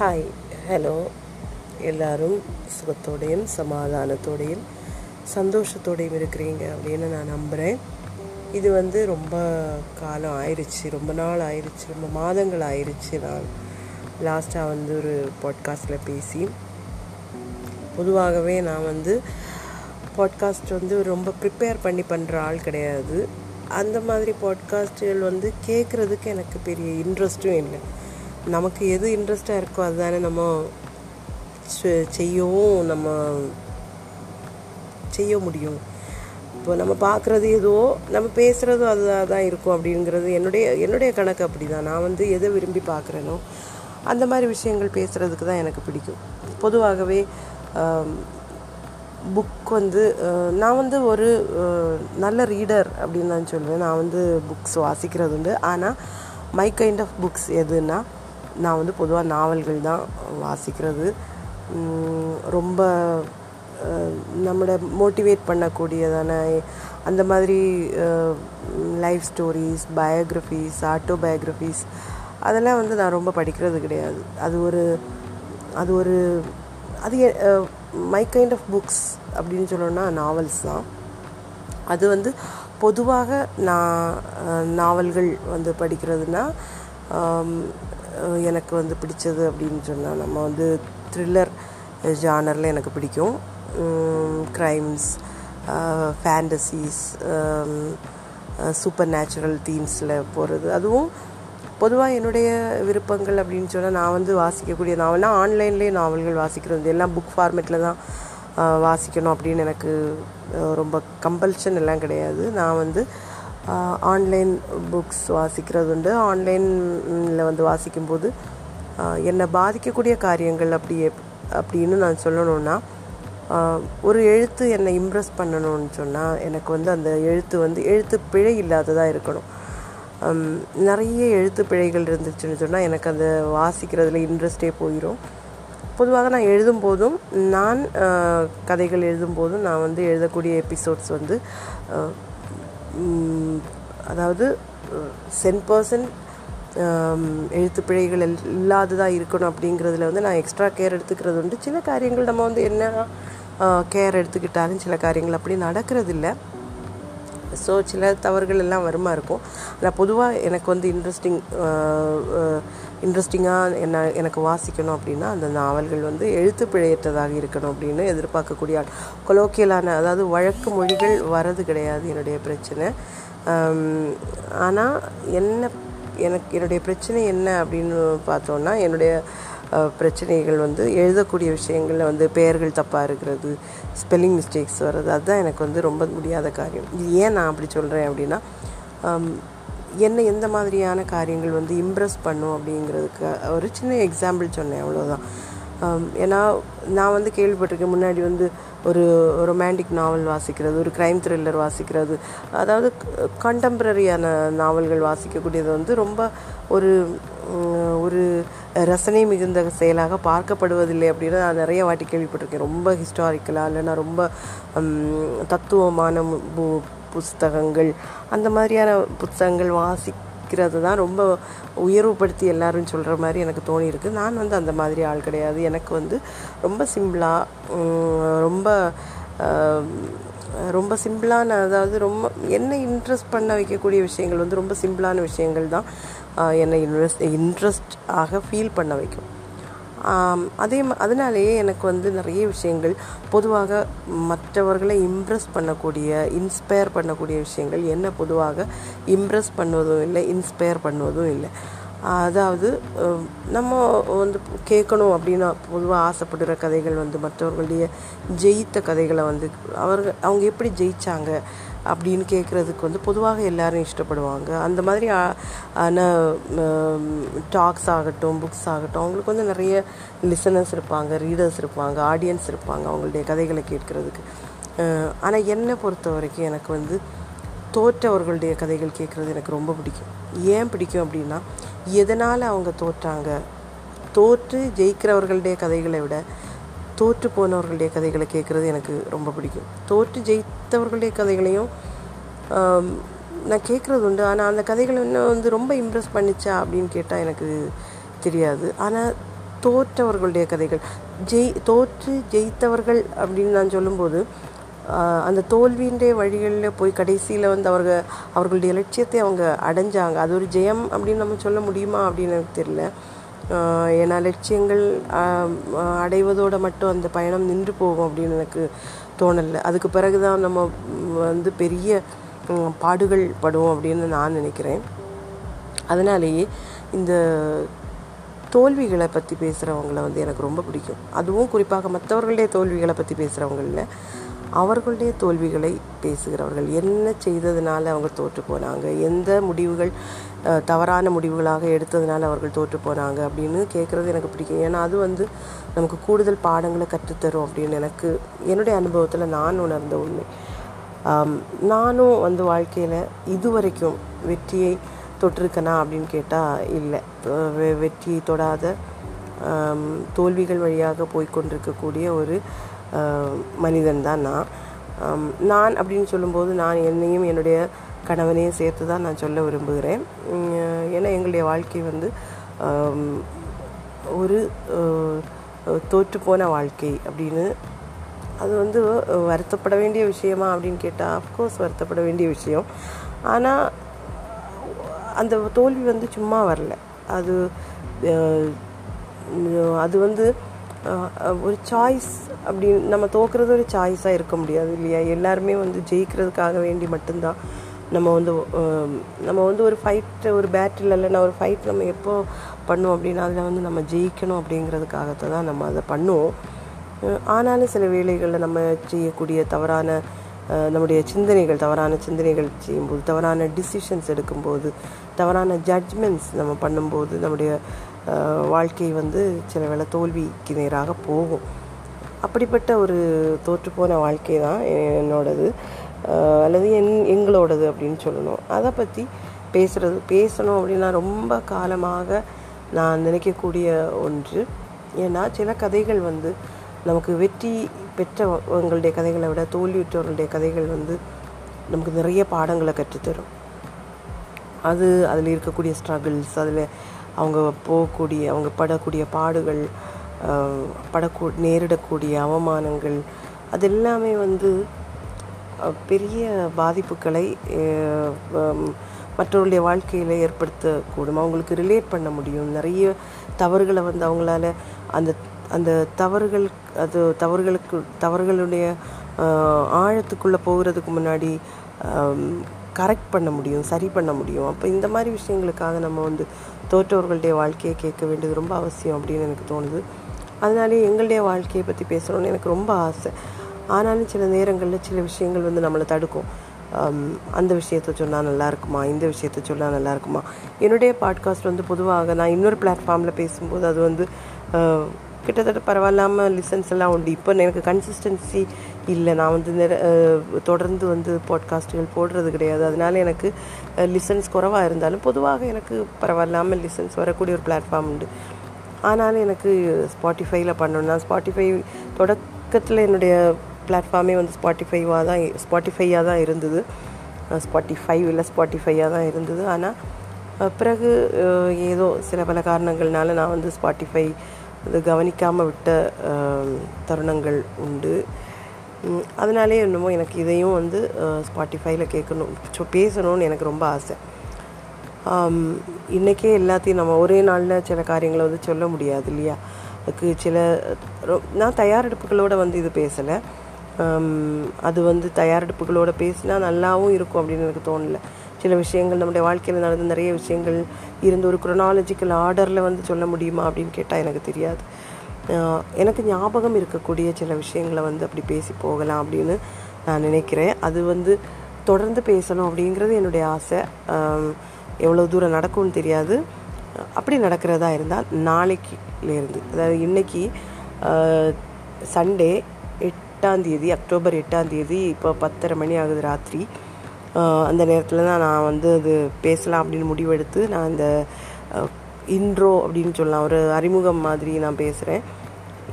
Hi hello எல்லாரும் சுகத்தோடையும் சமாதானத்தோடையும் சந்தோஷத்தோடையும் இருக்கிறீங்க அப்படின்னு நான் நம்புகிறேன் இது வந்து ரொம்ப காலம் ஆயிடுச்சு ரொம்ப நாள் ஆயிடுச்சு ரொம்ப மாதங்கள் ஆயிடுச்சு நான் லாஸ்ட்டாக வந்து ஒரு பாட்காஸ்ட்டில் பேசி. பொதுவாகவே நான் வந்து பாட்காஸ்ட் வந்து ரொம்ப ப்ரிப்பேர் பண்ணி பண்ணுற ஆள் கிடையாது. அந்த மாதிரி பாட்காஸ்ட்டுகள் வந்து கேட்குறதுக்கு எனக்கு பெரிய இன்ட்ரெஸ்ட்டும் இல்லை. நமக்கு எது இன்ட்ரெஸ்டாக இருக்கோ அதுதானே நம்ம செ- செய்யவும் நம்ம செய்ய முடியும். இப்போ நம்ம பார்க்குறது எதுவோ நம்ம பேசுகிறதும் அதுதான் தான் இருக்கும் அப்படிங்கிறது என்னுடைய என்னுடைய கணக்கு அப்படி தான் நான் வந்து எதை விரும்பி பார்க்குறேனோ அந்த மாதிரி விஷயங்கள் பேசுகிறதுக்கு தான் எனக்கு பிடிக்கும். பொதுவாகவே புக் வந்து நான் வந்து ஒரு நல்ல ரீடர் அப்படின்னு தான் சொல்லுவேன் நான் வந்து புக்ஸ் வாசிக்கிறது உண்டு ஆனால் மை கைண்ட் ஆஃப் புக்ஸ் எதுன்னா நான் வந்து பொதுவாக நாவல்கள் தான் வாசிக்கிறது. ரொம்ப நம்மளை மோட்டிவேட் பண்ணக்கூடியதான அந்த மாதிரி லைஃப் ஸ்டோரிஸ் பயோக்ரஃபீஸ் ஆட்டோபயோக்ரஃபீஸ் அதெல்லாம் வந்து நான் ரொம்ப படிக்கிறது கிடையாது. அது ஒரு அது ஒரு அது மை கைண்ட் ஆஃப் புக்ஸ் அப்படின்னு சொல்லணும்னா நாவல்ஸ் தான். அது வந்து பொதுவாக நான் நாவல்கள் வந்து படிக்கிறதுனா எனக்கு வந்து பிடிச்சது அப்படின்னு சொன்னால் நம்ம வந்து த்ரில்லர் ஜானரில் எனக்கு பிடிக்கும். க்ரைம்ஸ் ஃபேண்டசிஸ் சூப்பர் நேச்சுரல் தீம்ஸில் போகிறது அதுவும் பொதுவாக என்னுடைய விருப்பங்கள் அப்படின்னு சொன்னால் நான் வந்து வாசிக்கக்கூடிய நாவல்னால் ஆன்லைன்லேயே நாவல்கள் வாசிக்கிறது எல்லாம் புக் ஃபார்மேட்டில் தான் வாசிக்கணும் அப்படின்னு எனக்கு ரொம்ப கம்பல்ஷன் எல்லாம் கிடையாது. நான் வந்து ஆன்லைன் புக்ஸ் வாசிக்கிறது உண்டு ஆன்லைனில் வந்து வாசிக்கும்போது என்னை பாதிக்கக்கூடிய காரியங்கள் அப்படி அப்படின்னு நான் சொல்லணும்னா ஒரு எழுத்து என்னை இம்ப்ரெஸ் பண்ணணும்னு சொன்னால் எனக்கு வந்து அந்த எழுத்து வந்து எழுத்து பிழை இல்லாததாக இருக்கணும். நிறைய எழுத்து பிழைகள் இருந்துச்சுன்னு சொன்னால் எனக்கு அந்த வாசிக்கிறதுல இன்ட்ரெஸ்டே போயிடும் பொதுவாக நான் எழுதும்போதும் நான் கதைகள் கதைகள் எழுதும்போதும் நான் வந்து எழுதக்கூடிய எபிசோட்ஸ் வந்து அதாவது சென் பர்சன்ட் எழுத்து பிழைகள் இல்லாததாக இருக்கணும் அப்படிங்கிறதுல வந்து நான் எக்ஸ்ட்ரா கேர் எடுத்துக்கிறது உண்டு. சில காரியங்கள் நம்ம வந்து என்ன கேர் எடுத்துக்கிட்டாலும் சில காரியங்கள் அப்படி நடக்கிறதில்ல. ஸோ சில தவறுகள் எல்லாம் வருமா இருக்கும். ஆனால் பொதுவாக எனக்கு வந்து இன்ட்ரெஸ்டிங் இன்ட்ரெஸ்டிங்காக என்ன எனக்கு வாசிக்கணும் அப்படின்னா அந்த நாவல்கள் வந்து எழுத்து பிழையற்றதாக இருக்கணும் அப்படின்னு எதிர்பார்க்கக்கூடிய ஆள். கொலோக்கியலான அதாவது வழக்கு மொழிகள் வரது கிடையாது என்னுடைய பிரச்சனை. ஆனால் என்ன எனக்கு என்னுடைய பிரச்சனை என்ன அப்படின்னு பார்த்தோன்னா என்னுடைய பிரச்சனைகள் வந்து எழுதக்கூடிய விஷயங்களில் வந்து பெயர்கள் தப்பாக இருக்கிறது ஸ்பெல்லிங் மிஸ்டேக்ஸ் வர்றது அதுதான் எனக்கு வந்து ரொம்ப முடியாத காரியம். இது ஏன் நான் அப்படி சொல்கிறேன் அப்படின்னா என்னை எந்த மாதிரியான காரியங்கள் வந்து இம்ப்ரெஸ் பண்ணும் அப்படிங்கிறதுக்கு ஒரு சின்ன எக்ஸாம்பிள் சொன்னேன் அவ்வளோதான் ஏன்னா நான் வந்து கேள்விப்பட்டிருக்கேன் முன்னாடி வந்து ஒரு ரொமான்டிக் நாவல் வாசிக்கிறது ஒரு க்ரைம் த்ரில்லர் வாசிக்கிறது அதாவது கண்டெம்பரரியான நாவல்கள் வாசிக்கக்கூடியது வந்து ரொம்ப ஒரு ஒரு ரசனை மிகுந்த செயலாக பார்க்கப்படுவதில்லை அப்படின்னு நான் நிறைய வாட்டி கேள்விப்பட்டிருக்கேன். ரொம்ப ஹிஸ்டாரிக்கலாக இல்லைன்னா ரொம்ப தத்துவமான புஸ்தகங்கள் அந்த மாதிரியான புத்தகங்கள் வாசிக்கிறது தான் ரொம்ப உயர்வுபடுத்தி எல்லாரும் சொல்கிற மாதிரி எனக்கு தோணியிருக்கு. நான் வந்து அந்த மாதிரி ஆள் கிடையாது. எனக்கு வந்து ரொம்ப சிம்பிளாக ரொம்ப ரொம்ப சிம்பிளான அதாவது ரொம்ப என்னை இன்ட்ரெஸ்ட் பண்ண வைக்கக்கூடிய விஷயங்கள் வந்து ரொம்ப சிம்பிளான விஷயங்கள் தான் என்னை இன்ட்ரெஸ்ட் இன்ட்ரெஸ்ட் ஆக ஃபீல் பண்ண வைக்கும். அதே அதனாலேயே எனக்கு வந்து நிறைய விஷயங்கள் பொதுவாக மற்றவர்களை இம்ப்ரெஸ் பண்ணக்கூடிய இன்ஸ்பயர் பண்ணக்கூடிய விஷயங்கள் என்ன பொதுவாக இம்ப்ரெஸ் பண்ணுவதும் இல்லை இன்ஸ்பயர் பண்ணுவதும் இல்லை. அதாவது நம்ம வந்து கேட்கணும் அப்படின்னு பொதுவாக ஆசைப்படுற கதைகள் வந்து மற்றவர்களுடைய ஜெயித்த கதைகளை வந்து அவர்கள் அவங்க எப்படி ஜெயிச்சாங்க அப்படின்னு கேட்குறதுக்கு வந்து பொதுவாக எல்லோரும் இஷ்டப்படுவாங்க. அந்த மாதிரி ஆன டாக்ஸ் ஆகட்டும் புக்ஸ் ஆகட்டும் அவங்களுக்கு வந்து நிறைய லிசனர்ஸ் இருப்பாங்க ரீடர்ஸ் இருப்பாங்க ஆடியன்ஸ் இருப்பாங்க அவங்களுடைய கதைகளை கேட்குறதுக்கு. ஆனால் என்னை பொறுத்த வரைக்கும் எனக்கு வந்து தோற்றவர்களுடைய கதைகள் கேட்குறது எனக்கு ரொம்ப பிடிக்கும். ஏன் பிடிக்கும் அப்படின்னா எதனால் அவங்க தோற்றாங்க? தோற்று ஜெயிக்கிறவர்களுடைய கதைகளை விட தோற்று போனவர்களுடைய கதைகளை கேட்குறது எனக்கு ரொம்ப பிடிக்கும். தோற்று ஜெயித்தவர்களுடைய கதைகளையும் நான் கேட்குறது உண்டு. ஆனால் அந்த கதைகள் இன்னும் வந்து ரொம்ப இம்ப்ரெஸ் பண்ணிச்சா அப்படின்னு கேட்டால் எனக்கு தெரியாது. ஆனால் தோற்றவர்களுடைய கதைகள் ஜெய் தோற்று ஜெயித்தவர்கள் அப்படின்னு நான் சொல்லும்போது அந்த தோல்வியின்றே வழிகளில் போய் கடைசியில் வந்து அவர்கள் அவர்களுடைய லட்சியத்தை அவங்க அடைஞ்சாங்க. அது ஒரு ஜெயம் அப்படின்னு நம்ம சொல்ல முடியுமா அப்படின்னு எனக்கு தெரியல. ஏன்னா லட்சியங்கள் அடைவதோடு மட்டும் அந்த பயணம் நின்று போகும் அப்படின்னு எனக்கு தோணலை. அதுக்கு பிறகு தான் நம்ம வந்து பெரிய பாடுகள் படுவோம் அப்படின்னு நான் நினைக்கிறேன். அதனாலேயே இந்த தோல்விகளை பற்றி பேசுகிறவங்கள வந்து எனக்கு ரொம்ப பிடிக்கும். அதுவும் குறிப்பாக மற்றவர்களுடைய தோல்விகளை பற்றி பேசுகிறவங்களில் அவர்களுடைய தோல்விகளை பேசுகிறவர்கள். என்ன செய்ததுனால அவங்க தோற்று போனாங்க? எந்த முடிவுகள் தவறான முடிவுகளாக எடுத்ததுனால அவர்கள் தோற்று போனாங்க அப்படின்னு கேட்குறது எனக்கு பிடிக்கும். ஏன்னா அது வந்து நமக்கு கூடுதல் பாடங்களை கற்றுத்தரும் அப்படின்னு எனக்கு என்னுடைய அனுபவத்தில் நான் உணர்ந்த உண்மை. நானும் வந்து வாழ்க்கையில் இதுவரைக்கும் வெற்றியை தொட்டிருக்கனா அப்படின்னு கேட்டால் இல்லை. வெற்றியை தொடாத தோல்விகள் வழியாக போய்கொண்டிருக்கக்கூடிய ஒரு மனிதன் தான் நான். நான் அப்படின்னு சொல்லும்போது நான் என்னையும் என்னுடைய கணவனையும் சேர்த்து தான் நான் சொல்ல விரும்புகிறேன். ஏன்னா எங்களுடைய வாழ்க்கை வந்து ஒரு தோற்றுப்போன வாழ்க்கை அப்படின்னு. அது வந்து வருத்தப்பட வேண்டிய விஷயமா அப்படின்னு கேட்டால் அஃப்கோர்ஸ் வருத்தப்பட வேண்டிய விஷயம். ஆனால் அந்த தோல்வி வந்து சும்மா வரல. அது அது வந்து ஒரு சாய்ஸ் அப்படி நம்ம தோக்குறது ஒரு சாய்ஸாக இருக்க முடியாது இல்லையா? எல்லாருமே வந்து ஜெயிக்கிறதுக்காக வேண்டி மட்டும்தான் நம்ம வந்து நம்ம வந்து ஒரு ஃபைட் ஒரு பேட்டில் இல்லைன்னா ஒரு ஃபைட் நம்ம எப்போ பண்ணுவோம் அப்படின்னா அதில் வந்து நம்ம ஜெயிக்கணும் அப்படிங்கிறதுக்காகத்தான் தான் நம்ம அதை பண்ணுவோம். ஆனாலும் சில வேலைகளில் நம்ம செய்யக்கூடிய தவறான நம்முடைய சிந்தனைகள் தவறான சிந்தனைகள் செய்யும்போது தவறான டிசிஷன்ஸ் எடுக்கும்போது தவறான ஜட்ஜ்மெண்ட்ஸ் நம்ம பண்ணும்போது நம்முடைய வாழ்க்கை வந்து சில வேளை தோல்விக்கு நேராக போகும். அப்படிப்பட்ட ஒரு தோற்றுப்போன வாழ்க்கை தான் என்னோடது. அல்லது என் எங்களோடது அப்படின்னு சொல்லணும். அதை பற்றி பேசுகிறது பேசணும் அப்படின்னா ரொம்ப காலமாக நான் நினைக்கக்கூடிய ஒன்று. ஏன்னா சில கதைகள் வந்து நமக்கு வெற்றி பெற்றவங்களுடைய கதைகளை விட தோல்வியுற்றவர்களுடைய கதைகள் வந்து நமக்கு நிறைய பாடங்களை கற்றுத்தரும். அது அதில் இருக்கக்கூடிய ஸ்ட்ரகிள்ஸ் அதில் அவங்க போகக்கூடிய அவங்க படக்கூடிய பாடுகள் படக்கூ நேரிடக்கூடிய அவமானங்கள் அது எல்லாமே வந்து பெரிய பாதிப்புகளை மற்றவருடைய வாழ்க்கையில் ஏற்படுத்தக்கூடும். அவங்களுக்கு ரிலேட் பண்ண முடியும். நிறைய தவறுகளை வந்து அவங்களால அந்த அந்த தவறுகள் அது தவறுகளுக்கு தவறுகளுடைய ஆழத்துக்குள்ளே போகிறதுக்கு முன்னாடி கரெக்ட் பண்ண முடியும் சரி பண்ண முடியும். அப்போ இந்த மாதிரி விஷயங்களுக்காக நம்ம வந்து தோற்றவர்களுடைய வாழ்க்கையை கேட்க வேண்டியது ரொம்ப அவசியம் அப்படின்னு எனக்கு தோணுது. அதனாலே எங்களுடைய வாழ்க்கையை பற்றி பேசணும்னு எனக்கு ரொம்ப ஆசை. ஆனாலும் சில நேரங்களில் சில விஷயங்கள் வந்து நம்மளை தடுக்கும். அந்த விஷயத்த சொன்னால் நல்லா இருக்குமா? இந்த விஷயத்தை சொன்னால் நல்லா இருக்குமா? என்னுடைய பாட்காஸ்ட் வந்து பொதுவாக நான் இன்னொரு பிளாட்ஃபார்மில் பேசும்போது அது வந்து கிட்டத்தட்ட பரவாயில்லாமல் லிசன்ஸ் எல்லாம் உண்டு. இப்போ எனக்கு கன்சிஸ்டன்சி இல்லை நான் வந்து நிற தொடர்ந்து வந்து பாட்காஸ்ட்டுகள் போடுறது கிடையாது. அதனால எனக்கு லிசன்ஸ் குறைவாக இருந்தாலும் பொதுவாக எனக்கு பரவாயில்லாமல் லிசன்ஸ் வரக்கூடிய ஒரு பிளாட்ஃபார்ம் உண்டு. ஆனாலும் எனக்கு ஸ்பாட்டிஃபைல பண்ணணும்னா ஸ்பாட்டிஃபை தொடக்கத்தில் என்னுடைய பிளாட்ஃபார்மே வந்து ஸ்பாட்டிஃபைவாக தான் ஸ்பாட்டிஃபையாக தான் இருந்தது. ஸ்பாட்டிஃபை இல்லை ஸ்பாட்டிஃபையாக தான் இருந்தது. ஆனால் பிறகு ஏதோ சில பல காரணங்கள்னால நான் வந்து ஸ்பாட்டிஃபை இது கவனிக்காமல் விட்ட தருணங்கள் உண்டு. அதனாலே என்னமோ எனக்கு இதையும் வந்து ஸ்பாட்டிஃபைல கேட்கணும். ஸோ பேசணும்னு எனக்கு ரொம்ப ஆசை. இன்றைக்கே எல்லாத்தையும் நம்ம ஒரே நாளில் சில காரியங்களை வந்து சொல்ல முடியாது இல்லையா? அதுக்கு சில ரொ- நான் தயாரெடுப்புகளோடு வந்து இது பேசலை. அது வந்து தயாரெடுப்புகளோடு பேசினா நல்லாவும் இருக்கும் அப்படின்னு எனக்கு தோணல. சில விஷயங்கள் நம்முடைய வாழ்க்கையில் நடந்த நிறைய விஷயங்கள் இருந்து ஒரு குரோனாலஜிக்கல் ஆர்டரில் வந்து சொல்ல முடியுமா அப்படின்னு கேட்டால் எனக்கு தெரியாது. எனக்கு ஞாபகம் இருக்கக்கூடிய சில விஷயங்களை வந்து அப்படி பேசி போகலாம் அப்படின்னு நான் நினைக்கிறேன். அது வந்து தொடர்ந்து பேசணும் அப்படிங்கிறது என்னுடைய ஆசை. எவ்வளோ தூரம் நடக்கும்னு தெரியாது. அப்படி நடக்கிறதா இருந்தால் நாளைக்குலேருந்து அதாவது இன்னைக்கு சண்டே எட்டாம் தேதி அக்டோபர் எட்டாம் தேதி இப்போ பத்தரை மணி ஆகுது ராத்திரி. அந்த நேரத்தில் தான் நான் வந்து அது பேசலாம் அப்படின்னு முடிவெடுத்து நான் இந்த இன்ட்ரோ அப்படின்னு சொல்லலாம் ஒரு அறிமுகம் மாதிரி நான் பேசுகிறேன்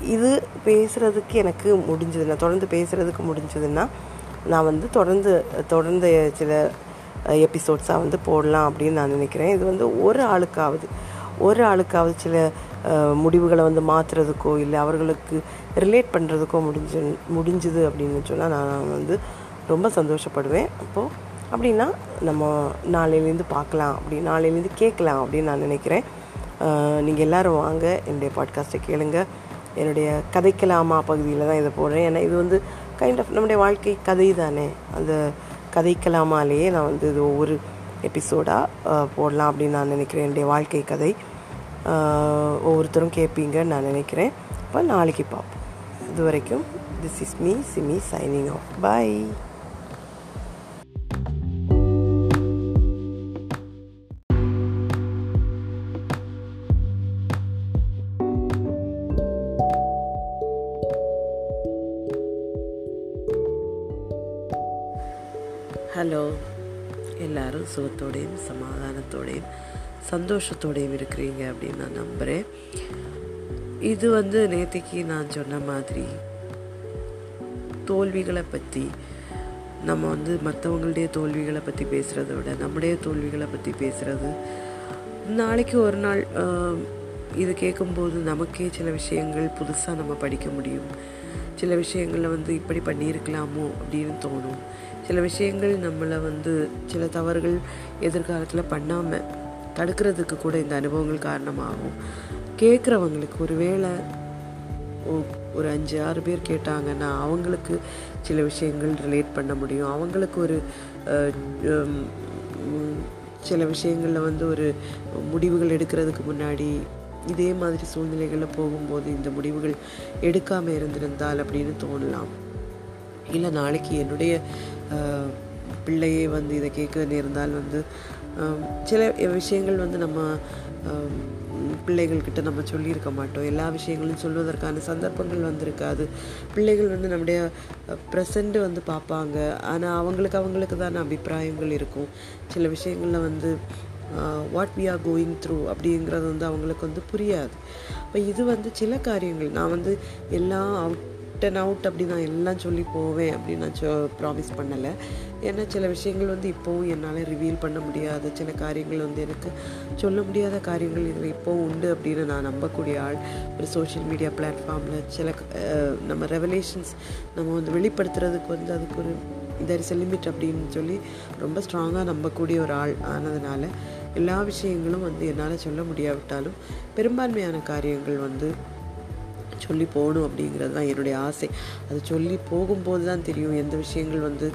இது பேசுகிறதுக்கு எனக்கு முடிஞ்சதுன்னா தொடர்ந்து பேசுகிறதுக்கு முடிஞ்சதுன்னா நான் வந்து தொடர்ந்து தொடர்ந்து சில எபிசோட்ஸாக வந்து போடலாம் அப்படின்னு நான் நினைக்கிறேன். இது வந்து ஒரு ஆளுக்காவது ஒரு ஆளுக்காவது சில முடிவுகளை வந்து மாற்றுறதுக்கோ இல்லை அவர்களுக்கு ரிலேட் பண்ணுறதுக்கோ முடிஞ்சு முடிஞ்சுது அப்படின்னு சொன்னால் நான் வந்து ரொம்ப சந்தோஷப்படுவேன். அப்போது அப்படின்னா நம்ம நாளையிலேருந்து பார்க்கலாம் அப்படி நாளையிலேருந்து கேட்கலாம் அப்படின்னு நான் நினைக்கிறேன். நீங்கள் எல்லாரும் வாங்க என்னுடைய பாட்காஸ்ட்டை கேளுங்கள் என்னுடைய கதைக்கலாமா பகுதியில் தான் இதை போடுறேன். ஏன்னா இது வந்து கைண்ட் ஆஃப் நம்முடைய வாழ்க்கை கதை தானே. அந்த கதைக்கலாமாலேயே நான் வந்து இது ஒவ்வொரு எபிசோடாக போடலாம் அப்படின்னு நான் நினைக்கிறேன். என்னுடைய வாழ்க்கை கதை ஒவ்வொருத்தரும் கேட்பீங்கன்னு நான் நினைக்கிறேன். அப்போ நாளைக்கு பார்ப்போம். இது வரைக்கும் this is me Simi signing off bye எல்லாரும் சுகத்தோடையும் சமாதானத்தோடையும் சந்தோஷத்தோடையும் இருக்கிறீங்க அப்படின்னு நான் நம்புகிறேன் இது வந்து நேற்றுக்கு நான் சொன்ன மாதிரி தோல்விகளை பற்றி நம்ம வந்து மற்றவங்களுடைய தோல்விகளை பற்றி பேசுகிறத விட நம்முடைய தோல்விகளை பற்றி பேசுகிறது நாளைக்கு ஒரு நாள் இது கேட்கும்போது நமக்கே சில விஷயங்கள் புதுசாக நம்ம படிக்க முடியும். சில விஷயங்களில் வந்து இப்படி பண்ணியிருக்கலாமோ அப்படின்னு தோணும். சில விஷயங்கள் நம்மளை வந்து சில தவறுகள் எதிர்காலத்தில் பண்ணாமல் தடுக்கிறதுக்கு கூட இந்த அனுபவங்கள் காரணமாகும். கேட்குறவங்களுக்கு ஒரு வேளை ஒரு அஞ்சு ஆறு பேர் கேட்டாங்கன்னா அவங்களுக்கு சில விஷயங்கள் ரிலேட் பண்ண முடியும். அவங்களுக்கு ஒரு சில விஷயங்களில் வந்து ஒரு முடிவுகள் எடுக்கிறதுக்கு முன்னாடி இதே மாதிரி சூழ்நிலைகளில் போகும்போது இந்த முடிவுகள் எடுக்காமல் இருந்திருந்தால் அப்படின்னு தோணலாம். இல்லை நாளைக்கு என்னுடைய பிள்ளையே வந்து இதை கேட்க நேர்ந்தால் வந்து சில விஷயங்கள் வந்து நம்ம பிள்ளைகள்கிட்ட நம்ம சொல்லியிருக்க மாட்டோம். எல்லா விஷயங்களும் சொல்வதற்கான சந்தர்ப்பங்கள் வந்திருக்காது. பிள்ளைகள் வந்து நம்முடைய ப்ரெசண்ட்டு வந்து பார்ப்பாங்க. ஆனால் அவங்களுக்கு அவங்களுக்கு தானே அபிப்பிராயங்கள் இருக்கும். சில விஷயங்களில் வந்து what we are going through அப்படிங்கிறது வந்து அவங்களுக்கு வந்து புரியாது. இப்போ இது வந்து சில காரியங்கள். நான் வந்து எல்லா அவுட் அண்ட் அவுட் அப்படி நான் எல்லாம் சொல்லி போவேன் அப்படின்னு நான் சொ ப்ராமிஸ் பண்ணலை. ஏன்னா சில விஷயங்கள் வந்து இப்போவும் என்னால் ரிவீல் பண்ண முடியாத. சில காரியங்கள் வந்து எனக்கு சொல்ல முடியாத காரியங்கள் இதில் இப்போவும் உண்டு அப்படின்னு நான் நம்பக்கூடிய ஆள். ஒரு சோஷியல் மீடியா பிளாட்ஃபார்மில் சில நம்ம ரெவலேஷன்ஸ் நம்ம வந்து வெளிப்படுத்துறதுக்கு வந்து அதுக்கு ஒரு there இஸ் லிமிட் அப்படின்னு சொல்லி ரொம்ப ஸ்ட்ராங்காக நம்பக்கூடிய ஒரு ஆள் ஆனதுனால எல்லா விஷயங்களும் வந்து என்னால் சொல்ல முடியாவிட்டாலும் பெரும்பான்மையான காரியங்கள் வந்து சொல்லி போகணும் அப்படிங்கிறது தான் என்னுடைய ஆசை. அது சொல்லி போகும்போது தான் தெரியும் எந்த விஷயங்கள் வந்து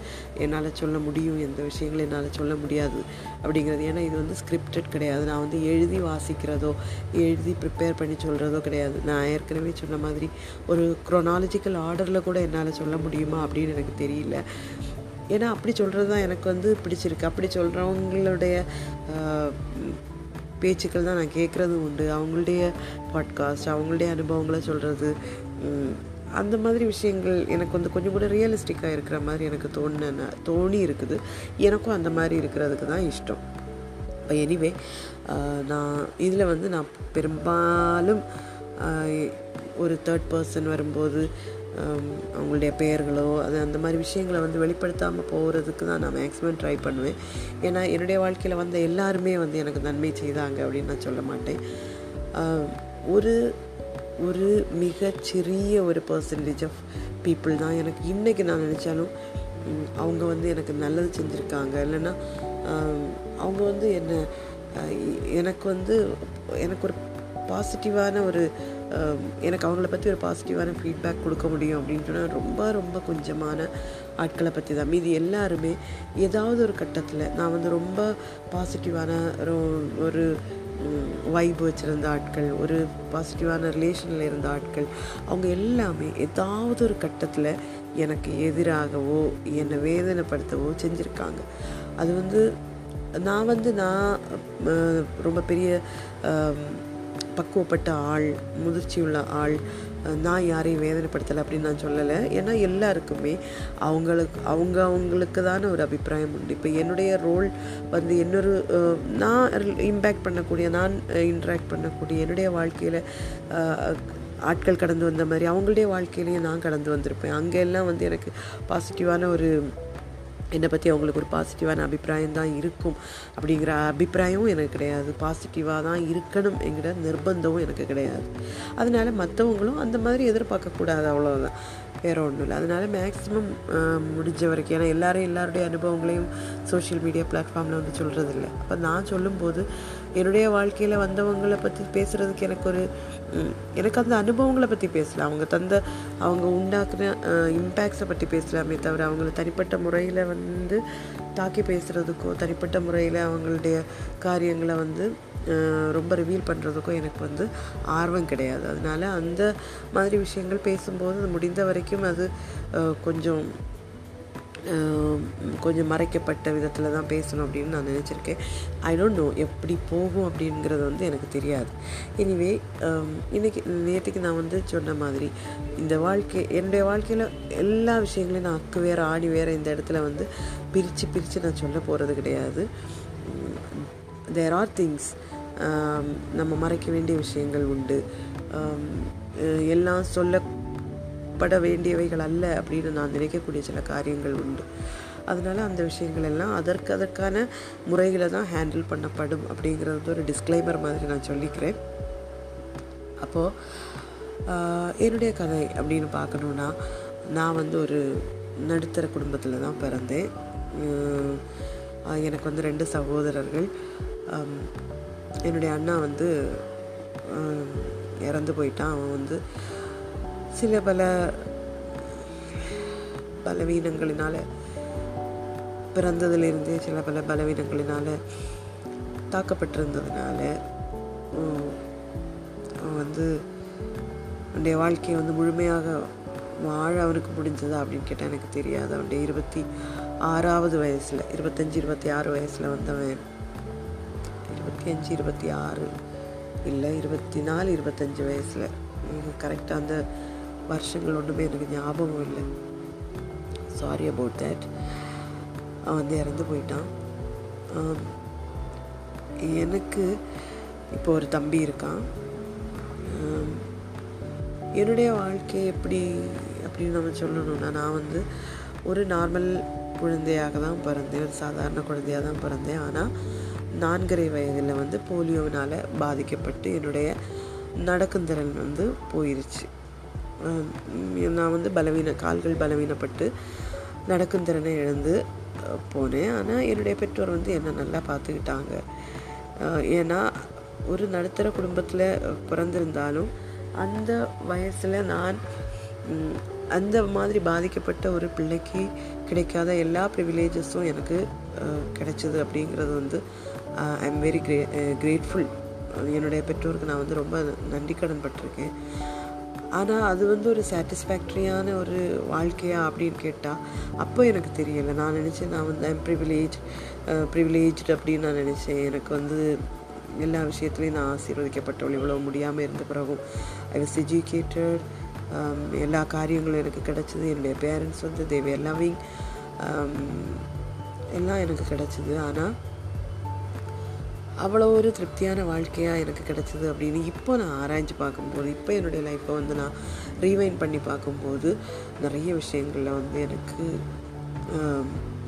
என்னால் சொல்ல முடியும் எந்த விஷயங்கள் என்னால் சொல்ல முடியாது அப்படிங்கிறது. ஏன்னா இது வந்து ஸ்கிரிப்டட் கிடையாது. நான் வந்து எழுதி வாசிக்கிறதோ எழுதி ப்ரிப்பேர் பண்ணி சொல்கிறதோ கிடையாது. நான் ஏற்கனவே சொன்ன மாதிரி ஒரு குரோனாலஜிக்கல் ஆர்டரில் கூட என்னால் சொல்ல முடியுமா அப்படின்னு எனக்கு தெரியல. ஏன்னா அப்படி சொல்கிறது தான் எனக்கு வந்து பிடிச்சிருக்கு. அப்படி சொல்கிறவங்களுடைய பேச்சுக்கள் தான் நான் கேட்குறது உண்டு. அவங்களுடைய பாட்காஸ்ட் அவங்களுடைய அனுபவங்களை சொல்கிறது அந்த மாதிரி விஷயங்கள் எனக்கு வந்து கொஞ்சம் கூட ரியலிஸ்டிக்காக இருக்கிற மாதிரி எனக்கு தோணுன தோணி இருக்குது. எனக்கும் அந்த மாதிரி இருக்கிறதுக்கு தான் இஷ்டம். இப்போ எனிவே நான் இதில் வந்து நான் பெரும்பாலும் ஒரு தேர்ட் பர்சன் வரும்போது அவங்களுடைய பெயர்களோ அது அந்த மாதிரி விஷயங்களை வந்து வெளிப்படுத்தாமல் போகிறதுக்கு தான் நான் மேக்ஸிமம் ட்ரை பண்ணுவேன். ஏன்னா என்னுடைய வாழ்க்கையில் வந்த எல்லாருமே வந்து எனக்கு நன்மை செய்தாங்க அப்படின்னு நான் சொல்ல மாட்டேன். ஒரு ஒரு மிகச்சிறிய ஒரு பர்சன்டேஜ் ஆஃப் பீப்புள் தான் எனக்கு இன்றைக்கி நான் நினச்சாலும் அவங்க வந்து எனக்கு நல்லது செஞ்சுருக்காங்க. இல்லைன்னா அவங்க வந்து என்ன எனக்கு வந்து எனக்கு ஒரு பாசிட்டிவான ஒரு எனக்கு அவங்கள பற்றி ஒரு பாசிட்டிவான ஃபீட்பேக் கொடுக்க முடியும் அப்படின்னு சொன்னால் ரொம்ப ரொம்ப கொஞ்சமான ஆட்களை பற்றி தான். மீதி எல்லாருமே ஏதாவது ஒரு கட்டத்தில் நான் வந்து ரொம்ப பாசிட்டிவான ஒரு- ஒரு வைப் வச்சுருந்த ஆட்கள் ஒரு பாசிட்டிவான ரிலேஷனில் இருந்த ஆட்கள் அவங்க எல்லாமே ஏதாவது ஒரு கட்டத்தில் எனக்கு எதிராகவோ என்னை வேதனைப்படுத்தவோ செஞ்சுருக்காங்க. அது வந்து நான் வந்து நான் ரொம்ப பெரிய பக்குவப்பட்ட ஆள் முதிர்ச்சியுள்ள ஆள் நான் யாரையும் வேதனைப்படுத்தலை அப்படின்னு நான் சொல்லலை. ஏன்னா எல்லாருக்குமே அவங்களுக்கு அவங்க அவங்களுக்கு தானே ஒரு அபிப்பிராயம் உண்டு. இப்போ என்னுடைய ரோல் வந்து இன்னொரு நான் இம்பேக்ட் பண்ணக்கூடிய நான் இன்ட்ராக்ட் பண்ணக்கூடிய என்னுடைய வாழ்க்கையில் ஆட்கள் கடந்து வந்த மாதிரி அவங்களுடைய வாழ்க்கையிலையும் நான் கடந்து வந்திருப்பேன். அங்கே எல்லாம் வந்து எனக்கு பாசிட்டிவான ஒரு என்னை பற்றி அவங்களுக்கு ஒரு பாசிட்டிவான அபிப்பிராயம் தான் இருக்கும். அப்படிங்கிற அபிப்பிராயமும் எனக்கு கிடையாது. பாசிட்டிவாக தான் இருக்கணும் என்கிற நிர்பந்தமும் எனக்கு கிடையாது. அதனால் மற்றவங்களும் அந்த மாதிரி எதிர்பார்க்கக்கூடாது அவ்வளோதான் வேறு ஒன்றும் இல்லை. அதனால் மேக்ஸிமம் முடிஞ்ச வரைக்கும் ஏன்னா எல்லாரும் எல்லாருடைய அனுபவங்களையும் சோஷியல் மீடியா பிளாட்ஃபார்மில் வந்து சொல்கிறது இல்லை அப்போ நான் சொல்லும்போது என்னுடைய வாழ்க்கையில் வந்தவங்களை பற்றி பேசுகிறதுக்கு எனக்கு ஒரு எனக்கு அந்த அனுபவங்களை பற்றி பேசலாம். அவங்க தந்த அவங்க உண்டாக்குன இம்பேக்ட்ஸை பற்றி பேசலாமே தவிர அவங்கள தனிப்பட்ட முறையில் வந்து தாக்கி பேசுகிறதுக்கோ தனிப்பட்ட முறையில் அவங்களுடைய காரியங்களை வந்து ரொம்ப ரிவீல் பண்ணுறதுக்கும் எனக்கு வந்து ஆர்வம் கிடையாது. அதனால அந்த மாதிரி விஷயங்கள் பேசும்போது அது முடிந்த வரைக்கும் அது கொஞ்சம் கொஞ்சம் மறைக்கப்பட்ட விதத்தில் தான் பேசணும் அப்படின்னு நான் நினச்சிருக்கேன். ஐ டோன்ட் நோ எப்படி போகும் அப்படிங்கிறது வந்து எனக்கு தெரியாது. எனிவே இன்றைக்கி நேற்றுக்கு நான் வந்து சொன்ன மாதிரி இந்த வாழ்க்கை என்னுடைய வாழ்க்கையில் எல்லா விஷயங்களையும் நான் அக்கு வேறு ஆடி வேறு இந்த இடத்துல வந்து பிரித்து பிரித்து நான் சொல்ல போகிறது கிடையாது. தேர் ஆர் திங்ஸ் நம்ம மறைக்க வேண்டிய விஷயங்கள் உண்டு. Um, எல்லாம் சொல்ல எல்லாம் வேண்டியவைகள் அல்ல அப்படின்னு நான் நினைக்கக்கூடிய சில காரியங்கள் உண்டு. அதனால் அந்த விஷயங்கள் எல்லாம் அதற்கு அதற்கான முறைகளை தான் ஹேண்டில் பண்ணப்படும் அப்படிங்கிறது வந்து ஒரு டிஸ்க்ளைமர் மாதிரி நான் சொல்லிக்கிறேன். அப்போது என்னுடைய கதை அப்படின்னு பார்க்கணுன்னா நான் வந்து ஒரு நடுத்தர குடும்பத்தில் தான் பிறந்தேன். எனக்கு வந்து ரெண்டு சகோதரர்கள். என்னுடைய அண்ணா வந்து இறந்து போயிட்டான். அவன் வந்து சில பல பலவீனங்களினால பிறந்ததுலேருந்தே சில பல பலவீனங்களினால தாக்கப்பட்டிருந்ததுனால வந்து அவனுடைய வாழ்க்கையை வந்து முழுமையாக வாழ அவனுக்கு முடிஞ்சதா அப்படின்னு கேட்டால் எனக்கு தெரியாது. அவனுடைய இருபத்தி ஆறாவது வயசில் இருபத்தஞ்சி இருபத்தி ஆறு வயசில் வந்தவன். இருபத்தி அஞ்சு இருபத்தி ஆறு இல்லை இருபத்தி நாலு இருபத்தஞ்சி வயசில். கரெக்டாக அந்த வருஷங்கள் ஒன்றுமே எனக்கு ஞாபகம் இல்லை சாரி அபவுட் தேட் அவன் வந்து இறந்து போயிட்டான் எனக்கு இப்போ ஒரு தம்பி இருக்கான் என்னுடைய வாழ்க்கை எப்படி அப்படின்னு நம்ம சொல்லணும்னா நான் வந்து ஒரு நார்மல் குழந்தையாக தான் பிறந்தேன் ஒரு சாதாரண குழந்தையாக தான் பிறந்தேன் ஆனால் நான்கரை வயதில் வந்து போலியோவினால் பாதிக்கப்பட்டு என்னுடைய நடக்கும் திறன் வந்து போயிருச்சு நான் வந்து பலவீன கால்கள் பலவீனப்பட்டு நடக்கும் திறனை இழந்து போனேன். ஆனால் என்னுடைய பெற்றோர் வந்து என்னை நல்லா பார்த்துக்கிட்டாங்க. ஏன்னா ஒரு நடுத்தர குடும்பத்தில் பிறந்திருந்தாலும் அந்த வயசில் நான் அந்த மாதிரி பாதிக்கப்பட்ட ஒரு பிள்ளைக்கு கிடைக்காத எல்லா ப்ரிவிலேஜஸும் எனக்கு கிடைச்சிது கிடைச்சது அப்படிங்கிறது வந்து I am very grey grateful என்னுடைய பெற்றோருக்கு நான் வந்து ரொம்ப நன்றி கடன் பட்டிருக்கேன். ஆனால் அது வந்து ஒரு சாட்டிஸ்ஃபேக்டரியான ஒரு வாழ்க்கையா அப்படின்னு கேட்டால் அப்போ எனக்கு தெரியலை. நான் நினச்சேன் நான் வந்து ஐம் ப்ரிவிலேஜ் ப்ரிவிலேஜ்டு அப்படின்னு நான் நினச்சேன். எனக்கு வந்து எல்லா விஷயத்துலையும் நான் ஆசீர்வதிக்கப்பட்டவள் இவ்வளோ முடியாமல் இருந்த பிறகும் ஐ வாஸ் எஜுகேட்டட் எல்லா காரியங்களும் எனக்கு கிடச்சிது. என்னுடைய பேரண்ட்ஸ் வந்து தேவை எல்லாமே எல்லாம் எனக்கு கிடச்சிது. ஆனால் அவ்வளோ ஒரு திருப்தியான வாழ்க்கையாக எனக்கு கிடச்சிது அப்படின்னு இப்போ நான் ஆராய்ஞ்சு பார்க்கும்போது இப்போ என்னுடைய லைஃப்பை வந்து நான் ரீவைன் பண்ணி பார்க்கும்போது நிறைய விஷயங்களில் வந்து எனக்கு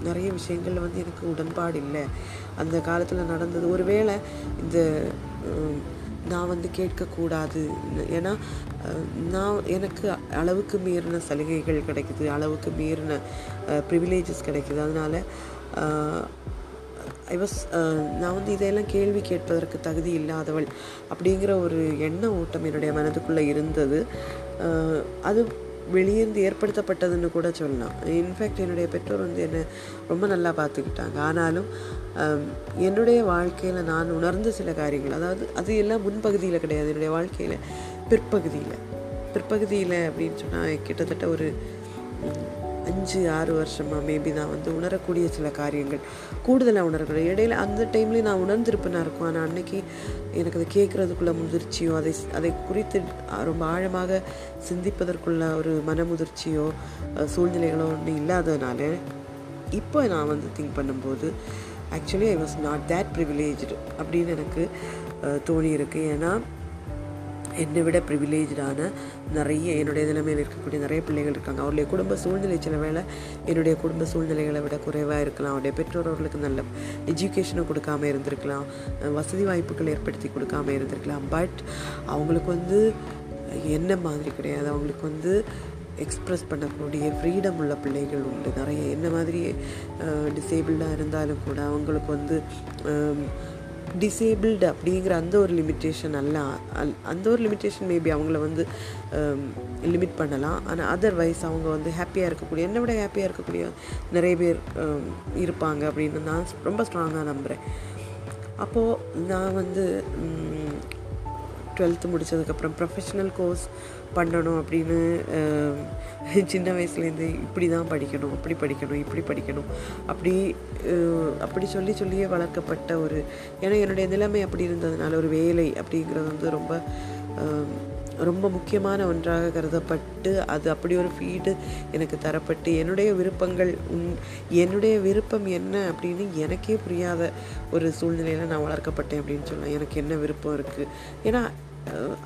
நிறைய விஷயங்களில் வந்து எனக்கு உடன்பாடு இல்லை. அந்த காலத்தில் நடந்தது ஒருவேளை இந்த நான் வந்து கேட்கக்கூடாது. ஏன்னா நான் எனக்கு அளவுக்கு மீறின சலுகைகள் கிடைக்குது அளவுக்கு மீறின ப்ரிவிலேஜஸ் கிடைக்குது. அதனால் ஐ வாஸ் uh, நான் வந்து இதையெல்லாம் கேள்வி கேட்பதற்கு தகுதி இல்லாதவள் அப்படிங்கிற ஒரு எண்ண ஓட்டம் என்னுடைய மனதுக்குள்ளே இருந்தது. அது வெளியிருந்து ஏற்படுத்தப்பட்டதுன்னு கூட சொல்லலாம். இன்ஃபேக்ட் என்னுடைய பெற்றோர் வந்து என்னை ரொம்ப நல்லா பார்த்துக்கிட்டாங்க. ஆனாலும் என்னுடைய வாழ்க்கையில் நான் உணர்ந்த சில காரியங்கள் அதாவது அது எல்லாம் முன்பகுதியில் கிடையாது. என்னுடைய வாழ்க்கையில் பிற்பகுதியில். பிற்பகுதியில் அப்படின்னு சொன்னால் கிட்டத்தட்ட ஒரு அஞ்சு ஆறு வருஷமாக மேபி நான் வந்து உணரக்கூடிய சில காரியங்கள். கூடுதலாக உணர்கிறேன் இடையில அந்த டைம்லேயும் நான் உணர்ந்திருப்பேனா இருக்கும். ஆனால் அன்னைக்கு எனக்கு அதை கேட்குறதுக்குள்ள முதிர்ச்சியோ அதை அதை குறித்து ரொம்ப ஆழமாக சிந்திப்பதற்குள்ள ஒரு மனமுதிர்ச்சியோ முதிர்ச்சியோ சூழ்நிலைகளோ ஒன்றும் இல்லாததுனால இப்போ நான் வந்து திங்க் பண்ணும்போது actually I was not that privileged அப்படின்னு எனக்கு தோணியிருக்கு. ஏன்னா என்னை விட ப்ரிவிலேஜான நிறைய என்னுடைய நிலைமையில் இருக்கக்கூடிய நிறைய பிள்ளைகள் இருக்காங்க. அவருடைய குடும்ப சூழ்நிலை சில வேளை என்னுடைய குடும்ப சூழ்நிலைகளை விட குறைவாக இருக்கலாம். அவருடைய பெற்றோர் அவர்களுக்கு நல்ல எஜுகேஷனை கொடுக்காம இருந்திருக்கலாம். வசதி வாய்ப்புகள் ஏற்படுத்தி கொடுக்காம இருந்திருக்கலாம். பட் அவங்களுக்கு வந்து என்ன மாதிரி கிடையாது. அவங்களுக்கு வந்து எக்ஸ்ப்ரெஸ் பண்ணக்கூடிய ஃப்ரீடம் உள்ள பிள்ளைகள் உண்டு. நிறைய என்ன மாதிரி டிசேபிள்டாக இருந்தாலும் கூட அவங்களுக்கு வந்து டிசேபிள்டு அப்படிங்கிற அந்த ஒரு லிமிட்டேஷன் அல்ல. அல்- அந்த ஒரு லிமிட்டேஷன் மேபி அவங்கள வந்து லிமிட் பண்ணலாம். ஆனால் அதர்வைஸ் அவங்க வந்து ஹாப்பியாக இருக்கக்கூடிய என்னை விட ஹாப்பியாக இருக்கக்கூடிய நிறைய பேர் இருப்பாங்க அப்படின்னு நான் ரொம்ப ஸ்ட்ராங்காக நம்புகிறேன் அப்போது நான் வந்து டுவெல்த்து முடித்ததுக்கப்புறம் ப்ரொஃபஷ்னல் கோர்ஸ் பண்ணணும் அப்படின்னு சின்ன வயசுலேருந்து இப்படி தான் படிக்கணும் அப்படி படிக்கணும் இப்படி படிக்கணும். அப்படி அப்படி சொல்லி சொல்லியே வளர்க்கப்பட்ட ஒரு ஏன்னா என்னுடைய நிலைமை அப்படி இருந்ததுனால ஒரு வேலை அப்படிங்கிறது வந்து ரொம்ப ரொம்ப முக்கியமான ஒன்றாக கருதப்பட்டு அது அப்படி ஒரு ஃபீடு எனக்கு தரப்பட்டு என்னுடைய விருப்பங்கள் உன் என்னுடைய விருப்பம் என்ன அப்படின்னு எனக்கே புரியாத ஒரு சூழ்நிலையில் நான் வளர்க்கப்பட்டேன் அப்படின்னு சொல்லலாம். எனக்கு என்ன விருப்பம் இருக்குது ஏன்னா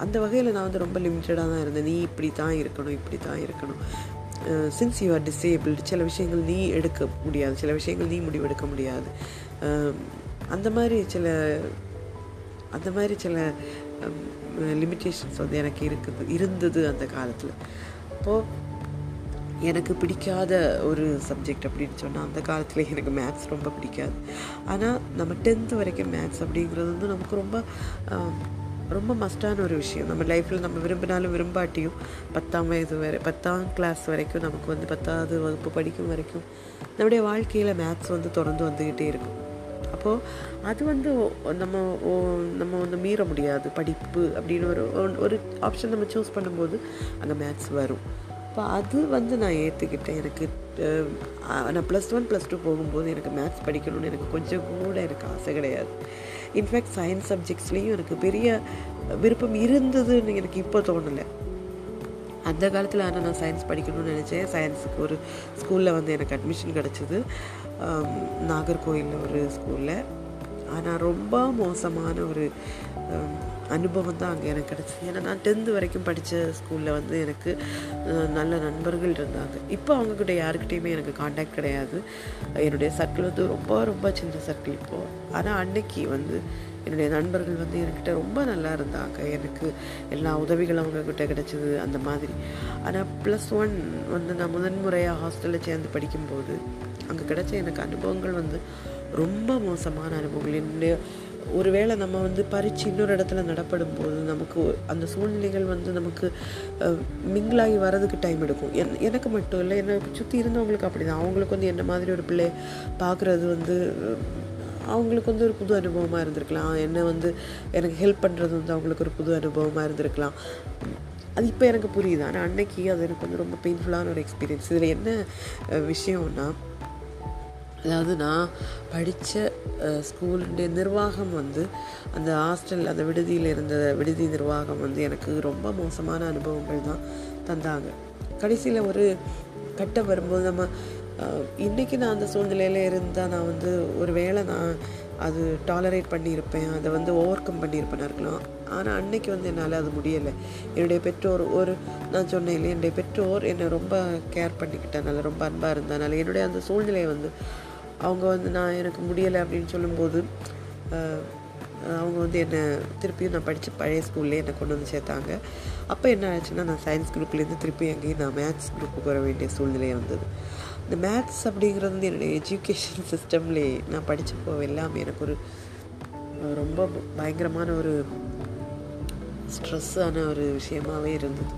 அந்த வகையில் நான் வந்து ரொம்ப லிமிட்டடாக தான் இருந்தேன். நீ இப்படி தான் இருக்கணும் இப்படி தான் இருக்கணும். சின்ஸ் யூ ஆர் டிசேபிள்டு சில விஷயங்கள் நீ எடுக்க முடியாது. சில விஷயங்கள் நீ முடிவெடுக்க முடியாது. அந்த மாதிரி சில அந்த மாதிரி சில லிமிட்டேஷன்ஸ் வந்து எனக்கு இருக்குது இருந்தது அந்த காலத்தில். அப்போது எனக்கு பிடிக்காத ஒரு சப்ஜெக்ட் அப்படின்னு சொன்னால் அந்த காலத்தில் எனக்கு மேத்ஸ் ரொம்ப பிடிக்காது. ஆனால் நம்ம டென்த்து வரைக்கும் மேத்ஸ் அப்படிங்கிறது வந்து நமக்கு ரொம்ப ரொம்ப மஸ்டான ஒரு விஷயம். நம்ம லைஃப்பில் நம்ம விரும்பினாலும் விரும்பாட்டியும் பத்தாம் வயது வரை பத்தாம் கிளாஸ் வரைக்கும் நமக்கு வந்து பத்தாவது வகுப்பு படிக்கும் வரைக்கும் நம்முடைய வாழ்க்கையில் மேத்ஸ் வந்து தொடர்ந்து வந்துக்கிட்டே இருக்கும். அப்போது அது வந்து நம்ம ஓ நம்ம வந்து மீற முடியாது. படிப்பு அப்படின்னு ஒரு ஒன்- ஒரு ஆப்ஷன் நம்ம சூஸ் பண்ணும்போது அங்கே மேத்ஸ் வரும். அப்போ அது வந்து நான் ஏற்றுக்கிட்டேன் எனக்கு நான் ப்ளஸ் ஒன் ப்ளஸ் டூ போகும்போது எனக்கு மேத்ஸ் படிக்கணும்னு எனக்கு கொஞ்சம் கூட எனக்கு ஆசை கிடையாது. இன்ஃபேக்ட் சயின்ஸ் சப்ஜெக்ட்ஸ்லேயும் எனக்கு பெரிய விருப்பம் இருந்ததுன்னு எனக்கு இப்போ தோணலை. அந்த காலத்தில் ஆனால் நான் சயின்ஸ் படிக்கணும்னு நினச்சேன். சயின்ஸுக்கு ஒரு ஸ்கூலில் வந்து எனக்கு அட்மிஷன் கிடச்சிது. நாகர்கோயிலில் ஒரு ஸ்கூலில் ஆனால் ரொம்ப மோசமான ஒரு அனுபவம் தான் அங்கே எனக்கு கிடச்சிது. ஏன்னா நான் டென்த்து வரைக்கும் படித்த ஸ்கூலில் வந்து எனக்கு நல்ல நண்பர்கள் இருந்தாங்க. இப்போ அவங்கக்கிட்ட யாருக்கிட்டேயுமே எனக்கு காண்டாக்ட் கிடையாது. என்னுடைய சர்க்கிள் வந்து ரொம்ப ரொம்ப சின்ன சர்க்கிள் இப்போது ஆனால் அன்னைக்கு வந்து என்னுடைய நண்பர்கள் வந்து என்கிட்ட ரொம்ப நல்லா இருந்தாங்க. எனக்கு எல்லா உதவிகளும் அவங்கக்கிட்ட கிடச்சிது அந்த மாதிரி. ஆனால் ப்ளஸ் ஒன் வந்து நான் முதன்முறையாக ஹாஸ்டலில் சேர்ந்து படிக்கும்போது அங்கே கிடச்ச எனக்கு அனுபவங்கள் வந்து ரொம்ப மோசமான அனுபவங்கள். என்னுடைய ஒருவேளை நம்ம வந்து பறித்து இன்னொரு இடத்துல நடப்படும் போது நமக்கு அந்த சூழ்நிலைகள் வந்து நமக்கு மிங்கிளாகி வரதுக்கு டைம் எடுக்கும். என் எனக்கு மட்டும் இல்லை என்னை சுற்றி இருந்தவங்களுக்கு அப்படி தான் அவங்களுக்கு வந்து என்ன மாதிரி ஒரு பிள்ளை பார்க்குறது வந்து அவங்களுக்கு வந்து ஒரு புது அனுபவமாக இருந்திருக்கலாம். என்னை வந்து எனக்கு ஹெல்ப் பண்ணுறது வந்து அவங்களுக்கு ஒரு புது அனுபவமாக இருந்திருக்கலாம். அது இப்போ எனக்கு புரியுது. ஆனால் அன்னைக்கு அது எனக்கு வந்து ரொம்ப பெயின்ஃபுல்லான ஒரு எக்ஸ்பீரியன்ஸ் இதில் என்ன விஷயம்னா அதாவது நான் படித்த ஸ்கூலுடைய நிர்வாகம் வந்து அந்த ஹாஸ்டல் அந்த விடுதியில் இருந்த விடுதி நிர்வாகம் வந்து எனக்கு ரொம்ப மோசமான அனுபவங்கள் தான் தந்தாங்க. கடைசியில் ஒரு கட்டம் வரும்போது நம்ம இன்றைக்கி நான் அந்த சூழ்நிலையில் இருந்தால் நான் வந்து ஒரு வேளை நான் அது டாலரேட் பண்ணியிருப்பேன் அதை வந்து ஓவர் கம் பண்ணியிருப்பேனா இருக்கலாம் ஆனால் அன்னைக்கு வந்து என்னால் அது முடியலை. என்னுடைய பெற்றோர் ஒரு நான் சொன்னேன் இல்லை என்னுடைய பெற்றோர் என்னை ரொம்ப கேர் பண்ணிக்கிட்டனால ரொம்ப அன்பாக இருந்தனால என்னுடைய அந்த சூழ்நிலையை வந்து அவங்க வந்து நான் எனக்கு முடியலை அப்படின்னு சொல்லும்போது அவங்க வந்து என்னை திருப்பியும் நான் படித்த பழைய ஸ்கூல்லே என்னை கொண்டு வந்து சேர்த்தாங்க. அப்போ என்ன ஆச்சுன்னா நான் சயின்ஸ் குரூப்லேருந்து திருப்பி அங்கேயும் நான் மேத்ஸ் குரூப்புக்கு வர வேண்டிய சூழ்நிலை வந்தது. இந்த மேத்ஸ் அப்படிங்கிறது வந்து என்னுடைய எஜுகேஷன் சிஸ்டம்லேயே நான் படித்தப்போ எல்லாமே எனக்கு ஒரு ரொம்ப பயங்கரமான ஒரு ஸ்ட்ரெஸ்ஸான ஒரு விஷயமாகவே இருந்தது.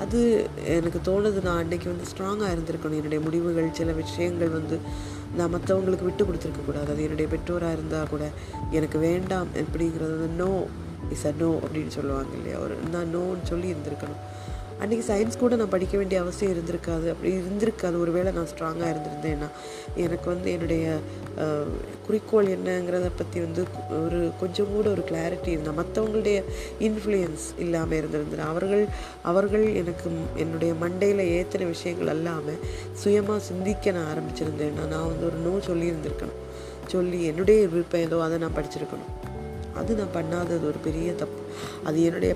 அது எனக்கு தோணுது நான் அன்றைக்கி வந்து ஸ்ட்ராங்காக இருந்திருக்கணும். என்னுடைய முடிவுகள் சில விஷயங்கள் வந்து நான் மற்றவங்களுக்கு விட்டு கொடுத்துருக்க கூடாது. அது என்னுடைய பெற்றோராக இருந்தால் கூட எனக்கு வேண்டாம் அப்படிங்கிறது வந்து நோ இஸ் அ நோ அப்படின்னு சொல்லுவாங்க இல்லையா? ஒரு நான் நோன்னு சொல்லி இருந்திருக்கணும். அன்றைக்கி சயின்ஸ் கூட நான் படிக்க வேண்டிய அவசியம் இருந்திருக்காது. அப்படி இருந்திருக்காது. ஒருவேளை நான் ஸ்ட்ராங்காக இருந்திருந்தேன்னா எனக்கு வந்து என்னுடைய குறிக்கோள் என்னங்கிறத பற்றி வந்து ஒரு கொஞ்சம் கூட ஒரு கிளாரிட்டி இருந்தால் மற்றவங்களுடைய இன்ஃப்ளூயன்ஸ் இல்லாமல் இருந்திருந்தது. அவர்கள் அவர்கள் எனக்கு என்னுடைய மண்டையில் ஏற்றின விஷயங்கள் அல்லாமல் சுயமாக சிந்திக்க நான் ஆரம்பிச்சிருந்தேன்னா நான் வந்து ஒரு நோ சொல்லியிருந்திருக்கணும். சொல்லி என்னுடைய விருப்பம் ஏதோ அதை நான் படிச்சிருக்கணும். அது நான் பண்ணாதது ஒரு பெரிய தப்பு. அது என்னுடைய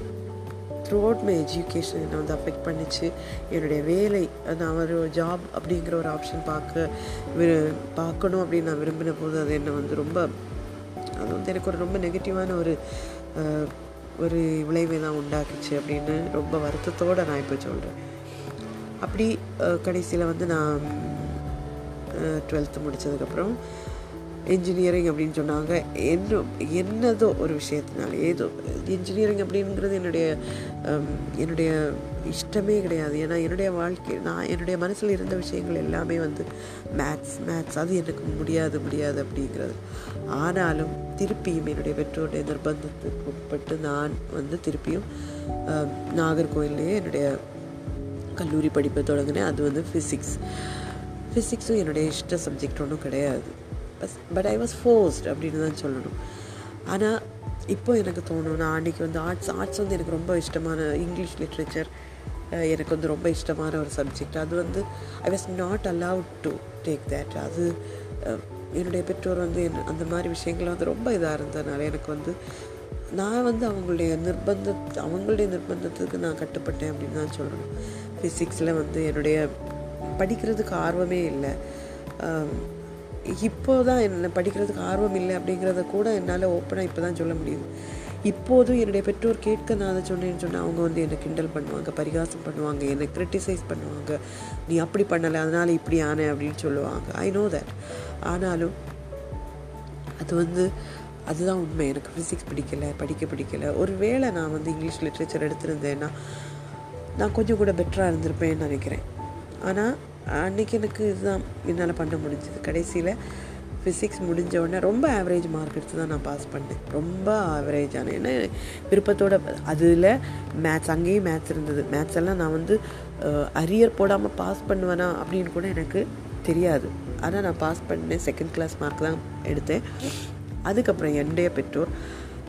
த்ரூஅவுட் மை எஜுகேஷன் என்னை வந்து அஃபெக்ட் பண்ணிச்சு. என்னுடைய வேலை நான் ஒரு ஜாப் அப்படிங்கிற ஒரு ஆப்ஷன் பார்க்க விரு பார்க்கணும் அப்படின்னு நான் விரும்பின போது அது என்னை வந்து ரொம்ப அது வந்து எனக்கு ஒரு ரொம்ப நெகட்டிவான ஒரு ஒரு விளைவை தான் உண்டாக்குச்சு அப்படின்னு ரொம்ப வருத்தத்தோடு நான் இப்போ சொல்கிறேன் அப்படி கடைசியில் வந்து நான் டுவெல்த்து முடித்ததுக்கப்புறம் இன்ஜினியரிங் அப்படின்னு சொன்னாங்க. என்ன என்னதோ ஒரு விஷயத்தினால ஏதோ இன்ஜினியரிங் அப்படிங்கிறது என்னுடைய என்னுடைய இஷ்டமே கிடையாது. ஏன்னா என்னுடைய வாழ்க்கை நான் என்னுடைய மனசில் இருந்த விஷயங்கள் எல்லாமே வந்து மேத்ஸ் மேத்ஸ் அது எனக்கு முடியாது முடியாது அப்படிங்கிறது. ஆனாலும் திருப்பியும் என்னுடைய பெற்றோருடைய நிர்பந்தத்துக்கு உட்பட்டு நான் வந்து திருப்பியும் ஹம், என்னுடைய கல்லூரி படிப்பை தொடங்கினேன். அது வந்து ஃபிசிக்ஸ் ஃபிசிக்ஸும் என்னுடைய இஷ்ட சப்ஜெக்ட் ஒன்றும் கிடையாது. பஸ் பட் ஐ வாஸ் ஃபோர்ஸ்ட் அப்படின்னு தான் சொல்லணும். ஆனால் இப்போ எனக்கு தோணும் நான் அன்றைக்கி வந்து ஆர்ட்ஸ் ஆர்ட்ஸ் வந்து எனக்கு ரொம்ப இஷ்டமான இங்கிலீஷ் லிட்ரேச்சர் எனக்கு வந்து ரொம்ப இஷ்டமான ஒரு சப்ஜெக்ட் அது வந்து I was not allowed to take that அது என்னுடைய பெற்றோர் வந்து என்ன அந்த மாதிரி விஷயங்கள் வந்து ரொம்ப இதாக இருந்ததுனால எனக்கு வந்து நான் வந்து அவங்களுடைய நிர்பந்த அவங்களுடைய நிர்பந்தத்துக்கு நான் கட்டுப்பட்டேன் அப்படின்னு தான் சொல்லணும். ஃபிசிக்ஸில் வந்து என்னுடைய படிக்கிறதுக்கு ஆர்வமே இல்லை. இப்போ தான் என்ன படிக்கிறதுக்கு ஆர்வம் இல்லை அப்படிங்கிறத கூட என்னால் ஓப்பனாக இப்போ தான் சொல்ல முடியுது. இப்போதும் என்னுடைய பெற்றோர் கேட்க நான் அதை சொன்னேன்னு சொன்னால் அவங்க வந்து என்னை கிண்டல் பண்ணுவாங்க பரிகாசம் பண்ணுவாங்க என்னை கிரிட்டிசைஸ் பண்ணுவாங்க. நீ அப்படி பண்ணலை அதனால் இப்படி ஆனே அப்படின்னு சொல்லுவாங்க. ஐ நோ தட் ஆனாலும் அது வந்து அதுதான் உண்மை. எனக்கு ஃபிசிக்ஸ் பிடிக்கல படிக்க பிடிக்கல. ஒரு வேளை நான் வந்து இங்கிலீஷ் லிட்ரேச்சர் எடுத்திருந்தேன்னா நான் கொஞ்சம் கூட பெட்டராக இருந்திருப்பேன்னு நினைக்கிறேன். ஆனால் அன்றைக்கி எனக்கு இதுதான் என்னால் பண்ண முடிஞ்சது. கடைசியில் ஃபிசிக்ஸ் முடிஞ்ச உடனே ரொம்ப ஆவரேஜ் மார்க் எடுத்து தான் நான் பாஸ் பண்ணேன். ரொம்ப ஆவரேஜான ஏன்னா விருப்பத்தோட அதில் மேத்ஸ் அங்கேயும் மேத்ஸ் இருந்தது. மேத்ஸ் எல்லாம் நான் வந்து அரியர் போடாமல் பாஸ் பண்ணுவேனா அப்படின்னு கூட எனக்கு தெரியாது. ஆனால் நான் பாஸ் பண்ணேன். செகண்ட் கிளாஸ் மார்க் தான் எடுத்தேன். அதுக்கப்புறம் என்னுடைய பெற்றோர்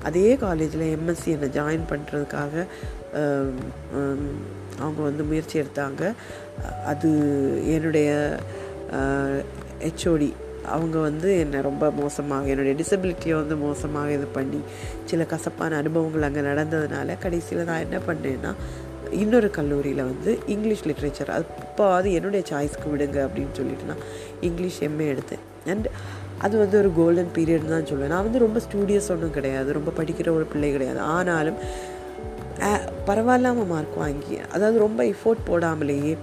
அதே காலேஜில் எம்எஸ்சி என்னை ஜாயின் பண்ணுறதுக்காக அவங்க வந்து முயற்சி எடுத்தாங்க. அது என்னுடைய ஹெச்ஓடி அவங்க வந்து என்னை ரொம்ப மோசமாக என்னுடைய டிசபிலிட்டியை வந்து மோசமாக இது பண்ணி சில கசப்பான அனுபவங்கள் அங்கே நடந்ததுனால கடைசியில் நான் என்ன பண்ணேன்னா இன்னொரு கல்லூரியில் வந்து இங்கிலீஷ் லிட்ரேச்சர் அது இப்போவாது என்னுடைய சாய்ஸ்க்கு விடுங்க அப்படின்னு சொல்லிட்டு நான் இங்கிலீஷ் எம்ஏ எடுத்தேன். அண்ட் அது வந்து ஒரு கோல்டன் பீரியட் தான் சொல்லுவேன் நான் வந்து ரொம்ப ஸ்டூடியஸ் ஒன்றும் கிடையாது. ரொம்ப படிக்கிற ஒரு பிள்ளை கிடையாது. ஆனாலும் பரவாயில்லாமல் மார்க் வாங்கி அதாவது ரொம்ப எஃபோர்ட் போடாமலேயே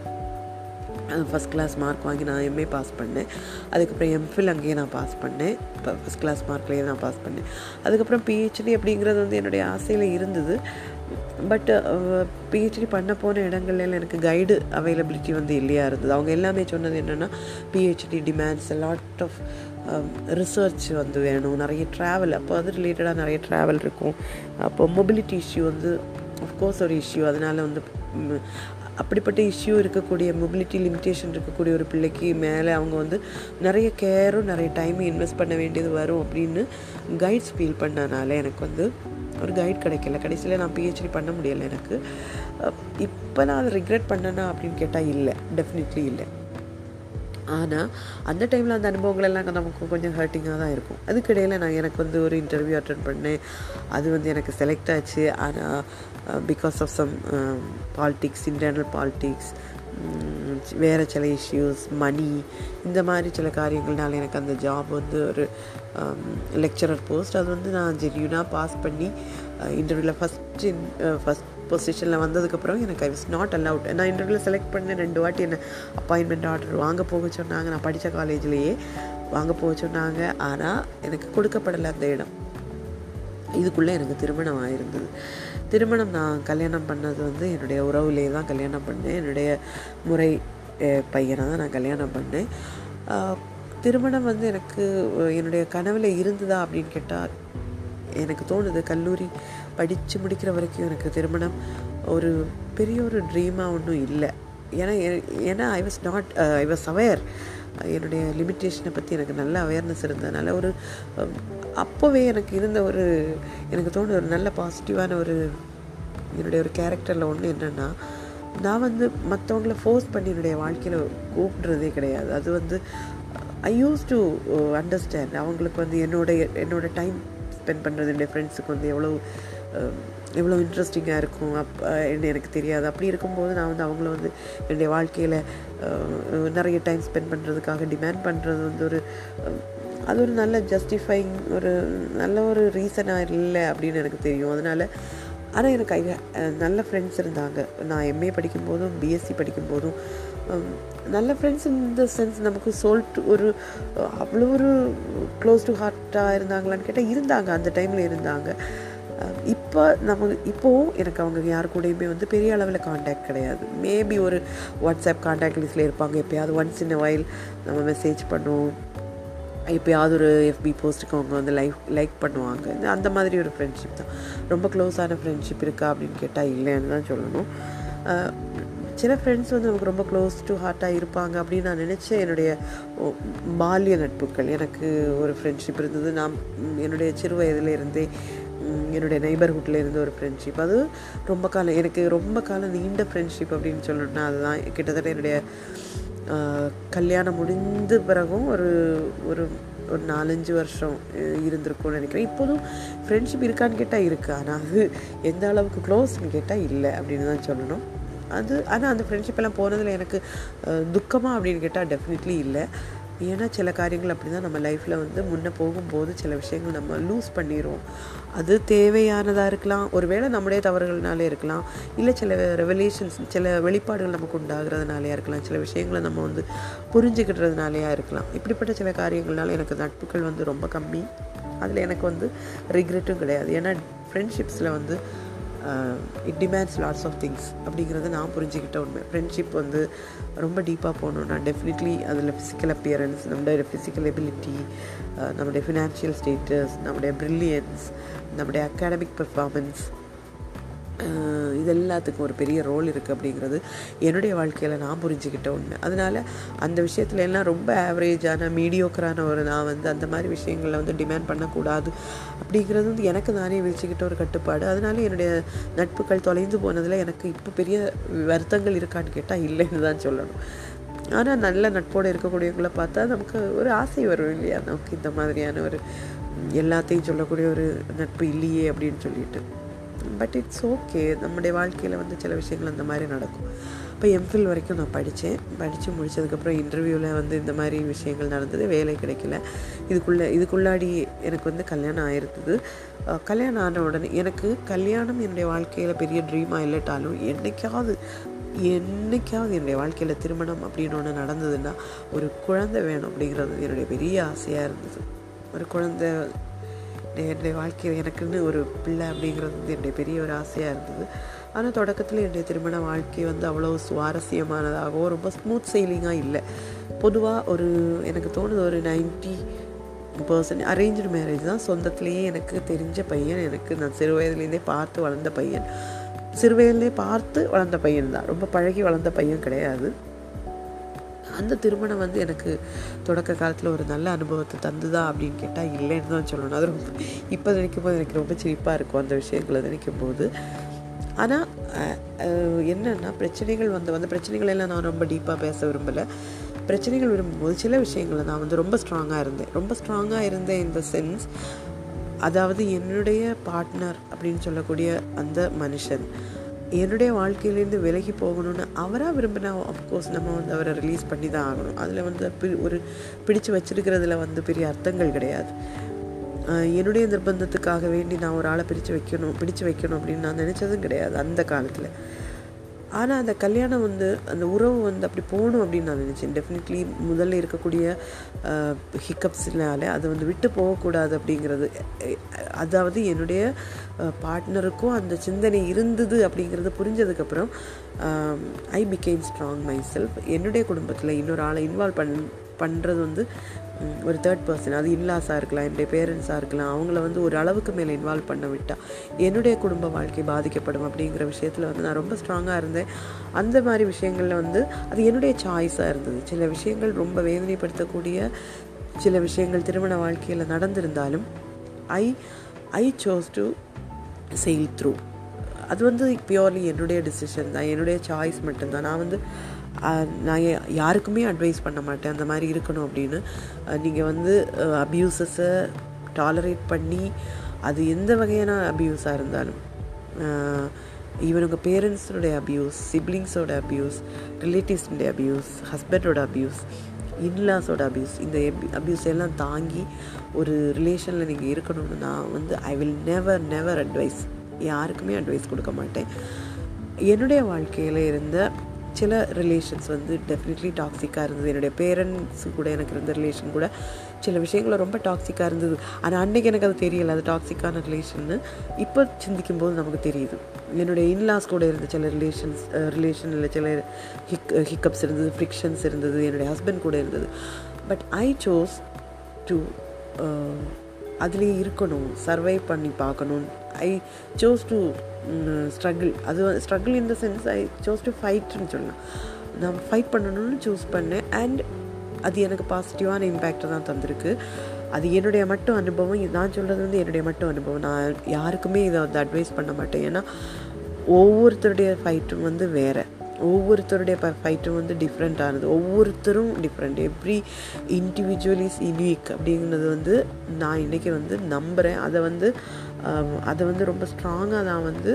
ஃபஸ்ட் கிளாஸ் மார்க் வாங்கி நான் எம்ஏ பாஸ் பண்ணேன். அதுக்கப்புறம் எம்ஃபில் அங்கேயே நான் பாஸ் பண்ணேன். இப்போ ஃபஸ்ட் கிளாஸ் மார்க்லேயே நான் பாஸ் பண்ணேன். அதுக்கப்புறம் பிஹெச்டி அப்படிங்கிறது வந்து என்னுடைய ஆசையில் இருந்தது. பட் பிஹெச்டி பண்ண போன இடங்கள்ல எனக்கு கைடு அவைலபிலிட்டி வந்து இல்லையா இருந்தது. அவங்க எல்லாமே சொன்னது என்னென்னா PhD demands lot of research வந்து வேணும். நிறைய ட்ராவல் அப்போ அது ரிலேட்டடாக நிறைய ட்ராவல் இருக்கும். அப்போ மொபிலிட்டி இஷ்யூ வந்து அஃப்கோர்ஸ் ஒரு இஷ்யூ அதனால் வந்து அப்படிப்பட்ட இஷ்யூ இருக்கக்கூடிய மொபிலிட்டி லிமிட்டேஷன் இருக்கக்கூடிய ஒரு பிள்ளைக்கு மேலே அவங்க வந்து நிறைய கேரும் நிறைய டைமும் இன்வெஸ்ட் பண்ண வேண்டியது வரும் அப்படின்னு கைட்ஸ் ஃபீல் பண்ணனால எனக்கு வந்து ஒரு கைட் கிடைக்கல. கடைசியில் நான் பிஹெச்டி பண்ண முடியலை எனக்கு. இப்போ நான் அதை ரிக்ரெட் பண்ணேன்னா அப்படின்னு கேட்டால் இல்லை. டெஃபினெட்லி இல்லை. ஆனால் அந்த டைமில் அந்த அனுபவங்கள் எல்லாம் நமக்கு கொஞ்சம் ஹர்ட்டிங்காக தான் இருக்கும். அதுக்கிடையில் நான் எனக்கு வந்து ஒரு இன்டர்வியூ அட்டன் பண்ணேன். அது வந்து எனக்கு செலக்ட் ஆச்சு. ஆனால் because of some politics internal politics வேறு சில இஷ்யூஸ் மணி இந்த மாதிரி சில காரியங்கள்னால எனக்கு அந்த ஜாப் வந்து ஒரு um, லெக்சரர் போஸ்ட் அது வந்து நான் ஜென்யூனாக பாஸ் பண்ணி இன்டர்வியூவில் ஃபஸ்ட் ஃபஸ்ட் பொசிஷனில் வந்ததுக்கப்புறம் எனக்கு ஐ வாஸ் நாட் அலவுட் நான் இன்டர்வியூவில் செலக்ட் பண்ண ரெண்டு வாட்டி. என்ன அப்பாயின்மெண்ட் ஆர்டர் வாங்க போக சொன்னாங்க. நான் படித்த காலேஜ்லேயே வாங்க போக சொன்னாங்க. ஆனால் எனக்கு கொடுக்கப்படலை அந்த இடம். இதுக்குள்ளே எனக்கு திருமணம் ஆயிருந்தது. திருமணம் நான் கல்யாணம் பண்ணது வந்து என்னுடைய உறவுலேயே தான் கல்யாணம் பண்ணேன். என்னுடைய முறை பையனை தான் நான் கல்யாணம் பண்ணேன். திருமணம் வந்து எனக்கு என்னுடைய கனவில் இருந்ததா அப்படின்னு கேட்டால் எனக்கு தோணுது கல்லூரி படித்து முடிக்கிற வரைக்கும் எனக்கு திருமணம் ஒரு பெரிய ஒரு ட்ரீமாக ஒன்றும் இல்லை. ஏன்னா ஏன்னா I was not I was aware என்னுடைய லிமிட்டேஷனை பற்றி எனக்கு நல்ல அவேர்னஸ் இருந்ததுனால ஒரு அப்போவே எனக்கு இருந்த ஒரு எனக்கு தோணுது ஒரு நல்ல பாசிட்டிவான ஒரு என்னுடைய ஒரு கேரக்டரில் ஒன்று என்னென்னா நான் வந்து மற்றவங்கள ஃபோர்ஸ் பண்ணி என்னுடைய வாழ்க்கையில் கூப்பிடுறதே கிடையாது. அது வந்து ஐ யூஸ் டு அண்டர்ஸ்டாண்ட் அவங்களுக்கு வந்து என்னுடைய என்னோடய டைம் ஸ்பெண்ட் பண்ணுறது என்னுடைய ஃப்ரெண்ட்ஸுக்கு வந்து எவ்வளோ எவ்வளோ இன்ட்ரெஸ்டிங்காக இருக்கும். அப் என்ன எனக்கு தெரியாது. அப்படி இருக்கும்போது நான் வந்து அவங்கள வந்து என்னுடைய வாழ்க்கையில் நிறைய டைம் ஸ்பெண்ட் பண்ணுறதுக்காக டிமாண்ட் பண்ணுறது வந்து ஒரு அது ஒரு நல்ல ஜஸ்டிஃபைங் ஒரு நல்ல ஒரு ரீசனாக இல்லை அப்படின்னு எனக்கு தெரியும். அதனால் ஆனால் எனக்கு நல்ல ஃப்ரெண்ட்ஸ் இருந்தாங்க. நான் எம்ஏ படிக்கும்போதும் பிஎஸ்சி படிக்கும்போதும் நல்ல ஃப்ரெண்ட்ஸ் இந்த சென்ஸ் நமக்கு சோல்ட் ஒரு அவ்வளோ ஒரு க்ளோஸ் டு ஹார்ட்டாக இருந்தாங்களான்னு கேட்டால் இருந்தாங்க. அந்த டைமில் இருந்தாங்க. இப்போ நம்ம இப்போவும் எனக்கு அவங்க யார் கூடயுமே வந்து பெரிய அளவில் காண்டாக்ட் கிடையாது. மேபி ஒரு வாட்ஸ்அப் காண்டாக்ட் லிஸ்ட்டில் இருப்பாங்க. எப்போயாவது ஒன்ஸ் இன் வயல் நம்ம மெசேஜ் பண்ணுவோம். எப்போயாவது ஒரு எஃபி போஸ்ட்டுக்கு அவங்க வந்து லைக் லைக் பண்ணுவாங்க. அந்த மாதிரி ஒரு ஃப்ரெண்ட்ஷிப் தான். ரொம்ப க்ளோஸான ஃப்ரெண்ட்ஷிப் இருக்கா அப்படின்னு கேட்டால் இல்லைன்னு தான் சொல்லணும். சில ஃப்ரெண்ட்ஸ் வந்து நமக்கு ரொம்ப க்ளோஸ் டு ஹார்ட்டாக இருப்பாங்க அப்படின்னு நான் நினச்சேன். என்னுடைய பால்ய நட்புகள். எனக்கு ஒரு ஃப்ரெண்ட்ஷிப் இருந்தது. நான் என்னுடைய சிறு வயதில் என்னுடைய நெய்பர்ஹுட்டில் இருந்த ஒரு ஃப்ரெண்ட்ஷிப் அது ரொம்ப காலம் எனக்கு ரொம்ப காலம் நீண்ட ஃப்ரெண்ட்ஷிப் அப்படின்னு சொல்லணும்னா அதுதான். கிட்டத்தட்ட என்னுடைய கல்யாணம் முடிந்த பிறகும் ஒரு ஒரு ஒரு நாலஞ்சு வருஷம் இருந்திருக்கும்னு நினைக்கிறேன். இப்போதும் ஃப்ரெண்ட்ஷிப் இருக்கான்னு கேட்டால் இருக்குது ஆனால் அது எந்த அளவுக்கு க்ளோஸ்ன்னு கேட்டால் இல்லை அப்படின்னு தான் சொல்லணும். அது ஆனால் அந்த ஃப்ரெண்ட்ஷிப் எல்லாம் போனதில் எனக்கு துக்கமாக அப்படின்னு கேட்டால் டெஃபினெட்லி இல்லை. ஏன்னா சில காரியங்கள் அப்படி தான் நம்ம லைஃப்பில் வந்து முன்னே போகும்போது சில விஷயங்கள் நம்ம லூஸ் பண்ணிடுவோம் அது தேவையானதாக இருக்கலாம். ஒருவேளை நம்முடைய தவறுகள்னாலே இருக்கலாம். இல்லை சில ரெவலேஷன்ஸ் சில வெளிப்பாடுகள் நமக்கு உண்டாகிறதுனாலையா இருக்கலாம். சில விஷயங்களை நம்ம வந்து புரிஞ்சுக்கிட்டதுனாலையா இருக்கலாம். இப்படிப்பட்ட சில காரியங்கள்னால எனக்கு நட்புகள் வந்து ரொம்ப கம்மி. அதில் எனக்கு வந்து ரிக்ரெட்டும் கிடையாது. ஏன்னா ஃப்ரெண்ட்ஷிப்ஸில் வந்து it demands lots of things அப்படிங்கிறத நான் புரிஞ்சுக்கிட்ட உண்மை. ஃப்ரெண்ட்ஷிப் வந்து ரொம்ப டீப்பாக போகணுன்னா டெஃபினெட்லி அதில் ஃபிசிக்கல் அப்பியரன்ஸ் நம்மளுடைய ஃபிசிக்கல் எபிலிட்டி நம்முடைய ஃபினான்ஷியல் ஸ்டேட்டஸ் நம்முடைய ப்ரில்லியன்ஸ் நம்முடைய அகாடமிக் பர்ஃபார்மன்ஸ் இது எல்லாத்துக்கும் ஒரு பெரிய ரோல் இருக்குது அப்படிங்கிறது என்னுடைய வாழ்க்கையில் நான் புரிஞ்சுக்கிட்ட உண்மை அதனால் அந்த விஷயத்துல எல்லாம் ரொம்ப ஆவரேஜான மீடியோக்கரான ஒரு நான் வந்து அந்த மாதிரி விஷயங்களில் வந்து டிமேண்ட் பண்ணக்கூடாது அப்படிங்கிறது வந்து எனக்கு நானே வச்சுக்கிட்ட ஒரு கட்டுப்பாடு. அதனால என்னுடைய நட்புகள் தொலைந்து போனதில் எனக்கு இப்போ பெரிய வருத்தங்கள் இருக்கான்னு கேட்டால் இல்லைன்னு தான் சொல்லணும். ஆனால் நல்ல நட்போடு இருக்கக்கூடியவங்களை பார்த்தா நமக்கு ஒரு ஆசை வரும் இல்லையா? நமக்கு இந்த மாதிரியான ஒரு எல்லாத்தையும் சொல்லக்கூடிய ஒரு நட்பு இல்லையே அப்படின்னு சொல்லிட்டு. பட் இட்ஸ் ஓகே நம்முடைய வாழ்க்கையில் வந்து சில விஷயங்கள் அந்த மாதிரி நடக்கும். இப்போ எம்ஃபில் வரைக்கும் நான் படித்தேன் படித்து முடித்ததுக்கப்புறம் இன்டர்வியூவில் வந்து இந்த மாதிரி விஷயங்கள் நடந்தது. வேலை கிடைக்கல. இதுக்குள்ளே இதுக்குள்ளாடி எனக்கு வந்து கல்யாணம் ஆயிருந்தது. கல்யாணம் ஆன உடனே எனக்கு கல்யாணம் என்னுடைய வாழ்க்கையில் பெரிய ட்ரீமாக இல்லைட்டாலும் என்றைக்காவது என்றைக்காவது என்னுடைய வாழ்க்கையில் திருமணம் அப்படின்னு ஒன்று நடந்ததுன்னா ஒரு குழந்தை வேணும் அப்படிங்கிறது என்னுடைய பெரிய ஆசையாக இருந்தது. ஒரு குழந்தை என்னுடைய வாழ்க்கையில் எனக்குன்னு ஒரு பிள்ளை அப்படிங்கிறது வந்து என்னுடைய பெரிய ஒரு ஆசையாக இருந்தது. ஆனால் தொடக்கத்தில் என்னுடைய திருமண வாழ்க்கை வந்து அவ்வளோ சுவாரஸ்யமானதாகவோ ரொம்ப ஸ்மூத் செயலிங்காக இல்லை. பொதுவாக ஒரு எனக்கு தோணுது ஒரு நைன்ட்டி பர்சன்ட் அரேஞ்சு மேரேஜ் தான். சொந்தத்துலேயே எனக்கு தெரிஞ்ச பையன் எனக்கு நான் சிறு வயதுலேருந்தே பார்த்து வளர்ந்த பையன். சிறு வயதுலேயே பார்த்து வளர்ந்த பையன் தான். ரொம்ப பழகி வளர்ந்த பையன் கிடையாது. அந்த திருமணம் வந்து எனக்கு தொடக்க காலத்தில் ஒரு நல்ல அனுபவத்தை தந்துதா அப்படின்னு கேட்டால் இல்லைன்னு தான் சொல்லணும். அது ரொம்ப இப்போ நினைக்கும் போது எனக்கு ரொம்ப சிரிப்பாக இருக்கும் அந்த விஷயங்களை நினைக்கும் போது ஆனால் என்னென்னா பிரச்சனைகள் வந்து வந்து பிரச்சனைகளெல்லாம் நான் ரொம்ப டீப்பாக பேச விரும்பலை. பிரச்சனைகள் விரும்பும்போது சில விஷயங்களை நான் வந்து ரொம்ப ஸ்ட்ராங்காக இருந்தேன். ரொம்ப ஸ்ட்ராங்காக இருந்தேன் இந்த சென்ஸ் அதாவது என்னுடைய பார்ட்னர் அப்படின்னு சொல்லக்கூடிய அந்த மனுஷன். என்னுடைய வாழ்க்கையிலேருந்து விலகி போகணும்னு அவராக விரும்பினா அஃப்கோர்ஸ் நம்ம வந்து அவரை ரிலீஸ் பண்ணி தான் ஆகணும். அதில் வந்து ஒரு பிடிச்சு வச்சிருக்கிறதுல வந்து பெரிய அர்த்தங்கள் கிடையாது. என்னுடைய நிர்பந்தத்துக்காக வேண்டி நான் ஒரு ஆளை பிரித்து வைக்கணும் பிடிச்சு வைக்கணும் அப்படின்னு நான் நினச்சதும் கிடையாது அந்த காலத்தில். ஆனால் அந்த கல்யாணம் வந்து அந்த உறவு வந்து அப்படி போகணும் அப்படின்னு நான் நினச்சேன். டெஃபினெட்லி முதல்ல இருக்கக்கூடிய ஹிக்கப்ஸ்னாலே அதை வந்து விட்டு போகக்கூடாது அப்படிங்கிறது. அதாவது என்னுடைய பார்ட்னருக்கும் அந்த சிந்தனை இருந்தது அப்படிங்கிறது புரிஞ்சதுக்கப்புறம் I became strong myself என்னுடைய குடும்பத்தில் இன்னொரு ஆளை இன்வால்வ் பண் பண்ணுறது வந்து ஒரு தேர்ட் பர்சன் அது இன்லாஸாக இருக்கலாம் என்னுடைய பேரண்ட்ஸாக இருக்கலாம். அவங்கள வந்து ஒரு அளவுக்கு மேலே இன்வால்வ் பண்ண விட்டால் என்னுடைய குடும்ப வாழ்க்கை பாதிக்கப்படும் அப்படிங்கிற விஷயத்தில் வந்து நான் ரொம்ப ஸ்ட்ராங்காக இருந்தேன். அந்த மாதிரி விஷயங்களில் வந்து அது என்னுடைய சாய்ஸாக இருந்தது. சில விஷயங்கள் ரொம்ப வேதனைப்படுத்தக்கூடிய சில விஷயங்கள் திருமண வாழ்க்கையில் நடந்திருந்தாலும் I I chose to sail through அது வந்து பியோர்லி என்னுடைய டிசிஷன் தான். என்னுடைய சாய்ஸ் மட்டும்தான். நான் வந்து நான் யாருக்குமே அட்வைஸ் பண்ண மாட்டேன். அந்த மாதிரி இருக்கணும் அப்படின்னு. நீங்கள் வந்து அப்யூசஸை டாலரேட் பண்ணி அது எந்த வகையான அப்யூஸாக இருந்தாலும் ஈவன் உங்கள் பேரண்ட்ஸோடைய அபியூஸ் சிப்ளிங்ஸோட அப்யூஸ் ரிலேட்டிவ்ஸுடைய அபியூஸ் ஹஸ்பண்டோட அப்யூஸ் இன்லாஸோட அப்யூஸ் இந்த அப்யூஸ் எல்லாம் தாங்கி ஒரு ரிலேஷனில் நீங்கள் இருக்கணும்னு நான் வந்து I will never never advise யாருக்குமே அட்வைஸ் கொடுக்க மாட்டேன். என்னுடைய வாழ்க்கையில் இருந்த சில ரிலேஷன்ஸ் வந்து டெஃபினெட்லி டாக்ஸிக்காக இருந்தது. என்னுடைய பேரண்ட்ஸு கூட எனக்கு இருந்த ரிலேஷன் கூட சில விஷயங்கள் ரொம்ப டாக்ஸிக்காக இருந்தது. ஆனால் அன்றைக்கி எனக்கு அது தெரியல. அது டாக்ஸிக்கான ரிலேஷன்னு இப்போ சிந்திக்கும் போது நமக்கு தெரியுது. என்னுடைய இன்லாஸ் கூட இருந்த சில ரிலேஷன்ஸ் ரிலேஷனில் சில ஹிக் ஹிக்கப்ஸ் இருந்தது ஃப்ரிக்ஷன்ஸ் இருந்தது. என்னுடைய ஹஸ்பண்ட் கூட இருந்தது. பட் ஐ சோஸ் டு அதுலேயே இருக்கணும். சர்வை பண்ணி பார்க்கணும். ஐ சோஸ் டு ஸ்ட்ரகிள் அது struggle in the sense I chose to ஃபைட்னு சொல்லலாம் நான் ஃபைட் பண்ணணும்னு சூஸ் பண்ணேன். அண்ட் அது எனக்கு பாசிட்டிவான இம்பேக்டை தான் தந்திருக்கு. அது என்னுடைய மட்டும் அனுபவம். நான் சொல்கிறது வந்து என்னுடைய மட்டும் அனுபவம். நான் யாருக்குமே இதை வந்து அட்வைஸ் பண்ண மாட்டேன். ஏன்னா ஒவ்வொருத்தருடைய ஃபைட்டும் வந்து வேறு. ஒவ்வொருத்தருடைய ஃபைட்டும் வந்து டிஃப்ரெண்ட்டானது ஒவ்வொருத்தரும் different every individual is unique அப்படிங்கிறது வந்து நான் இன்றைக்கி வந்து நம்புகிறேன் அதை வந்து Um, அதை வந்து ரொம்ப ஸ்ட்ராங்காக நான் வந்து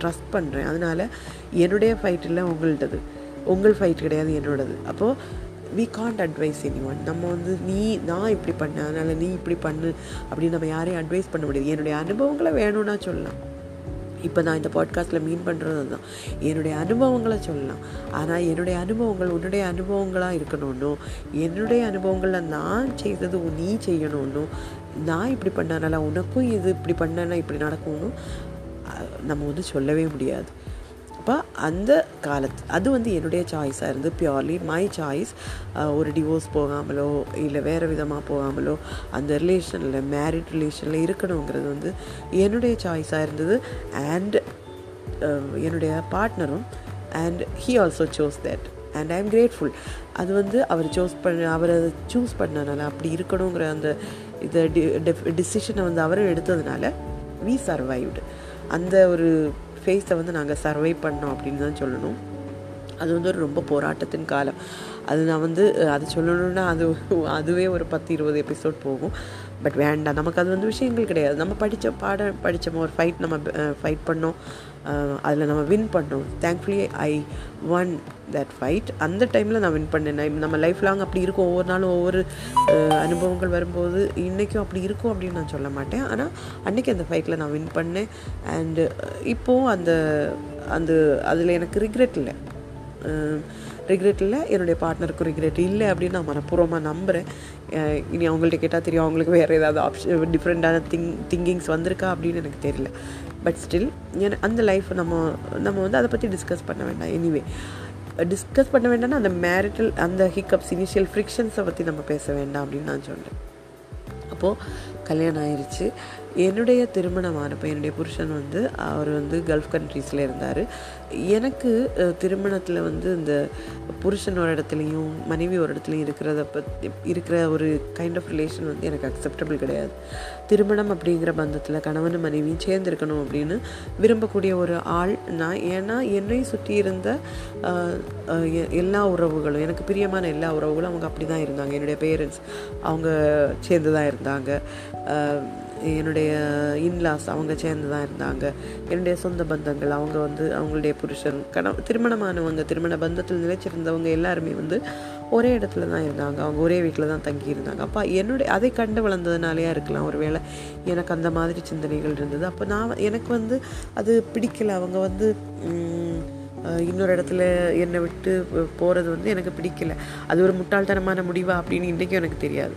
ட்ரஸ்ட் பண்ணுறேன் அதனால் என்னுடைய ஃபைட் இல்லை உங்கள்டது உங்கள் ஃபைட் கிடையாது என்னோடது. அப்போது we can't advise anyone நம்ம வந்து நீ நான் இப்படி பண்ண அதனால் நீ இப்படி பண்ணு அப்படின்னு நம்ம யாரையும் அட்வைஸ் பண்ண முடியாது. என்னுடைய அனுபவங்களை வேணும்னா சொல்லலாம். இப்போ நான் இந்த பாட்காஸ்ட்டில் மீன் பண்ணுறது தான் என்னுடைய அனுபவங்களை சொல்லலாம். ஆனால் என்னுடைய அனுபவங்கள் உன்னுடைய அனுபவங்களாக இருக்கணும்னோ என்னுடைய அனுபவங்களில் நான் செய்தது நீ செய்யணும்னோ நான் இப்படி பண்ணனால உனக்கும் இது இப்படி பண்ணனா இப்படி நடக்கும்னு நம்ம வந்து சொல்லவே முடியாது. அப்போ அந்த காலத்து அது வந்து என்னுடைய சாய்ஸாக இருந்து பியூர்லி மை சாய்ஸ் ஒரு டிவோர்ஸ் போகாமலோ இல்லை வேறு விதமாக போகாமலோ அந்த ரிலேஷனில் மேரிட் ரிலேஷனில் இருக்கணுங்கிறது வந்து என்னுடைய சாய்ஸாக இருந்தது. அண்ட் என்னுடைய பார்ட்னரும் and he also chose that and I am grateful அது வந்து அவர் சூஸ் பண்ண அவர் சூஸ் பண்ணனால அப்படி இருக்கணுங்கிற அந்த இது டிசிஷனை வந்து அவரும் எடுத்ததுனால வி சர்வைவ்டு அந்த ஒரு ஃபேஸை வந்து நாங்கள் சர்வை பண்ணோம் அப்படின்னு தான் சொல்லணும். அது வந்து ஒரு ரொம்ப போராட்டத்தின் காலம். அது நான் வந்து அது சொல்லணுன்னா அது அதுவே ஒரு பத்து இருபது எபிசோட் போகும். பட் வேண்டாம். நமக்கு அது வந்து விஷயங்கள் கிடையாது. நம்ம படித்த பாட படித்தோம் ஒரு ஃபைட் நம்ம ஃபைட் பண்ணோம். அதில் நம்ம வின் பண்ணோம் thankfully I won that fight அந்த டைமில் நான் வின் பண்ணேன். நம்ம லைஃப் லாங் அப்படி இருக்கும். ஒவ்வொரு நாளும் ஒவ்வொரு அனுபவங்கள் வரும்போது இன்றைக்கும் அப்படி இருக்கும் அப்படின்னு நான் சொல்ல மாட்டேன். ஆனால் அன்றைக்கி அந்த ஃபைட்டில் நான் வின் பண்ணேன். அண்டு இப்போது அந்த அந்த அதில் எனக்கு ரிக்ரெட் இல்லை. ரிக்ரெட் இல்லை. என்னுடைய பார்ட்னருக்கும் ரிக்ரெட் இல்லை அப்படின்னு நான் மனப்பூர்வமாக நம்புகிறேன் இனி அவங்கள்ட்ட கேட்டால் தெரியும். அவங்களுக்கு வேறு ஏதாவது ஆப்ஷன் டிஃப்ரெண்ட்டான திங் திங்கிங்ஸ் வந்திருக்கா அப்படின்னு எனக்கு தெரியல. பட் ஸ்டில் அந்த லைஃப் நம்ம நம்ம வந்து அதை பற்றி டிஸ்கஸ் பண்ண வேண்டாம். எனிவே டிஸ்கஸ் பண்ண வேண்டாம்னா அந்த மேரிட்டல் அந்த ஹிக்கப்ஸ் இனிஷியல் ஃப்ரிக்ஷன்ஸை பற்றி நம்ம பேச வேண்டாம் அப்படின்னு நான் சொல்கிறேன் அப்போது கல்யாணம் ஆயிடுச்சு என்னுடைய திருமணமானப்போ என்னுடைய புருஷன் வந்து அவர் வந்து கல்ஃப் கண்ட்ரீஸில் இருந்தார். எனக்கு திருமணத்தில் வந்து இந்த புருஷன் ஒரு இடத்துலையும் மனைவி ஒரு இடத்துலையும் இருக்கிறத பற்றி இருக்கிற ஒரு கைண்ட் ஆஃப் ரிலேஷன் வந்து எனக்கு அக்செப்டபிள் கிடையாது. திருமணம் அப்படிங்கிற பந்தத்தில் கணவனும் மனைவியும் சேர்ந்துருக்கணும் அப்படின்னு விரும்பக்கூடிய ஒரு ஆள் நான். ஏன்னா என்னை சுற்றி இருந்த எல்லா உறவுகளும் எனக்கு பிரியமான எல்லா உறவுகளும் அவங்க அப்படி தான் இருந்தாங்க. என்னுடைய பேரண்ட்ஸ் அவங்க சேர்ந்து தான் இருந்தாங்க என்னுடைய இன்லாஸ் அவங்க சேர்ந்து தான் இருந்தாங்க. என்னுடைய சொந்த பந்தங்கள் அவங்க வந்து அவங்களுடைய புருஷன் கண திருமணமானவங்க திருமண பந்தத்தில் நிலைச்சிருந்தவங்க எல்லாருமே வந்து ஒரே இடத்துல தான் இருந்தாங்க. அவங்க ஒரே வீட்டில் தான் தங்கி இருந்தாங்க அப்போ என்னுடைய அதை கண்டு வளர்ந்ததுனாலேயா இருக்கலாம். ஒரு வேளை எனக்கு அந்த மாதிரி சிந்தனைகள் இருந்தது. அப்போ நான் எனக்கு வந்து அது பிடிக்கல. அவங்க வந்து இன்னொரு இடத்துல என்னை விட்டு போகிறது வந்து எனக்கு பிடிக்கல. அது ஒரு முட்டாள்தனமான முடிவா அப்படின்னு இன்றைக்கும் எனக்கு தெரியாது.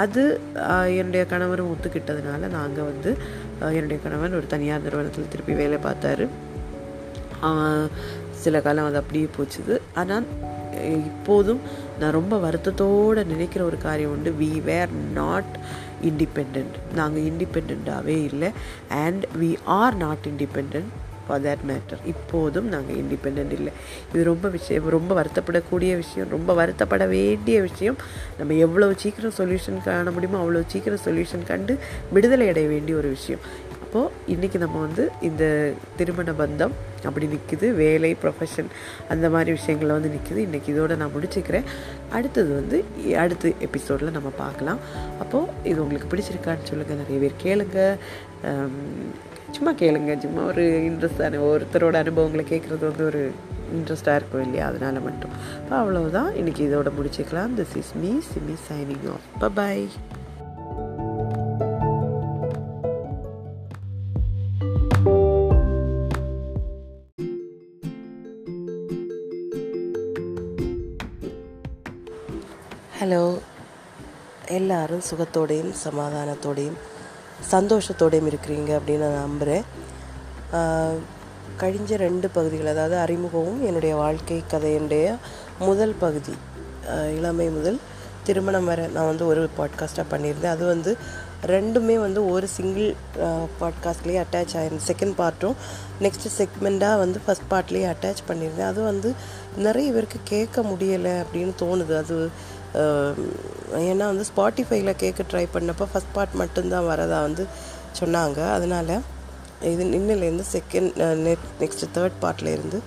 அது என்னுடைய கணவரும் ஒத்துக்கிட்டதுனால நாங்கள் வந்து என்னுடைய கணவன் ஒரு தனியார் நிறுவனத்தில் திருப்பி வேலை பார்த்தாரு. சில காலம் அது அப்படியே போச்சுது. ஆனால் இப்போதும் நான் ரொம்ப வருத்தத்தோடு நினைக்கிற ஒரு காரியம் உண்டு. வி வேர் நாட் இண்டிபெண்ட் நாங்கள் இண்டிபெண்ட்டாகவே இல்லை. And we are not independent for that matter இப்போதும் நாங்கள் இண்டிபெண்ட் இல்லை. இது ரொம்ப விஷயம் ரொம்ப வருத்தப்படக்கூடிய விஷயம் ரொம்ப வருத்தப்பட வேண்டிய விஷயம். நம்ம எவ்வளோ சீக்கிரம் சொல்யூஷன் காண முடியுமோ அவ்வளோ சீக்கிரம் சொல்யூஷன் கண்டு விடுதலை அடைய வேண்டிய ஒரு விஷயம். அப்போது இன்றைக்கி நம்ம வந்து இந்த திருமண பந்தம் அப்படி நிற்குது வேலை ப்ரொஃபஷன் அந்த மாதிரி விஷயங்களில் வந்து நிற்குது இன்றைக்கி இதோட நான் முடிச்சுக்கிறேன். அடுத்தது வந்து அடுத்த எபிசோடில் நம்ம பார்க்கலாம். அப்போது இது உங்களுக்கு பிடிச்சிருக்கான்னு சொல்லுங்கள் நிறைய பேர் கேளுங்கள் சும்மா கேளுங்க சும்மா ஒரு இன்ட்ரெஸ்டான ஒருத்தரோட அனுபவங்களை கேட்குறது வந்து ஒரு இன்ட்ரெஸ்டாக இருக்கும் இல்லையா அதனால் மட்டும் அப்போ அவ்வளவுதான் இன்றைக்கி இதோட முடிச்சுக்கலாம் this is me Simi signing off bye hello எல்லாரும் சுகத்தோடையும் சமாதானத்தோடையும் சந்தோஷத்தோடையும் இருக்கிறீங்க அப்படின்னு நான் நம்புகிறேன் கழிஞ்ச ரெண்டு பகுதிகள் அதாவது அறிமுகமும் என்னுடைய வாழ்க்கை கதையினுடைய முதல் பகுதி இளமை முதல் திருமணம் வரை நான் வந்து ஒரு பாட்காஸ்ட்டாக பண்ணியிருந்தேன். அது வந்து ரெண்டுமே வந்து ஒரு சிங்கிள் பாட்காஸ்ட்லேயே அட்டாச் ஆயிருந்தது. செகண்ட் பார்ட்டும் நெக்ஸ்ட் செக்மெண்ட்டாக வந்து ஃபஸ்ட் பார்ட்லேயே அட்டாச் பண்ணியிருந்தேன். அது வந்து நிறைய பேருக்கு கேட்க முடியலை அப்படின்னு தோணுது. அது ஏன்னா வந்து ஸ்பாட்டிஃபைல கேட்க ட்ரை பண்ணப்போ ஃபஸ்ட் பார்ட் மட்டும்தான் வரதா வந்து சொன்னாங்க. அதனால் இது இன்னிலேருந்து செகண்ட் நெக்ஸ்ட் தேர்ட் பார்ட்டில் இருந்து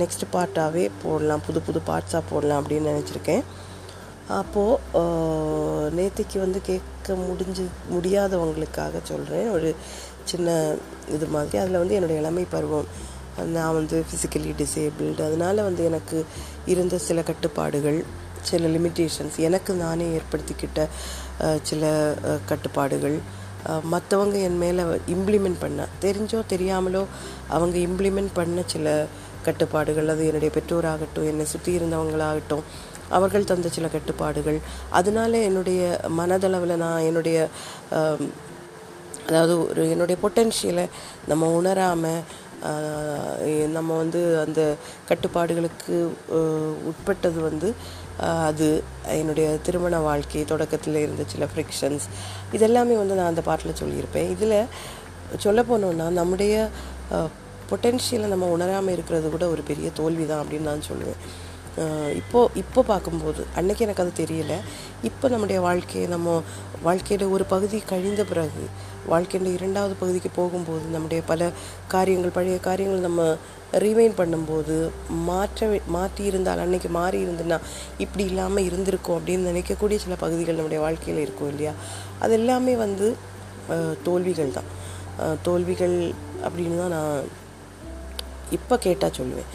நெக்ஸ்ட் பார்ட்டாகவே போடலாம். புது புது பார்ட்ஸாக போடலாம் அப்படின்னு நினச்சிருக்கேன். அப்போது நேத்திக்கு வந்து கேட்க முடிஞ்சு முடியாதவங்களுக்காக சொல்கிறேன் ஒரு சின்ன இது மாதிரி. அதில் வந்து என்னுடைய இளமை பருவம். நான் வந்து ஃபிசிக்கலி டிசேபிள்டு அதனால் வந்து எனக்கு இருந்த சில கட்டுப்பாடுகள் சில லிமிட்டேஷன்ஸ் எனக்கு நானே ஏற்படுத்திக்கிட்ட சில கட்டுப்பாடுகள். மற்றவங்க என் மேலே இம்ப்ளிமெண்ட் பண்ண தெரிஞ்சோ தெரியாமலோ அவங்க இம்ப்ளிமெண்ட் பண்ண சில கட்டுப்பாடுகள். அது என்னுடைய பெற்றோராகட்டும் என்னை சுற்றி இருந்தவங்களாகட்டும் அவர்கள் தந்த சில கட்டுப்பாடுகள். அதனால என்னுடைய மனதளவில் நான் என்னுடைய அதாவது ஒரு என்னுடைய பொட்டென்ஷியலை நம்ம உணராமல் நம்ம வந்து அந்த கட்டுப்பாடுகளுக்கு உட்பட்டது வந்து அது என்னுடைய திருமண வாழ்க்கை தொடக்கத்தில் இருந்த சில ஃப்ரிக்ஷன்ஸ் இதெல்லாமே வந்து நான் அந்த பாட்டில் சொல்லியிருப்பேன். இதில் சொல்ல போனோன்னா நம்முடைய பொட்டென்ஷியலை நம்ம உணராமல் இருக்கிறது கூட ஒரு பெரிய தோல்வி தான் அப்படின்னு நான் சொல்லுவேன். இப்போது இப்போ பார்க்கும்போது அன்றைக்கி எனக்கு அது தெரியல. இப்போ நம்முடைய வாழ்க்கையை நம்ம வாழ்க்கையோட ஒரு பகுதி கழிந்த பிறகு வாழ்க்கையோட இரண்டாவது பகுதிக்கு போகும்போது நம்முடைய பல காரியங்கள் பழைய காரியங்கள் நம்ம ரீவைன் பண்ணும்போது மாற்ற மாற்றி இருந்தால் அன்னைக்கு மாறி இருந்துன்னா இப்படி இல்லாமல் இருந்திருக்கும் அப்படின்னு நினைக்கக்கூடிய சில பகுதிகள் நம்முடைய வாழ்க்கையில் இருக்கும் இல்லையா? அது எல்லாமே வந்து தோல்விகள் தான் தோல்விகள் அப்படின்னு தான் நான் இப்போ கேட்டால் சொல்லுவேன்.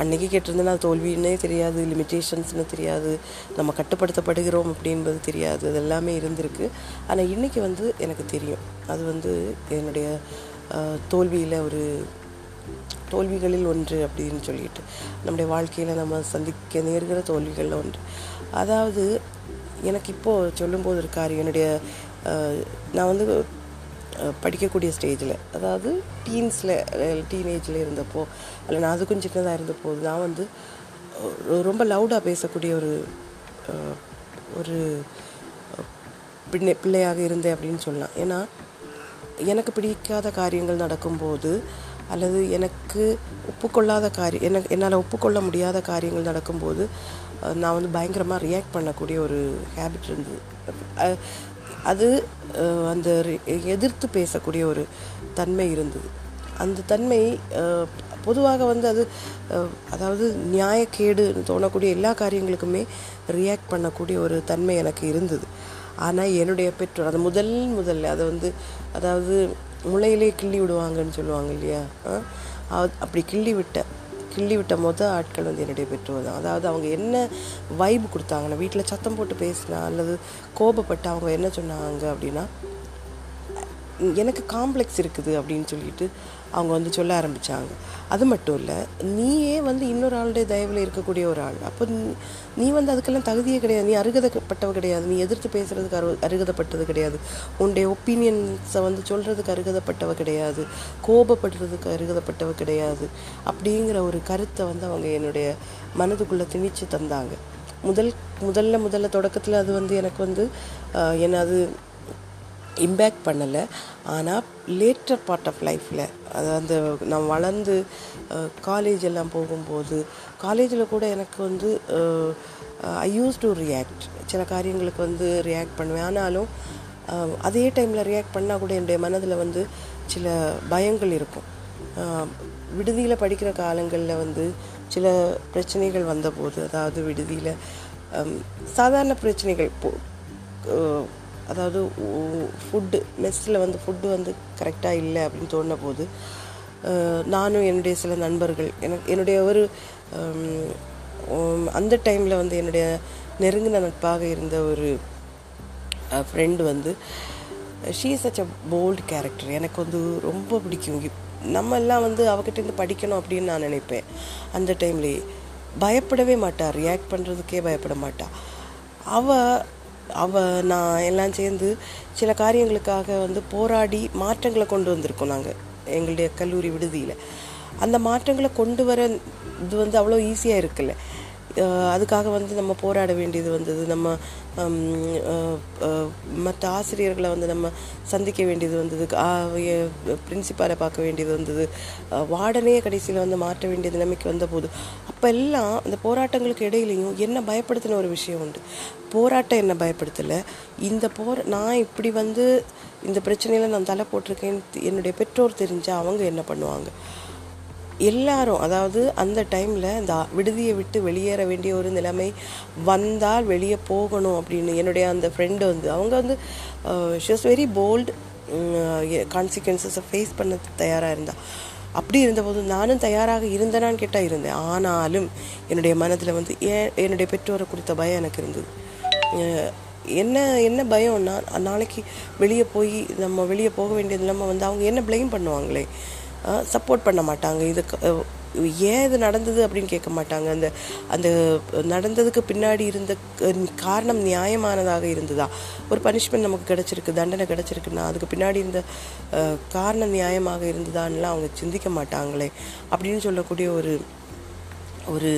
அன்னைக்கு கேட்டிருந்தேன்னா அது தோல்வின்னே தெரியாது லிமிட்டேஷன்ஸ்னு தெரியாது நம்ம கட்டுப்படுத்தப்படுகிறோம் அப்படின்றது தெரியாது அது எல்லாமே இருந்திருக்கு. ஆனால் இன்றைக்கி வந்து எனக்கு தெரியும். அது வந்து என்னுடைய தோல்வியில் ஒரு தோல்விகளில் ஒன்று அப்படின்னு சொல்லிட்டு. நம்முடைய வாழ்க்கையில் நம்ம சந்திக்க நேர்கிற தோல்விகளில் ஒன்று. அதாவது எனக்கு இப்போது சொல்லும்போது இருக்கார் என்னுடைய நான் வந்து படிக்கக்கூடிய ஸ்டேஜில் அதாவது டீன்ஸில் டீனேஜில் இருந்தப்போ அதில் நான் அதுக்கும் சின்னதாக இருந்தபோது நான் வந்து ரொம்ப லவுடாக பேசக்கூடிய ஒரு ஒரு பிள்ளை பிள்ளையாக இருந்தேன் அப்படின்னு சொல்லலாம். ஏன்னா எனக்கு பிடிக்காத காரியங்கள் நடக்கும்போது அல்லது எனக்கு ஒப்புக்கொள்ளாத காரியம் எனக்கு என்னால் ஒப்புக்கொள்ள முடியாத காரியங்கள் நடக்கும்போது நான் வந்து பயங்கரமாக ரியாக்ட் பண்ணக்கூடிய ஒரு ஹேபிட் இருந்தது. அது அந்த ரி- எதிர்த்து பேசக்கூடிய ஒரு தன்மை இருந்தது. அந்த தன்மை பொதுவாக வந்து அது அதாவது நியாயக்கேடுன்னு தோணக்கூடிய எல்லா காரியங்களுக்குமே ரியாக்ட் பண்ணக்கூடிய ஒரு தன்மை எனக்கு இருந்தது. ஆனால் என்னுடைய பெற்றோர் அது முதல் முதல்ல அதை வந்து அதாவது முளையிலே கிள்ளி விடுவாங்கன்னு சொல்லுவாங்க இல்லையா? அப்படி கிள்ளி விட்ட கிள்ளி விட்ட மொதல் ஆட்கள் வந்து என்னுடைய பெற்றோர் தான். அதாவது அவங்க என்ன வைப் கொடுத்தாங்கன்னா வீட்டில் சத்தம் போட்டு பேசினா அல்லது கோபப்பட்டு அவங்க என்ன சொன்னாங்க அப்படின்னா எனக்கு காம்ப்ளெக்ஸ் இருக்குது அப்படின்னு சொல்லிட்டு அவங்க வந்து சொல்ல ஆரம்பித்தாங்க அது மட்டும் இல்லை நீயே வந்து இன்னொரு ஆளுடைய தயவில் இருக்கக்கூடிய ஒரு ஆள். அப்போ நீ- வந்து அதுக்கெல்லாம் தகுதியே கிடையாது. நீ அருகதப்பட்டவ கிடையாது. நீ எதிர்த்து பேசுகிறதுக்கு அரு அருகதப்பட்டது கிடையாது. உன்னுடைய ஒப்பீனியன்ஸை வந்து சொல்கிறதுக்கு அருகதப்பட்டவ கிடையாது. கோபப்படுறதுக்கு அருகதப்பட்டவ கிடையாது. அப்படிங்கிற ஒரு கருத்தை வந்து அவங்க என்னுடைய மனதுக்குள்ளே திணிச்சு தந்தாங்க. முதல் முதல்ல முதல்ல தொடக்கத்தில் அது வந்து எனக்கு வந்து என்ன அது இம்பேக்ட் பண்ணலை. ஆனால் லேட்டர் பார்ட் ஆஃப் லைஃப்பில் அது வந்து நான் வளர்ந்து காலேஜ் எல்லாம் போகும்போது காலேஜில் கூட எனக்கு வந்து ஐ யூஸ் டு ரியாக்ட் சில காரியங்களுக்கு வந்து ரியாக்ட் பண்ணுவேன். ஆனாலும் அதே டைமில் ரியாக்ட் பண்ணால் கூட என்னுடைய மனதில் வந்து சில பயங்கள் இருக்கும். விடுதியில் படிக்கிற காலங்களில் வந்து சில பிரச்சனைகள் வந்தபோது அதாவது விடுதியில் சாதாரண பிரச்சனைகள் அதாவது ஃபுட்டு மெஸ்ஸில் வந்து ஃபுட்டு வந்து கரெக்டாக இல்லை அப்படின்னு தோணின போது நானும் என்னுடைய சில நண்பர்கள் எனக்கு என்னுடைய ஒரு அந்த டைமில் வந்து என்னுடைய நெருங்கின நட்பாக இருந்த ஒரு ஃப்ரெண்டு வந்து she such a bold character எனக்கு வந்து ரொம்ப பிடிக்கும். நம்ம எல்லாம் வந்து அவகிட்ட இருந்து படிக்கணும் அப்படின்னு நான் நினைப்பேன். அந்த டைம்லேயே பயப்படவே மாட்டா. ரியாக்ட் பண்ணுறதுக்கே பயப்பட மாட்டா. அவள் அவ நான் எல்லாம் சேர்ந்து சில காரியங்களுக்காக வந்து போராடி மாற்றங்களை கொண்டு வந்திருக்கோம் நாங்கள் எங்களுடைய கல்லூரி விடுதியில். அந்த மாற்றங்களை கொண்டு வர இது வந்து அவ்வளோ ஈஸியாக இருக்குல்ல அதுக்காக வந்து நம்ம போராட வேண்டியது வந்தது. நம்ம மற்ற ஆசிரியர்களை வந்து நம்ம சந்திக்க வேண்டியது வந்தது. பிரின்சிபாலை பார்க்க வேண்டியது வந்தது. வார்டனையே கடைசியில் வந்து மாற்ற வேண்டிய நிலைமைக்கு வந்தபோது அப்போ எல்லாம் அந்த போராட்டங்களுக்கு இடையிலையும் என்ன பயப்படுத்தின ஒரு விஷயம் உண்டு. போராட்டம் என்ன பயப்படுத்தலை? இந்த போர் நான் இப்படி வந்து இந்த பிரச்சனையில் நான் தலை போட்டிருக்கேன் என்னுடைய பெற்றோர் தெரிஞ்சால் அவங்க என்ன பண்ணுவாங்க? எல்லாரும் அதாவது அந்த டைமில் இந்த விடுதியை விட்டு வெளியேற வேண்டிய ஒரு நிலைமை வந்தால் வெளியே போகணும் அப்படின்னு என்னுடைய அந்த ஃப்ரெண்டு வந்து அவங்க வந்து ஷி வாஸ் வெரி போல்டு கான்சிக்வன்சஸை ஃபேஸ் பண்ண தயாராக இருந்தா. அப்படி இருந்தபோது நானும் தயாராக இருந்தேனான்னு கேட்டால் இருந்தேன். ஆனாலும் என்னுடைய மனதில் வந்து ஏன் என்னுடைய பெற்றோரை குறித்த பயம் எனக்கு இருந்தது. என்ன என்ன பயம்னா நாளைக்கு வெளியே போய் நம்ம வெளியே போக வேண்டிய இல்லாமல் வந்து அவங்க என்ன ப்ளேம் பண்ணுவாங்களே? சப்போர்ட் பண்ண மாட்டாங்க. இதுக்கு ஏன் இது நடந்தது அப்படின்னு கேட்க மாட்டாங்க. அந்த அந்த நடந்ததுக்கு பின்னாடி இருந்த காரணம் நியாயமானதாக இருந்ததா? ஒரு பனிஷ்மெண்ட் நமக்கு கிடச்சிருக்கு தண்டனை கிடச்சிருக்குன்னா அதுக்கு பின்னாடி இருந்த காரணம் நியாயமாக இருந்ததான்லாம் அவங்க சிந்திக்க மாட்டாங்களே அப்படின்னு சொல்லக்கூடிய ஒரு ஒரு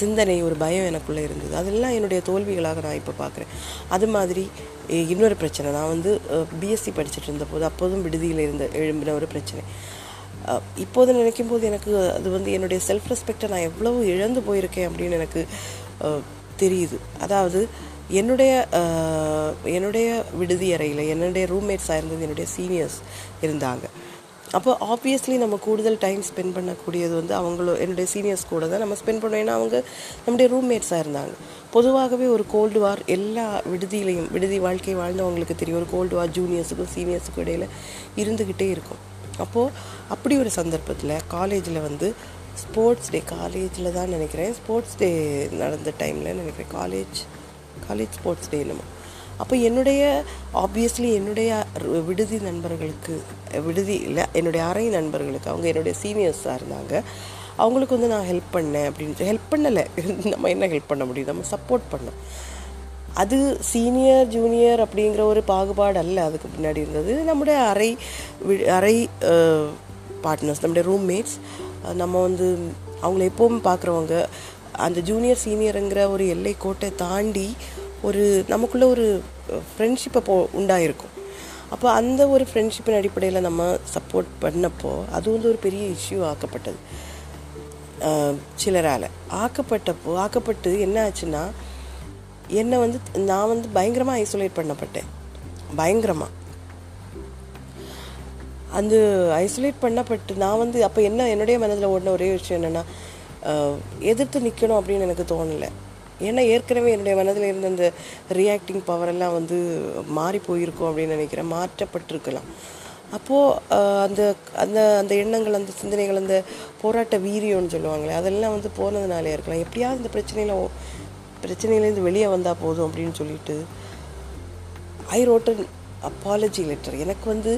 சிந்தனை ஒரு பயம் எனக்குள்ளே இருந்தது. அதெல்லாம் என்னுடைய தோல்விகளாக நான் இப்போ பார்க்குறேன் அது மாதிரி இன்னொரு பிரச்சனை. நான் வந்து பிஎஸ்சி படிச்சுட்டு இருந்தபோது அப்போதும் விடுதியில் இருந்த எழும்பின ஒரு பிரச்சனை. இப்போது நினைக்கும் போது எனக்கு அது வந்து என்னுடைய செல்ஃப் ரெஸ்பெக்டை நான் எவ்வளவு இழந்து போயிருக்கேன் அப்படின்னு எனக்கு தெரியுது. அதாவது என்னுடைய என்னுடைய விடுதி அறையில் என்னுடைய ரூம்மேட்ஸாக இருந்தது என்னுடைய சீனியர்ஸ் இருந்தாங்க. அப்போ ஆப்வியஸ்லி நம்ம கூடுதல் டைம் ஸ்பெண்ட் பண்ணக்கூடியது வந்து அவங்களோ என்னுடைய சீனியர்ஸ் கூட தான் நம்ம ஸ்பெண்ட் பண்ணோம். ஏன்னா அவங்க நம்முடைய ரூம்மேட்ஸாக இருந்தாங்க. பொதுவாகவே ஒரு கோல்டு வார் எல்லா விடுதியிலையும் விடுதி வாழ்க்கை வாழ்ந்தவங்களுக்கு தெரியும். ஒரு கோல்டு வார் ஜூனியர்ஸுக்கும் சீனியர்ஸுக்கும் இடையில் இருந்துக்கிட்டே இருக்கும். அப்போது அப்படி ஒரு சந்தர்ப்பத்தில் காலேஜில் வந்து ஸ்போர்ட்ஸ் டே காலேஜில் தான் நினைக்கிறேன். ஸ்போர்ட்ஸ் டே நடந்த டைமில் நினைக்கிறேன். காலேஜ் காலேஜ் ஸ்போர்ட்ஸ் டே என்னமோ. அப்போ என்னுடைய ஆப்வியஸ்லி என்னுடைய விடுதி நண்பர்களுக்கு விடுதி இல்லை என்னுடைய அறை நண்பர்களுக்கு அவங்க என்னுடைய சீனியர்ஸாக இருந்தாங்க. அவங்களுக்கு வந்து நான் ஹெல்ப் பண்ணேன் அப்படின்னு ஹெல்ப் பண்ணலை. நம்ம என்ன ஹெல்ப் பண்ண முடியும்? நம்ம சப்போர்ட் பண்ணோம். அது சீனியர் ஜூனியர் அப்படிங்கிற ஒரு பாகுபாடு அல்ல. அதுக்கு பின்னாடி இருந்தது. நம்முடைய அறை வி- அறை பார்ட்னர்ஸ் நம்முடைய ரூம்மேட்ஸ் நம்ம வந்து அவங்கள எப்பவும் பார்க்குறவங்க அந்த ஜூனியர் சீனியருங்கிற ஒரு எல்லை கோட்டை தாண்டி ஒரு நமக்குள்ளே ஒரு ஃப்ரெண்ட்ஷிப்பை போ உண்டாயிருக்கும். அப்போ அந்த ஒரு ஃப்ரெண்ட்ஷிப்பின் அடிப்படையில் நம்ம சப்போர்ட் பண்ணப்போ அது வந்து ஒரு பெரிய இஷ்யூ ஆக்கப்பட்டது. சிலரால். ஆக்கப்பட்டப்போ ஆக்கப்பட்டு என்ன ஆச்சுன்னா என்னை வந்து நான் வந்து பயங்கரமாக ஐசோலேட் பண்ணப்பட்டேன். பயங்கரமாக அந்த ஐசோலேட் பண்ணப்பட்டு நான் வந்து அப்போ என்ன என்னுடைய மனதில் ஓடின ஒரே விஷயம் என்னென்னா எதிர்த்து நிற்கணும் அப்படின்னு எனக்கு தோணலை. ஏன்னா ஏற்கனவே என்னுடைய மனதில் இருந்த அந்த ரியாக்டிங் பவரெல்லாம் வந்து மாறி போயிருக்கும் அப்படின்னு நினைக்கிறேன். மாற்றப்பட்டிருக்கலாம். அப்போது அந்த அந்த அந்த எண்ணங்கள் அந்த சிந்தனைகள் அந்த போராட்ட வீரியம்னு சொல்லுவாங்களே அதெல்லாம் வந்து போனதுனாலே இருக்கலாம். எப்படியாவது இந்த பிரச்சனையில் பிரச்சனையிலேருந்து வெளியே வந்தால் போதும் அப்படின்னு சொல்லிட்டு ஐ ரோட்டன் அப்பாலஜி லெட்டர் எனக்கு வந்து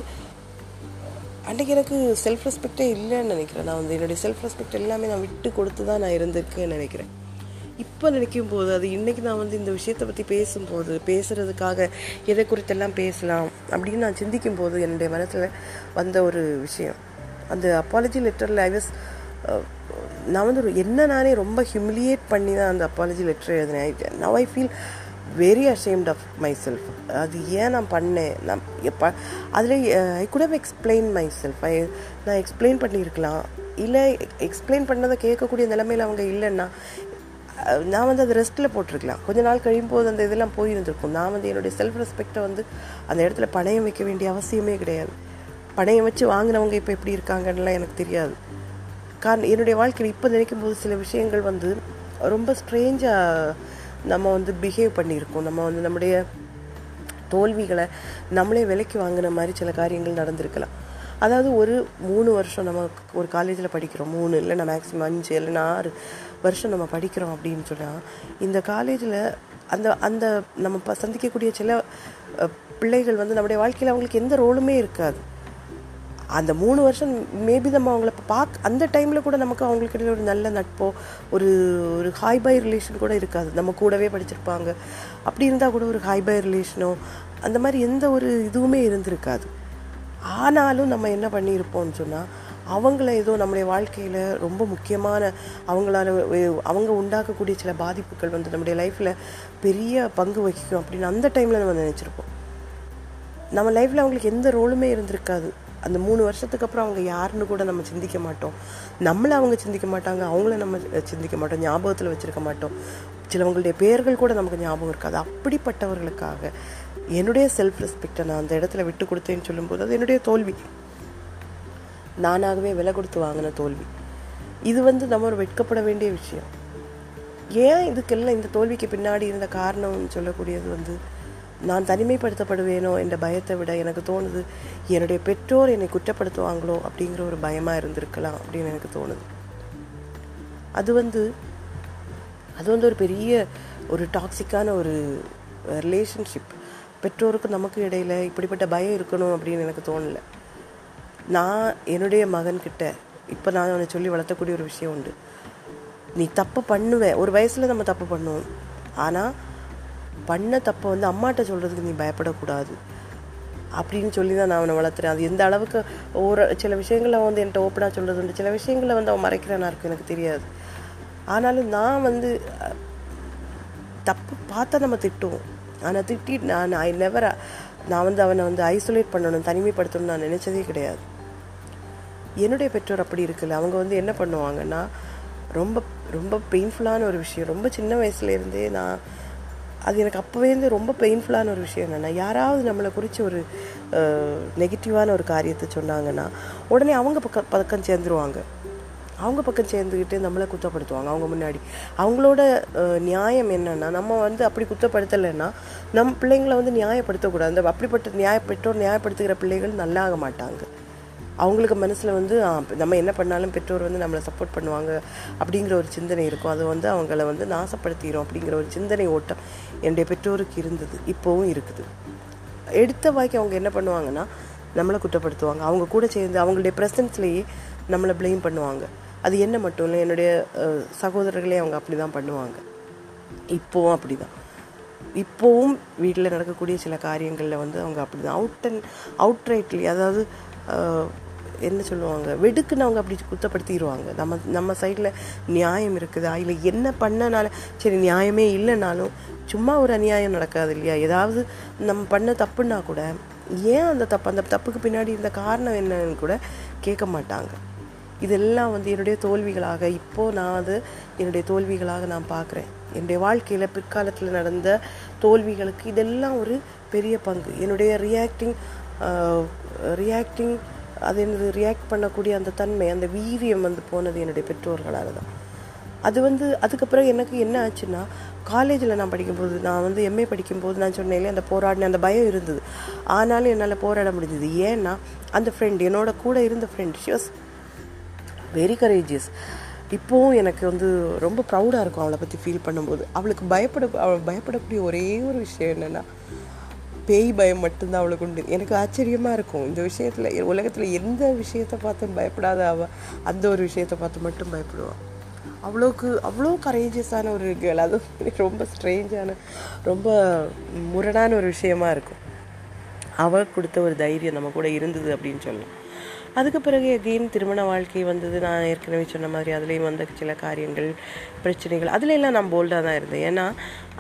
அன்றைக்கி எனக்கு செல்ஃப் ரெஸ்பெக்டே இல்லைன்னு நினைக்கிறேன். நான் வந்து என்னுடைய செல்ஃப் ரெஸ்பெக்ட் எல்லாமே நான் விட்டு கொடுத்து தான் நான் இருந்திருக்கேன்னு நினைக்கிறேன். இப்போ நினைக்கும் போது அது இன்றைக்கி நான் வந்து இந்த விஷயத்தை பற்றி பேசும்போது பேசுகிறதுக்காக எதை குறித்தெல்லாம் பேசலாம் அப்படின்னு நான் சிந்திக்கும் போது என்னுடைய மனசில் வந்த ஒரு விஷயம். அந்த அப்பாலஜி லெட்டரில் ஐ வாஸ் நான் வந்து என்ன நானே ரொம்ப ஹியூமிலியேட் பண்ணி தான் அந்த அப்பாலஜி லெட்டர் எழுதினேன். Now I feel very ashamed of myself அது ஏன் நான் பண்ணேன்? நான் எப்போ அதில் I could have explain myself I நான் எக்ஸ்பிளைன் பண்ணியிருக்கலாம். இல்லை எக்ஸ்பிளைன் பண்ணதை கேட்கக்கூடிய நிலைமையில் அவங்க இல்லைன்னா நான் வந்து அது ரெஸ்ட்டில் போட்டிருக்கலாம். கொஞ்ச நாள் கழியும் போது அந்த இதெல்லாம் போயிருந்திருக்கும். நான் வந்து என்னுடைய செல்ஃப் ரெஸ்பெக்டை வந்து அந்த இடத்துல பணையம் வைக்க வேண்டிய அவசியமே கிடையாது. பணையம் வச்சு வாங்கினவங்க இப்போ எப்படி இருக்காங்கன்னுலாம் எனக்கு தெரியாது. காரணம் என்னுடைய வாழ்க்கையில் இப்போ நினைக்கும் போது சில விஷயங்கள் வந்து ரொம்ப ஸ்ட்ரேஞ்சாக நம்ம வந்து பிஹேவ் பண்ணியிருக்கோம். நம்ம வந்து நம்முடைய தோல்விகளை நம்மளே விலைக்கு வாங்கின மாதிரி சில காரியங்கள் நடந்திருக்கலாம். அதாவது ஒரு மூணு வருஷம் நம்ம ஒரு காலேஜில் படிக்கிறோம். மூணு இல்லைன்னா மேக்ஸிமம் அஞ்சு இல்லைன்னா ஆறு வருஷம் நம்ம படிக்கிறோம் அப்படின்னு சொன்னால் இந்த காலேஜில் அந்த அந்த நம்ம சந்திக்கக்கூடிய சில பிள்ளைகள் வந்து நம்முடைய வாழ்க்கையில் அவங்களுக்கு எந்த ரோலுமே இருக்காது. அந்த மூணு வருஷம் மேபி நம்ம அவங்கள பார்க்க அந்த டைமில் கூட நமக்கு அவங்களுக்கு ஒரு நல்ல நட்போ ஒரு ஒரு ஹாய் பை ரிலேஷன் கூட இருக்காது. நம்ம கூடவே படிச்சிருப்பாங்க. அப்படி இருந்தால் கூட ஒரு ஹாய் பை ரிலேஷனோ அந்த மாதிரி எந்த ஒரு இதுவுமே இருந்திருக்காது. ஆனாலும் நம்ம என்ன பண்ணியிருப்போம்னு சொன்னால் அவங்கள ஏதோ நம்முடைய வாழ்க்கையில் ரொம்ப முக்கியமான அவங்களால அவங்க உண்டாக்கக்கூடிய சில பாதிப்புகள் வந்து நம்முடைய லைஃப்பில் பெரிய பங்கு வகிக்கும் அப்படின்னு அந்த டைமில் நம்ம நினச்சிருப்போம். நம்ம லைஃப்பில் அவங்களுக்கு எந்த ரோலுமே இருந்திருக்காது. அந்த மூணு வருஷத்துக்கு அப்புறம் அவங்க யாருன்னு கூட நம்ம சிந்திக்க மாட்டோம். நம்மளை அவங்க சிந்திக்க மாட்டாங்க அவங்கள நம்ம சிந்திக்க மாட்டோம் ஞாபகத்தில் வச்சுருக்க மாட்டோம். சிலவங்களுடைய பெயர்கள் கூட நமக்கு ஞாபகம் இருக்காது. அப்படிப்பட்டவர்களுக்காக என்னுடைய செல்ஃப் ரெஸ்பெக்டை நான் அந்த இடத்துல விட்டு கொடுத்தேன்னு சொல்லும்போது அது என்னுடைய தோல்வி. நானாகவே விலை கொடுத்து வாங்கின தோல்வி. இது வந்து நம்ம ஒரு வெட்கப்பட வேண்டிய விஷயம். ஏன் இதுக்கெல்லாம் இந்த தோல்விக்கு பின்னாடி இருந்த காரணம்னு சொல்லக்கூடியது வந்து நான் தனிமைப்படுத்தப்படுவேனோ என்ற பயத்தை விட எனக்கு தோணுது என்னுடைய பெற்றோர் என்னை குற்றப்படுத்துவாங்களோ? அப்படிங்கிற ஒரு பயமாக இருந்திருக்கலாம் அப்படின்னு எனக்கு தோணுது. அது வந்து அது வந்து ஒரு பெரிய ஒரு டாக்ஸிக்கான ஒரு ரிலேஷன்ஷிப் பெற்றோருக்கும் நமக்கு இடையில் இப்படிப்பட்ட பயம் இருக்கணும் அப்படின்னு எனக்கு தோணலை. நான் என்னுடைய மகன்கிட்ட இப்போ நான் அவனை சொல்லி வளர்த்தக்கூடிய ஒரு விஷயம் உண்டு. நீ தப்பு பண்ணுவேன் ஒரு வயசில் நம்ம தப்பு பண்ணுவோம். ஆனால் பண்ண தப்பை வந்து அம்மாட்ட சொல்கிறதுக்கு நீ பயப்படக்கூடாது. அப்படின்னு சொல்லி தான் நான் அவனை வளர்த்துறேன். அது எந்த அளவுக்கு ஒரு சில விஷயங்களை வந்து என்கிட்ட ஓப்பனாக சொல்கிறது உண்டு. சில விஷயங்களை வந்து அவன் மறைக்கிறானா இருக்கும் எனக்கு தெரியாது. ஆனாலும் நான் வந்து தப்பு பார்த்தா நம்ம திட்டுவோம். ஆனால் திட்டி நான் ஐ நெவர் நான் வந்து அவனை வந்து ஐசோலேட் பண்ணணும் தனிமைப்படுத்தணும்னு நான் நினச்சதே கிடையாது. என்னுடைய பெற்றோர் அப்படி இருக்குல்ல. அவங்க வந்து என்ன பண்ணுவாங்கன்னா ரொம்ப ரொம்ப பெயின்ஃபுல்லான ஒரு விஷயம். ரொம்ப சின்ன வயசுலேருந்தே நான் அது எனக்கு அப்போவே வந்து ரொம்ப பெயின்ஃபுல்லான ஒரு விஷயம் என்னென்னா யாராவது நம்மளை குறித்து ஒரு நெகட்டிவான ஒரு காரியத்தை சொன்னாங்கன்னா உடனே அவங்க பக்கம் பக்கம் சேர்ந்துருவாங்க. அவங்க பக்கம் சேர்ந்துக்கிட்டு நம்மளை குத்தப்படுத்துவாங்க. அவங்க முன்னாடி. அவங்களோட நியாயம் என்னன்னா நம்ம வந்து அப்படி குத்தப்படுத்தலைன்னா நம்ம பிள்ளைங்களை வந்து நியாயப்படுத்தக்கூடாது. அந்த அப்படிப்பட்ட நியாய பெற்றோர் நியாயப்படுத்துகிற பிள்ளைகள் நல்லாக மாட்டாங்க. அவங்களுக்கு மனசில் வந்து நம்ம என்ன பண்ணாலும் பெற்றோர் வந்து நம்மளை சப்போர்ட் பண்ணுவாங்க அப்படிங்கிற ஒரு சிந்தனை இருக்கும். அது வந்து அவங்கள வந்து நாசப்படுத்திடும் அப்படிங்கிற ஒரு சிந்தனை ஓட்டம் என்னுடைய பெற்றோருக்கு இருந்தது. இப்போவும் இருக்குது. எடுத்த வாய்க்கு அவங்க என்ன பண்ணுவாங்கன்னா நம்மளை குற்றப்படுத்துவாங்க. அவங்க கூட சேர்ந்து அவங்களுடைய ப்ரெசன்ஸ்லேயே நம்மளை ப்ளேம் பண்ணுவாங்க. அது என்ன மட்டும் இல்லை என்னுடைய சகோதரர்களே அவங்க அப்படி தான் பண்ணுவாங்க. இப்போவும் அப்படி தான் இப்போவும் வீட்டில் நடக்கக்கூடிய சில காரியங்களில் வந்து அவங்க அப்படி தான் அவுட் அண்ட் அவுட் ரைட்லி அதாவது என்ன சொல்லுவாங்க வெடுக்குன்னு அவங்க அப்படி குத்தப்படுத்திடுவாங்க நம்ம நம்ம சைடில் நியாயம் இருக்குதா. இல்லை என்ன பண்ணனால சரி நியாயமே இல்லைனாலும் சும்மா ஒரு அநியாயம் நடக்காது இல்லையா? ஏதாவது நம்ம பண்ண தப்புன்னா கூட ஏன் அந்த தப்பு அந்த தப்புக்கு பின்னாடி இருந்த காரணம் என்னன்னு கூட கேட்க மாட்டாங்க. இதெல்லாம் வந்து என்னுடைய தோல்விகளாக இப்போது நான் அது என்னுடைய தோல்விகளாக நான் பார்க்குறேன். என்னுடைய வாழ்க்கையில் பிற்காலத்தில் நடந்த தோல்விகளுக்கு இதெல்லாம் ஒரு பெரிய பங்கு. என்னுடைய ரியாக்டிங் ரியாக்டிங் அது என்னது ரியாக்ட் பண்ணக்கூடிய அந்த தன்மை அந்த வீரியம் வந்து போனது என்னுடைய பெற்றோர்களால் தான். அது வந்து அதுக்கப்புறம் எனக்கு என்ன ஆச்சுன்னா காலேஜில் நான் படிக்கும்போது நான் வந்து எம்ஏ படிக்கும்போது நான் சொன்னேன் அந்த போராடின அந்த பயம் இருந்தது. ஆனாலும் என்னால் போராட முடிஞ்சது. ஏன்னா அந்த ஃப்ரெண்ட் என்னோட கூட இருந்த friend she was very courageous இப்போவும் எனக்கு வந்து ரொம்ப ப்ரௌடாக இருக்கும் அவளை பற்றி ஃபீல் பண்ணும்போது. அவளுக்கு பயப்பட அவள் பயப்படக்கூடிய ஒரே ஒரு விஷயம் என்னென்னா பேய் பயம் மட்டும்தான் அவளுக்கு உண்டு. எனக்கு ஆச்சரியமாக இருக்கும். இந்த விஷயத்தில் உலகத்தில் எந்த விஷயத்தை பார்த்து பயப்படாத அவள் அந்த ஒரு விஷயத்தை பார்த்து மட்டும் பயப்படுவாள் அவ்வளோக்கு அவ்வளோ கரேஜியஸான ஒரு கேர்ள் அதுவும் ரொம்ப ஸ்ட்ரேஞ்சான ரொம்ப முரணான ஒரு விஷயமா இருக்கும். அவள் கொடுத்த ஒரு தைரியம் நம்ம கூட இருந்தது அப்படின்னு சொல்லலாம். அதுக்கு பிறகு எகெயின் திருமண வாழ்க்கை வந்தது. நான் ஏற்கனவே சொன்ன மாதிரி அதுலேயும் வந்த சில காரியங்கள் பிரச்சனைகள் அதுல எல்லாம் நான் போல்டாக தான் இருந்தேன். ஏன்னா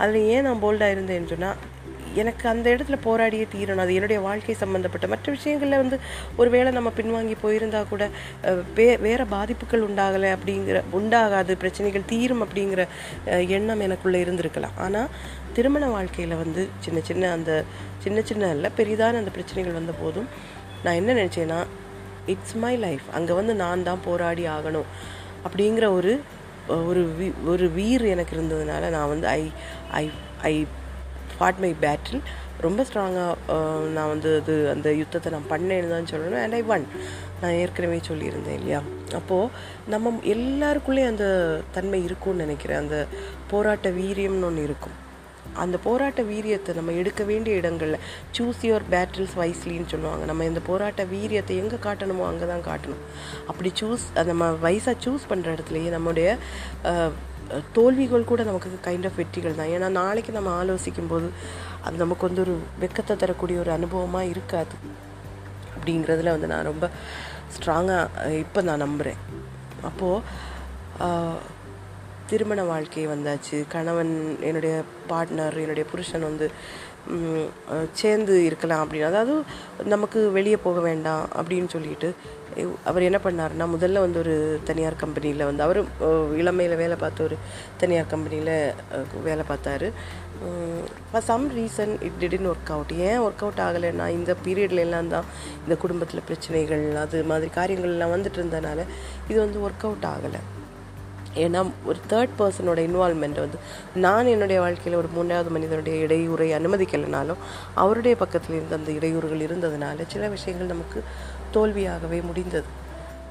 அதில் ஏன் நான் போல்டாக இருந்தேன்னு சொன்னால் எனக்கு அந்த இடத்துல போராடியே தீரணும். அது என்னுடைய வாழ்க்கை சம்மந்தப்பட்ட மற்ற விஷயங்களில் வந்து ஒருவேளை நம்ம பின்வாங்கி போயிருந்தால் கூட வே வேறு பாதிப்புகள் உண்டாகலை அப்படிங்கிற உண்டாகாது பிரச்சனைகள் தீரும் அப்படிங்கிற எண்ணம் எனக்குள்ளே இருந்திருக்கலாம். ஆனால் திருமண வாழ்க்கையில் வந்து சின்ன சின்ன அந்த சின்ன சின்ன இல்லை பெரிதான அந்த பிரச்சனைகள் வந்த போதும் நான் என்ன நினச்சேன்னா இட்ஸ் மை லைஃப் அங்கே வந்து நான் தான் போராடி ஆகணும். அப்படிங்கிற ஒரு ஒரு வீ ஒரு வீர் எனக்கு இருந்ததுனால நான் வந்து ஐ ஐ ஐ ஃபாட் மை பேட்டில் ரொம்ப ஸ்ட்ராங்காக நான் வந்து அது அந்த யுத்தத்தை நான் பண்ணேன்னு தான் சொல்லணும். அண்ட் ஐ ஒன் நான் ஏற்கனவே சொல்லியிருந்தேன் இல்லையா? அப்போது நம்ம எல்லாருக்குள்ளேயும் அந்த தன்மை இருக்கும்னு நினைக்கிறேன். அந்த போராட்ட வீரியம்னு ஒன்று இருக்கும். அந்த போராட்ட வீரியத்தை நம்ம எடுக்க வேண்டிய இடங்களில் சூஸ் யுவர் பேட்டில்ஸ் வைஸ்லின்னு சொல்லுவாங்க. நம்ம இந்த போராட்ட வீரியத்தை எங்கே காட்டணுமோ அங்கே தான் காட்டணும். அப்படி சூஸ் நம்ம வயசாக சூஸ் பண்ணுற இடத்துலையே நம்முடைய தோல்விகள் கூட நமக்கு கைண்ட் ஆஃப் வெற்றிகள் தான். ஏன்னா நாளைக்கு நம்ம ஆலோசிக்கும் போது அது நமக்கு வந்து ஒரு வெக்கத்தை தரக்கூடிய ஒரு அனுபவமாக இருக்காது. அப்படிங்கிறதுல வந்து நான் ரொம்ப ஸ்ட்ராங்காக இப்போ நான் நம்புகிறேன் அப்போது திருமண வாழ்க்கை வந்தாச்சு. கணவன் என்னுடைய பார்ட்னர் என்னுடைய புருஷன் வந்து சேர்ந்து இருக்கலாம் அப்படின்னு அதாவது நமக்கு வெளியே போக வேண்டாம் அப்படின்னு சொல்லிட்டு அவர் என்ன பண்ணார்னா முதல்ல வந்து ஒரு தனியார் கம்பெனியில் வந்து அவர் இளமையில் வேலை பார்த்த ஒரு தனியார் கம்பெனியில் வேலை பார்த்தாரு. For some reason it didn't work out ஏன் ஒர்க் அவுட் ஆகலைன்னா இந்த பீரியட்ல எல்லாம் தான் இந்த குடும்பத்தில் பிரச்சனைகள் அது மாதிரி காரியங்கள்லாம் வந்துட்டு இருந்தனால இது வந்து ஒர்க் அவுட் ஆகலை. ஏன்னா ஒரு தேர்ட் பர்சனோட இன்வால்மெண்ட் வந்து நான் என்னுடைய வாழ்க்கையில் ஒரு மூன்றாவது மனிதனுடைய இடையூறை அனுமதிக்கலைனாலும் அவருடைய பக்கத்தில் இருந்த அந்த இடையூறுகள் இருந்ததுனால சில விஷயங்கள் நமக்கு தோல்வியாகவே முடிந்தது.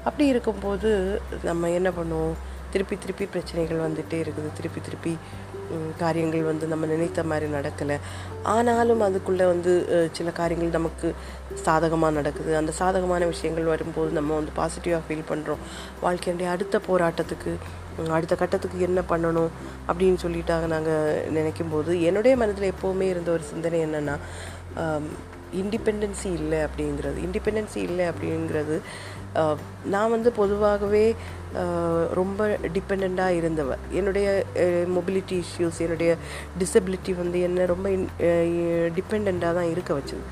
அப்படி இருக்கும்போது நம்ம என்ன பண்ணுவோம்? திருப்பி திருப்பி பிரச்சனைகள் வந்துகிட்டே இருக்குது. திருப்பி திருப்பி காரியங்கள் வந்து நம்ம நினைத்த மாதிரி நடக்கலை. ஆனாலும் அதுக்குள்ளே வந்து சில காரியங்கள் நமக்கு சாதகமாக நடக்குது. அந்த சாதகமான விஷயங்கள் வரும்போது நம்ம வந்து பாசிட்டிவாக ஃபீல் பண்ணுறோம் வாழ்க்கையுடைய அடுத்த போராட்டத்துக்கு அடுத்த கட்டத்துக்கு என்ன பண்ணணும்? அப்படின்னு சொல்லிட்டாங்க நாங்கள் நினைக்கும் போது என்னுடைய மனதில் எப்போவுமே இருந்த ஒரு சிந்தனை என்னென்னா இண்டிபெண்டன்சி இல்லை அப்படிங்கிறது. இண்டிபெண்டன்சி இல்லை அப்படிங்கிறது நான் வந்து பொதுவாகவே ரொம்ப டிபெண்ட்டாக இருந்தவ. என்னுடைய மொபிலிட்டி இஷ்யூஸ் என்னுடைய டிசபிலிட்டி வந்து என்னை ரொம்ப டிபெண்ட்டாக தான் இருக்க வச்சது.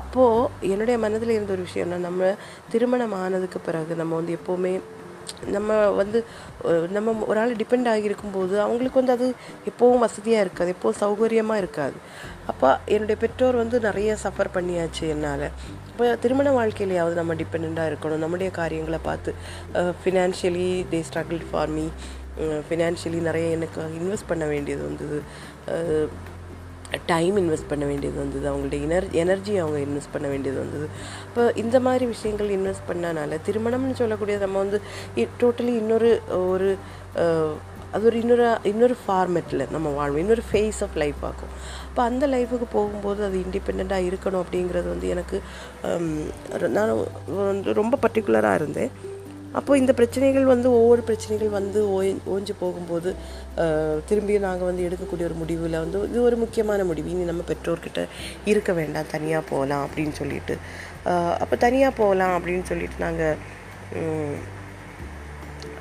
அப்போது என்னுடைய மனதில் இருந்த ஒரு விஷயம்னா நம்ம திருமணம் ஆனதுக்கு பிறகு நம்ம வந்து எப்போவுமே நம்ம வந்து நம்ம ஒரு ஆள் டிபெண்ட் ஆகியிருக்கும்போது அவங்களுக்கு வந்து அது எப்போவும் வசதியாக இருக்காது எப்போவும் சௌகரியமாக இருக்காது. அப்போ என்னுடைய பெற்றோர் வந்து நிறைய சஃபர் பண்ணியாச்சு என்னால். இப்போ திருமண வாழ்க்கையிலையாவது நம்ம டிபெண்ட்டாக இருக்கணும். நம்முடைய காரியங்களை பார்த்து financially they struggle for me financially நிறைய எனக்கு இன்வெஸ்ட் பண்ண வேண்டியது வந்தது. டைம் இன்வெஸ்ட் பண்ண வேண்டியது வந்தது. அவங்களுடைய எனர் எனர்ஜி அவங்க இன்வெஸ்ட் பண்ண வேண்டியது வந்தது. இப்போ இந்த மாதிரி விஷயங்கள் இன்வெஸ்ட் பண்ணனால திருமணம்னு சொல்லக்கூடியது நம்ம வந்து டோட்டலி இன்னொரு ஒரு அது ஒரு இன்னொரு இன்னொரு ஃபார்மெட்டில் நம்ம வாழ்வோம். இன்னொரு ஃபேஸ் ஆஃப் லைஃப் ஆகும் அப்போ அந்த லைஃபுக்கு போகும்போது அது இண்டிபெண்ட்டாக இருக்கணும் அப்படிங்கிறது வந்து எனக்கு நான் வந்து ரொம்ப பர்டிகுலராக இருந்தேன். அப்போ இந்த பிரச்சனைகள் வந்து ஒவ்வொரு பிரச்சனைகள் வந்து ஓய் ஓஞ்சு போகும்போது திரும்பியும் நாங்கள் வந்து எடுக்கக்கூடிய ஒரு முடிவில் வந்து இது ஒரு முக்கியமான முடிவு. இனி நம்ம பெற்றோர்கிட்ட இருக்க வேண்டாம் தனியாக போகலாம் அப்படின்னு சொல்லிட்டு. அப்போ தனியாக போகலாம் அப்படின்னு சொல்லிட்டு நாங்கள்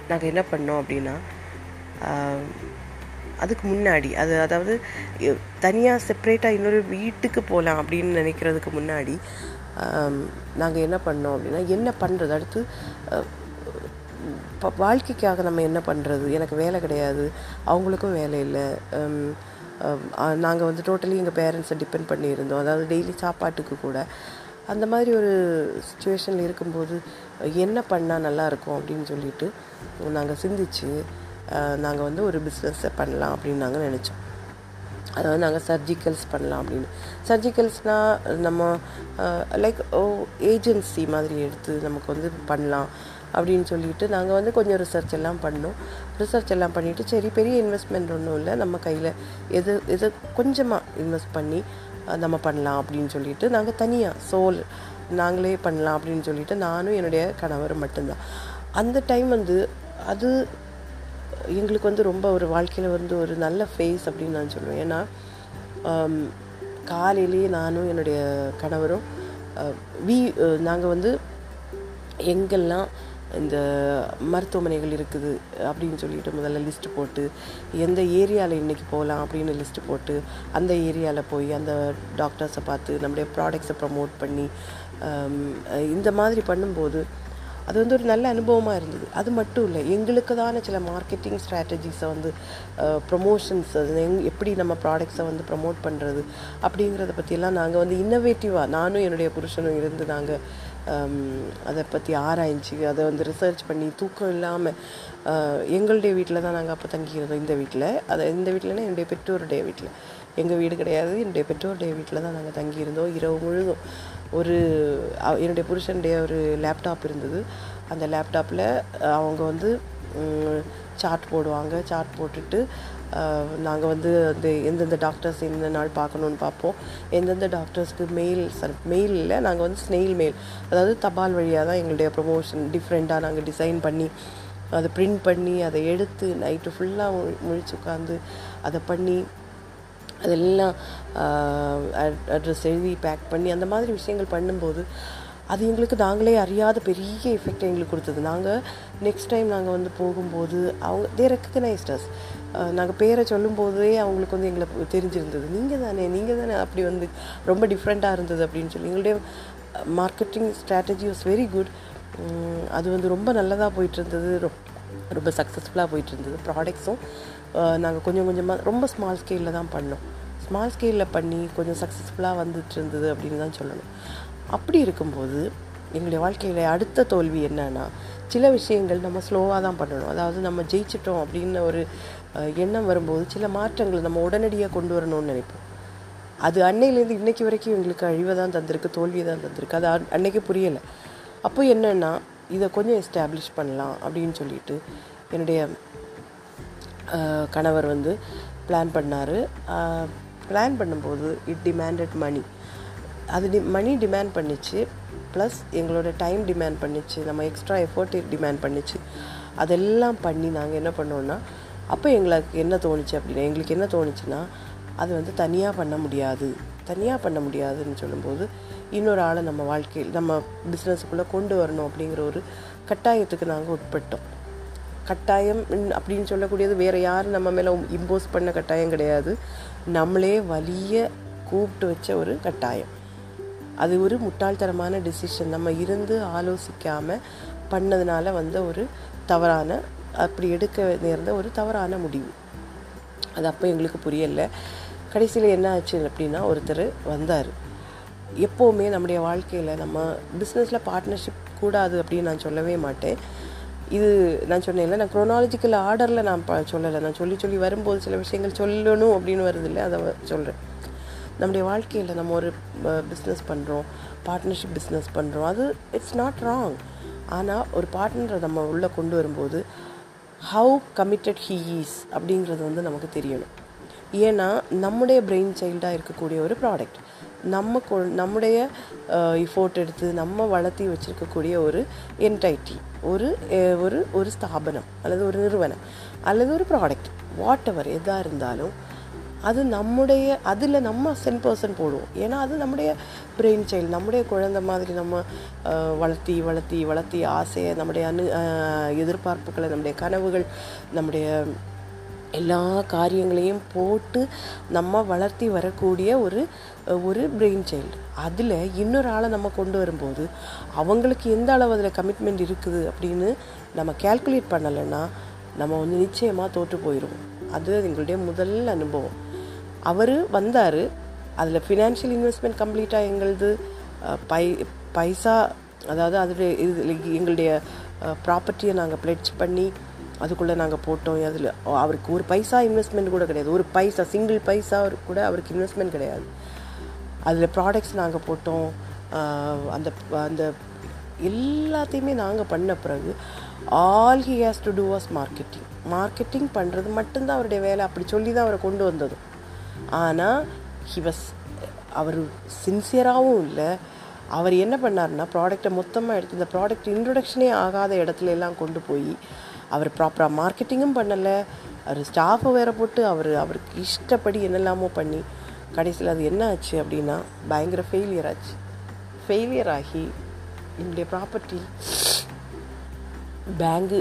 நாங்கள் என்ன பண்ணோம் அப்படின்னா அதுக்கு முன்னாடி அது அதாவது தனியாக செப்ரேட்டாக இன்னொரு வீட்டுக்கு போகலாம் அப்படின்னு நினைக்கிறதுக்கு முன்னாடி நாங்கள் என்ன பண்ணோம் அப்படின்னா என்ன பண்ணுறது அடுத்து இப்போ வாழ்க்கைக்காக நம்ம என்ன பண்ணுறது எனக்கு வேலை கிடையாது. அவங்களுக்கும் வேலை இல்லை. நாங்கள் வந்து டோட்டலி எங்கள் பேரண்ட்ஸை டிபெண்ட் பண்ணியிருந்தோம். அதாவது டெய்லி சாப்பாட்டுக்கு கூட. அந்த மாதிரி ஒரு சுச்சுவேஷனில் இருக்கும்போது என்ன பண்ணால் நல்லாயிருக்கும் அப்படின்னு சொல்லிட்டு நாங்கள் சிந்திச்சு நாங்கள் வந்து ஒரு பிஸ்னஸை பண்ணலாம் அப்படின்னு நாங்கள் நினச்சோம். அதாவது நாங்கள் சர்ஜிக்கல்ஸ் பண்ணலாம் அப்படின்னு. சர்ஜிக்கல்ஸ்னால் நம்ம லைக் ஏஜென்சி மாதிரி எடுத்து நமக்கு வந்து பண்ணலாம். அப்படின்னு சொல்லிட்டு நாங்கள் வந்து கொஞ்சம் ரிசர்ச் எல்லாம் பண்ணோம். ரிசர்ச் எல்லாம் பண்ணிவிட்டு சரி பெரிய இன்வெஸ்ட்மெண்ட் ஒன்றும் இல்லை. நம்ம கையில் எது எது கொஞ்சமாக இன்வெஸ்ட் பண்ணி நம்ம பண்ணலாம் அப்படின்னு சொல்லிட்டு நாங்கள் தனியாக சோல் நாங்களே பண்ணலாம் அப்படின்னு சொல்லிட்டு நானும் என்னுடைய கணவரும் மட்டும்தான். அந்த டைம் வந்து அது எங்களுக்கு வந்து ரொம்ப ஒரு வாழ்க்கையில் வந்து ஒரு நல்ல ஃபேஸ் அப்படின்னு நான் சொல்லுவேன். ஏன்னா காலையிலேயே நானும் என்னுடைய கணவரும் வி வீ நாங்கள் வந்து எங்கெல்லாம் இந்த மருத்துவமனைகள் இருக்குது அப்படின்னு சொல்லிட்டு முதல்ல லிஸ்ட்டு போட்டு எந்த ஏரியாவில் இன்றைக்கி போகலாம் அப்படின்னு லிஸ்ட்டு போட்டு அந்த ஏரியாவில் போய் அந்த டாக்டர்ஸை பார்த்து நம்முடைய ப்ராடக்ட்ஸை ப்ரமோட் பண்ணி இந்த மாதிரி பண்ணும்போது அது வந்து ஒரு நல்ல அனுபவமாக இருந்தது. அது மட்டும் இல்லை எங்களுக்குதான சில மார்க்கெட்டிங் ஸ்ட்ராட்டஜிஸை வந்து ப்ரொமோஷன்ஸ் அது எங் எப்படி நம்ம ப்ராடக்ட்ஸை வந்து ப்ரமோட் பண்ணுறது அப்படிங்கிறத பற்றியெல்லாம் நாங்கள் வந்து இன்னோவேட்டிவாக நானும் என்னுடைய புருஷனும் இருந்து நாங்கள் அதை பற்றி ஆராய்ஞ்சு அதை வந்து ரிசர்ச் பண்ணி தூக்கம் இல்லாமல் எங்களுடைய வீட்டில் தான் நாங்கள் அப்போ தங்கியிருந்தோம் இந்த வீட்டில். அதை இந்த வீட்டில்னா என்னுடைய பெற்றோருடைய வீட்டில். எங்கள் வீடு கிடையாது என்னுடைய பெற்றோருடைய வீட்டில் தான் நாங்கள் தங்கியிருந்தோம் இரவு முழுதும். ஒரு என்னுடைய புருஷனுடைய ஒரு லேப்டாப் இருந்தது. அந்த லேப்டாப்பில் அவங்க வந்து சார்ட் போடுவாங்க. சார்ட் போட்டுட்டு நாங்கள் வந்து அந்த எந்தெந்த டாக்டர்ஸ் எந்த நாள் பார்க்கணுன்னு பார்ப்போம். எந்தெந்த டாக்டர்ஸ்க்கு மெயில் சார் மெயில் இல்லை நாங்கள் வந்து ஸ்னெயில் மெயில் அதாவது தபால் வழியாக தான் எங்களுடைய ப்ரொமோஷன் டிஃப்ரெண்ட்டாக நாங்கள் டிசைன் பண்ணி அதை பிரிண்ட் பண்ணி அதை எடுத்து நைட்டு ஃபுல்லாக முழிச்சு உட்காந்து அதை பண்ணி அதெல்லாம் அட்ரஸ் எழுதி பேக் பண்ணி அந்த மாதிரி விஷயங்கள் பண்ணும்போது அது எங்களுக்கு நாங்களே அறியாத பெரிய எஃபெக்ட் எங்களுக்கு கொடுத்தது. நாங்கள் நெக்ஸ்ட் டைம் நாங்கள் வந்து போகும்போது அவங்க தே ரெக்கக்னைஸ்டர்ஸ் நாங்கள் பேரை சொல்லும்போதே அவங்களுக்கு வந்து எங்களை தெரிஞ்சிருந்தது. நீங்கள் தானே நீங்கள் தானே அப்படி வந்து ரொம்ப டிஃப்ரெண்ட்டாக இருந்தது அப்படின்னு சொல்லி. எங்களுடைய marketing strategy was very good அது வந்து ரொம்ப நல்லதாக போயிட்டு இருந்தது ரொ- ரொம்ப சக்ஸஸ்ஃபுல்லாக போயிட்டு இருந்தது ப்ராடக்ட்ஸும் நாங்கள் கொஞ்சம் கொஞ்சமாக ரொம்ப ஸ்மால் ஸ்கேலில் தான் பண்ணோம். ஸ்மால் ஸ்கேலில் பண்ணி கொஞ்சம் சக்ஸஸ்ஃபுல்லாக வந்துட்டு இருந்தது அப்படின்னு தான் சொல்லணும். அப்படி இருக்கும்போது எங்களுடைய வாழ்க்கையில் அடுத்த தோல்வி என்னன்னா சில விஷயங்கள் நம்ம ஸ்லோவாக தான் பண்ணணும். அதாவது நம்ம ஜெயிச்சிட்டோம் அப்படின்னு ஒரு எண்ணம் வரும்போது சில மாற்றங்களை நம்ம உடனடியாக கொண்டு வரணும்னு நினைப்போம். அது அன்னையிலேருந்து இன்னைக்கு வரைக்கும் எங்களுக்கு அழிவை தான் தந்திருக்கு தோல்வியை தான் தந்திருக்கு. அது அன்னைக்கு புரியலை. அப்போ என்னென்னா இதை கொஞ்சம் எஸ்டாப்ளிஷ் பண்ணலாம் அப்படின்னு சொல்லிட்டு என்னுடைய கணவர் வந்து பிளான் பண்ணார். பிளான் பண்ணும்போது இட் டிமாண்டட் மணி அது டி மணி டிமாண்ட் பண்ணிச்சு. ப்ளஸ் எங்களோட டைம் டிமாண்ட் பண்ணிச்சு. நம்ம எக்ஸ்ட்ரா எஃபர்ட் டிமாண்ட் பண்ணிச்சு. அதெல்லாம் பண்ணி நாங்கள் என்ன பண்ணோன்னா அப்போ எங்களுக்கு என்ன தோணுச்சு அப்படின்னா எங்களுக்கு என்ன தோணுச்சுன்னா அது வந்து தனியாக பண்ண முடியாது. தனியாக பண்ண முடியாதுன்னு சொல்லும்போது இன்னொரு ஆளை நம்ம வாழ்க்கையில் நம்ம பிஸ்னஸுக்குள்ளே கொண்டு வரணும் அப்படிங்கிற ஒரு கட்டாயத்துக்கு நாங்கள் உட்பட்டோம். கட்டாயம் அப்படின்னு சொல்லக்கூடியது வேறு யாரும் நம்ம மேலே இம்போஸ் பண்ண கட்டாயம் கிடையாது. நம்மளே வலிய கூப்பிட்டு வச்ச ஒரு கட்டாயம். அது ஒரு முட்டாள்தனமான டிசிஷன் நம்ம இருந்து ஆலோசிக்காமல் பண்ணதுனால வந்த ஒரு தவறான அப்படி எடுக்க நேர்ந்த ஒரு தவறான முடிவு. அது அப்போ எங்களுக்கு புரியலை. கடைசியில் என்ன ஆச்சு அப்படின்னா ஒருத்தர் வந்தார். எப்போவுமே நம்முடைய வாழ்க்கையில் நம்ம பிஸ்னஸில் பார்ட்னர்ஷிப் கூடாது அப்படின்னு நான் சொல்லவே மாட்டேன். இது நான் சொன்னேன்ல நான் குரோனாலஜிக்கல் ஆர்டரில் நான் சொல்லலை. நான் சொல்லி சொல்லி வரும்போது சில விஷயங்கள் சொல்லணும் அப்படின்னு வருதில்லை அதை சொல்கிறேன் நம்முடைய வாழ்க்கையில் நம்ம ஒரு பிஸ்னஸ் பண்ணுறோம் பார்ட்னர்ஷிப் பிஸ்னஸ் பண்ணுறோம் அது இட்ஸ் நாட் ராங் ஆனால் ஒரு பார்ட்னரை நம்ம உள்ளே கொண்டு வரும்போது ஹவு கமிட்டட் ஹீ ஈஸ் அப்படிங்கிறது வந்து நமக்கு தெரியணும். ஏன்னா நம்முடைய பிரெயின் சைல்டாக இருக்கக்கூடிய ஒரு ப்ராடக்ட் நம்ம கொ நம்முடைய இஃபோர்ட் எடுத்து நம்ம வளர்த்தி வச்சுருக்கக்கூடிய ஒரு என்டைட்டி ஒரு ஒரு ஒரு ஸ்தாபனம் அல்லது ஒரு நிறுவனம் அல்லது ஒரு ப்ராடக்ட் வாட் எவர் எதாக இருந்தாலும் அது நம்முடைய அதில் நம்ம சென் பர்சன் போடுவோம். ஏன்னா அது நம்முடைய பிரெயின் சைல்டு நம்முடைய குழந்தை மாதிரி நம்ம வளர்த்தி வளர்த்தி வளர்த்தி ஆசையை நம்முடைய அனு எதிர்பார்ப்புகளை நம்முடைய கனவுகள் நம்முடைய எல்லா காரியங்களையும் போட்டு நம்ம வளர்த்தி வரக்கூடிய ஒரு ஒரு பிரெயின் சைல்டு அதில் இன்னொரு ஆளை நம்ம கொண்டு வரும்போது அவங்களுக்கு எந்த அளவு அதில் கமிட்மெண்ட் இருக்குது அப்படின்னு நம்ம கேல்குலேட் பண்ணலைன்னா நம்ம வந்து நிச்சயமாக தோற்று போயிடுவோம் அது எங்களுடைய முதல் அனுபவம். அவர் வந்தார். அதில் ஃபினான்ஷியல் இன்வெஸ்ட்மெண்ட் கம்ப்ளீட்டாக எங்களுது பை பைசா அதாவது அதோடைய இது எங்களுடைய ப்ராப்பர்ட்டியை நாங்கள் பிளட்ஜ் பண்ணி அதுக்குள்ளே நாங்கள் போட்டோம். அதில் அவருக்கு ஒரு பைசா இன்வெஸ்ட்மெண்ட் கூட கிடையாது. ஒரு பைசா சிங்கிள் பைசா கூட அவருக்கு இன்வெஸ்ட்மெண்ட் கிடையாது. அதில் ப்ராடக்ட்ஸ் நாங்கள் போட்டோம். அந்த அந்த எல்லாத்தையுமே நாங்கள் பண்ண பிறகு all he has to do was marketing marketing பண்ணுறது மட்டும்தான் அவருடைய வேலை. அப்படி சொல்லி தான் அவரை கொண்டு வந்ததும். ஆனால் ஹி வாஸ் அவர் சின்சியராகவும் இல்லை. அவர் என்ன பண்ணாருன்னா ப்ராடக்டை மொத்தமாக எடுத்து இந்த ப்ராடக்ட் இன்ட்ரொடக்ஷனே ஆகாத இடத்துல எல்லாம் கொண்டு போய் அவர் ப்ராப்பராக மார்க்கெட்டிங்கும் பண்ணலை. அவர் ஸ்டாஃபை வேற போட்டு அவர் அவருக்கு இஷ்டப்படி என்னெல்லாமோ பண்ணி கடைசியில் அது என்ன ஆச்சு அப்படின்னா பயங்கர ஃபெயிலியர் ஆச்சு. ஃபெயிலியர் ஆகி என்னுடைய ப்ராப்பர்ட்டி பேங்கு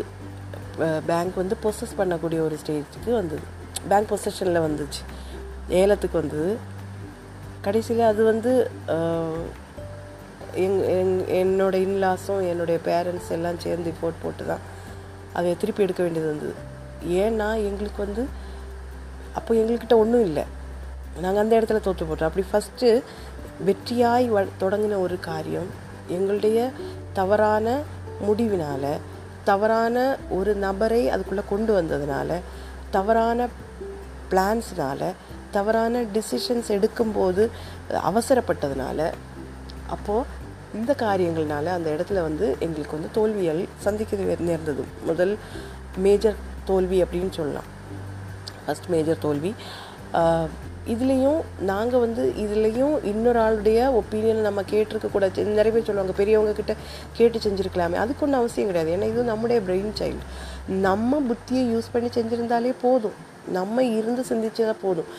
பேங்க் வந்து பொசஸ் பண்ணக்கூடிய ஒரு ஸ்டேஜுக்கு வந்தது. பேங்க் பொசஷனில் வந்துச்சு. ஏலத்துக்கு வந்தது. கடைசியில் அது வந்து எங் எங் என்னோட இன்லாஸும் என்னுடைய பேரண்ட்ஸ் எல்லாம் சேர்ந்து போட் போட்டு தான் அதை திருப்பி எடுக்க வேண்டியது வந்தது. ஏன்னா எங்களுக்கு வந்து அப்போ எங்கள்கிட்ட ஒன்றும் இல்லை. நாங்கள் அந்த இடத்துல தோற்று போட்டோம். அப்படி ஃபஸ்ட்டு வெற்றியாய் வ தொடங்கின ஒரு காரியம் எங்களுடைய தவறான முடிவினால் தவறான ஒரு நபரை அதுக்குள்ளே கொண்டு வந்ததுனால தவறான பிளான்ஸ்னால தவறான டிசிஷன்ஸ் எடுக்கும்போது அவசரப்பட்டதுனால அப்போது இந்த காரியங்கள்னால அந்த இடத்துல வந்து எங்களுக்கு வந்து தோல்விகள் சந்திக்க நேர்ந்தது. முதல் மேஜர் தோல்வி அப்படின்னு சொல்லலாம். ஃபஸ்ட் மேஜர் தோல்வி. இதுலேயும் நாங்கள் வந்து இதுலேயும் இன்னொரு ஆளுடைய ஒப்பீனியனை நம்ம கேட்டிருக்க கூடாது நிறைய பேர் சொல்லுவாங்க பெரியவங்க கிட்ட கேட்டு செஞ்சுருக்கலாமே. அதுக்கு ஒன்றும் அவசியம் கிடையாது. ஏன்னா இது நம்முடைய பிரெயின் சைல்டு நம்ம புத்தியை யூஸ் பண்ணி செஞ்சுருந்தாலே போதும். நம்ம இருந்து சிந்திச்சதா போதும்.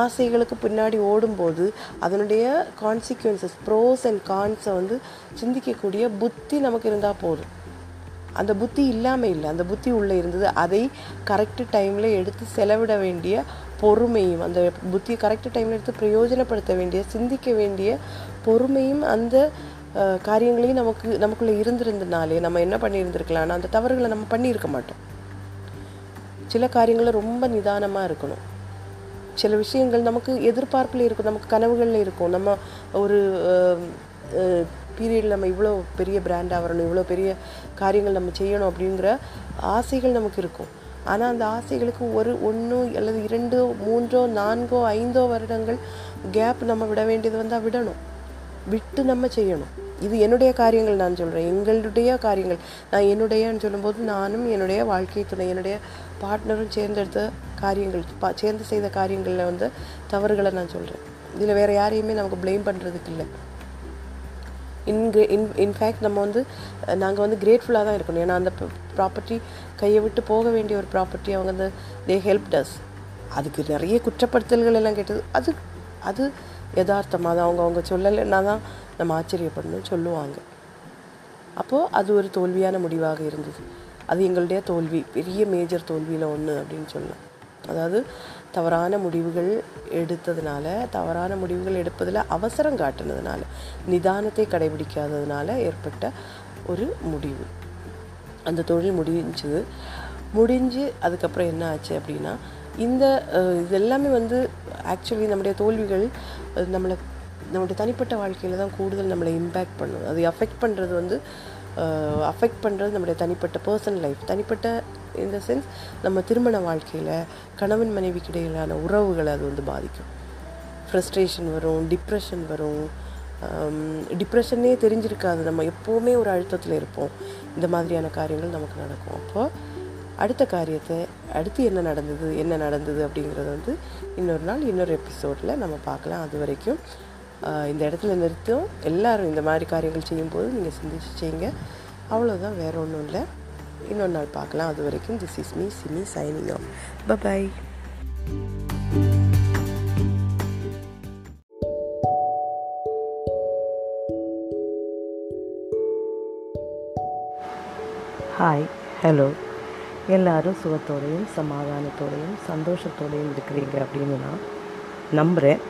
ஆசைகளுக்கு பின்னாடி ஓடும்போது அதனுடைய கான்சிக்வன்சஸ் ப்ரோஸ் அண்ட் கான்ஸை வந்து சிந்திக்கக்கூடிய புத்தி நமக்கு இருந்தால் போதும். அந்த புத்தி இல்லாமல் இல்லை. அந்த புத்தி உள்ளே இருந்தது அதை கரெக்டு டைமில் எடுத்து செலவிட வேண்டிய பொறுமையும் அந்த புத்தியை கரெக்டு டைமில் எடுத்து பிரயோஜனப்படுத்த வேண்டிய சிந்திக்க வேண்டிய பொறுமையும் அந்த காரியங்களையும் நமக்கு நமக்குள்ளே இருந்திருந்தனாலே நம்ம என்ன பண்ணியிருந்திருக்கலாம்னா அந்த தவறுகளை நம்ம பண்ணியிருக்க மாட்டோம். சில காரியங்களில் ரொம்ப நிதானமாக இருக்கணும். சில விஷயங்கள் நமக்கு எதிர்பார்ப்பில் இருக்கும் நமக்கு கனவுகளில் இருக்கும். நம்ம ஒரு பீரியடில் நம்ம இவ்வளோ பெரிய பிராண்டாக வரணும் இவ்வளோ பெரிய காரியங்கள் நம்ம செய்யணும் அப்படிங்கிற ஆசைகள் நமக்கு இருக்கும். ஆனால் அந்த ஆசைகளுக்கு ஒரு ஒன்று அல்லது இரண்டோ மூன்றோ நான்கோ ஐந்தோ வருடங்கள் கேப் நம்ம விட வேண்டியது வந்தால் விடணும். விட்டு நம்ம செய்யணும். இது என்னுடைய காரியங்கள் நான் சொல்கிறேன் எங்களுடைய காரியங்கள். நான் என்னுடையன்னு சொல்லும்போது நானும் என்னுடைய வாழ்க்கை துணை என்னுடைய பார்ட்னரும் சேர்ந்தெடுத்த காரியங்கள் பா சேர்ந்து செய்த காரியங்களில் வந்து தவறுகளை நான் சொல்கிறேன் இதில் வேறு யாரையுமே நமக்கு ப்ளேம் பண்ணுறதுக்கு இல்லை. இன்கிரே இன் இன்ஃபேக்ட் நம்ம வந்து நாங்கள் வந்து கிரேட்ஃபுல்லாக தான் இருக்கணும். ஏன்னா அந்த ப்ராப்பர்ட்டி கையை விட்டு போக வேண்டிய ஒரு ப்ராப்பர்ட்டி அவங்க வந்து தே ஹெல்ப் டஸ் அதுக்கு நிறைய குற்றப்படுத்தல்கள் எல்லாம் கேட்டது. அது அது யதார்த்தமாக தான். அவங்க அவங்க சொல்லலைன்னா தான் நம்ம ஆச்சரியப்படணும் சொல்லுவாங்க. அப்போது அது ஒரு தோல்வியான முடிவாக இருந்தது. அது எங்களுடைய தோல்வி பெரிய மேஜர் தோல்வியில் ஒன்று அப்படின்னு சொல்லலாம். அதாவது தவறான முடிவுகள் எடுத்ததுனால தவறான முடிவுகள் எடுப்பதில் அவசரம் காட்டுனதுனால நிதானத்தை கடைபிடிக்காததுனால ஏற்பட்ட ஒரு முடிவு. அந்த தொழில் முடிஞ்சது. முடிஞ்சு அதுக்கப்புறம் என்ன ஆச்சு அப்படின்னா இந்த இது எல்லாமே வந்து ஆக்சுவலி நம்முடைய தோல்விகள் நம்மளை நம்முடைய தனிப்பட்ட வாழ்க்கையில் தான் கூடுதல் நம்மளை இம்பேக்ட் பண்ணும். அது அஃபெக்ட் பண்ணுறது வந்து அஃபெக்ட் பண்ணுறது நம்முடைய தனிப்பட்ட பர்சனல் லைஃப் தனிப்பட்ட இந்த சென்ஸ் நம்ம திருமண வாழ்க்கையில் கணவன் மனைவிக்கு இடையிலான உறவுகளை அது வந்து பாதிக்கும். ஃப்ரஸ்ட்ரேஷன் வரும் டிப்ரெஷன் வரும். டிப்ரெஷன்னே தெரிஞ்சிருக்காது. நம்ம எப்போவுமே ஒரு அழுத்தத்தில் இருப்போம். இந்த மாதிரியான காரியங்கள் நமக்கு நடக்கும். அப்போது அடுத்த காரியத்தை அடுத்து என்ன நடந்தது என்ன நடந்தது அப்படிங்கிறது வந்து இன்னொரு நாள் இன்னொரு எபிசோடில் நம்ம பார்க்கலாம். அது வரைக்கும் இந்த இடத்துல நிறுத்தும் எல்லாரும் இந்த மாதிரி காரியங்கள் செய்யும்போது நீங்கள் சிந்திச்சு செய்யுங்க. அவ்வளோதான் வேற ஒன்றும் இல்லை. இன்னொரு நாள் பார்க்கலாம். அது வரைக்கும் this is me Simi signing off bye hi hello எல்லாரும் சுகத்தோடையும் சமாதானத்தோடையும் சந்தோஷத்தோடையும் இருக்கிறீங்க அப்படின்னு நான் நம்புகிறேன்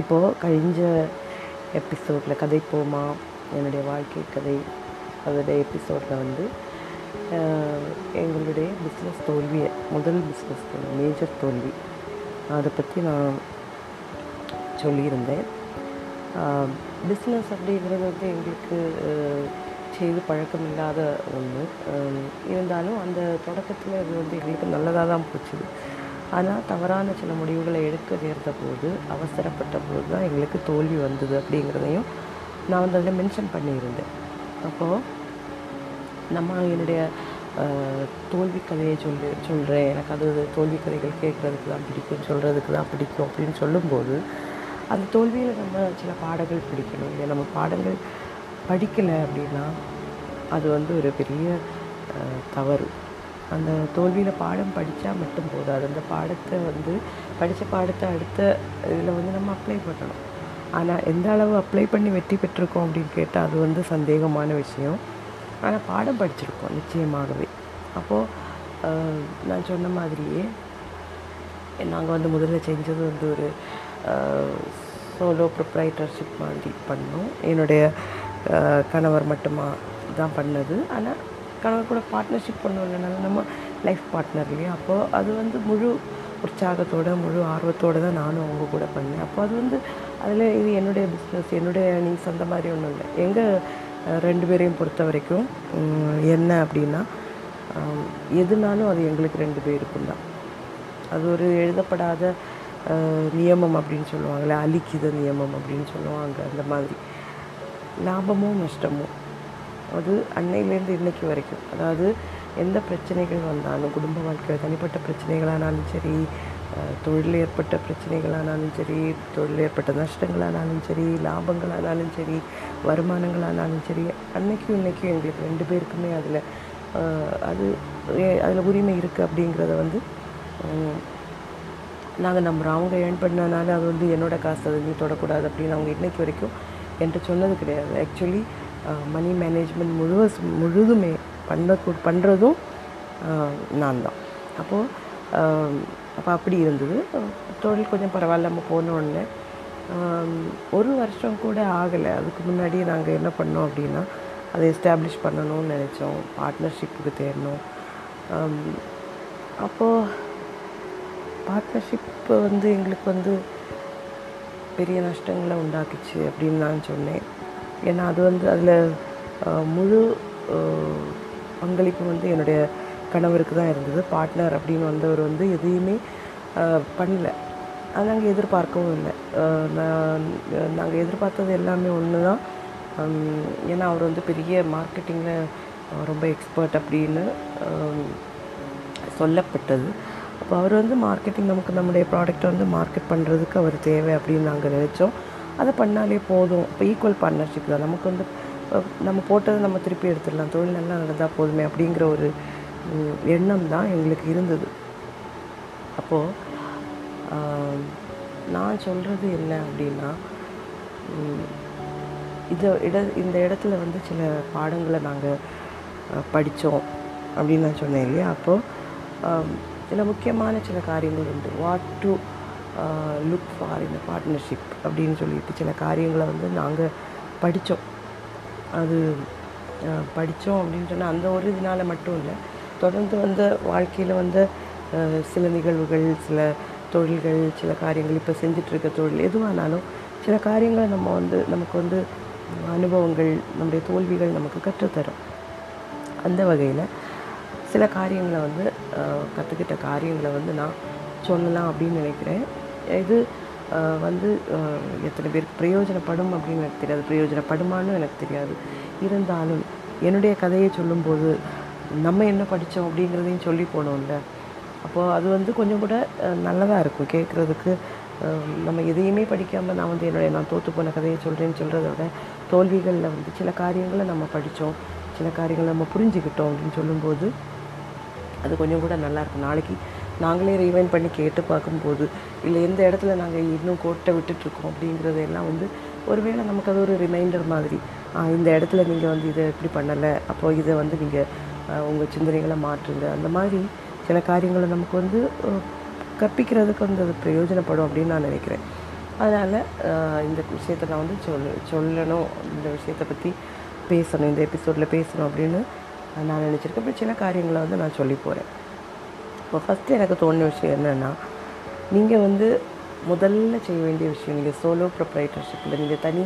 இப்போது கழிஞ்ச எபிசோடில் கதை போமா என்னுடைய வாழ்க்கை கதை. அதோடைய எபிசோடில் வந்து எங்களுடைய பிஸ்னஸ் தோல்வியை முதல் பிஸ்னஸ் தோல்வி மேஜர் தோல்வி. அதை பற்றி நான் சொல்லியிருந்தேன். பிஸ்னஸ் அப்படிங்கிறது வந்து எங்களுக்கு செய்து பழக்கம் இல்லாத ஒன்று இருந்தாலும் அந்த தொடக்கத்தில் அது வந்து எங்களுக்கு நல்லதாக தான் போச்சுது ஆனால் தவறான சில முடிவுகளை எடுக்க நேர்ந்த போது அவசரப்பட்ட போது தான் எங்களுக்கு தோல்வி வந்தது அப்படிங்கிறதையும் நான் வந்து அதில் மென்ஷன் பண்ணியிருந்தேன். அப்போது நம்ம என்னுடைய தோல்வி கதையை சொல்லி சொல்கிறேன் எனக்கு அது தோல்வி கதைகள் கேட்குறதுக்கு தான் பிடிக்கும் சொல்கிறதுக்கு தான் பிடிக்கும் அப்படின்னு சொல்லும்போது அந்த தோல்வியில் நம்ம சில பாடங்கள் பிடிக்கணும். இல்லை நம்ம பாடங்கள் படிக்கலை அப்படின்னா அது வந்து ஒரு பெரிய தவறு. அந்த தோல்வியில் பாடம் படித்தா மட்டும் போதாது அந்த பாடத்தை வந்து படித்த பாடத்தை அடுத்த இதில் வந்து நம்ம அப்ளை பண்ணணும். ஆனால் எந்த அளவு அப்ளை பண்ணி வெற்றி பெற்றிருக்கோம் அப்படின்னு கேட்டால் அது வந்து சந்தேகமான விஷயம். ஆனால் பாடம் படிச்சிருக்கோம் நிச்சயமாகவே. அப்போது நான் சொன்ன மாதிரியே நாங்கள் வந்து முதல்ல செஞ்சது வந்து ஒரு சோலோ ப்ரொப்ரைட்டர்ஷிப் மாதிரி பண்ணோம். என்னுடைய கணவர் மட்டுமா தான் பண்ணது. ஆனால் கணவர் கூட பார்ட்னர்ஷிப் பண்ணுவோம்னால நம்ம லைஃப் பார்ட்னர் இல்லையா? அப்போது அது வந்து முழு உற்சாகத்தோடு முழு ஆர்வத்தோடு தான் நானும் அவங்க கூட பண்ணேன். அப்போ அது வந்து அதில் இது என்னுடைய பிஸ்னஸ் என்னுடைய நீங்கள் அந்த மாதிரி ஒன்றும் இல்லை. எங்கள் ரெண்டு பேரையும் பொறுத்த வரைக்கும் என்ன அப்படின்னா எதுனாலும் அது எங்களுக்கு ரெண்டு பேருக்கும் தான். அது ஒரு எழுதப்படாத நியமம் அப்படின்னு சொல்லுவாங்கள்ல அலிக்கித நியமம் அப்படின்னு சொல்லுவாங்க அந்த மாதிரி. லாபமும் நஷ்டமும். அது அன்னையிலேருந்து இன்றைக்கு வரைக்கும். அதாவது எந்த பிரச்சனைகள் வந்தாலும் குடும்ப வாழ்க்கையில் தனிப்பட்ட பிரச்சனைகளானாலும் சரி தொழில் ஏற்பட்ட பிரச்சனைகளானாலும் சரி தொழில் ஏற்பட்ட நஷ்டங்களானாலும் சரி லாபங்களானாலும் சரி வருமானங்களானாலும் சரி அன்னைக்கும் இன்றைக்கும் எங்களுக்கு ரெண்டு பேருக்குமே அதில் அது அதில் உரிமை இருக்குது அப்படிங்கிறத வந்து நாங்கள் நம்புகிறோம் அவங்க ஏர்ன் பண்ணனால அது வந்து என்னோடய காசு அதை நீ தொடக்கூடாது அப்படின்னு அவங்க இன்றைக்கு வரைக்கும் என்கிட்ட சொன்னது கிடையாது. ஆக்சுவலி மணி மேனேஜ்மெண்ட் முழுவ முழுதுமே பண்ண பண்ணுறதும் நான் தான் அப்போது அப்போ அப்படி இருந்தது. தொழில் கொஞ்சம் பரவாயில்லாமல் நம்ம போன உடனே. ஒரு வருஷம் கூட ஆகலை. அதுக்கு முன்னாடியே நாங்கள் என்ன பண்ணோம் அப்படின்னா அதை எஸ்டாப்ளிஷ் பண்ணணும்னு நினச்சோம். பார்ட்னர்ஷிப்புக்கு தேடணும். அப்போது பார்ட்னர்ஷிப் வந்து எங்களுக்கு வந்து பெரிய நஷ்டங்களை உண்டாக்குச்சு அப்படின்னு நான் சொன்னேன். ஏன்னா அது வந்து அதில் முழு பங்களிப்பு வந்து என்னுடைய கணவருக்கு தான் இருந்தது. பார்ட்னர் அப்படின்னு வந்தவர் வந்து எதையுமே பண்ணல. அது நாங்கள் எதிர்பார்க்கவும் இல்லை. நான் நாங்கள் எதிர்பார்த்தது எல்லாமே ஒன்று தான். ஏன்னா அவர் வந்து பெரிய மார்க்கெட்டிங்கில் ரொம்ப எக்ஸ்பர்ட் அப்படின்னு சொல்லப்பட்டது. அப்போ அவர் வந்து மார்க்கெட்டிங் நமக்கு நம்முடைய ப்ராடக்ட்டை வந்து மார்க்கெட் பண்ணுறதுக்கு அவர் தேவை அப்படின்னு நாங்கள் நினச்சோம். அதை பண்ணாலே போதும். இப்போ ஈக்குவல் பார்ட்னர்ஷிப் தான். நமக்கு வந்து நம்ம போட்டதை நம்ம திருப்பி எடுத்துடலாம். தொழில் நல்லா நடந்தால் போதுமே அப்படிங்கிற ஒரு எண்ணம் தான் எங்களுக்கு இருந்தது. அப்போது நான் சொல்கிறது என்ன அப்படின்னா இதை இட இந்த இடத்துல வந்து சில பாடங்களை நாங்கள் படித்தோம் அப்படின்னு நான் சொன்னேன் இல்லையா? அப்போது சில முக்கியமான சில காரியங்கள் உண்டு. வாட் டு லுக் ஃபார் இந்த பார்ட்னர்ஷிப் அப்படின்னு சொல்லிட்டு சில காரியங்களை வந்து நாங்கள் படித்தோம் அது படித்தோம் அப்படின்னு சொன்னால் அந்த ஒரு இதனால் மட்டும் இல்லை. தொடர்ந்து வந்த வாழ்க்கையில் வந்த சில நிகழ்வுகள் சில தொழில்கள் சில காரியங்கள் இப்போ செஞ்சிட்ருக்க தொழில் எதுவானாலும் சில காரியங்களை நம்ம வந்து நமக்கு வந்து அனுபவங்கள் நம்முடைய தோல்விகள் நமக்கு கற்றுத்தரும். அந்த வகையில் சில காரியங்களை வந்து கற்றுக்கிட்ட காரியங்களை வந்து நான் சொல்லலாம் அப்படின்னு நினைக்கிறேன். இது வந்து எத்தனை பேருக்கு பிரயோஜனப்படும் அப்படின்னு எனக்கு தெரியாது. பிரயோஜனப்படுமான்னு எனக்கு தெரியாது. இருந்தாலும் என்னுடைய கதையை சொல்லும்போது நம்ம என்ன படித்தோம் அப்படிங்கிறதையும் சொல்லி போனோம்ல. அப்போது அது வந்து கொஞ்சம் கூட நல்லதாக இருக்கும். கேட்குறதுக்கு நம்ம எதையுமே படிக்காமல் நான் வந்து என்னுடைய நான் தோற்று போன கதையை சொல்கிறேன்னு சொல்கிறத விட தோல்விகளில் வந்து சில காரியங்களை நம்ம படித்தோம் சில காரியங்களை நம்ம புரிஞ்சுக்கிட்டோம் அப்படின்னு சொல்லும்போது அது கொஞ்சம் கூட நல்லாயிருக்கும் நாளைக்கு நாங்களே ரீவைண்ட் பண்ணி கேட்டு பார்க்கும்போது இல்லை எந்த இடத்துல நாங்கள் இன்னும் கோட்டை விட்டுட்ருக்கோம் அப்படிங்கிறதெல்லாம் வந்து ஒருவேளை நமக்கு அது ஒரு ரிமைண்டர் மாதிரி. இந்த இடத்துல நீங்கள் வந்து இதை இப்படி பண்ணலை. அப்போ இதை வந்து நீங்கள் உங்கள் சிந்தனைகளை மாற்றுங்க. அந்த மாதிரி சில காரியங்களை நமக்கு வந்து கற்பிக்கிறதுக்கு வந்து அது பிரயோஜனப்படும் அப்படின்னு நான் நினைக்கிறேன். அதனால் இந்த விஷயத்தை நான் வந்து சொல் சொல்லணும். இந்த விஷயத்தை பற்றி பேசணும். இந்த எபிசோடில் பேசணும் அப்படின்னு நான் நினச்சிருக்கேன். அப்புறம் சில காரியங்களை வந்து நான் சொல்லி போகிறேன் இப்போ ஃபஸ்ட்டு எனக்கு தோணிய விஷயம் என்னென்னா நீங்கள் வந்து முதல்ல செய்ய வேண்டிய விஷயம் நீங்கள் சோலோ ப்ரொப்ரைட்டர்ஷிப்பில் நீங்கள் தனி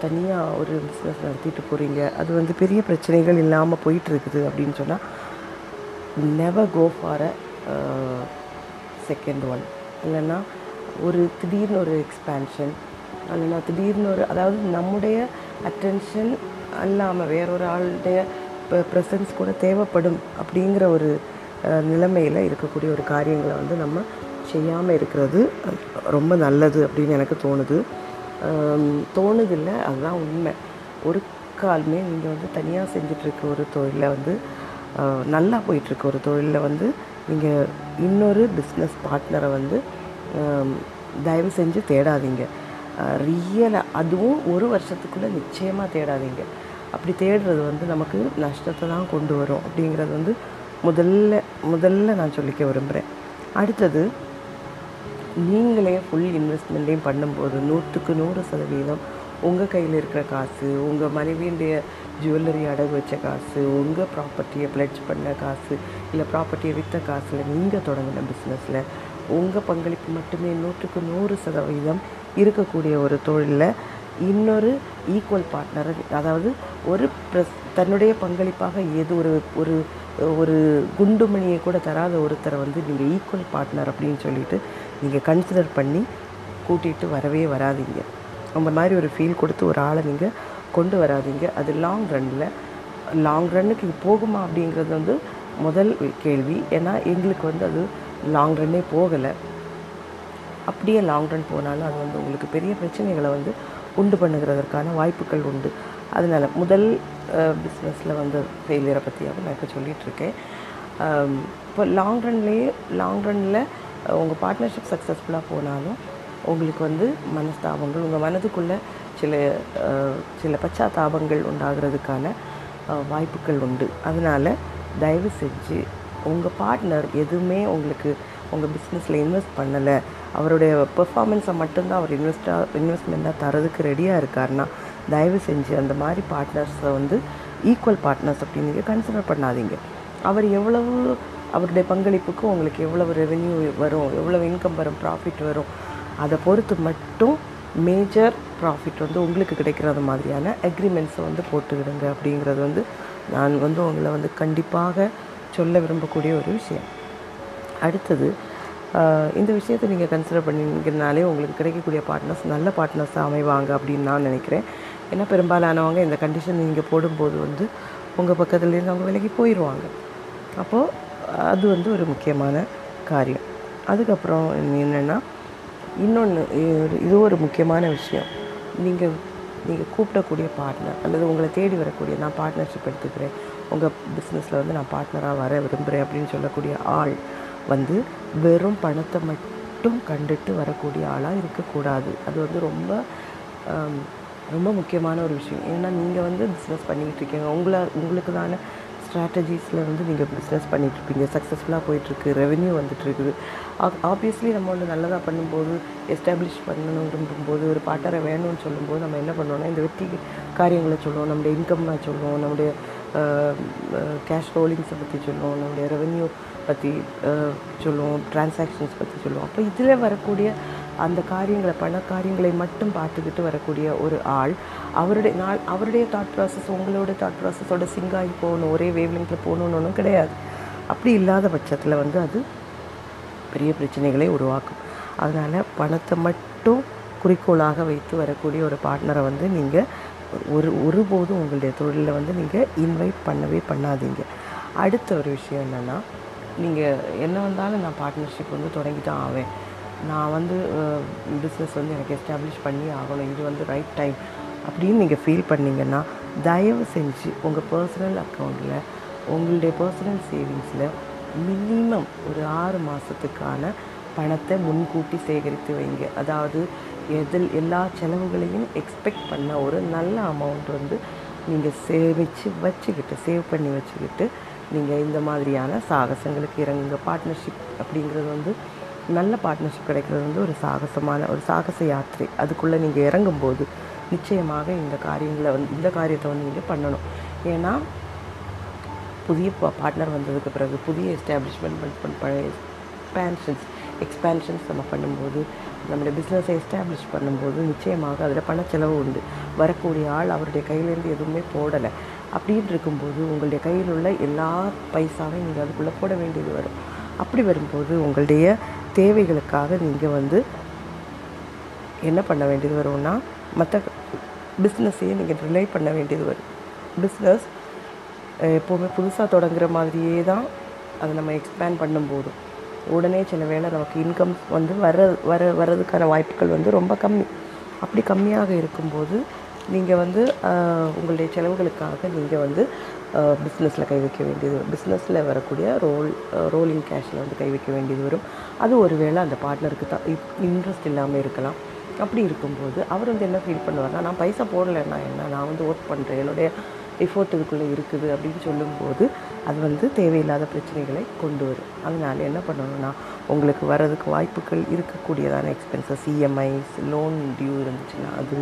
தனியாக ஒரு பிஸ்னஸ் நடத்திட்டு போகிறீங்க அது வந்து பெரிய பிரச்சனைகள் இல்லாமல் போயிட்டுருக்குது அப்படின்னு சொன்னால் never go for a second one இல்லைன்னா ஒரு திடீர்னு ஒரு எக்ஸ்பேன்ஷன் இல்லைன்னா திடீர்னு ஒரு அதாவது நம்முடைய அட்டென்ஷன் அல்லாமல் வேறொரு ஆளுடைய ப்ரெசன்ஸ் கூட தேவைப்படும் அப்படிங்கிற ஒரு நிலைமையில் இருக்கக்கூடிய ஒரு காரியங்களை வந்து நம்ம செய்யாமல் இருக்கிறது ரொம்ப நல்லது அப்படின்னு எனக்கு தோணுது. தோணுதில்லை அதுதான் உண்மை. ஒரு காலமே நீங்கள் வந்து தனியாக செஞ்சிட்ருக்க ஒரு தொழிலை வந்து நல்லா போயிட்டுருக்க ஒரு தொழிலில் வந்து நீங்கள் இன்னொரு பிஸ்னஸ் பார்ட்னரை வந்து தயவு செஞ்சு தேடாதீங்க. ரியலாக அதுவும் ஒரு வருஷத்துக்குள்ளே நிச்சயமாக தேடாதீங்க. அப்படி தேடுறது வந்து நமக்கு நஷ்டத்தை தான் கொண்டு வரும். அப்படிங்கிறது வந்து முதல்ல முதல்ல நான் சொல்லிக்க விரும்புகிறேன் அடுத்தது நீங்களே ஃபுல் இன்வெஸ்ட்மெண்ட்டையும் பண்ணும்போது நூற்றுக்கு நூறு சதவீதம் உங்கள் கையில் இருக்கிற காசு உங்கள் மனைவியுடைய ஜுவல்லரி அடகு வச்ச காசு உங்கள் ப்ராப்பர்ட்டியை பிளட்ஜ் பண்ண காசு இல்லை ப்ராப்பர்ட்டியை விற்ற காசில் நீங்கள் தொடங்கின பிஸ்னஸில் உங்கள் பங்களிப்பு மட்டுமே நூற்றுக்கு நூறு சதவீதம் இருக்கக்கூடிய ஒரு தொழிலில் இன்னொரு ஈக்குவல் பார்ட்னர் அதாவது ஒரு ப்ரெஸ் தன்னுடைய பங்களிப்பாக ஏது ஒரு ஒரு ஒரு குண்டுமணியை கூட தராத ஒருத்தரை வந்து நீங்கள் ஈக்குவல் பார்ட்னர் அப்படின்னு சொல்லிட்டு நீங்கள் கன்சிடர் பண்ணி கூட்டிகிட்டு வரவே வராதீங்க. அந்த மாதிரி ஒரு ஃபீல் கொடுத்து ஒரு ஆளை நீங்கள் கொண்டு வராதீங்க. அது லாங் ரன்னில் லாங் ரன்னுக்கு இது போகுமா அப்படிங்கிறது வந்து முதல் கேள்வி. ஏன்னா எங்களுக்கு வந்து அது லாங் ரன்னே போகலை. அப்படியே லாங் ரன் போனாலும் அது வந்து உங்களுக்கு பெரிய பிரச்சனைகளை வந்து உண்டு பண்ணுகிறதற்கான வாய்ப்புகள் உண்டு. அதனால் முதல் பிஸ்னஸில் வந்து ஃபெயிலியரை பற்றியாவது நான் இப்போ சொல்லிகிட்ருக்கேன் இப்போ லாங் ரன்லேயே லாங் ரன்னில் உங்கள் பார்ட்னர்ஷிப் சக்ஸஸ்ஃபுல்லாக போனாலும் உங்களுக்கு வந்து மனஸ்தாபங்கள் உங்கள் மனதுக்குள்ளே சில சில பச்சாத்தாபங்கள் உண்டாகிறதுக்கான வாய்ப்புகள் உண்டு. அதனால் தயவு செஞ்சு உங்கள் பார்ட்னர் எதுவுமே உங்களுக்கு உங்கள் பிஸ்னஸில் இன்வெஸ்ட் பண்ணலை. அவருடைய பெர்ஃபார்மன்ஸை மட்டும்தான் அவர் இன்வெஸ்டாக இன்வெஸ்ட்மெண்ட்டாக தரதுக்கு ரெடியாக இருக்காருன்னா தயவு செஞ்சு அந்த மாதிரி பார்ட்னர்ஸை வந்து ஈக்குவல் பார்ட்னர்ஸ் அப்படின்னு நீங்கள் கன்சிடர் பண்ணாதீங்க. அவர் எவ்வளவு அவருடைய பங்களிப்புக்கு உங்களுக்கு எவ்வளவு ரெவென்யூ வரும் எவ்வளவு இன்கம் வரும் ப்ராஃபிட் வரும் அதை பொறுத்து மட்டும் மேஜர் ப்ராஃபிட் வந்து உங்களுக்கு கிடைக்கிறது மாதிரியான அக்ரிமெண்ட்ஸை வந்து போட்டுக்கிடுங்க அப்படிங்கிறது வந்து நான் வந்து உங்களை வந்து கண்டிப்பாக சொல்ல விரும்பக்கூடிய ஒரு விஷயம். அடுத்தது இந்த விஷயத்தை நீங்கள் கன்சிடர் பண்ணிங்கனாலே உங்களுக்கு கிடைக்கக்கூடிய பார்ட்னர்ஸ் நல்ல பார்ட்னர்ஸாக அமைவாங்க அப்படின்னு நான் நினைக்கிறேன். ஏன்னா பெரும்பாலானவங்க இந்த கண்டிஷன் நீங்கள் போடும்போது வந்து உங்கள் பக்கத்துலேருந்து அவங்க விலகி போயிடுவாங்க அப்போது அது வந்து ஒரு முக்கியமான காரியம். அதுக்கப்புறம் என்னென்னா இன்னொன்று இது ஒரு முக்கியமான விஷயம். நீங்கள் நீங்கள் கூப்பிடக்கூடிய பார்ட்னர் அல்லது உங்களை தேடி வரக்கூடிய நான் பார்ட்னர்ஷிப் எடுத்துக்கிறேன் உங்கள் பிஸ்னஸில் வந்து நான் பார்ட்னராக வர விரும்புகிறேன் அப்படின்னு சொல்லக்கூடிய ஆள் வந்து வெறும் பணத்தை மட்டும் கண்டுட்டு வரக்கூடிய ஆளாக இருக்கக்கூடாது. அது வந்து ரொம்ப ரொம்ப முக்கியமான ஒரு விஷயம். ஏன்னா நீங்கள் வந்து பிஸ்னஸ் பண்ணிக்கிட்டு இருக்கீங்க. உங்களை உங்களுக்கு தான ஸ்ட்ராட்டஜிஸில் வந்து நீங்கள் பிஸ்னஸ் பண்ணிகிட்ருப்பீங்க சக்ஸஸ்ஃபுல்லாக போயிட்டுருக்கு. ரெவென்யூ வந்துட்டுருக்குது. ஆப்வியஸ்லி நம்ம வந்து நல்லதாக பண்ணும்போது எஸ்டாப்ளிஷ் பண்ணணும் விரும்பும்போது ஒரு பார்ட்னரை வேணும்னு சொல்லும்போது நம்ம என்ன பண்ணுவோம்னா இந்த வெற்றி காரியங்களை சொல்லுவோம். நம்முடைய இன்கம்மை சொல்லுவோம். நம்முடைய கேஷ் ரோலிங்ஸை பற்றி சொல்லுவோம். நம்முடைய ரெவென்யூ பற்றி சொல்லுவோம். டிரான்சாக்ஷன்ஸ் பற்றி சொல்லுவோம். அப்போ இதில் வரக்கூடிய அந்த காரியங்களை பண காரியங்களை மட்டும் பார்த்துக்கிட்டு வரக்கூடிய ஒரு ஆள். அவருடைய நாள் அவருடைய தாட் ப்ராசஸ் உங்களோட தாட் ப்ராசஸோட சிங்காகி போகணும் ஒரே வேவ்லிங்கில் போகணுன்னு ஒன்றும் கிடையாது. அப்படி இல்லாத பட்சத்தில் வந்து அது பெரிய பிரச்சனைகளை உருவாக்கும். அதனால் பணத்தை மட்டும் குறிக்கோளாக வைத்து வரக்கூடிய ஒரு பார்ட்னரை வந்து நீங்கள் ஒரு ஒருபோதும் உங்களுடைய தொழிலில் வந்து நீங்கள் இன்வைட் பண்ணவே பண்ணாதீங்க. அடுத்த ஒரு விஷயம் என்னென்னா நீங்கள் என்ன வந்தாலும் நான் பார்ட்னர்ஷிப் வந்து தொடங்கி தான் ஆவேன். நான் வந்து பிஸ்னஸ் வந்து எனக்கு எஸ்டாப்ளிஷ் பண்ணி ஆகணும். இது வந்து ரைட் டைம் அப்படின்னு நீங்கள் ஃபீல் பண்ணிங்கன்னா தயவு செஞ்சு உங்கள் பர்சனல் அக்கௌண்ட்டில் உங்களுடைய பர்சனல் சேவிங்ஸில் மினிமம் ஒரு ஆறு மாதத்துக்கான பணத்தை முன்கூட்டி சேகரித்து வைங்க. அதாவது எதில் எல்லா செலவுகளையும் எக்ஸ்பெக்ட் பண்ண ஒரு நல்ல அமௌண்ட் வந்து நீங்கள் சேமித்து வச்சுக்கிட்டு சேவ் பண்ணி வச்சுக்கிட்டு நீங்கள் இந்த மாதிரியான சாகசங்களுக்கு இறங்குங்க. பார்ட்னர்ஷிப் அப்படிங்கிறது வந்து நல்ல பார்ட்னர்ஷிப் கிடைக்கிறது வந்து ஒரு சாகசமான ஒரு சாகச யாத்திரை. அதுக்குள்ளே நீங்கள் இறங்கும்போது நிச்சயமாக இந்த காரியங்களை வந்து இந்த காரியத்தை வந்து நீங்கள் பண்ணணும். ஏன்னா புதிய பார்ட்னர் வந்ததுக்கு பிறகு புதிய எஸ்டாப்ளிஷ்மெண்ட் பண்ண பழைய எக்ஸ்பேன்ஷன்ஸ் எக்ஸ்பேன்ஷன்ஸ் நம்ம பண்ணும்போது நம்மளுடைய பிஸ்னஸை எஸ்டாப்ளிஷ் பண்ணும்போது நிச்சயமாக அதில் பண செலவு உண்டு. வரக்கூடிய ஆள் அவருடைய கையிலேருந்து எதுவுமே போடலை. அப்படின்னு இருக்கும்போது உங்களுடைய கையில் உள்ள எல்லா பைசாவையும் நீங்கள் அதுக்குள்ளே போட வேண்டியது வரும். அப்படி வரும்போது உங்களுடைய தேவைகளுக்காக நீங்கள் வந்து என்ன பண்ண வேண்டியது வரும்னா மற்ற பிஸ்னஸையே நீங்கள் ரிலை பண்ண வேண்டியது வரும். பிஸ்னஸ் எப்போவுமே புதுசாக தொடங்குற மாதிரியே தான் அதை நம்ம எக்ஸ்பேண்ட் பண்ணும்போது. உடனே சில வேளை நமக்கு இன்கம் வந்து வர வர வர்றதுக்கான வாய்ப்புகள் வந்து ரொம்ப கம்மி. அப்படி கம்மியாக இருக்கும்போது நீங்கள் வந்து உங்களுடைய செலவுகளுக்காக நீங்கள் வந்து பிஸ்னஸில் கை வைக்க வேண்டியது வரும். பிஸ்னஸில் வரக்கூடிய ரோல் ரோலிங் கேஷில் வந்து கை வைக்க வேண்டியது வரும். அது ஒருவேளை அந்த பார்ட்னருக்கு தான் இன்ட்ரெஸ்ட் இல்லாமல் இருக்கலாம். அப்படி இருக்கும்போது அவர் வந்து என்ன ஃபீல் பண்ணுவார்னா நான் பைசா போடலைன்னா என்ன? நான் வந்து ஒர்க் பண்ணுறேன் என்னுடைய எஃபோர்ட் இதுக்குள்ளே இருக்குது. அப்படின்னு சொல்லும்போது அது வந்து தேவையில்லாத பிரச்சனைகளை கொண்டு வரும். அதனால் என்ன பண்ணணும்னா உங்களுக்கு வர்றதுக்கு வாய்ப்புகள் இருக்கக்கூடியதான எக்ஸ்பென்சஸ் இஎம்ஐஸ் லோன் டியூ இருந்துச்சுன்னா அது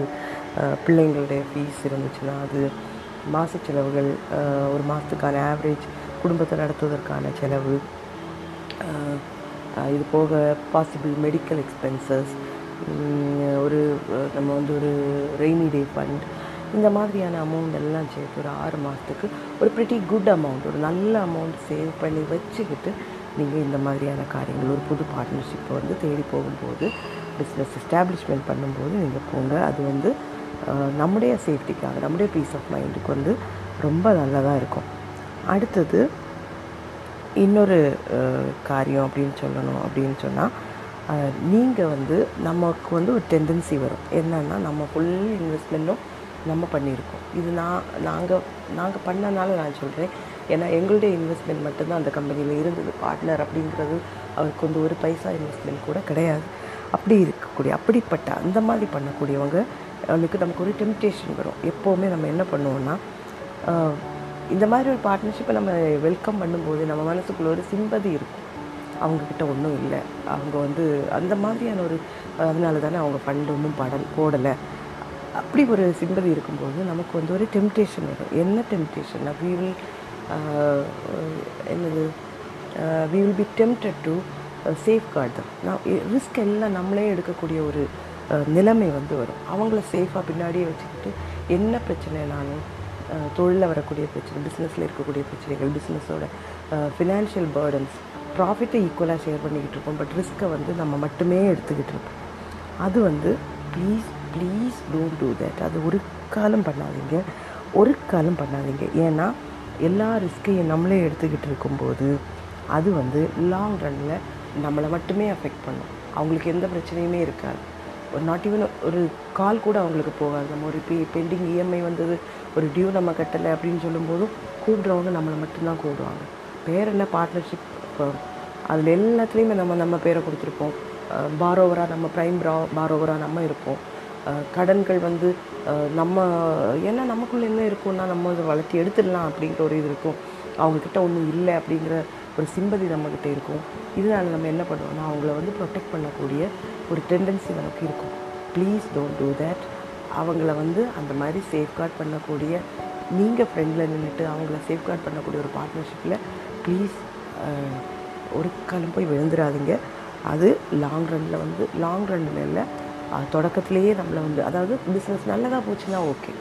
பிள்ளைங்களுடைய ஃபீஸ் இருந்துச்சுன்னா அது மாத செலவுகள் ஒரு மாதத்துக்கான ஆவரேஜ் குடும்பத்தை நடத்துவதற்கான செலவு இது போக பாசிபிள் மெடிக்கல் எக்ஸ்பென்சஸ் ஒரு நம்ம வந்து ஒரு ரெய்னி டே ஃபண்ட் இந்த மாதிரியான அமௌண்ட் எல்லாம் சேர்த்து ஒரு ஆறு மாதத்துக்கு ஒரு ப்ரிட்டி குட் அமௌண்ட் ஒரு நல்ல அமௌண்ட் சேவ் பண்ணி வச்சுக்கிட்டு நீங்கள் இந்த மாதிரியான காரியங்கள் ஒரு புது பார்ட்னர்ஷிப்பை வந்து தேடி போகும்போது பிஸ்னஸ் எஸ்டாப்ளிஷ்மெண்ட் பண்ணும்போது நீங்கள் போங்க. அது வந்து நம்முடைய சேஃப்டிக்காக நம்முடைய பீஸ் ஆஃப் மைண்டுக்கு வந்து ரொம்ப நல்லதாக இருக்கும். அடுத்தது இன்னொரு காரியம் அப்படின்னு சொல்லணும் அப்படின்னு சொன்னால் நீங்கள் வந்து நமக்கு வந்து ஒரு டெண்டன்சி வரும். என்னன்னா நம்ம ஃபுல் இன்வெஸ்ட்மெண்ட்டும் நம்ம பண்ணியிருக்கோம். இது நான் நாங்கள் நாங்கள் பண்ணனால நான் சொல்கிறேன் ஏன்னா எங்களுடைய இன்வெஸ்ட்மெண்ட் மட்டும்தான் அந்த கம்பெனியில் இருந்தது. பார்ட்னர் அப்படிங்கிறது அவருக்கு வந்து ஒரு பைசா இன்வெஸ்ட்மெண்ட் கூட கிடையாது. அப்படி இருக்கக்கூடிய அப்படிப்பட்ட அந்த மாதிரி பண்ணக்கூடியவங்க அவளுக்கு நமக்கு ஒரு டெம்டேஷன் வரும். எப்போவுமே நம்ம என்ன பண்ணுவோம்னா இந்த மாதிரி ஒரு பார்ட்னர்ஷிப்பை நம்ம வெல்கம் பண்ணும்போது நம்ம மனசுக்குள்ள ஒரு சிம்பதி இருக்கும். அவங்கக்கிட்ட ஒன்றும் இல்லை. அவங்க வந்து அந்த மாதிரியான ஒரு அதனால தானே அவங்க ஃபண்ட் ஒன்றும் படல் போடலை. அப்படி ஒரு சிம்பதி இருக்கும்போது நமக்கு வந்து ஒரு டெம்டேஷன் வரும். என்ன டெம்டேஷன் வி வில் என்னது? We will be tempted to safeguard தான் நான் ரிஸ்க் எல்லாம் நம்மளே எடுக்கக்கூடிய ஒரு நிலைமை வந்து வரும். அவங்கள சேஃபாக பின்னாடியே வச்சுக்கிட்டு என்ன பிரச்சனைனாலும் தொழிலில் வரக்கூடிய பிரச்சனை பிஸ்னஸில் இருக்கக்கூடிய பிரச்சனைகள் பிஸ்னஸோட ஃபினான்ஷியல் பேர்டன்ஸ் ப்ராஃபிட்டை ஈக்குவலாக ஷேர் பண்ணிக்கிட்டு இருப்போம். பட் ரிஸ்க்கை வந்து நம்ம மட்டுமே எடுத்துக்கிட்டு இருப்போம். அது வந்து please please don't do that அது ஒரு காலம் பண்ணாதீங்க. ஒரு காலம் பண்ணாதீங்க. ஏன்னா எல்லா ரிஸ்க்கையும் நம்மளே எடுத்துக்கிட்டு இருக்கும்போது அது வந்து லாங் ரன்னில் நம்மளை மட்டுமே அஃபெக்ட் பண்ணும். அவங்களுக்கு எந்த பிரச்சனையுமே இருக்காது. நாட் ஈவன் ஒரு கால் கூட அவங்களுக்கு போகாது. நம்ம ஒரு பே பெண்டிங் இஎம்ஐ வந்தது ஒரு டியூ நம்ம கட்டலை அப்படின்னு சொல்லும்போதும் கூப்பிட்றவங்க நம்மளை மட்டும்தான் கூப்பிடுவாங்க. பேர் என்ன பார்ட்னர்ஷிப் அதில் எல்லாத்துலேயுமே நம்ம நம்ம பேரை கொடுத்துருப்போம். பாரோவராக நம்ம ப்ரைம் ப்ரா பாரோவராக நம்ம இருப்போம். கடன்கள் வந்து நம்ம ஏன்னா நமக்குள்ளே என்ன இருக்கும்னா நம்ம அதை வளர்த்தி எடுத்துடலாம் அப்படிங்கிற ஒரு இது இருக்கும். அவங்கக்கிட்ட ஒன்றும் இல்லை அப்படிங்கிற ஒரு சிம்பதி நம்மக்கிட்ட இருக்கும். இதனால் நம்ம என்ன பண்ணுவோம்னா அவங்கள வந்து ப்ரொடெக்ட் பண்ணக்கூடிய ஒரு டெண்டன்சி நமக்கு இருக்கும். ப்ளீஸ் டோன்ட் டூ தேட் அவங்கள வந்து அந்த மாதிரி சேஃப்கார்ட் பண்ணக்கூடிய நீங்கள் ஃப்ரெண்டில் நின்றுட்டு அவங்கள சேஃப்கார்ட் பண்ணக்கூடிய ஒரு பார்ட்னர்ஷிப்பில் ப்ளீஸ் ஒரு காலம் போய் விழுந்துடாதீங்க அது லாங் ரன்னில் வந்து லாங் ரன்னில் இல்லை தொடக்கத்துலேயே தொடக்கத்திலேயே நம்மளை வந்து அதாவது பிஸ்னஸ் நல்லதாக போச்சுன்னா ஓகே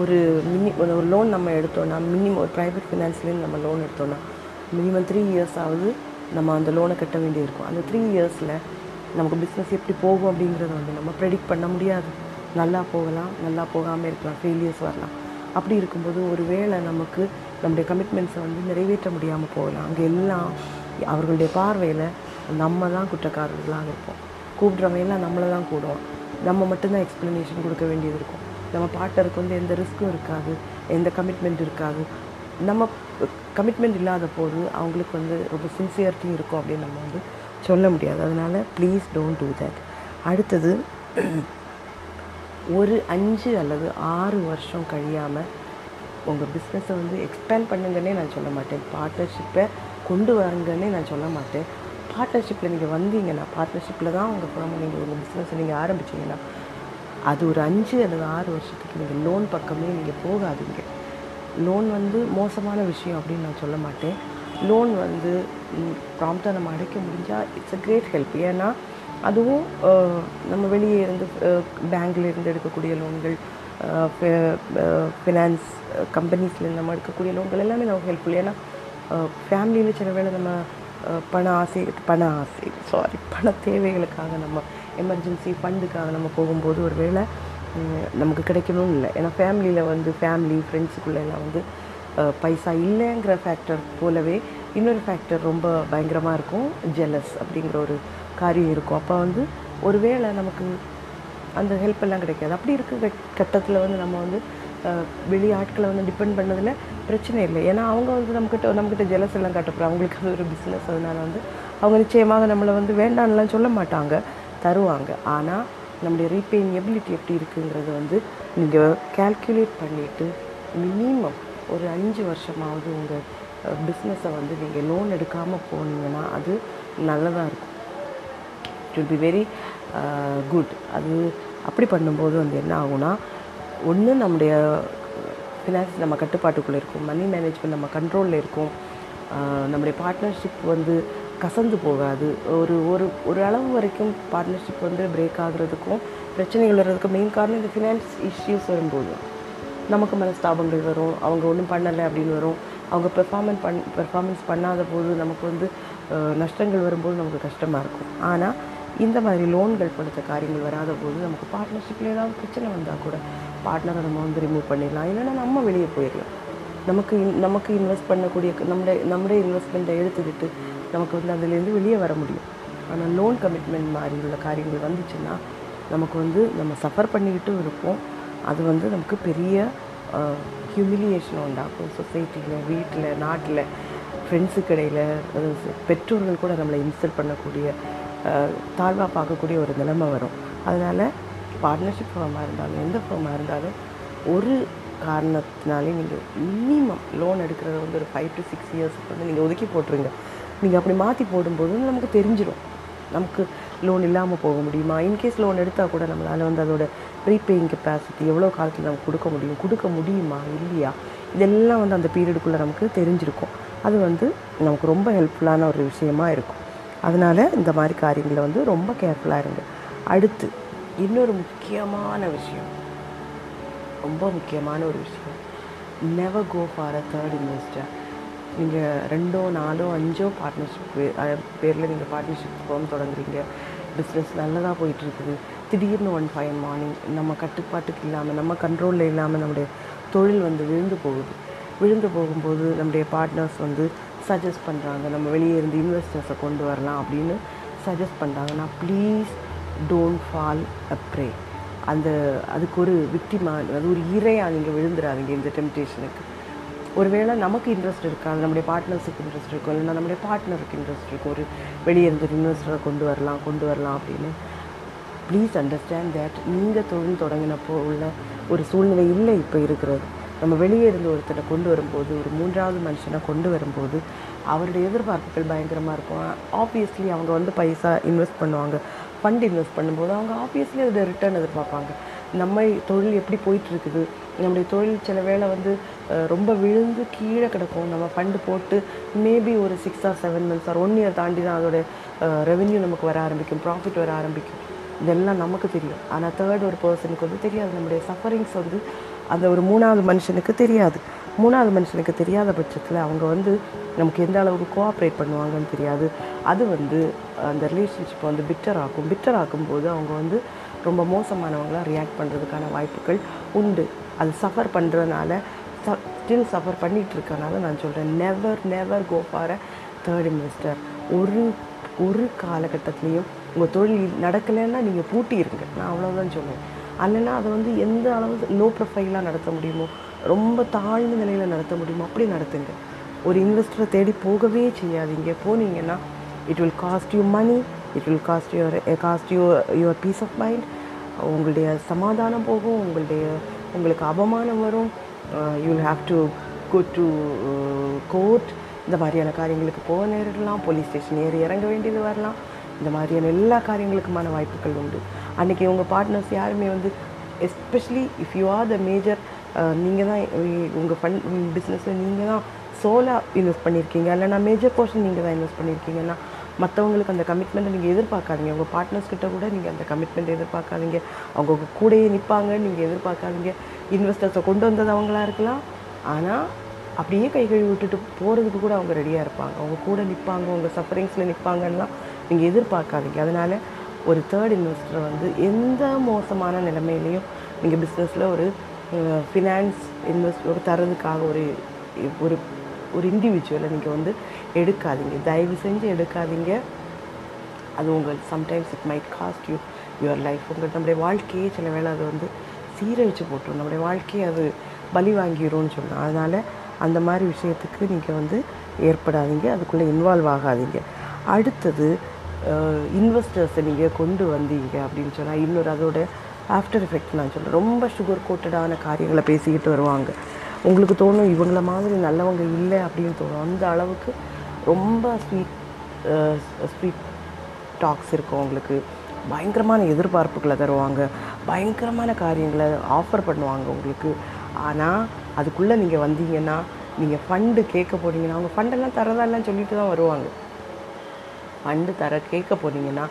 ஒரு மினி ஒரு லோன் நம்ம எடுத்தோன்னா மினிமம் ஒரு ப்ரைவேட் ஃபினான்ஸ்லேருந்து நம்ம லோன் எடுத்தோன்னா மினிமம் த்ரீ இயர்ஸ் ஆகுது நம்ம அந்த லோனை கட்ட வேண்டியிருக்கும். அந்த த்ரீ இயர்ஸில் நமக்கு பிஸ்னஸ் எப்படி போகும் அப்படிங்கிறத வந்து நம்ம ப்ரெடிக்ட் பண்ண முடியாது. நல்லா போகலாம் நல்லா போகாமல் இருக்கலாம் ஃபெயிலியர்ஸ் வரலாம். அப்படி இருக்கும்போது ஒரு வேளை நமக்கு நம்முடைய கமிட்மெண்ட்ஸை வந்து நிறைவேற்ற முடியாமல் போகலாம். அங்கே எல்லாம் அவர்களுடைய பார்வையில் நம்ம தான் குற்றக்காரர்களாக இருப்போம். கூப்பிட்றவங்க எல்லாம் நம்மளை தான் கூடுவோம். நம்ம மட்டும்தான் எக்ஸ்ப்ளனேஷன் கொடுக்க வேண்டியது இருக்கும். நம்ம பார்ட்னருக்கு வந்து எந்த ரிஸ்க்கும் இருக்காது எந்த கமிட்மெண்ட் இருக்காது. நம்ம கமிட்மெண்ட் இல்லாத போது அவங்களுக்கு வந்து ரொம்ப சின்சியரிட்டி இருக்கும் அப்படின்னு நம்ம வந்து சொல்ல முடியாது. அதனால் ப்ளீஸ் டோன்ட் டூ தட் அடுத்தது ஒரு அஞ்சு அல்லது ஆறு வருஷம் கழியாமல் உங்கள் பிஸ்னஸை வந்து எக்ஸ்பேண்ட் பண்ணுங்கன்னே நான் சொல்ல மாட்டேன். பார்ட்னர்ஷிப்பை கொண்டு வரங்கன்னே நான் சொல்ல மாட்டேன். பார்ட்னர்ஷிப்பில் நீங்கள் வந்தீங்கன்னா பார்ட்னர்ஷிப்பில் தான் உங்கள் குழம்பு நீங்கள் உங்கள் பிஸ்னஸை நீங்கள் ஆரம்பிச்சீங்கன்னா அது ஒரு அஞ்சு அல்லது ஆறு வருஷத்துக்கு நீங்கள் லோன் பக்கமே நீங்கள் போகாதீங்க. லோன் வந்து மோசமான விஷயம் அப்படின்னு நான் சொல்ல மாட்டேன். லோன் வந்து ப்ராம்ப்டாக நம்ம அடைக்க முடிஞ்சால் இட்ஸ் அ கிரேட் ஹெல்ப் ஏன்னா அதுவும் நம்ம வெளியே இருந்து பேங்க்ல இருந்து எடுக்கக்கூடிய லோன்கள் ஃபினான்ஸ் கம்பெனிஸ்லேருந்து நம்ம எடுக்கக்கூடிய லோன்கள் எல்லாமே நமக்கு ஹெல்ப்ஃபுல் ஏன்னா ஃபேமிலியில் சில வேளை நம்ம பண ஆசை பண ஆசை சாரி பண தேவைகளுக்காக நம்ம எமர்ஜென்சி ஃபண்டுக்காக நம்ம போகும்போது ஒரு வேளை நமக்கு கிடைக்கணும்னு இல்லை. ஏன்னா ஃபேமிலியில் வந்து ஃபேமிலி ஃப்ரெண்ட்ஸுக்குள்ளே எல்லாம் வந்து பைசா இல்லைங்கிற ஃபேக்டர் போலவே இன்னொரு ஃபேக்டர் ரொம்ப பயங்கரமாக இருக்கும். ஜெலஸ் அப்படிங்கிற ஒரு காரியம் இருக்கும். அப்போ வந்து ஒருவேளை நமக்கு அந்த ஹெல்ப் எல்லாம் கிடைக்காது. அப்படி இருக்க கட்டத்தில் வந்து நம்ம வந்து வெளி ஆட்களை வந்து டிபெண்ட் பண்ணதில் பிரச்சனை இல்லை. ஏன்னா அவங்க வந்து நம்மக்கிட்ட நம்மக்கிட்ட ஜெலஸ் எல்லாம் காட்டப்படுற அவங்களுக்கு அது ஒரு பிஸ்னஸ் அதனால் வந்து அவங்க நிச்சயமாக நம்மளை வந்து வேண்டான்லாம் சொல்ல மாட்டாங்க தருவாங்க. ஆனால் நம்முடைய ரீபேயிங் எபிலிட்டி எப்படி இருக்குங்கிறது வந்து நீங்கள் கேல்குலேட் பண்ணிவிட்டு மினிமம் ஒரு அஞ்சு வருஷமாவது உங்கள் பிஸ்னஸை வந்து நீங்கள் லோன் எடுக்காமல் போனீங்கன்னா அது நல்லதாக இருக்கும். It will be very good அது அப்படி பண்ணும்போது வந்து என்ன ஆகும்னா ஒன்று நம்முடைய ஃபினான்ஸ் நம்ம கட்டுப்பாட்டுக்குள்ளே இருக்கும். மணி மேனேஜ்மெண்ட் நம்ம கண்ட்ரோலில் இருக்கும். நம்முடைய பார்ட்னர்ஷிப் வந்து கசந்து போகாது. ஒரு ஒரு ஒரு அளவு வரைக்கும் பார்ட்னர்ஷிப் வந்து பிரேக் ஆகுறதுக்கும் பிரச்சனைகள் வர்றதுக்கும் மெயின் காரணம் இந்த ஃபினான்ஸ் இஷ்யூஸ் வரும்போது. தான். நமக்கு மனஸ்தாபங்கள் வரும் அவங்க ஒன்றும் பண்ணலை அப்படின்னு வரும். அவங்க பெர்ஃபார்மன்ஸ் பண் பெர்ஃபார்மன்ஸ் பண்ணாத போது நமக்கு வந்து நஷ்டங்கள் வரும்போது நமக்கு கஷ்டமாக இருக்கும். ஆனால் இந்த மாதிரி லோன்கள் கொடுத்த காரியங்கள் வராத போது நமக்கு பார்ட்னர்ஷிப்பில் ஏதாவது பிரச்சனை வந்தால் கூட பார்ட்னரை நம்ம வந்து ரிமூவ் பண்ணிடலாம். இல்லைன்னா நம்ம வெளியே போயிடலாம். நமக்கு இன்- நமக்கு இன்வெஸ்ட் பண்ணக்கூடிய நம்முடைய நம்முடைய இன்வெஸ்ட்மெண்ட்டை எடுத்துக்கிட்டு நமக்கு வந்து அதுலேருந்து வெளியே வர முடியும். ஆனால் லோன் கமிட்மெண்ட் மாதிரி உள்ள காரியங்கள் வந்துச்சுன்னா நமக்கு வந்து நம்ம சஃபர் பண்ணிக்கிட்டும் இருப்போம். அது வந்து நமக்கு பெரிய ஹியூமிலியேஷன் உண்டாக்கும். சொசைட்டியில் வீட்டில் நாட்டில் ஃப்ரெண்ட்ஸுக்கு இடையில் அது பெற்றோர்கள் கூட நம்மளை இன்சல்ட் பண்ணக்கூடிய தாழ்வாக பார்க்கக்கூடிய ஒரு நிலைமை வரும். அதனால் பார்ட்னர்ஷிப் ஃபார்மாக இருந்தாலும் எந்த ஃபார்மாக இருந்தாலும் ஒரு காரணத்தினாலே நீங்கள் மினிமம் லோன் எடுக்கிறத வந்து ஒரு ஃபைவ் டு சிக்ஸ் இயர்ஸ்க்கு வந்து நீங்கள் ஒதுக்கி போட்டுருங்க. நீங்கள் அப்படி மாற்றி போடும்போது நமக்கு தெரிஞ்சிடும் நமக்கு லோன் இல்லாமல் போக முடியுமா? இன்கேஸ் லோன் எடுத்தால் கூட நம்மளால் வந்து அதோட ப்ரீபேயிங் கெப்பாசிட்டி எவ்வளோ காலத்தில் நமக்கு கொடுக்க முடியும்? கொடுக்க முடியுமா? இல்லையா? இதெல்லாம் வந்து அந்த பீரியடுக்குள்ளே நமக்கு தெரிஞ்சிருக்கும். அது வந்து நமக்கு ரொம்ப ஹெல்ப்ஃபுல்லான ஒரு விஷயமா இருக்கும். அதனால் இந்த மாதிரி காரியங்களில் வந்து ரொம்ப கேர்ஃபுல்லாக இருங்க. அடுத்து இன்னொரு முக்கியமான விஷயம். ரொம்ப முக்கியமான ஒரு விஷயம். Never go for a third investor நீங்கள் ரெண்டோ நாலோ அஞ்சோ பார்ட்னர்ஷிப் பேரில் நீங்கள் பார்ட்னர்ஷிப் ஃபார்ம் தொடங்குறீங்க. பிஸ்னஸ் நல்லதாக போயிட்டுருக்குது. திடீர்னு ஒன் ஃபைன் மார்னிங் நம்ம கட்டுப்பாட்டுக்கு இல்லாமல் நம்ம கண்ட்ரோலில் இல்லாமல் நம்முடைய தொழில் வந்து விழுந்து போகுது. விழுந்து போகும்போது நம்முடைய பார்ட்னர்ஸ் வந்து சஜஸ்ட் பண்ணுறாங்க நம்ம வெளியே இருந்து இன்வெஸ்டர்ஸை கொண்டு வரலாம் அப்படின்னு சஜஸ்ட் பண்ணுறாங்கன்னா please don't fall a prey அந்த அதுக்கு ஒரு விக்டிமா அது ஒரு இறையாக நீங்கள் விழுந்துடாதீங்க இந்த டெம்டேஷனுக்கு ஒருவேளை நமக்கு இன்ட்ரெஸ்ட் இருக்காது நம்முடைய பார்ட்னர்ஸுக்கு இன்ட்ரெஸ்ட் இருக்கும் இல்லைன்னா நம்முடைய பார்ட்னருக்கு இன்ட்ரெஸ்ட் இருக்கும் ஒரு வெளியே இருந்து இன்வெஸ்டரை கொண்டு வரலாம் கொண்டு வரலாம் அப்படின்னு. ப்ளீஸ் அண்டர்ஸ்டாண்ட் தேட் நீங்கள் தொழில் தொடங்கினப்போ உள்ள ஒரு சூழ்நிலை இல்லை இப்போ இருக்கிறது. நம்ம வெளியே இருந்து ஒருத்தரை கொண்டு வரும்போது ஒரு மூன்றாவது மனுஷனை கொண்டு வரும்போது அவருடைய எதிர்பார்ப்புகள் பயங்கரமாக இருக்கும். ஆப்வியஸ்லி அவங்க வந்து பைசா இன்வெஸ்ட் பண்ணுவாங்க. ஃபண்ட் இன்வெஸ்ட் பண்ணும்போது அவங்க ஆப்வியஸ்லி அதோட ரிட்டர்ன் எதிர்பார்ப்பாங்க. நம்ம தொழில் எப்படி போயிட்டு இருக்குது நம்முடைய தொழில் சில வேளை வந்து ரொம்ப விழுந்து கீழே கிடக்கும். நம்ம ஃபண்டு போட்டு மேபி ஒரு six or seven months or one year தாண்டி தான் அதோட ரெவென்யூ நமக்கு வர ஆரம்பிக்கும் ப்ராஃபிட் வர ஆரம்பிக்கும். இதெல்லாம் நமக்கு தெரியும். ஆனால் தேர்ட் ஒரு பர்சனுக்கு வந்து தெரியாது. நம்முடைய சஃபரிங்ஸ் வந்து அந்த ஒரு மூணாவது மனுஷனுக்கு தெரியாது. மூணாவது மனுஷனுக்கு தெரியாத பட்சத்தில் அவங்க வந்து நமக்கு எந்த அளவுக்கு கோஆப்ரேட் பண்ணுவாங்கன்னு தெரியாது. அது வந்து அந்த ரிலேஷன்ஷிப்பை வந்து பிட்டர் ஆக்கும். பிட்டர் ஆக்கும்போது அவங்க வந்து ரொம்ப மோசமானவங்களாக ரியாக்ட் பண்ணுறதுக்கான வாய்ப்புகள் உண்டு. அது சஃபர் பண்ணுறதுனால ஸ்டில் சஃபர் பண்ணிகிட்டு இருக்கனால நான் சொல்கிறேன் never never go for a third investor ஒரு ஒரு காலகட்டத்துலேயும் உங்கள் தொழில் நடக்கலைன்னா நீங்கள் பூட்டியிருங்க. நான் அவ்வளோதான் சொல்லுவேன் அல்லைன்னா அதை வந்து எந்த அளவு லோ ப்ரொஃபைலாக நடத்த முடியுமோ ரொம்ப தாழ்ந்த நிலையில் நடத்த முடியுமோ அப்படி நடத்துங்க. ஒரு இன்வெஸ்டரை தேடி போகவே செய்யாதீங்க. போனீங்கன்னா it will cost you money it will cost your cost you your peace of mind உங்களுடைய சமாதானம் போகும் உங்களுடைய உங்களுக்கு அவமானம் வரும். You will have to go to court இந்த மாதிரியான காரியங்களுக்கு போக நேரிடலாம். போலீஸ் ஸ்டேஷன் ஏறி இறங்க வேண்டியது வரலாம். இந்த மாதிரியான எல்லா காரியங்களுக்குமான வாய்ப்புகள் உண்டு. அன்றைக்கி உங்கள் பார்ட்னர்ஸ் யாருமே வந்து especially if you are the major நீங்கள் தான் உங்கள் ஃபண்ட் பிஸ்னஸில் நீங்கள் தான் சோலாக இன்வெஸ்ட் பண்ணியிருக்கீங்க இல்லைனா மேஜர் போர்ஷன் நீங்கள் தான் இன்வெஸ்ட் பண்ணியிருக்கீங்கன்னா மற்றவங்களுக்கு அந்த கமிட்மெண்ட்டை நீங்கள் எதிர்பார்க்காதீங்க. உங்கள் பார்ட்னர்ஸ்கிட்ட கூட நீங்கள் அந்த கமிட்மெண்ட் எதிர்பார்க்காதீங்க. அவங்க கூடயே நிற்பாங்கன்னு நீங்கள் எதிர்பார்க்காதீங்க. இன்வெஸ்டர்ஸை கொண்டு வந்தது அவங்களா இருக்கலாம். ஆனால் அப்படியே கை கழுவி விட்டுட்டு போகிறதுக்கு கூட அவங்க ரெடியாக இருப்பாங்க. அவங்க கூட நிற்பாங்க உங்கள் சஃபரிங்ஸில் நிற்பாங்கன்னா நீங்கள் எதிர்பார்க்காதீங்க. அதனால் ஒரு தேர்ட் இன்வெஸ்டரை வந்து எந்த மோசமான நிலைமையிலையும் நீங்கள் பிஸ்னஸில் ஒரு ஃபினான்ஸ் இன்வெஸ்ட் தரதுக்காக ஒரு ஒரு ஒரு இண்டிவிஜுவலை நீங்கள் வந்து எடுக்காதீங்க. தயவு செஞ்சு எடுக்காதீங்க. அது உங்கள் sometimes it might cost you your life உங்கள் நம்முடைய வாழ்க்கையே சில வேளை அது வந்து சீரழிச்சு போட்டுரும். நம்முடைய வாழ்க்கையை அது பலி வாங்கிடும்னு சொல்லலாம். அதனால் அந்த மாதிரி விஷயத்துக்கு நீங்கள் வந்து ஏற்படாதீங்க. அதுக்குள்ளே இன்வால்வ் ஆகாதீங்க. அடுத்தது இன்வெஸ்டர்ஸை நீங்கள் கொண்டு வந்தீங்க அப்படின்னு சொன்னால் இன்னொரு அதோட ஆஃப்டர் எஃபெக்ட் நான் சொல்கிறேன் ரொம்ப சுகர் கோட்டடான காரியங்களை பேசிக்கிட்டு வருவாங்க. உங்களுக்கு தோணும் இவங்கள மாதிரி நல்லவங்க இல்லை அப்படின்னு தோணும். அந்த அளவுக்கு ரொம்ப ஸ்வீட் ஸ்வீட் டாக்ஸ் இருக்கும் உங்களுக்கு. பயங்கரமான எதிர்பார்ப்புகளை தருவாங்க. பயங்கரமான காரியங்களை ஆஃபர் பண்ணுவாங்க உங்களுக்கு. ஆனால் அதுக்குள்ளே நீங்கள் வந்தீங்கன்னா நீங்கள் ஃபண்டு கேட்க போனீங்கன்னா அவங்க ஃபண்டெல்லாம் தரதா சொல்லிட்டு தான் வருவாங்க. ஃபண்டு தர கேட்க போனீங்கன்னா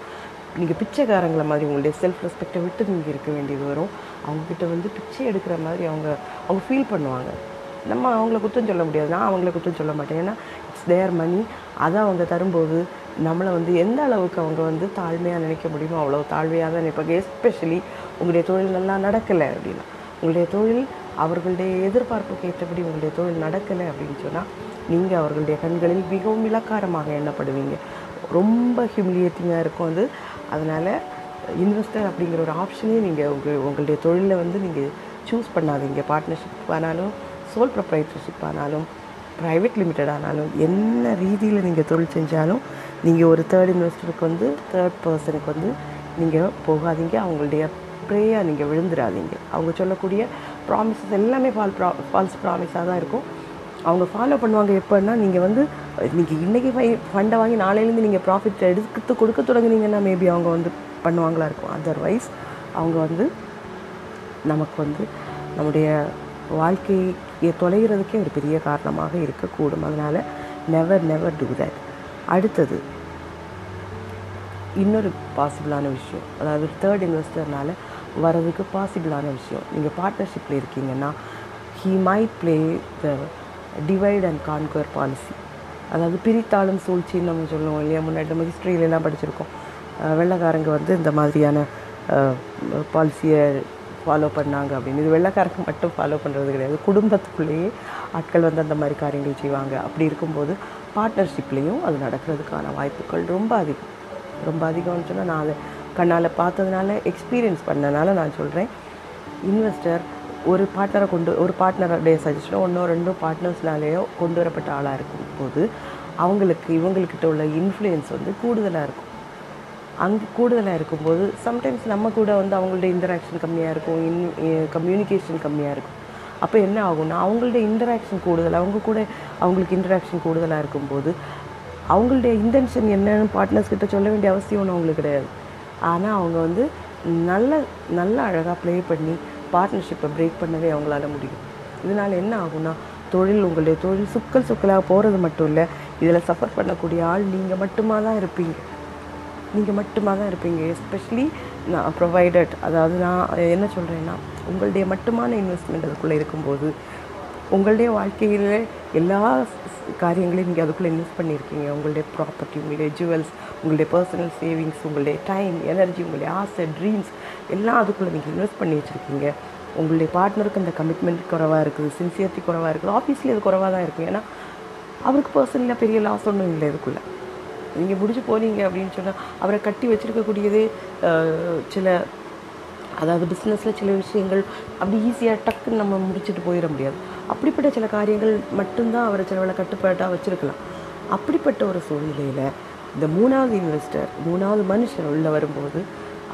நீங்கள் பிச்சைக்காரங்களை மாதிரி உங்களுடைய செல்ஃப் ரெஸ்பெக்டை விட்டு நீங்கள் இருக்க வேண்டியது வரும். அவங்கக்கிட்ட வந்து பிச்சை எடுக்கிற மாதிரி அவங்க அவங்க ஃபீல் பண்ணுவாங்க. நம்ம அவங்கள குற்றம் சொல்ல முடியாது. நான் அவங்கள குற்றம் சொல்ல மாட்டேன். ஏன்னா இட்ஸ் தேர் மணி அதை அவங்க தரும்போது நம்மளை வந்து எந்த அளவுக்கு அவங்க வந்து தாழ்மையாக நினைக்க முடியுமோ அவ்வளோ தாழ்மையாக தான் நினைப்பாங்க. எஸ்பெஷலி உங்களுடைய தொழில் நல்லா நடக்கலை அப்படின்னா. உங்களுடைய தொழில் அவர்களுடைய எதிர்பார்ப்புக்கு ஏற்றபடி உங்களுடைய தொழில் நடக்கலை அப்படின்னு சொன்னால் நீங்கள் அவர்களுடைய கண்களில் மிகவும் இலக்காரமாக எண்ணப்படுவீங்க. ரொம்ப ஹியூமிலியேட்டிங்காக இருக்கும் அது. அதனால் இன்வெஸ்டர் அப்படிங்கிற ஒரு ஆப்ஷனே நீங்கள் உங்கள் உங்களுடைய தொழிலில் வந்து நீங்கள் சூஸ் பண்ணாதீங்க. பார்ட்னர்ஷிப் ஆனாலும் சோல் ப்ரொப்ரைட்டர்ஷிப் ஆனாலும் ப்ரைவேட் லிமிடெட் ஆனாலும் என்ன ரீதியில் நீங்கள் தொழில் செஞ்சாலும் நீங்கள் ஒரு தேர்ட் இன்வெஸ்டருக்கு வந்து தேர்ட் பர்சனுக்கு வந்து நீங்கள் போகாதீங்க. அவங்களுடைய ப்ரேயாக நீங்கள் விழுந்துடாதீங்க. அவங்க சொல்லக்கூடிய ப்ராமிசஸ் எல்லாமே ஃபால் ப்ரா ஃபால்ஸ் ப்ராமிஸாக தான் இருக்கும். அவங்க ஃபாலோ பண்ணுவாங்க எப்போன்னா நீங்கள் வந்து நீங்கள் இன்றைக்கி ஃபை ஃபண்டை வாங்கி நாளையிலேருந்து நீங்கள் ப்ராஃபிட் எடுத்து கொடுக்க தொடங்குனீங்கன்னா மேபி அவங்க வந்து பண்ணுவாங்களா இருக்கும். அதர்வைஸ் அவங்க வந்து நமக்கு வந்து நம்முடைய வாழ்க்கையை தொலைகிறதுக்கே ஒரு பெரிய காரணமாக இருக்கக்கூடும். அதனால் நெவர் நெவர் டூ தட் அடுத்தது இன்னொரு பாசிபிளான விஷயம். அதாவது தேர்ட் இன்வெஸ்டர்னால் வரதுக்கு பாசிபிளான விஷயம். நீங்கள் பார்ட்னர்ஷிப்பில் இருக்கீங்கன்னா he might play the divide and conquer policy அதாவது பிரித்தாளும் சூழ்ச்சின்னு நம்ம சொல்லுவோம் இல்லையா? முன்னாடி நம்ம ஹிஸ்ட்ரியிலலாம் படிச்சிருக்கோம். வெள்ளக்காரங்க வெள்ளைக்காரங்க வந்து இந்த மாதிரியான பாலிசியை ஃபாலோ பண்ணாங்க அப்படின்னு. இது வெள்ளக்காரங்க மட்டும் ஃபாலோ பண்ணுறது கிடையாது. குடும்பத்துக்குள்ளேயே ஆட்கள் வந்து அந்த மாதிரி காரியங்கள் செய்வாங்க. அப்படி இருக்கும்போது பார்ட்னர்ஷிப்லேயும் அது நடக்கிறதுக்கான வாய்ப்புகள் ரொம்ப அதிகம். ரொம்ப அதிகம்னு சொன்னால் நான் அதை கண்ணால் பார்த்ததுனால எக்ஸ்பீரியன்ஸ் பண்ணனால நான் சொல்கிறேன் இன்வெஸ்டர் ஒரு பார்ட்னரை கொண்டு ஒரு பார்ட்னருடைய சஜஷனோ ஒன்றோ ரெண்டோ பார்ட்னர்ஸ்னாலேயோ கொண்டு வரப்பட்ட ஆளாக இருக்கும் போது அவங்களுக்கு இவங்கக்கிட்ட உள்ள இன்ஃப்ளூயன்ஸ் வந்து கூடுதலாக இருக்கும். அங்கே கூடுதலாக இருக்கும்போது சம்டைம்ஸ் நம்ம கூட வந்து அவங்கள்ட்ட இன்டராக்ஷன் கம்மியாக இருக்கும் இன் கம்யூனிகேஷன் கம்மியாக இருக்கும். அப்போ என்ன ஆகும்னா அவங்களுடைய இன்டராக்ஷன் கூடுதல் அவங்க கூட அவங்களுக்கு இன்டராக்ஷன் கூடுதலாக இருக்கும்போது அவங்களுடைய இன்டென்ஷன் என்னன்னு பார்ட்னர்ஸ் கிட்ட சொல்ல வேண்டிய அவசியம் ஒன்றும் அவங்களுக்கு கிடையாது. ஆனால் அவங்க வந்து நல்ல நல்ல அழகாக ப்ளே பண்ணி பார்ட்னர்ஷிப்பை பிரேக் பண்ணவே அவங்களால முடியும். இதனால் என்ன ஆகும்னா தொழில் உங்களுடைய தொழில் சுக்கல் சுக்கலாக போகிறது மட்டும் இல்லை இதில் சஃபர் பண்ணக்கூடிய ஆள் நீங்கள் மட்டுமா தான் இருப்பீங்க. நீங்கள் மட்டுமா தான் இருப்பீங்க. எஸ்பெஷலி நான் ப்ரொவைடட் அதாவது நான் என்ன சொல்கிறேன்னா உங்களுடைய மட்டுமான இன்வெஸ்ட்மெண்ட் அதுக்குள்ளே இருக்கும்போது உங்களுடைய வாழ்க்கையில் எல்லா காரியங்களையும் நீங்கள் அதுக்குள்ளே இன்வெஸ்ட் பண்ணியிருக்கீங்க. உங்களுடைய ப்ராப்பர்ட்டி உங்களுடைய ஜுவல்ஸ் உங்களுடைய பர்சனல் சேவிங்ஸ் உங்களுடைய டைம் எனர்ஜி உங்களுடைய ஆசை ட்ரீம்ஸ் எல்லாம் அதுக்குள்ளே நீங்கள் இன்வெஸ்ட் பண்ணி வச்சுருக்கீங்க. உங்களுடைய பார்ட்னருக்கு அந்த கமிட்மெண்ட் குறைவாக இருக்குது சின்சியரிட்டி குறைவாக இருக்குது. ஆஃபீஸ்லேயே அது குறைவாக தான் இருக்கும். ஏன்னா அவருக்கு பர்சனலாக பெரிய லாஸ் ஒன்றும் இல்லை இதுக்குள்ளே நீங்கள் முடிச்சு போனீங்க அப்படின்னு சொன்னால் அவரை கட்டி வச்சிருக்கக்கூடியதே சில அதாவது பிஸ்னஸில் சில விஷயங்கள் அப்படி ஈஸியாக டக்குன்னு நம்ம முடிச்சுட்டு போயிட முடியாது. அப்படிப்பட்ட சில காரியங்கள் மட்டும்தான் அவரை சிலவளை கட்டுப்பாட்டாக வச்சுருக்கலாம். அப்படிப்பட்ட ஒரு சூழ்நிலையில் இந்த மூணாவது இன்வெஸ்டர் மூணாவது மனுஷன் உள்ளே வரும்போது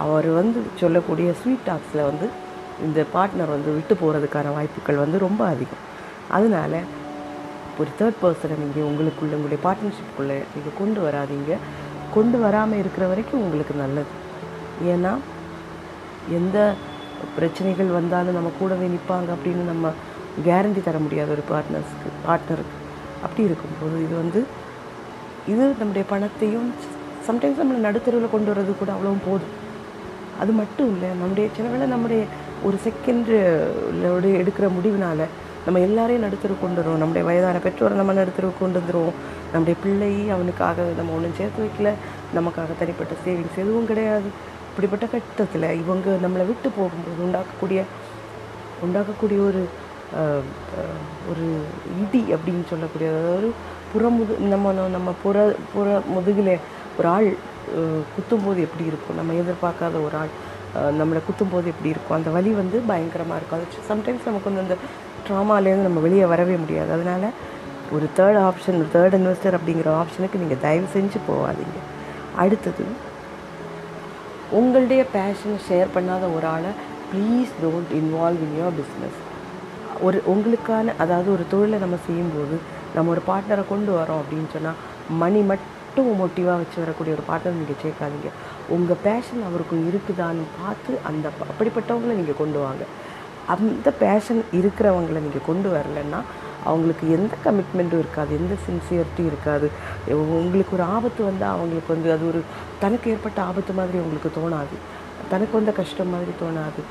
அவர் வந்து சொல்லக்கூடிய ஸ்வீட் டாக்ஸில் வந்து இந்த பார்ட்னர் வந்து விட்டு போகிறதுக்கான வாய்ப்புகள் வந்து ரொம்ப அதிகம். அதனால் ஒரு தேர்ட் பர்சனை நீங்கள் உங்களுக்குள்ளே உங்களுடைய பார்ட்னர்ஷிப்புக்குள்ளே நீங்கள் கொண்டு வராதீங்க. கொண்டு வராமல் இருக்கிற வரைக்கும் உங்களுக்கு நல்லது. ஏன்னா எந்த பிரச்சனைகள் வந்தாலும் நம்ம கூடவே நிற்பாங்க அப்படின்னு நம்ம கேரண்டி தர முடியாது ஒரு பார்ட்னர்ஸ்க்கு பார்ட்னருக்கு அப்படி இருக்கும்போது இது வந்து இது நம்முடைய பணத்தையும் சம்டைம்ஸ் நம்மளை நடுத்தருவில் கொண்டு வர்றது கூட அவ்வளவும் போதும். அது மட்டும் இல்லை நம்முடைய சில வேளை நம்முடைய ஒரு செகண்ட் எடுக்கிற முடிவுனால நம்ம எல்லாரையும் நடுத்தர கொண்டு வருவோம் நம்முடைய வயதான பெற்றோரை நம்ம நடுத்தர கொண்டு வந்துடுவோம் நம்முடைய பிள்ளை அவனுக்காக நம்ம ஒன்றும் சேர்த்து வைக்கல. நமக்காக தனிப்பட்ட சேவிங்ஸ் எதுவும் கிடையாது. இப்படிப்பட்ட கட்டத்தில் இவங்க நம்மளை விட்டு போகும்போது உண்டாக்கக்கூடிய உண்டாக்கக்கூடிய ஒரு ஒரு இடி அப்படின்னு சொல்லக்கூடிய அதாவது ஒரு புறமுது நம்ம நம்ம புற புற முதுகில் ஒரு ஆள் குத்தும்போது எப்படி இருக்கும்? நம்ம எதிர்பார்க்காத ஒரு ஆள் நம்மளை குத்தும்போது எப்படி இருக்கும்? அந்த வலி வந்து பயங்கரமாக இருக்கும். அது சம்டைம்ஸ் நமக்கு வந்து அந்த ட்ராமாலேருந்து நம்ம வெளியே வரவே முடியாது. அதனால் ஒரு தேர்ட் ஆப்ஷன் தேர்ட் இன்வெஸ்டர் அப்படிங்கிற ஆப்ஷனுக்கு நீங்கள் தயவு செஞ்சு போகாதீங்க. அடுத்தது உங்களுடைய பேஷனை ஷேர் பண்ணாத ஒரு ஆளை please don't involve in your business ஒரு உங்களுக்கான அதாவது ஒரு தொழிலை நம்ம செய்யும்போது நம்ம ஒரு பார்ட்னரை கொண்டு வரோம் அப்படின்னு சொன்னால் மணி மட்டும் மோட்டிவாக வச்சு வரக்கூடிய ஒரு பார்ட்னர் நீங்கள் சேர்க்காதீங்க. உங்கள் பேஷன் அவருக்கும் இருக்குதான்னு பார்த்து அந்த அப்படிப்பட்டவங்களை நீங்கள் கொண்டு வாங்க. அந்த பேஷன் இருக்கிறவங்கள நீங்கள் கொண்டு வரலன்னா அவங்களுக்கு எந்த கமிட்மெண்ட்டும் இருக்காது எந்த சின்சியரிட்டியும் இருக்காது. உங்களுக்கு ஒரு ஆபத்து வந்தால் அவங்களுக்கு வந்து அது ஒரு தனக்கு ஏற்பட்ட ஆபத்து மாதிரி அவங்களுக்கு தோணாது. தனக்கு வந்த கஷ்டம் மாதிரி தோணாது.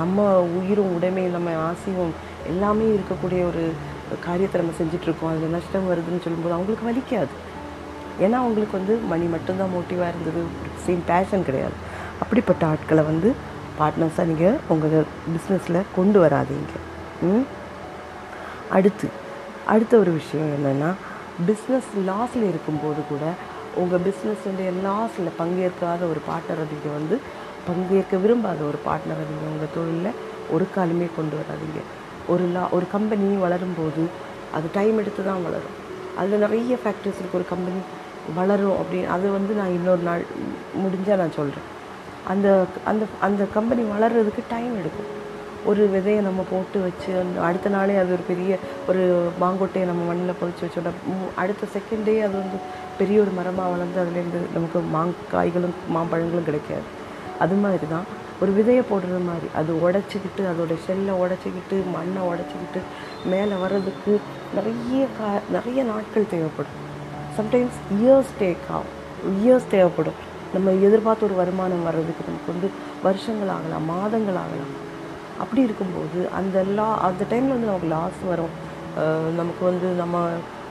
நம்ம உயிரும் உடைமையும் நம்ம ஆசையும் எல்லாமே இருக்கக்கூடிய ஒரு காரியத்தை நம்ம செஞ்சிட்ருக்கோம். அதில் நஷ்டம் வருதுன்னு சொல்லும்போது அவங்களுக்கு வலிக்காது. ஏன்னா அவங்களுக்கு வந்து மணி மட்டும்தான் மோட்டிவாக இருந்தது. சேம் பேஷன் கிடையாது. அப்படிப்பட்ட ஆட்களை வந்து பார்ட்னர்ஸாக நீங்கள் உங்கள் பிஸ்னஸில் கொண்டு வராதீங்க. அடுத்து அடுத்த ஒரு விஷயம் என்னென்னா பிஸ்னஸ் லாஸில் இருக்கும்போது கூட உங்கள் பிஸ்னஸுடைய லாஸில் பங்கேற்காத ஒரு பார்ட்னரை நீங்கள் வந்து பங்கேற்க விரும்பாத ஒரு பார்ட்னரை நீங்கள் உங்கள் தொழிலில் ஒரு காலுமே கொண்டு வராதீங்க. ஒரு லா ஒரு கம்பெனி வளரும்போது அது டைம் எடுத்து தான் வளரும். அதில் நிறைய ஃபேக்டர்ஸ் இருக்குது ஒரு கம்பெனி வளரும் அப்படின்னு அது வந்து நான் இன்னொரு நாள் முடிஞ்சால் நான் சொல்கிறேன் அந்த அந்த அந்த கம்பெனி வளர்கிறதுக்கு டைம் எடுக்கும். ஒரு விதையை நம்ம போட்டு வச்சு அந்த அடுத்த நாளே அது ஒரு பெரிய ஒரு மாங்கொட்டையை நம்ம மண்ணில் பொழிச்சு வச்சோட அடுத்த செகண்டே அது வந்து பெரிய ஒரு மரமாக வளர்ந்து அதுலேருந்து நமக்கு மாங் காய்களும் மாம்பழங்களும் கிடைக்காது. அது மாதிரி தான் ஒரு விதையை போடுறது மாதிரி. அது உடச்சிக்கிட்டு அதோட ஷெல்லை உடச்சிக்கிட்டு மண்ணை உடச்சிக்கிட்டு மேலே வர்றதுக்கு நிறைய கா நிறைய நாட்கள் தேவைப்படும். சம்டைம்ஸ் இயர்ஸ் டேக் ஆகும் இயர்ஸ் தேவைப்படும். நம்ம எதிர்பார்த்த ஒரு வருமானம் வர்றதுக்கு நமக்கு வந்து வருஷங்கள் ஆகலாம் மாதங்கள் ஆகலாம் அப்படி இருக்கும்போது அந்த லா அந்த டைமில் வந்து நமக்கு லாஸ் வரும். நமக்கு வந்து நம்ம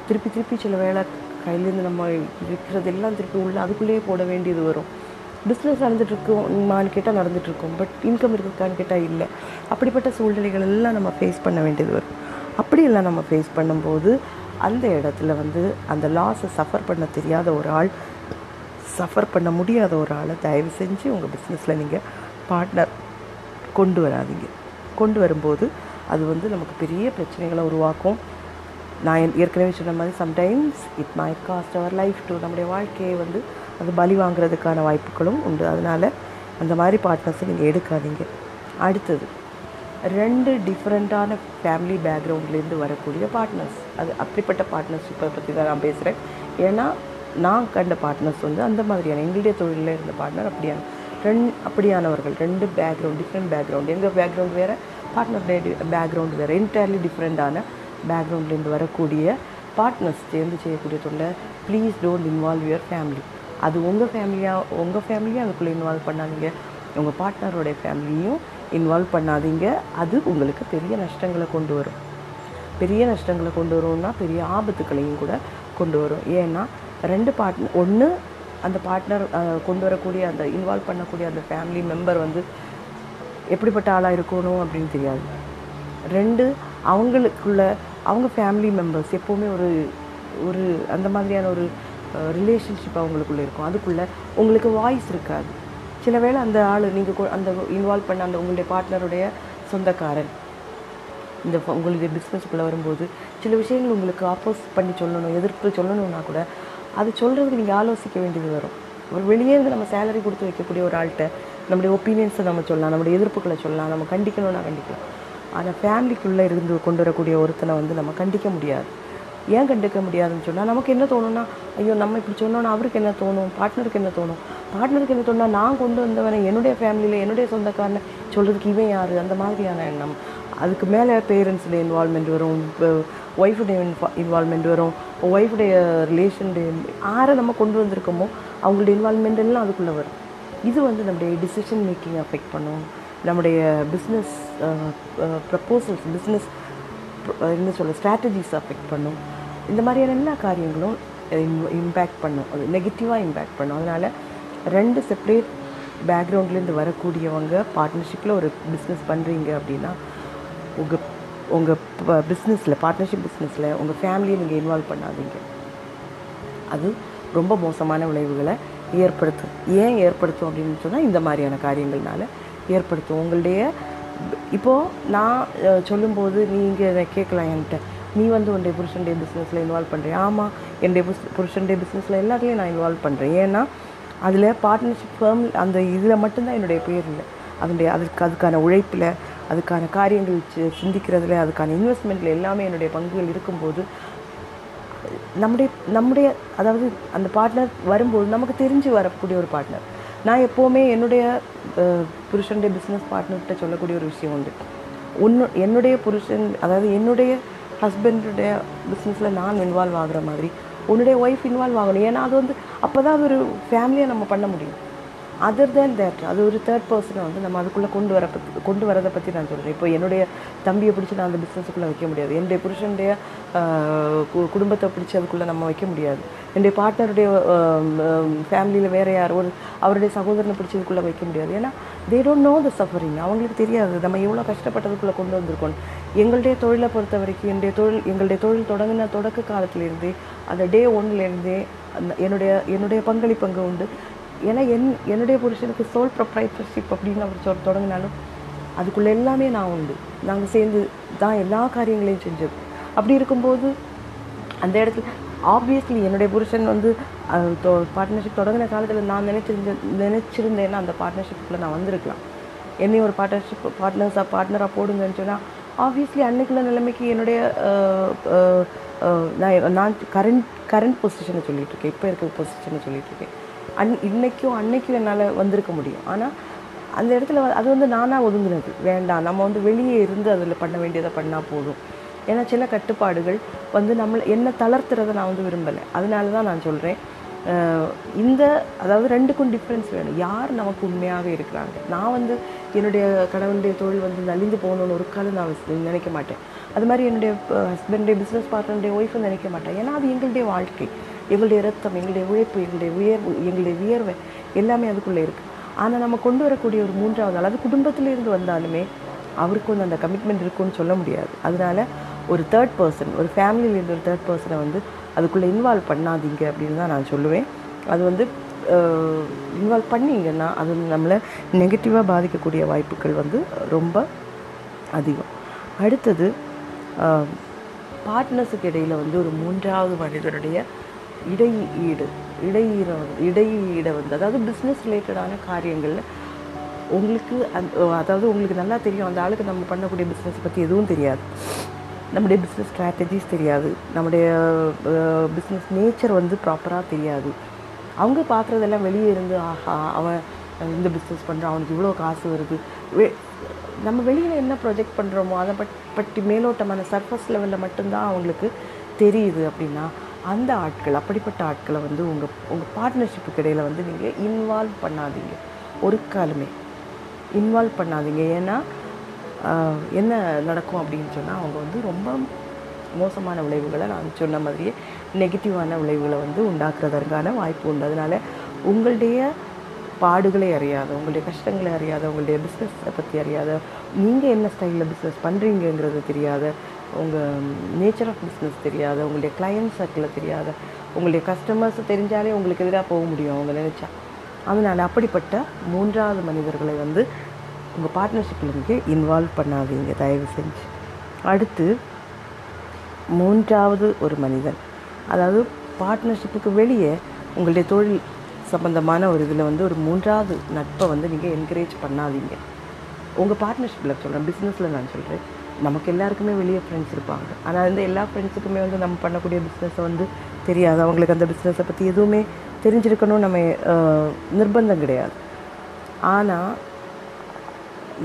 திருப்பி திருப்பி சில வேலை கையிலேருந்து நம்ம விற்கிறதெல்லாம் திருப்பி உள்ள அதுக்குள்ளேயே போட வேண்டியது வரும். பிஸ்னஸ் நடந்துட்டுருக்குமான்னு கேட்டால் நடந்துட்டுருக்கும் பட் இன்கம் இருக்குக்கான்னு கேட்டால் இல்லை. அப்படிப்பட்ட சூழ்நிலைகள் எல்லாம் நம்ம ஃபேஸ் பண்ண வேண்டியது வரும். அப்படியெல்லாம் நம்ம ஃபேஸ் பண்ணும்போது அந்த இடத்துல வந்து அந்த லாஸை சஃபர் பண்ண தெரியாத ஒரு ஆள் சஃபர் பண்ண முடியாத ஒரு ஆளை தயவு செஞ்சு உங்கள் பிஸ்னஸில் நீங்கள் பார்ட்னர் கொண்டு வராதீங்க. கொண்டு வரும்போது அது வந்து நமக்கு பெரிய பிரச்சனைகளை உருவாக்கும். நான் ஏற்கனவே சொன்ன மாதிரி sometimes it may cost our life to நம்முடைய வாழ்க்கையை வந்து அது பலி வாங்குறதுக்கான வாய்ப்புகளும் உண்டு. அதனால் அந்த மாதிரி பார்ட்னர்ஸை நீங்கள் எடுக்காதீங்க. அடுத்தது ரெண்டு டிஃப்ரெண்ட்டான ஃபேமிலி பேக்ரவுண்ட்லேருந்து வரக்கூடிய பார்ட்னர்ஸ் அது அப்படிப்பட்ட பார்ட்னர்ஷிப்பை பற்றி தான் நான் பேசுகிறேன் ஏன்னா நான் கண்ட பார்ட்னர்ஸ் வந்து அந்த மாதிரியான எங்களுடைய தொழிலில் இருந்த பார்ட்னர் அப்படியான ரெண்டு அப்படியானவர்கள் ரெண்டு பேக்ரவுண்ட் டிஃப்ரெண்ட் பேக்ரவுண்ட் எங்கள் பேக்ரவுண்ட் வேறு பார்ட்னருடைய பேக்ரவுண்ட் வேறு. என்டையர்லி டிஃப்ரெண்ட்டான பேக்ரவுண்ட்லேருந்து வரக்கூடிய பார்ட்னர்ஸ் சேர்ந்து செய்யக்கூடிய தொழிலை please don't involve your family அது உங்கள் ஃபேமிலியாக உங்கள் ஃபேமிலியை அதுக்குள்ளே இன்வால்வ் பண்ணாதீங்க. உங்கள் பார்ட்னருடைய ஃபேமிலியும் இன்வால்வ் பண்ணாதீங்க. அது உங்களுக்கு பெரிய நஷ்டங்களை கொண்டு வரும். பெரிய நஷ்டங்களை கொண்டு வரும்னா பெரிய ஆபத்துக்களையும் கூட கொண்டு வரும். ஏன்னா ரெண்டு பார்ட்னர் ஒன்று அந்த பார்ட்னர் கொண்டு வரக்கூடிய அந்த இன்வால்வ் பண்ணக்கூடிய அந்த ஃபேமிலி மெம்பர் வந்து எப்படிப்பட்ட ஆளாக இருக்கணும் அப்படின்னு தெரியாது. ரெண்டு அவங்களுக்குள்ள அவங்க ஃபேமிலி மெம்பர்ஸ் எப்போவுமே ஒரு ஒரு அந்த மாதிரியான ஒரு ரிலேஷன்ஷிப் அவங்களுக்குள்ளே இருக்கும். அதுக்குள்ளே உங்களுக்கு வாய்ஸ் இருக்காது. சில வேளை அந்த ஆள் நீங்கள் அந்த இன்வால்வ் பண்ண அந்த உங்களுடைய பார்ட்னருடைய சொந்தக்காரன் இந்த உங்களுடைய பிஸ்னஸ்க்குள்ளே வரும்போது சில விஷயங்கள் உங்களுக்கு ஆப்போஸ் பண்ணி சொல்லணும் எதிர்ப்பு சொல்லணும்னா கூட அது சொல்கிறதுக்கு நீங்கள் ஆலோசிக்க வேண்டியது வரும். ஒரு வெளியே இருந்து நம்ம சேலரி கொடுத்து வைக்கக்கூடிய ஒரு ஆள்கிட்ட நம்முடைய ஒப்பீனியன்ஸை நம்ம சொல்லலாம் நம்முடைய எதிர்ப்புகளை சொல்லலாம் நம்ம கண்டிக்கணும்னா கண்டிக்கலாம். ஆனால் ஃபேமிலிக்குள்ளே இருந்து கொண்டு வரக்கூடிய ஒருத்தனை வந்து நம்ம கண்டிக்க முடியாது. ஏன் கண்டுக்க முடியாதுன்னு சொன்னால் நமக்கு என்ன தோணும்னா ஐயோ நம்ம இப்படி சொன்னோன்னா அவருக்கு என்ன தோணும்? பார்ட்னருக்கு என்ன தோணும்? பார்ட்னருக்கு என்ன தோணுன்னா நான் கொண்டு வந்தவனை என்னுடைய ஃபேமிலியில் என்னுடைய சொந்தக்காரனை சொல்கிறதுக்கு இவன் யார்? அந்த மாதிரியான எண்ணம். அதுக்கு மேலே பேரண்ட்ஸுடைய இன்வால்மெண்ட் வரும் ஒய்ஃபுடைய இன்வால்மெண்ட் வரும் ஒய்ஃபுடைய ரிலேஷனுடைய யாரை நம்ம கொண்டு வந்திருக்கோமோ அவங்களுடைய இன்வால்மெண்ட் எல்லாம் அதுக்குள்ளே வரும். இது வந்து நம்முடைய டிசிஷன் மேக்கிங் அஃபெக்ட் பண்ணும். நம்முடைய பிஸ்னஸ் ப்ரப்போசல்ஸ் பிஸ்னஸ் என்ன சொல்ல ஸ்ட்ராட்டஜிஸ் அஃபெக்ட் பண்ணும். இந்த மாதிரியான எல்லா காரியங்களும் இம்பேக்ட் பண்ணும். அது நெகட்டிவாக இம்பேக்ட் பண்ணும். அதனால் ரெண்டு செப்பரேட் பேக்ரவுண்ட்லேருந்து வரக்கூடியவங்க பார்ட்னர்ஷிப்பில் ஒரு பிஸ்னஸ் பண்ணுறீங்க அப்படின்னா உங்கள் உங்கள் பிஸ்னஸில் பார்ட்னர்ஷிப் பிஸ்னஸில் உங்கள் ஃபேமிலியை நீங்கள் இன்வால்வ் பண்ணாதீங்க. அது ரொம்ப மோசமான விளைவுகளை ஏற்படுத்தும். ஏன் ஏற்படுத்தும் அப்படின்னு சொன்னால் இந்த மாதிரியான காரியங்கள்னால ஏற்படுத்தும். உங்களுடைய இப்போது நான் சொல்லும்போது நீங்கள் கேட்கலாம் என்கிட்ட. நீ வந்து உன்னுடைய புருஷனுடைய பிஸ்னஸில் இன்வால்வ் பண்ணுறேன் ஆமாம் என்னுடைய புஸ் புருஷனுடைய பிஸ்னஸில் எல்லாத்துலேயும் நான் இன்வால்வ் பண்ணுறேன் ஏன்னா அதில் பார்ட்னர்ஷிப் ஃபேம் அந்த இதில் மட்டும்தான் என்னுடைய பேர் இல்லை. அதனுடைய அதுக்கு அதுக்கான உழைப்பில் அதுக்கான காரியங்கள் சிந்திக்கிறதுல அதுக்கான இன்வெஸ்ட்மெண்ட்டில் எல்லாமே என்னுடைய பங்குகள் இருக்கும்போது நம்முடைய நம்முடைய அதாவது அந்த பார்ட்னர் வரும்போது நமக்கு தெரிஞ்சு வரக்கூடிய ஒரு பார்ட்னர் நான் எப்போவுமே என்னுடைய புருஷனுடைய பிஸ்னஸ் பார்ட்னர்கிட்ட சொல்லக்கூடிய ஒரு விஷயம் உண்டு. ஒன்று என்னுடைய புருஷன் அதாவது என்னுடைய ஹஸ்பண்டுடைய பிஸ்னஸில் நான் இன்வால்வ் ஆகிற மாதிரி உன்னுடைய ஒய்ஃப் இன்வால்வ் ஆகணும். ஏன்னா அது வந்து அப்போ தான் அது ஒரு ஃபேமிலியாக நம்ம பண்ண முடியும். அதர் தேன் தேட் அது ஒரு தேர்ட் பர்சனை வந்து நம்ம அதுக்குள்ளே கொண்டு வர பற்றி கொண்டு வரதை பற்றி நான் சொல்கிறேன் இப்போ என்னுடைய தம்பியை பிடிச்சி நான் அந்த பிஸ்னஸுக்குள்ளே வைக்க முடியாது. என்னுடைய புருஷனுடைய கு- குடும்பத்தை பிடிச்சி அதுக்குள்ளே நம்ம வைக்க முடியாது. என்னுடைய பார்ட்னருடைய ஃபேமிலியில் வேறு யார் ஒரு அவருடைய சகோதரனை பிடிச்சதுக்குள்ளே வைக்க முடியாது. ஏன்னா they don't know the suffering அவங்களுக்கு தெரியாது. நம்ம எவ்வளோ கஷ்டப்பட்டதுக்குள்ளே கொண்டு வந்திருக்கோம். எங்களுடைய தொழிலை பொறுத்த வரைக்கும் என்னுடைய தொழில் எங்களுடைய தொழில் தொடங்கின தொடக்க காலத்திலேருந்தே அந்த டே ஒன்லேருந்தே அந்த என்னுடைய என்னுடைய பங்களிப்பு அங்கே உண்டு. ஏன்னா என் என்னுடைய புருஷனுக்கு சோல் ப்ரொப்ரைட்டர்ஷிப் அப்படின்னு அவர் சொல் தொடங்கினாலும் அதுக்குள்ளே எல்லாமே நான் உண்டு. நாங்கள் சேர்ந்து தான் எல்லா காரியங்களையும் செஞ்சது அப்படி இருக்கும்போது அந்த இடத்துல ஆப்வியஸ்லி என்னுடைய புருஷன் வந்து பார்ட்னர்ஷிப் தொடங்கின காலத்தில் நான் நினைச்சிருந்தேன் நினச்சிருந்தேன்னா அந்த பார்ட்னர்ஷிப்பில் நான் வந்திருக்கலாம். என்னையும் ஒரு பார்ட்னர்ஷிப் பார்ட்னர்ஸாக பார்ட்னராக போடுங்கன்னு சொன்னால் ஆப்வியஸ்லி அன்னைக்குள்ள நிலைமைக்கு என்னுடைய நான் நான் கரண்ட் கரண்ட் பொசிஷனை சொல்லிகிட்ருக்கேன் இருக்கேன். இப்போ இருக்கிற பொசிஷனை சொல்லிட்டு இருக்கேன். அன் இன்னைக்கும் அன்னைக்கும் என்னால் வந்திருக்க முடியும். ஆனால் அந்த இடத்துல அது வந்து நானாக ஒதுங்கினது. வேண்டாம் நம்ம வந்து வெளியே இருந்து அதில் பண்ண வேண்டியதை பண்ணால் போதும். ஏன்னா சில கட்டுப்பாடுகள் வந்து நம்மளை என்ன தளர்த்துறதை நான் வந்து விரும்பலை. அதனால தான் நான் சொல்கிறேன் இந்த அதாவது ரெண்டுக்கும் டிஃப்ரென்ஸ் வேணும். யார் நமக்கு உண்மையாகவே இருக்கிறாங்க? நான் வந்து என்னுடைய கணவனுடைய தொழில் வந்து நலிந்து போகணும்னு ஒரு காலம் நான் நினைக்க மாட்டேன். அது மாதிரி என்னுடைய ஹஸ்பண்டுடைய பிஸ்னஸ் பார்ட்னருடைய ஒய்ஃபும் நினைக்க மாட்டேன். ஏன்னா அது எங்களுடைய வாழ்க்கை. எங்களுடைய ரத்தம் எங்களுடைய உழைப்பு எங்களுடைய உயர்வு எங்களுடைய வியர்வை எல்லாமே அதுக்குள்ளே இருக்குது ஆனால் நம்ம கொண்டு வரக்கூடிய ஒரு மூன்றாவது ஆள் அது குடும்பத்திலேருந்து வந்தாலுமே அவருக்கு வந்து அந்த கமிட்மெண்ட் இருக்குன்னு சொல்ல முடியாது. அதனால ஒரு தேர்ட் பர்சன் ஒரு ஃபேமிலியிலேருந்து ஒரு தேர்ட் பர்சனை வந்து அதுக்குள்ளே இன்வால்வ் பண்ணாதீங்க அப்படின்னு தான் நான் சொல்லுவேன். அது வந்து இன்வால்வ் பண்ணிங்கன்னா அது நம்மளை நெகட்டிவாக பாதிக்கக்கூடிய வாய்ப்புகள் வந்து ரொம்ப அதிகம். அடுத்தது பார்ட்னர்ஸுக்கு இடையில் வந்து ஒரு மூன்றாவது மனிதனுடைய இடையீடு இடையீட இடையீடை வந்து அதாவது பிஸ்னஸ் ரிலேட்டடான காரியங்களில் உங்களுக்கு அந் அதாவது உங்களுக்கு நல்லா தெரியும் அந்த ஆளுக்கு நம்ம பண்ணக்கூடிய பிஸ்னஸ் பற்றி எதுவும் தெரியாது. நம்முடைய பிஸ்னஸ் ஸ்ட்ராட்டஜிஸ் தெரியாது. நம்முடைய பிஸ்னஸ் நேச்சர் வந்து ப்ராப்பராக தெரியாது. அவங்க பார்க்குறதெல்லாம் வெளியே இருந்து ஆஹா அவன் இந்த பிஸ்னஸ் பண்ணுறான் அவனுக்கு இவ்வளோ காசு வருது. வெ- நம்ம வெளியில் என்ன ப்ரொஜெக்ட் பண்ணுறோமோ அதை பட் பற்றி மேலோட்டமான சர்ஃபஸ் லெவலில் மட்டும்தான் அவங்களுக்கு தெரியுது அப்படின்னா அந்த ஆட்கள் அப்படிப்பட்ட ஆட்களை வந்து உங்கள் உங்கள் பார்ட்னர்ஷிப்புக்கு இடையில் வந்து நீங்கள் இன்வால்வ் பண்ணாதீங்க. ஒரு காலமே இன்வால்வ் பண்ணாதீங்க. ஏன்னா என்ன நடக்கும் அப்படின்னு சொன்னால் அவங்க வந்து ரொம்ப மோசமான விளைவுகளை நான் சொன்ன மாதிரியே நெகட்டிவான விளைவுகளை வந்து உண்டாக்குறதற்கான வாய்ப்பு உண்டு. அதனால் உங்களுடைய பாடுகளை அறியாத உங்களுடைய கஷ்டங்களை அறியாத உங்களுடைய பிஸ்னஸை பற்றி அறியாத நீங்கள் என்ன ஸ்டைலில் பிஸ்னஸ் பண்ணுறீங்கங்கிறது தெரியாத உங்கள் நேச்சர் ஆஃப் பிஸ்னஸ் தெரியாத உங்களுடைய கிளையண்ட் சர்க்கிளை தெரியாத உங்களுடைய கஸ்டமர்ஸ் தெரிஞ்சாலே உங்களுக்கு எதிராக போக முடியும் அவங்க நினச்சா. அதனால் அப்படிப்பட்ட மூன்றாவது மனிதர்களை வந்து உங்கள் பார்ட்னர்ஷிப்பில் நீங்கள் இன்வால்வ் பண்ணாதீங்க தயவு செஞ்சு. அடுத்து மூன்றாவது ஒரு மனிதன். அதாவது பார்ட்னர்ஷிப்புக்கு வெளியே உங்களுடைய தொழில் சம்பந்தமான ஒரு இதில் வந்து ஒரு மூன்றாவது நட்பை வந்து நீங்கள் என்கரேஜ் பண்ணாதீங்க. உங்கள் பார்ட்னர்ஷிப்பில் சொல்கிறேன் பிஸ்னஸில் நான் சொல்கிறேன் நமக்கு எல்லாருக்குமே வெளியே ஃப்ரெண்ட்ஸ் இருப்பாங்க. ஆனால் வந்து எல்லா ஃப்ரெண்ட்ஸுக்குமே வந்து நம்ம பண்ணக்கூடிய பிஸ்னஸை வந்து தெரியாது. அவங்களுக்கு அந்த பிஸ்னஸை பற்றி எதுவுமே தெரிஞ்சிருக்கணும் நம்ம நிர்பந்தம் கிடையாது. ஆனால்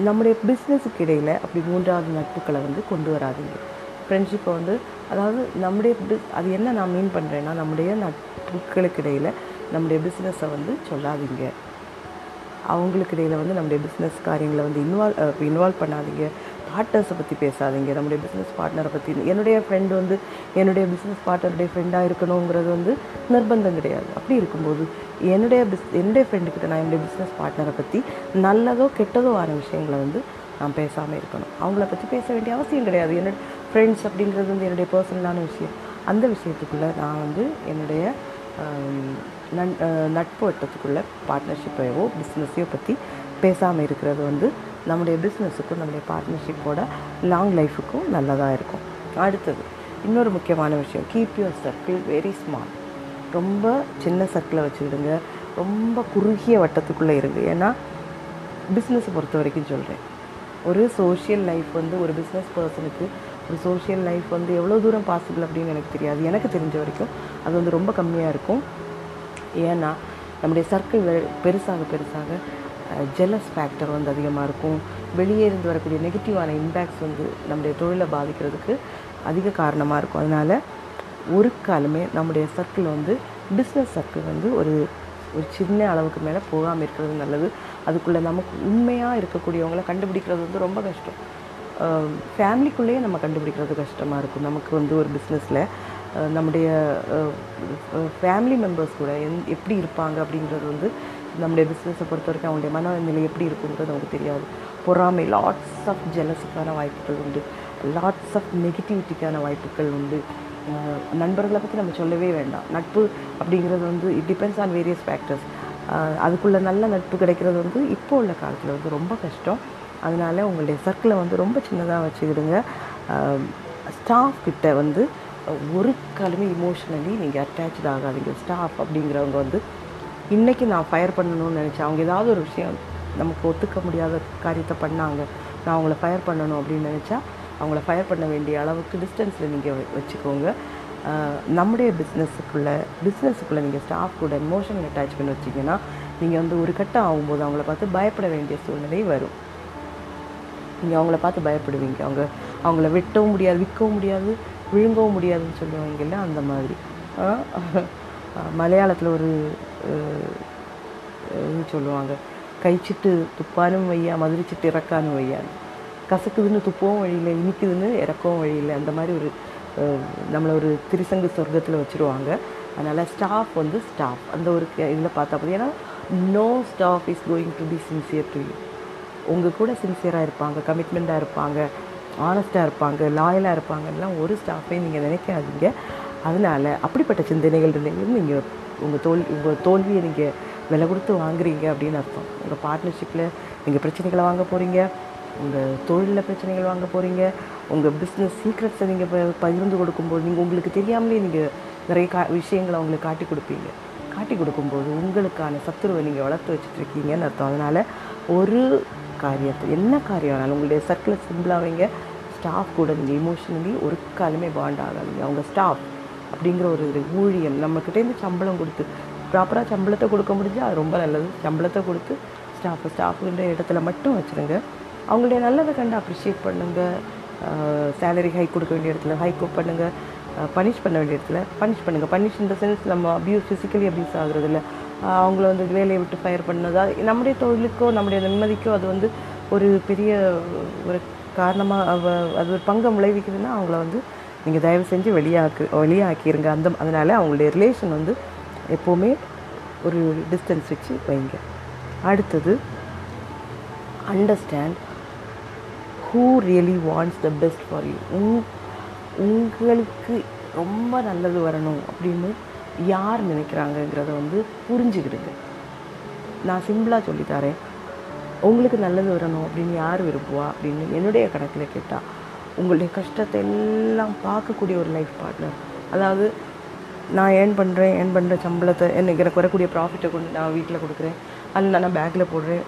நம்முடைய பிஸ்னஸுக்கு இடையில் அப்படி மூன்றாவது நட்புகளை வந்து கொண்டு வராதீங்க. ஃப்ரெண்ட்ஷிப்பை வந்து அதாவது நம்முடைய பிஸ் அது என்ன நான் மீன் பண்ணுறேன்னா நம்முடைய நட்புகளுக்கு இடையில் நம்முடைய பிஸ்னஸை வந்து சொல்லாதீங்க. அவங்களுக்கு இடையில் வந்து நம்முடைய பிஸ்னஸ் காரியங்களை வந்து இன்வால்வ் இன்வால்வ் பண்ணாதீங்க. பார்ட்னர்ஸை பற்றி பேசாதீங்க. நம்முடைய பிஸ்னஸ் பார்ட்னரை பற்றி என்னுடைய ஃப்ரெண்டு வந்து என்னுடைய பிஸ்னஸ் பார்ட்னருடைய ஃப்ரெண்டாக இருக்கணுங்கிறது வந்து நிர்பந்தம் கிடையாது. அப்படி இருக்கும்போது என்னுடைய பிஸ் என்னுடைய ஃப்ரெண்டுக்கிட்ட நான் என்னுடைய பிஸ்னஸ் பார்ட்னரை பற்றி நல்லதோ கெட்டதோ ஆன விஷயங்களை வந்து நான் பேசாமல் இருக்கணும். அவங்கள பற்றி பேச வேண்டிய அவசியம் கிடையாது. என்னோட ஃப்ரெண்ட்ஸ் அப்படிங்கிறது வந்து என்னுடைய பர்சனலான விஷயம். அந்த விஷயத்துக்குள்ளே நான் வந்து என்னுடைய நன் நட்பு வட்டத்துக்குள்ளே பார்ட்னர்ஷிப்பையோ பிஸ்னஸையோ பற்றி பேசாமல் இருக்கிறது வந்து நம்முடைய பிஸ்னஸுக்கும் நம்முடைய பார்ட்னர்ஷிப்போட லாங் லைஃபுக்கும் நல்லதாக இருக்கும். அடுத்தது இன்னொரு முக்கியமான விஷயம் keep your circle very small ரொம்ப சின்ன சர்க்கிளை வச்சுக்கிடுங்க. ரொம்ப குறுகிய வட்டத்துக்குள்ளே இருங்க. ஏன்னா பிஸ்னஸை பொறுத்த வரைக்கும் சொல்கிறேன் ஒரு சோஷியல் லைஃப் வந்து ஒரு பிஸ்னஸ் பர்சனுக்கு ஒரு சோஷியல் லைஃப் வந்து எவ்வளோ தூரம் பாசிபிள் அப்படின்னு எனக்கு தெரியாது. எனக்கு தெரிஞ்ச வரைக்கும் அது வந்து ரொம்ப கம்மியாக இருக்கும். ஏன்னா நம்முடைய சர்க்கிள் பெருசாக பெருசாக ஜெலஸ் ஃபேக்டர் வந்து அதிகமாக இருக்கும். வெளியே இருந்து வரக்கூடிய நெகட்டிவான இம்பேக்ட்ஸ் வந்து நம்முடைய தொழிலை பாதிக்கிறதுக்கு அதிக காரணமாக இருக்கும். அதனால் ஒரு காலமே நம்முடைய சர்க்கிள் வந்து பிஸ்னஸ் சர்க்கிள் வந்து ஒரு ஒரு சின்ன அளவுக்கு மேலே போகாமல் இருக்கிறது நல்லது. அதுக்குள்ளே நமக்கு உண்மையாக இருக்கக்கூடியவங்களை கண்டுபிடிக்கிறது வந்து ரொம்ப கஷ்டம். ஃபேமிலிக்குள்ளேயே நம்ம கண்டுபிடிக்கிறது கஷ்டமாக இருக்கும். நமக்கு வந்து ஒரு பிஸ்னஸில் நம்முடைய ஃபேமிலி மெம்பர்ஸ் கூட எந் எப்படி இருப்பாங்க அப்படின்றது வந்து நம்முடைய பிஸ்னஸை பொறுத்த வரைக்கும் அவங்களுடைய மனநிலை எப்படி இருக்குன்றது நமக்கு தெரியாது. பொறாமை லாட்ஸ் ஆஃப் ஜெலஸுக்கான வாய்ப்புகள் உண்டு. லாட்ஸ் ஆஃப் நெகட்டிவிட்டிக்கான வாய்ப்புகள் உண்டு. நண்பர்களை பற்றி நம்ம சொல்லவே வேண்டாம். நட்பு அப்படிங்கிறது வந்து it depends on various factors அதுக்குள்ளே நல்ல நட்பு கிடைக்கிறது வந்து இப்போ உள்ள காலத்தில் வந்து ரொம்ப கஷ்டம். அதனால உங்களுடைய சர்க்கிளை வந்து ரொம்ப சின்னதாக வச்சுக்கிடுங்க. ஸ்டாஃப் கிட்ட வந்து ஒரு காலமே இமோஷனலி நீங்கள் அட்டாச்சு ஆகாதீங்க. ஸ்டாஃப் அப்படிங்கிறவங்க வந்து இன்றைக்கி நான் ஃபயர் பண்ணணும்னு நினச்சேன். அவங்க ஏதாவது ஒரு விஷயம் நமக்கு ஒத்துக்க முடியாத காரியத்தை பண்ணாங்க. நான் அவங்கள ஃபயர் பண்ணணும் அப்படின்னு நினச்சா அவங்கள ஃபயர் பண்ண வேண்டிய அளவுக்கு டிஸ்டன்ஸில் நீங்கள் வச்சுக்கோங்க. நம்முடைய பிஸ்னஸுக்குள்ளே பிஸ்னஸுக்குள்ளே நீங்கள் ஸ்டாஃப் கூட எமோஷனல் அட்டாச்மெண்ட் வச்சிங்கன்னா நீங்கள் வந்து ஒரு கட்டம் ஆகும்போது அவங்கள பார்த்து பயப்பட வேண்டிய சூழ்நிலை வரும். நீங்கள் அவங்கள பார்த்து பயப்படுவீங்க. அவங்க அவங்கள வெட்டவும் முடியாது விற்கவும் முடியாது விழுங்கவும் முடியாதுன்னு சொல்லுவாங்கல்ல அந்த மாதிரி. மலையாளத்தில் ஒரு சொல்லுவாங்க. கைச்சிட்டு துப்பானும் வையா மதுரிச்சிட்டு இறக்கானும் வையான்னு கசக்குதுன்னு துப்பவும் வழியில் இனிக்குதுன்னு இறக்கவும் வழியில் அந்த மாதிரி ஒரு நம்மளை ஒரு திருசங்கு சொர்க்கத்தில் வச்சுருவாங்க. அதனால் ஸ்டாஃப் வந்து ஸ்டாஃப் அந்த ஒரு இதில் பார்த்தா போதும். ஏன்னா no staff is going to be sincere to you உங்கள் கூட சின்சியராக இருப்பாங்க கமிட்மெண்ட்டாக இருப்பாங்க ஆனஸ்ட்டாக இருப்பாங்க லாயலாக இருப்பாங்கலாம் ஒரு ஸ்டாஃபையும் நீங்கள் நினைக்காதீங்க. அதனால் அப்படிப்பட்ட சிந்தனைகள் இருந்தீங்கன்னு நீங்கள் உங்கள் தோல் உங்கள் தோல்வியை நீங்கள் விலை கொடுத்து வாங்குறீங்க அப்படின்னு அர்த்தம். உங்கள் பார்ட்னர்ஷிப்பில் நீங்கள் பிரச்சனைகளை வாங்க போகிறீங்க உங்கள் தொழிலில் பிரச்சனைகள் வாங்க போகிறீங்க உங்கள் பிஸ்னஸ் சீக்ரெட்ஸை நீங்கள் பகிர்ந்து கொடுக்கும்போது நீங்கள் உங்களுக்கு தெரியாமலே நீங்கள் நிறைய கா விஷயங்களை அவங்களுக்கு காட்டி கொடுப்பீங்க. காட்டி கொடுக்கும்போது உங்களுக்கான சத்துருவை நீங்கள் வளர்த்து வச்சுட்ருக்கீங்கன்னு அர்த்தம். அதனால் ஒரு காரியத்தை என்ன காரியம் ஆனாலும் உங்களுடைய சர்க்கிளை சிம்பிளாக வைங்க. ஸ்டாஃப் கூட நீங்கள் இமோஷனலி ஒரு காலமே பாண்ட் ஆகாதீங்க. அவங்க ஸ்டாஃப் அப்படிங்கிற ஒரு இது ஊழியம் நம்மக்கிட்டேருந்து சம்பளம் கொடுத்து ப்ராப்பராக சம்பளத்தை கொடுக்க முடிஞ்சால் அது ரொம்ப நல்லது. சம்பளத்தை கொடுத்து ஸ்டாஃப் ஸ்டாஃபுன்ற இடத்துல மட்டும் வச்சுருங்க. அவங்களுடைய நல்லதை கண்டு அப்ரிஷியேட் பண்ணுங்கள் சேலரி ஹைக் கொடுக்க வேண்டிய இடத்துல ஹைக் பண்ணுங்கள் பனிஷ் பண்ண வேண்டிய இடத்துல பனிஷ் பண்ணுங்கள் பனிஷ் இந்த சென்ஸ் நம்ம அப்யூஸ் ஃபிசிக்கலி அப்யூஸ் ஆகுறது இல்லை. அவங்கள வந்து வேலையை விட்டு ஃபயர் பண்ணதா? நம்முடைய தொழிலுக்கோ நம்முடைய நிம்மதிக்கோ அது வந்து ஒரு பெரிய ஒரு காரணமாக அது ஒரு பங்கை விளைவிக்குதுன்னா அவங்கள வந்து நீங்கள் தயவு செஞ்சு வெளியாக்கு வெளியாக்கிடுங்க அந்த அதனால் அவங்களுடைய ரிலேஷன் வந்து எப்போவுமே ஒரு டிஸ்டன்ஸ் வச்சு வைங்க. அடுத்தது understand who really wants the best for you உங் உங்களுக்கு ரொம்ப நல்லது வரணும் அப்படின்னு யார் நினைக்கிறாங்கங்கிறத வந்து புரிஞ்சுக்கிடுங்க. நான் சிம்பிளாக சொல்லித்தரேன் உங்களுக்கு நல்லது வரணும் அப்படின்னு யார் விரும்புவா அப்படின்னு என்னுடைய கணக்கில் கேட்டால் உங்களுடைய கஷ்டத்தை எல்லாம் பார்க்கக்கூடிய ஒரு லைஃப் பார்ட்னர் அதாவது நான் ஏர்ன் பண்ணுறேன் ஏர்ன் பண்ணுற சம்பளத்தை எனக்கு எனக்கு வரக்கூடிய ப்ராஃபிட்டை கொண்டு நான் வீட்டில் கொடுக்குறேன். அதில் நான் பேங்கில் போடுறேன்.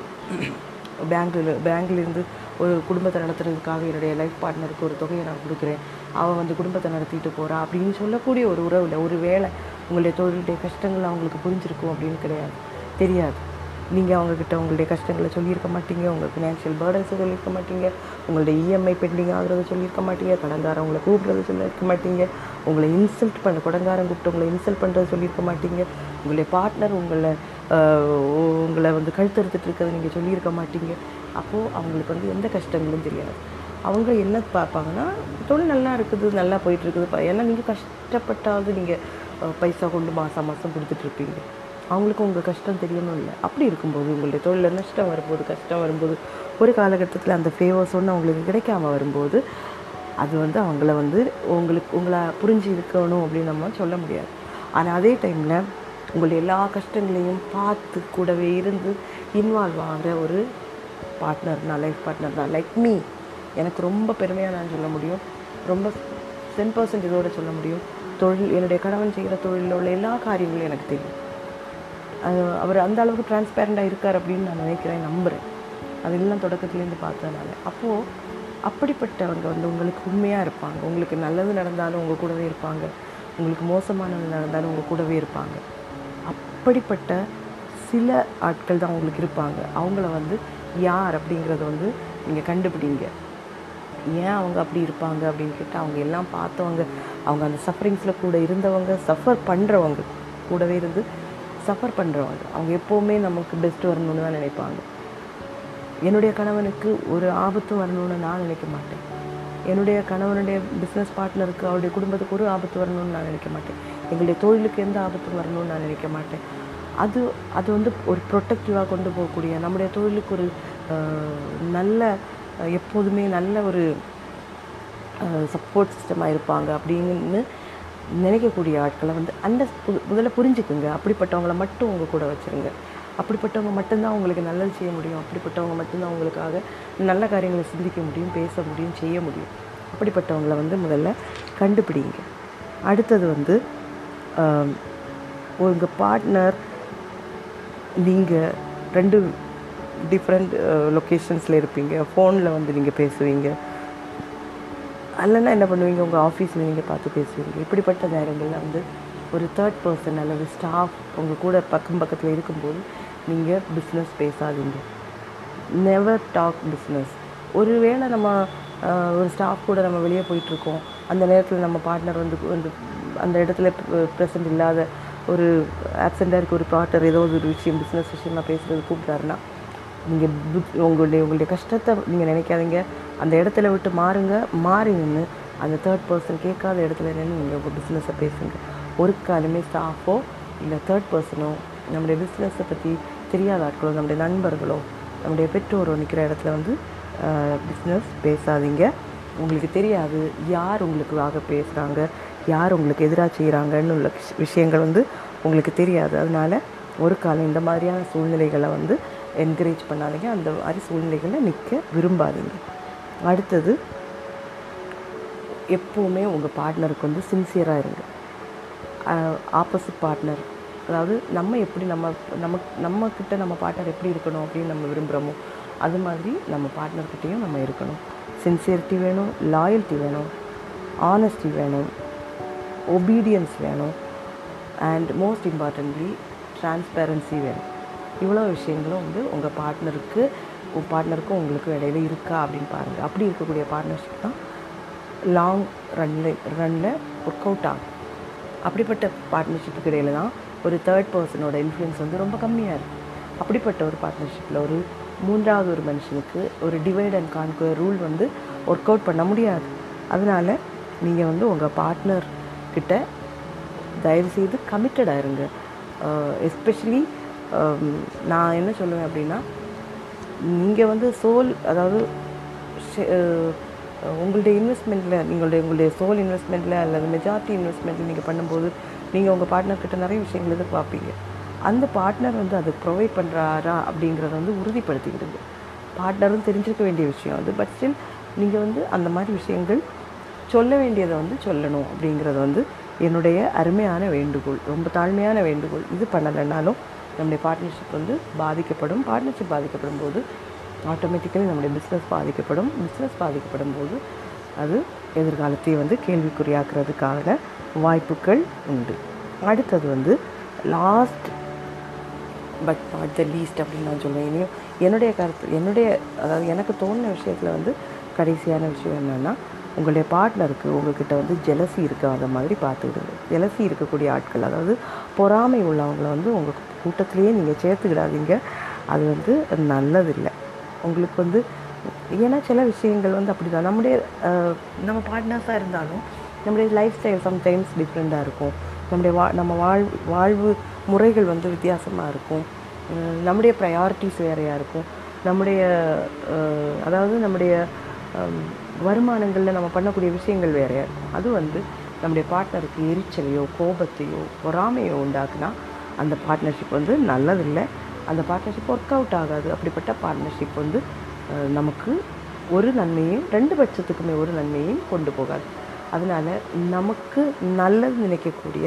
பேங்க்கில் பேங்க்லேருந்து ஒரு குடும்பத்தை நடத்துறதுக்காக என்னுடைய லைஃப் பார்ட்னருக்கு ஒரு தொகையை நான் கொடுக்குறேன். அவள் வந்து குடும்பத்தை நடத்திட்டு போகிறா அப்படின்னு சொல்லக்கூடிய ஒரு உறவில் ஒரு வேளை உங்களுடைய தொழிலுடைய கஷ்டங்கள் அவங்களுக்கு புரிஞ்சிருக்கும் அப்படின்னு கிடையாது. தெரியாது. நீங்கள் அவங்கக்கிட்ட உங்களுடைய கஷ்டங்களை சொல்லியிருக்க மாட்டீங்க உங்கள் ஃபினான்ஷியல் பேர்டன்ஸை சொல்லியிருக்க மாட்டீங்க உங்களுடைய இஎம்ஐ பெண்டிங் ஆகிறத சொல்லியிருக்க மாட்டீங்க கடங்காரம் உங்களை கூப்பிட்றத சொல்லியிருக்க மாட்டீங்க உங்களை இன்சல்ட் பண்ண கடங்காரம் கூப்பிட்டு உங்களை இன்சல்ட் பண்ணுறத சொல்லியிருக்க மாட்டீங்க உங்களுடைய பார்ட்னர் உங்களை உங்களை வந்து கழுத்தறுத்துட்டு இருக்கிறத நீங்கள் சொல்லியிருக்க மாட்டீங்க. அப்போது அவங்களுக்கு வந்து எந்த கஷ்டங்களும் தெரியாது. அவங்க என்ன பார்ப்பாங்கன்னா தொழில் நல்லா இருக்குது நல்லா போயிட்டுருக்குது ஏன்னா நீங்கள் கஷ்டப்பட்டாவது நீங்கள் பைசா கொண்டு மாதம் மாதம் கொடுத்துட்ருப்பீங்க அவங்களுக்கும் உங்கள் கஷ்டம் தெரியணும் இல்லை. அப்படி இருக்கும்போது உங்களுடைய தொழிலில் நஷ்டம் வரும்போது கஷ்டம் வரும்போது ஒரு காலகட்டத்தில் அந்த ஃபேவர்ஸ் ஒன்று அவங்களுக்கு கிடைக்காம வரும்போது அது வந்து அவங்கள வந்து உங்களுக்கு உங்களை புரிஞ்சு இருக்கணும் அப்படின்னு நம்ம சொல்ல முடியாது. ஆனால் அதே டைமில் உங்களுடைய எல்லா கஷ்டங்களையும் பார்த்து கூடவே இருந்து இன்வால்வ் ஆகிற ஒரு பார்ட்னர் தான் லைஃப் பார்ட்னர் தான் லைக் மீ எனக்கு ரொம்ப பெருமையாக நான் சொல்ல முடியும். ரொம்ப டென் பர்சன்ட் இதோடு சொல்ல முடியும். தொழில் என்னுடைய கணவன் செய்கிற தொழிலில் உள்ள எல்லா காரியங்களும் எனக்கு தெரியும். அவர் அந்த அளவுக்கு டிரான்ஸ்பேரண்டாக இருக்கார் அப்படின்னு நான் நினைக்கிறேன் நம்புகிறேன் அதெல்லாம் தொடக்கத்துலேருந்து பார்த்ததுனால. அப்போது அப்படிப்பட்டவங்க வந்து உங்களுக்கு உண்மையாக இருப்பாங்க. உங்களுக்கு நல்லது நடந்தாலும் உங்கள் கூடவே இருப்பாங்க. உங்களுக்கு மோசமானது நடந்தாலும் உங்கள் கூடவே இருப்பாங்க. அப்படிப்பட்ட சில ஆட்கள் தான் உங்களுக்கு இருப்பாங்க. அவங்கள வந்து யார் அப்படிங்கிறத வந்து நீங்கள் கண்டுபிடிங்க. ஏன் அவங்க அப்படி இருப்பாங்க அப்படின்னு கேட்டால் அவங்க எல்லாம் பார்த்தவங்க அவங்க அந்த சஃபரிங்ஸில் கூட இருந்தவங்க சஃபர் பண்ணுறவங்க கூடவே இருந்து சஃபர் பண்ணுறவங்க அவங்க எப்போவுமே நமக்கு பெஸ்ட் வரணும்னு தான் நினைப்பாங்க. என்னுடைய கணவனுக்கு ஒரு ஆபத்து வரணும்னு நான் நினைக்க மாட்டேன். என்னுடைய கணவனுடைய பிஸ்னஸ் பார்ட்னருக்கு அவருடைய குடும்பத்துக்கு ஒரு ஆபத்து வரணும்னு நான் நினைக்க மாட்டேன். எங்களுடைய தொழிலுக்கு எந்த ஆபத்து வரணும்னு நான் நினைக்க மாட்டேன். அது அது வந்து ஒரு ப்ரொட்டக்டிவாக கொண்டு போகக்கூடிய நம்முடைய தொழிலுக்கு ஒரு நல்ல எப்போதுமே நல்ல ஒரு சப்போர்ட் சிஸ்டமாக இருப்பாங்க அப்படின்னு நினைக்கக்கூடிய ஆட்களை வந்து அந்த முதல்ல புரிஞ்சுக்குங்க. அப்படிப்பட்டவங்கள மட்டும் உங்கள் கூட வச்சுருங்க. அப்படிப்பட்டவங்க மட்டும்தான் உங்களுக்கு நல்லது செய்ய முடியும். அப்படிப்பட்டவங்க மட்டும்தான் உங்களுக்காக நல்ல காரியங்களை சிந்திக்க முடியும் பேச முடியும் செய்ய முடியும். அப்படிப்பட்டவங்கள வந்து முதல்ல கண்டுபிடிங்க. அடுத்தது வந்து உங்கள் பார்ட்னர் நீங்கள் ரெண்டு டிஃப்ரெண்ட் லொக்கேஷன்ஸில் இருப்பீங்க. ஃபோனில் வந்து நீங்கள் பேசுவீங்க. அல்லனா என்ன பண்ணுவீங்க? உங்கள் ஆஃபீஸில் நீங்கள் பார்த்து பேசுவீங்க. இப்படிப்பட்ட நேரங்களில் வந்து ஒரு தேர்ட் பர்சன் அல்லது ஸ்டாஃப் உங்கள் கூட பக்கம் பக்கத்தில் இருக்கும்போது நீங்கள் பிஸ்னஸ் பேசாதீங்க. நெவர் டாக் பிஸ்னஸ் ஒருவேளை நம்ம ஒரு ஸ்டாஃப் கூட நம்ம வெளியே போயிட்டுருக்கோம். அந்த நேரத்தில் நம்ம பார்ட்னர் வந்து வந்து அந்த இடத்துல ப்ரெசன்ட் இல்லாத ஒரு ஆப்சண்ட்டாக இருக்க ஒரு பார்ட்னர் ஏதோ ஒரு விஷயம் பிஸ்னஸ் விஷயமாக பேசுகிறது கூப்பிட்டாருன்னா நீங்கள் உங்களுடைய உங்களுடைய கஷ்டத்தை நீங்கள் நினைக்காதீங்க. அந்த இடத்துல விட்டு மாறுங்க. மாறி நின்று அந்த தேர்ட் பர்சன் கேட்காத இடத்துல நின்று நீங்கள் உங்கள் பிஸ்னஸை பேசுங்க. ஒரு காலமே ஸ்டாஃபோ இல்லை தேர்ட் பர்சனோ நம்முடைய பிஸ்னஸை பற்றி தெரியாத ஆட்களோ நம்முடைய நண்பர்களோ நம்முடைய பெற்றோரோ நிற்கிற இடத்துல வந்து பிஸ்னஸ் பேசாதீங்க. உங்களுக்கு தெரியாது யார் உங்களுக்காக பேசுகிறாங்க யார் உங்களுக்கு எதிராக செய்கிறாங்கன்னு உள்ள விஷயங்கள் வந்து உங்களுக்கு தெரியாது. அதனால் ஒரு காலம் இந்த மாதிரியான சூழ்நிலைகளை வந்து என்கரேஜ் பண்ணாதீங்க. அந்த மாதிரி சூழ்நிலைகளில் நிற்க விரும்பாதீங்க. அடுத்தது எப்போவுமே உங்கள் பார்ட்னருக்கு வந்து சின்சியராக இருங்க. ஆப்போசிட் பார்ட்னர் அதாவது நம்ம எப்படி நம்ம நம்ம நம்மக்கிட்ட நம்ம பார்ட்னர் எப்படி இருக்கணும் அப்படின்னு நம்ம விரும்புகிறோமோ அது மாதிரி நம்ம பார்ட்னர்கிட்டையும் நம்ம இருக்கணும். சின்சியரிட்டி வேணும் லாயல்ட்டி வேணும் ஆனஸ்டி வேணும் ஒபீடியன்ஸ் வேணும் அண்ட் மோஸ்ட் இம்பார்ட்டன்ட்லி டிரான்ஸ்பேரன்சி வேணும். இவ்வளோ விஷயங்களும் வந்து உங்கள் பார்ட்னருக்கு உங்கள் பார்ட்னருக்கும் உங்களுக்கும் இடையில இருக்கா அப்படின்னு பாருங்கள் அப்படி இருக்கக்கூடிய பார்ட்னர்ஷிப் தான் லாங் ரன்னில் ரன்னில் ஒர்க் அவுட் ஆகும். அப்படிப்பட்ட பார்ட்னர்ஷிப்புக்கு இடையில தான் ஒரு தேர்ட் பர்சனோட இன்ஃப்ளூயன்ஸ் வந்து ரொம்ப கம்மியாக இருக்குது அப்படிப்பட்ட ஒரு பார்ட்னர்ஷிப்பில் ஒரு மூன்றாவது ஒரு மனுஷனுக்கு ஒரு டிவைட் அண்ட் கான்குவர் ரூல் வந்து ஒர்க் அவுட் பண்ண முடியாது. அதனால் நீங்கள் வந்து உங்கள் பார்ட்னர் கிட்ட தயவுசெய்து கமிட்டடாக இருங்க. எஸ்பெஷலி நான் என்ன சொல்லுவேன் அப்படின்னா நீங்கள் வந்து சோல் அதாவது உங்களுடைய இன்வெஸ்ட்மெண்ட்டில் நீங்களுடைய உங்களுடைய சோல் இன்வெஸ்ட்மெண்ட்டில் அல்லது மெஜாரிட்டி இன்வெஸ்ட்மெண்ட்டில் நீங்கள் பண்ணும்போது நீங்கள் உங்கள் பார்ட்னர்கிட்ட நிறைய விஷயங்கள் எதிர்பார்ப்பீங்க. அந்த பார்ட்னர் வந்து அது ப்ரொவைட் பண்ணுறாரா அப்படிங்கிறத வந்து உறுதிப்படுத்திக்கிடுங்க. பார்ட்னரும் தெரிஞ்சிருக்க வேண்டிய விஷயம் அது பட் ஸ்டில் நீங்கள் வந்து அந்த மாதிரி விஷயங்கள் சொல்ல வேண்டியதை வந்து சொல்லணும் அப்படிங்கிறது வந்து என்னுடைய அருமையான வேண்டுகோள் ரொம்ப தாழ்மையான வேண்டுகோள். இது பண்ணலைன்னாலும் நம்முடைய பார்ட்னர்ஷிப் வந்து பாதிக்கப்படும். பார்ட்னர்ஷிப் பாதிக்கப்படும் போது ஆட்டோமேட்டிக்கலி நம்முடைய பிஸ்னஸ் பாதிக்கப்படும். பிஸ்னஸ் பாதிக்கப்படும் போது அது எதிர்காலத்தை வந்து கேள்விக்குறியாக்குறதுக்கான வாய்ப்புகள் உண்டு. அடுத்தது வந்து last but not the least அப்படின்னு நான் சொல்லுவேன் இனியும் என்னுடைய கருத்து என்னுடைய அதாவது எனக்கு தோணுன விஷயத்தில் வந்து கடைசியான விஷயம் என்னென்னா உங்களுடைய பார்ட்னருக்கு உங்கள்கிட்ட வந்து ஜெலசி இருக்காத மாதிரி பார்த்துக்கிடுங்க. ஜெலசி இருக்கக்கூடிய ஆட்கள் அதாவது பொறாமை உள்ளவங்களை வந்து உங்கள் கூட்டத்திலேயே நீங்கள் சேர்த்துக்கிடாதீங்க. அது வந்து நல்லதில்லை. உங்களுக்கு வந்து ஏன்னா சில விஷயங்கள் வந்து அப்படி தான் நம்முடைய நம்ம பார்ட்னர்ஸாக இருந்தாலும் நம்முடைய லைஃப் ஸ்டைல் சம்டைம்ஸ் டிஃப்ரெண்ட்டாக இருக்கும். நம்முடைய வா நம்ம வாழ் வாழ்வு முறைகள் வந்து வித்தியாசமாக இருக்கும். நம்முடைய ப்ரையாரிட்டிஸ் வேறையாக இருக்கும். நம்முடைய அதாவது நம்முடைய வருமானங்களில் நம்ம பண்ணக்கூடிய விஷயங்கள் வேறையாக இருக்கும். அது வந்து நம்முடைய பார்ட்னருக்கு எரிச்சலையோ கோபத்தையோ பொறாமையோ உண்டாக்குனா அந்த பார்ட்னர்ஷிப் வந்து நல்லதில்லை. அந்த பார்ட்னர்ஷிப் ஒர்க் அவுட் ஆகாது. அப்படிப்பட்ட பார்ட்னர்ஷிப் வந்து நமக்கு ஒரு நன்மையும் ரெண்டு பட்சத்துக்குமே ஒரு நன்மையும் கொண்டு போகாது. அதனால் நமக்கு நல்லது நினைக்கக்கூடிய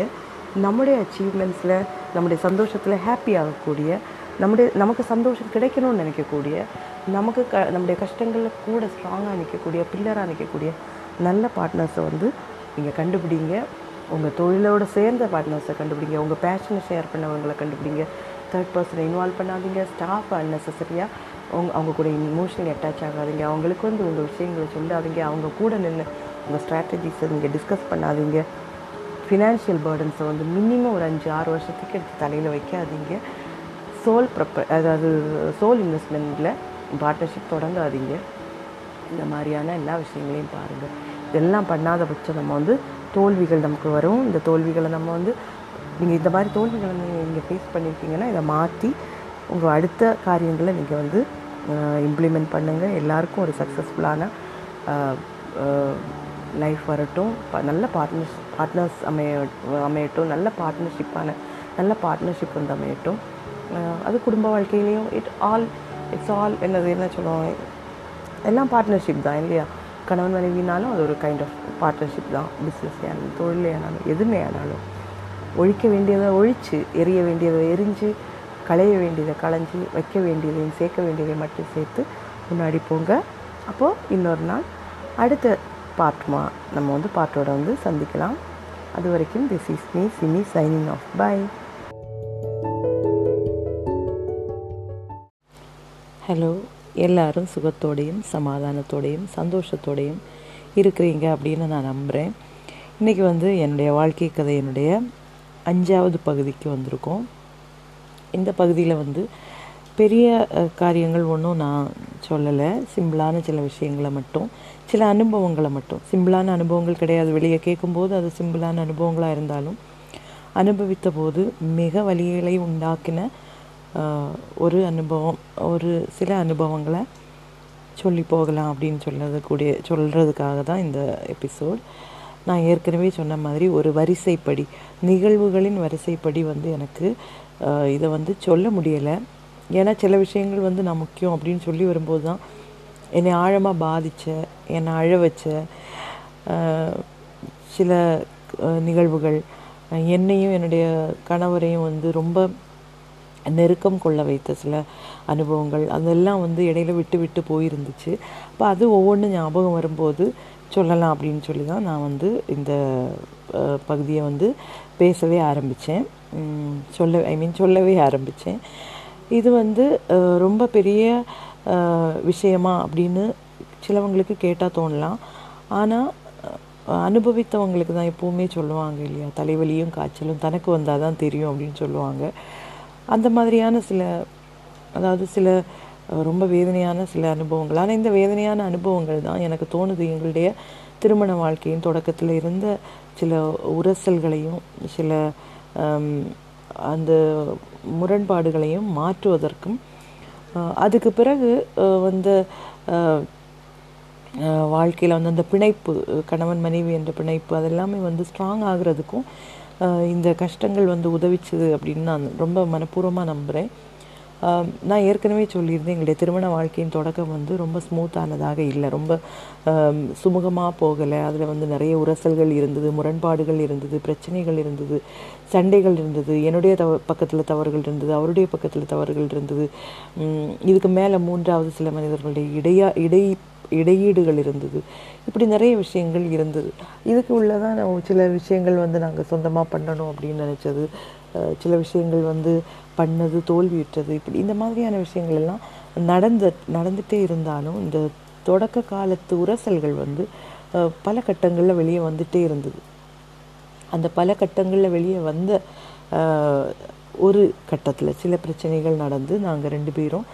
நம்முடைய அச்சீவ்மெண்ட்ஸில் நம்முடைய சந்தோஷத்தில் ஹாப்பி ஆகக்கூடிய நம்முடைய நமக்கு சந்தோஷம் கிடைக்கணும்னு நினைக்கக்கூடிய நமக்கு க நம்முடைய கஷ்டங்களில் கூட ஸ்ட்ராங்காக நிற்கக்கூடிய பில்லராக நிற்கக்கூடிய நல்ல பார்ட்னர்ஸை வந்து நீங்கள் கண்டுபிடிங்க. உங்கள் தொழிலோடு சேர்ந்த பார்ட்னர்ஸை கண்டுபிடிங்க. உங்கள் பேஷனை ஷேர் பண்ணவங்களை கண்டுபிடிங்க. தேர்ட் பர்சனை இன்வால்வ் பண்ணாதீங்க. ஸ்டாஃப் அன்னெசரியாக அவங்க அவங்க கூட இமோஷனலி அட்டாச் ஆகாதீங்க. அவங்களுக்கு வந்து உங்கள் விஷயங்களை சொல்லாதீங்க. அவங்க கூட நின்று உங்கள் ஸ்ட்ராட்டஜிஸை நீங்கள் டிஸ்கஸ் பண்ணாதீங்க. ஃபினான்ஷியல் பேர்டன்ஸை வந்து மினிமம் ஒரு அஞ்சு ஆறு வருஷத்துக்கு எடுத்து தலையில் வைக்காதீங்க. சோல் ப்ரப்ப அதாவது சோல் இன்வெஸ்ட்மெண்ட்டில் பார்ட்னர்ஷிப் தொடங்காதீங்க. இந்த மாதிரியான எல்லா விஷயங்களையும் பாருங்கள் இதெல்லாம் பண்ணாத பட்சம் நம்ம வந்து தோல்விகள் நமக்கு வரும். இந்த தோல்விகளை நம்ம வந்து நீங்கள் இந்த மாதிரி தோல்விகளை நீங்கள் நீங்கள் ஃபேஸ் பண்ணியிருக்கீங்கன்னா இதை மாற்றி உங்கள் அடுத்த காரியங்களை நீங்கள் வந்து இம்ப்ளிமெண்ட் பண்ணுங்கள் எல்லாருக்கும் ஒரு சக்ஸஸ்ஃபுல்லான லைஃப் வரட்டும். ப- நல்ல பார்ட்னர்ஸ் பார்ட்னர்ஸ் அமைய அமையட்டும். நல்ல பார்ட்னர்ஷிப்பான நல்ல பார்ட்னர்ஷிப் வந்து அமையட்டும். அது குடும்ப வாழ்க்கையிலையும் இட் ஆல் இட்ஸ் ஆல் என்னது என்ன சொல்லுவோம் எல்லாம் பார்ட்னர்ஷிப் தான் இல்லையா? கணவன் மனைவினாலும் அது ஒரு கைண்ட் ஆஃப் பார்ட்னர்ஷிப் தான். பிஸ்னஸ் ஆனாலும் தொழிலே ஆனாலும் எதுவுமே ஆனாலும். ஒழிக்க வேண்டியதை ஒழித்து எரிய வேண்டியதை எரிஞ்சு களைய வேண்டியதை களைஞ்சு வைக்க வேண்டியதையும் சேர்க்க வேண்டியதை மட்டும் சேர்த்து முன்னாடி போங்க. அப்போது இன்னொரு நாள் அடுத்த பார்ட்மா நம்ம வந்து பாட்டோட வந்து சந்திக்கலாம். அது வரைக்கும் this is me Simi signing off bye hello எல்லாரும் சுகத்தோடையும் சமாதானத்தோடையும் சந்தோஷத்தோடையும் இருக்கிறீங்க அப்படின்னு நான் நம்புகிறேன் இன்றைக்கி வந்து என்னுடைய வாழ்க்கை கதையினுடைய அஞ்சாவது பகுதிக்கு வந்திருக்கோம். இந்த பகுதியில் வந்து பெரிய காரியங்கள் ஒன்றும் நான் சொல்லலை. சிம்பிளான சில விஷயங்களை மட்டும் சில அனுபவங்களை மட்டும். சிம்பிளான அனுபவங்கள் கிடையாது. வெளியே கேட்கும்போது அது சிம்பிளான அனுபவங்களாக இருந்தாலும் அனுபவித்த போது மிக வலிகளை உண்டாக்கின ஒரு அனுபவம் ஒரு சில அனுபவங்களை சொல்லி போகலாம் அப்படின்னு சொல்லது கூடிய சொல்கிறதுக்காக தான் இந்த எபிசோட் நான் ஏற்கனவே சொன்ன மாதிரி ஒரு வரிசைப்படி நிகழ்வுகளின் வரிசைப்படி வந்து எனக்கு இதை வந்து சொல்ல முடியலை. ஏன்னா சில விஷயங்கள் வந்து நான் முக்கியம் அப்படின்னு சொல்லி வரும்போது தான் என்னை ஆழமாக பாதித்த என்னை அழ வச்ச சில நிகழ்வுகள் என்னையும் என்னுடைய கணவரையும் வந்து ரொம்ப நெருக்கம் கொள்ள வைத்த சில அனுபவங்கள் அதெல்லாம் வந்து இடையில விட்டு விட்டு போயிருந்துச்சு. அப்போ அது ஒவ்வொன்றும் ஞாபகம் வரும்போது சொல்லலாம் அப்படின்னு சொல்லி தான் நான் வந்து இந்த பகுதியை வந்து பேசவே ஆரம்பித்தேன் சொல்ல ஐ மீன் சொல்லவே ஆரம்பித்தேன் இது வந்து ரொம்ப பெரிய விஷயமா அப்படின்னு சிலவங்களுக்கு கேட்டால் தோணலாம். ஆனால் அனுபவித்தவங்களுக்கு தான் எப்போவுமே சொல்லுவாங்க இல்லையா தலைவலியும் காய்ச்சலும் தனக்கு வந்தால் தான் தெரியும் அப்படின்னு சொல்லுவாங்க. அந்த மாதிரியான சில அதாவது சில ரொம்ப வேதனையான சில அனுபவங்கள். ஆனால் இந்த வேதனையான அனுபவங்கள் தான் எனக்கு தோணுது. எங்களுடைய திருமண வாழ்க்கையின் தொடக்கத்தில் இருந்த சில உரசல்களையும் சில அந்த முரண்பாடுகளையும் மாற்றுவதற்கும் அதுக்கு பிறகு வந்து வாழ்க்கையில் வந்து அந்த பிணைப்பு கணவன் மனைவி என்ற பிணைப்பு அதெல்லாமே வந்து ஸ்ட்ராங் ஆகுறதுக்கும் இந்த கஷ்டங்கள் வந்து உதவிச்சது அப்படின்னு நான் ரொம்ப மனப்பூர்வமாக நம்புகிறேன் நான் ஏற்கனவே சொல்லியிருந்தேன் எங்களுடைய திருமண வாழ்க்கையின் தொடக்கம் வந்து ரொம்ப ஸ்மூத்தானதாக இல்லை. ரொம்ப சுமூகமாக போகலை. அதில் வந்து நிறைய உரசல்கள் இருந்தது முரண்பாடுகள் இருந்தது பிரச்சனைகள் இருந்தது சண்டைகள் இருந்தது என்னுடைய தவ பக்கத்தில் தவறுகள் இருந்தது அவருடைய பக்கத்தில் தவறுகள் இருந்தது. இதுக்கு மேலே மூன்றாவது சில மனிதர்களுடைய இடையா இடை இடையீடுகள் இருந்தது. இப்படி நிறைய விஷயங்கள் இருந்தது. இதுக்கு உள்ளதான் நம்ம சில விஷயங்கள் வந்து நாங்கள் சொந்தமாக பண்ணணும் அப்படின்னு நினச்சது. சில விஷயங்கள் வந்து பண்ணது தோல்வியுற்றது இப்படி இந்த மாதிரியான விஷயங்கள் எல்லாம் நடந்த நடந்துகிட்டே இருந்தாலும் இந்த தொடக்க காலத்து உரசல்கள் வந்து பல கட்டங்களில் வெளியே வந்துகிட்டே இருந்தது. அந்த பல கட்டங்களில் வெளியே வந்த ஒரு கட்டத்தில் சில பிரச்சனைகள் நடந்து நாங்கள் ரெண்டு பேரும்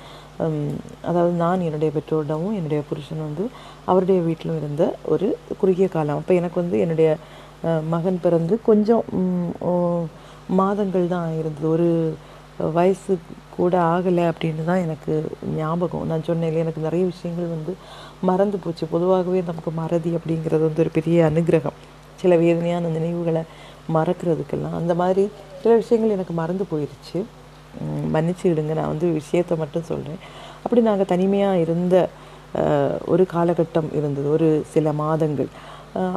அதாவது நான் என்னுடைய பெற்றோரிடமும் என்னுடைய புருஷன் வந்து அவருடைய வீட்டிலும் இருந்த ஒரு குறுகிய காலம். அப்போ எனக்கு வந்து என்னுடைய மகன் பிறந்து கொஞ்சம் மாதங்கள் தான் இருந்தது. ஒரு வயசு கூட ஆகலை அப்படின்னு தான் எனக்கு ஞாபகம். நான் சொன்னேன் எனக்கு நிறைய விஷயங்கள் வந்து மறந்து போச்சு. பொதுவாகவே நமக்கு மறதி அப்படிங்கிறது வந்து ஒரு பெரிய அனுகிரகம். சில வேதனையான நினைவுகளை மறக்கிறதுக்கெல்லாம் அந்த மாதிரி சில விஷயங்கள் எனக்கு மறந்து போயிடுச்சு மன்னிச்சுடுங்க நான் வந்து விஷயத்தை மட்டும் சொல்கிறேன் அப்படி நாங்கள் தனிமையாக இருந்த ஒரு காலகட்டம் இருந்தது ஒரு சில மாதங்கள்.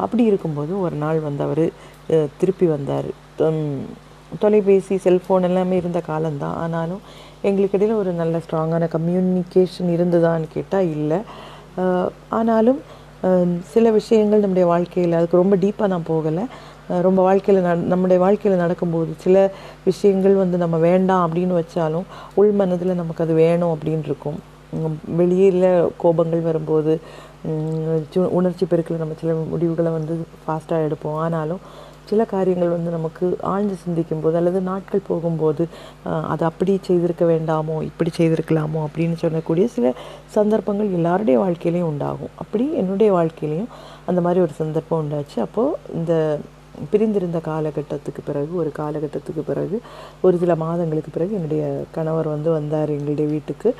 அப்படி இருக்கும்போது ஒரு நாள் வந்து அவர் திருப்பி வந்தார். தொலைபேசி செல்ஃபோன் எல்லாமே இருந்த காலம்தான். ஆனாலும் எங்களுக்கு இடையில் ஒரு நல்ல ஸ்ட்ராங்கான கம்யூனிகேஷன் இருந்ததான்னு கேட்டால் இல்லை. ஆனாலும் சில விஷயங்கள் நம்முடைய வாழ்க்கையில் அதுக்கு ரொம்ப டீப்பாக நான் போகலை. ரொம்ப வாழ்க்கையில் நட நம்முடைய வாழ்க்கையில் நடக்கும்போது சில விஷயங்கள் வந்து நம்ம வேண்டாம் அப்படின்னு வச்சாலும் உள் மனதில் நமக்கு அது வேணும் அப்படின்னு இருக்கும். வெளியில் கோபங்கள் வரும்போது சு- உணர்ச்சி பெருக்கில் நம்ம சில முடிவுகளை வந்து ஃபாஸ்ட்டாக எடுப்போம். ஆனாலும் சில காரியங்கள் வந்து நமக்கு ஆழ்ந்து சிந்திக்கும் போது அல்லது நாட்கள் போகும்போது அது அப்படி செய்திருக்க வேண்டாமோ இப்படி செய்திருக்கலாமோ அப்படின்னு சொல்லக்கூடிய சில சந்தர்ப்பங்கள் எல்லாருடைய வாழ்க்கையிலையும் உண்டாகும். அப்படி என்னுடைய வாழ்க்கையிலையும் அந்த மாதிரி ஒரு சந்தர்ப்பம் உண்டாச்சு. அப்போது இந்த பிரிந்திருந்த காலகட்டத்துக்கு பிறகு ஒரு காலகட்டத்துக்கு பிறகு ஒரு சில மாதங்களுக்கு பிறகு என்னுடைய கணவர் வந்து வந்தார் எங்களுடைய வீட்டுக்கு.